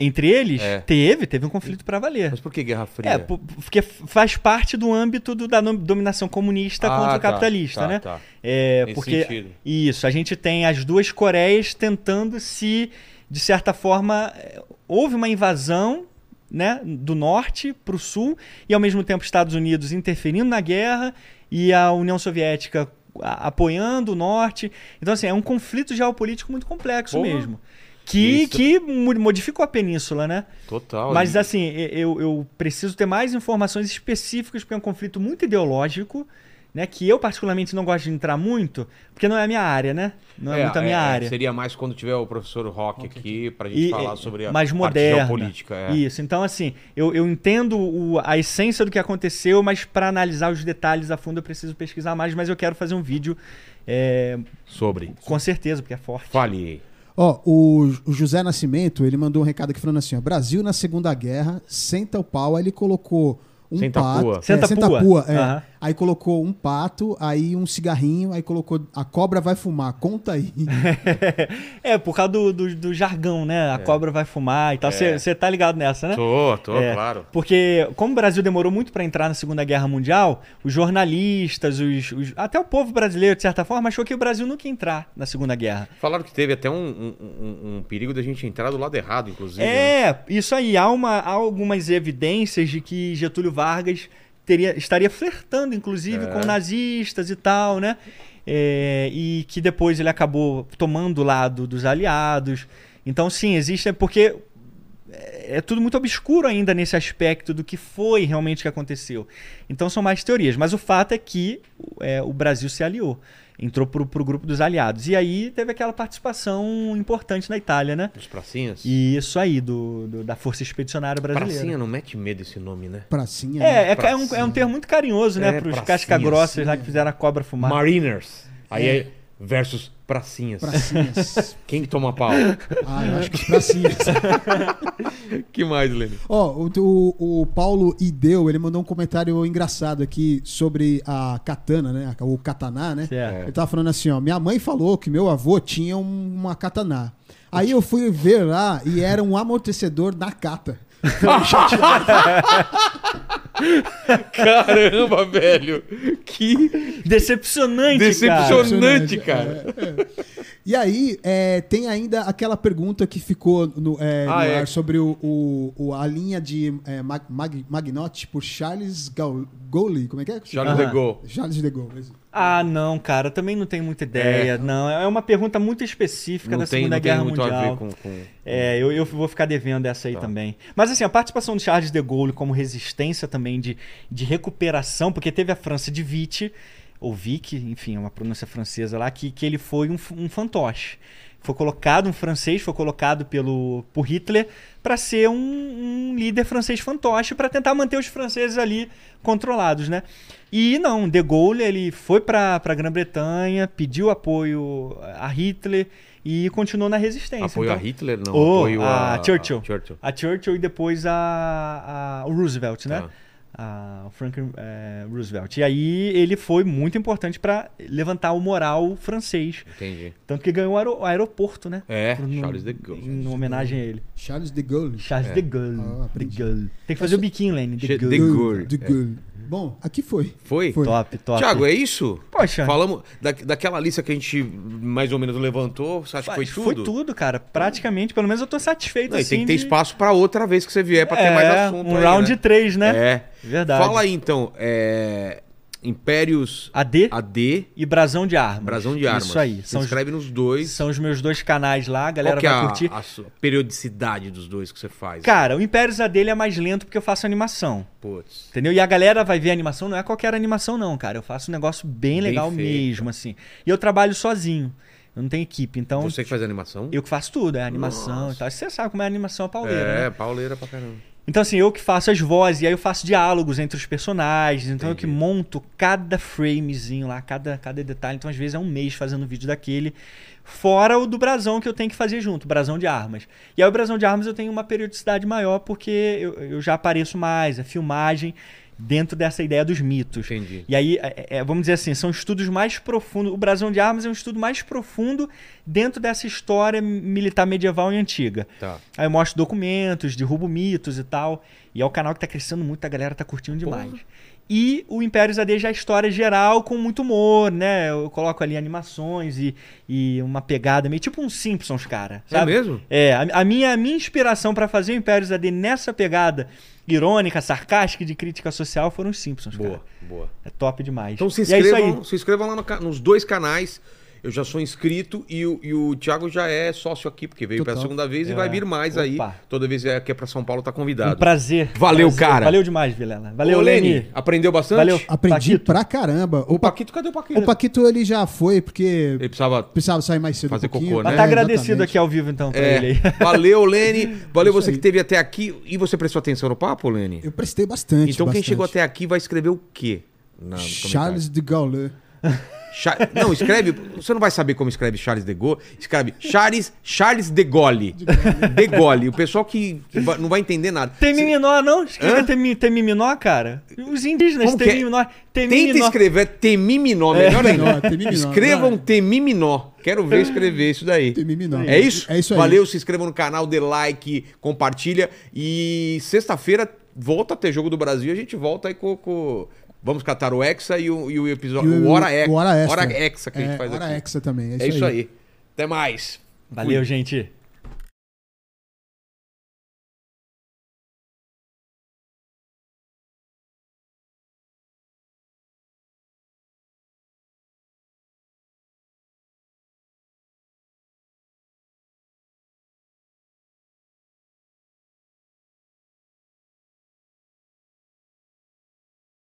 Entre eles, É. teve, teve um conflito para valer. Mas por que Guerra Fria? É, po- porque faz parte do âmbito do- da dominação comunista Ah, contra o tá, capitalista, tá, né? tá. É, Nesse porque sentido. isso, a gente tem as duas Coreias tentando se, de certa forma, eh, houve uma invasão, né, do norte para o sul e ao mesmo tempo Estados Unidos interferindo na guerra e a União Soviética apoiando o norte. Então assim, é um conflito geopolítico muito complexo Porra. mesmo. Que, Isso. que mo- modificou a península, né? Total. Mas assim, eu, eu preciso ter mais informações específicas, porque é um conflito muito ideológico, né? Que eu particularmente não gosto de entrar muito, porque não é a minha área, né? Não é, muito a minha é, área. Seria mais quando tiver o professor Rock aqui pra gente E- falar sobre a mais moderna. geopolítica. É. Isso. Então, assim, eu, eu entendo o- a essência do que aconteceu, mas para analisar os detalhes a fundo eu preciso pesquisar mais, mas eu quero fazer um vídeo é, Sobre. com certeza, porque é forte. Fale. Ó, o, o José Nascimento, ele mandou um recado aqui falando assim, ó, Brasil na Segunda Guerra, senta o pau, aí ele colocou um Senta pato... pua. É, Senta senta pua. pua, é. Aí colocou um pato, aí um cigarrinho, aí colocou a cobra vai fumar, conta aí. é, por causa do, do, do jargão, né? A cobra vai fumar e tal. É. Você tá ligado nessa, né? Tô, tô, É, claro. Porque, como o Brasil demorou muito para entrar na Segunda Guerra Mundial, os jornalistas, os, os- até o povo brasileiro, de certa forma, achou que o Brasil nunca ia entrar na Segunda Guerra. Falaram que teve até um, um- um- um perigo da gente entrar do lado errado, inclusive. né? É, isso aí. Há, uma, há algumas evidências de que Getúlio Vargas teria, estaria flertando, inclusive, É. com nazistas e tal, né? é, e que depois ele acabou tomando o lado dos aliados. Então, sim, existe. Porque é é tudo muito obscuro ainda nesse aspecto do que foi realmente que aconteceu. Então são mais teorias. Mas o fato é que é, o Brasil se aliou. Entrou pro, pro grupo dos aliados. E aí teve aquela participação importante na Itália, né? Os pracinhas? E isso aí, do, do- da Força Expedicionária Brasileira. Pracinha não mete medo esse nome, né? Pracinha. né? É, é, é um, Pracinha. é um termo muito carinhoso, né? É, Pros pracinha, casca-grossas lá que fizeram a cobra fumar. Mariners. Aí é versus pracinhas. Pracinhas. Quem que toma pau? ah, eu acho que pracinhas. que mais, Lene? Ó, o, o, o Paulo Ideu, ele mandou um comentário engraçado aqui sobre a katana, né? O kataná, né? Certo. Ele tava falando assim, ó, minha mãe falou que meu avô tinha um- uma kataná. Aí eu fui ver lá e era um amortecedor da cata. Caramba, velho. Que Decepcionante, cara. decepcionante, cara. E aí, é, tem ainda aquela pergunta que ficou no, é, Ah, no é. ar sobre o, o- o- a linha de é, Mag, Mag- Magnot por Charles Gaul- Gaulle. Como é que é? Charles Aham. de Gaulle. Charles de Gaulle. Ah, não, cara, eu também não tenho muita ideia. É. Não, é uma pergunta muito específica Não da tem, Segunda não tem Guerra muito Mundial. a ver com... com... É, eu, eu vou ficar devendo essa aí Tá. também. Mas assim, a participação de Charles de Gaulle como resistência também de, de recuperação, porque teve a França de Vichy, ou Vic, enfim, é uma pronúncia francesa lá, que, que ele foi um, um fantoche. Foi colocado, um francês foi colocado pelo, por Hitler para ser um, um líder francês fantoche para tentar manter os franceses ali controlados, né? E não, De Gaulle ele foi para a Grã-Bretanha, pediu apoio a Hitler e continuou na resistência. Apoio Então- a Hitler? Não, Oh, apoio a... a Churchill. Churchill. a Churchill e depois a, a- o Roosevelt, né? Tá. A- o Franklin eh, Roosevelt. E aí ele foi muito importante para levantar o moral francês. Entendi. Tanto que ganhou o o aeroporto, né? É, No- Charles de Gaulle. Em homenagem a ele. Charles de Gaulle. Charles É. de Gaulle. Ah, de. Gaulle. Tem que fazer o biquinho, Lenny. De Gaulle. de Gaulle. De Gaulle. Bom, aqui foi. Foi? Foi. Top, top. Tiago, é isso? Poxa. Falamos da, daquela lista que a gente mais ou menos levantou. Você acha que foi tudo? Foi tudo, cara. Praticamente. Pelo menos eu tô satisfeito Não, e assim. tem que ter de- espaço pra outra vez que você vier pra ter É, mais assunto. Um aí, round né? 3, né? É. Verdade. Fala aí então. É... Impérios AD AD, e Brasão de Armas. Brasão de Armas. Isso aí. Se São os, inscreve nos dois. são os meus dois canais lá, a galera Qual é vai a, curtir. a sua periodicidade dos dois que você faz? Cara, o Império dele é mais lento porque eu faço animação. Putz. Entendeu? E a galera vai ver a animação, não é qualquer animação, não, cara. Eu faço um negócio bem, Bem legal feito. mesmo, assim. E eu trabalho sozinho. Eu não tenho equipe, então. Você que faz a animação? Eu que faço tudo, é animação e tal. Você sabe como é a animação a pauleira, é, né? pauleira pra caramba. Então, assim, eu que faço as vozes, e aí eu faço diálogos entre os personagens, então eu que Entendi. monto cada framezinho lá, cada, cada detalhe. Então, às vezes, é um mês fazendo vídeo daquele. Fora o do brasão que eu tenho que fazer junto, brasão de armas. E aí o brasão de armas eu tenho uma periodicidade maior porque eu, eu já apareço mais, é filmagem dentro dessa ideia dos mitos. Entendi. E aí, é- é, vamos dizer assim, são estudos mais profundos. O Brasão de Armas é um estudo mais profundo dentro dessa história militar medieval e antiga. Tá. Aí eu mostro documentos, derrubo mitos e tal. E é o canal que tá crescendo muito, a galera tá curtindo demais. E o Impérios AD já é história geral com muito humor, né? Eu coloco ali animações e, e uma pegada meio tipo um Simpsons, cara. É Sabe? mesmo? É, a, a minha, a minha inspiração pra fazer o Impérios AD nessa pegada irônica, sarcástica de crítica social foram os Simpsons, Boa, cara. boa. É top demais. Então se é aí. inscrevam, se inscrevam lá no nos dois canais. Eu já sou inscrito e o, e o Thiago já é sócio aqui, porque veio Total. pela segunda vez e É. vai vir mais aí. Opa. Toda vez que é pra São Paulo tá Um convidado. prazer. Valeu, prazer. cara. Valeu demais, Vilela. Valeu, Ô, Leni. Aprendeu bastante? Valeu. Aprendi Paquito. pra caramba. O O, Pa- Paquito, cadê o Paquito? o Paquito, ele já foi, porque Ele precisava. precisava sair mais cedo Fazer um pouquinho. cocô, Mas né? tá É, agradecido exatamente. aqui ao vivo, então, pra É, ele aí. valeu, Lene. Valeu Isso você aí. que esteve até aqui. E você prestou atenção no papo, Lene? Eu prestei bastante. Então quem bastante. chegou até aqui vai escrever o quê? Charles de Gaulle. Cha- Não, escreve. Você não vai saber como escreve Charles de Gaulle. Escreve Charles, Charles de Gaulle. De Gaulle. O pessoal que não vai entender nada. Temiminó, não? Escreva Hã? temi, Temiminó, cara. Os indígenas, Como é? Temiminó. Tenta escrever Temiminó, melhor Temiminó, ainda. Temiminó. Escrevam Não. Temiminó. Quero ver escrever isso daí. Temiminó. É isso? É isso aí. Valeu, se inscrevam no canal, dê like, compartilha. E sexta-feira volta a ter Jogo do Brasil. A gente volta aí com. com- Vamos catar o Hexa e o, e o episódio. E o, Hora Hexa. o Hora. Hora Hexa que a gente É, faz Hora aqui. Extra também. É, É isso aí. Até mais. Valeu, gente.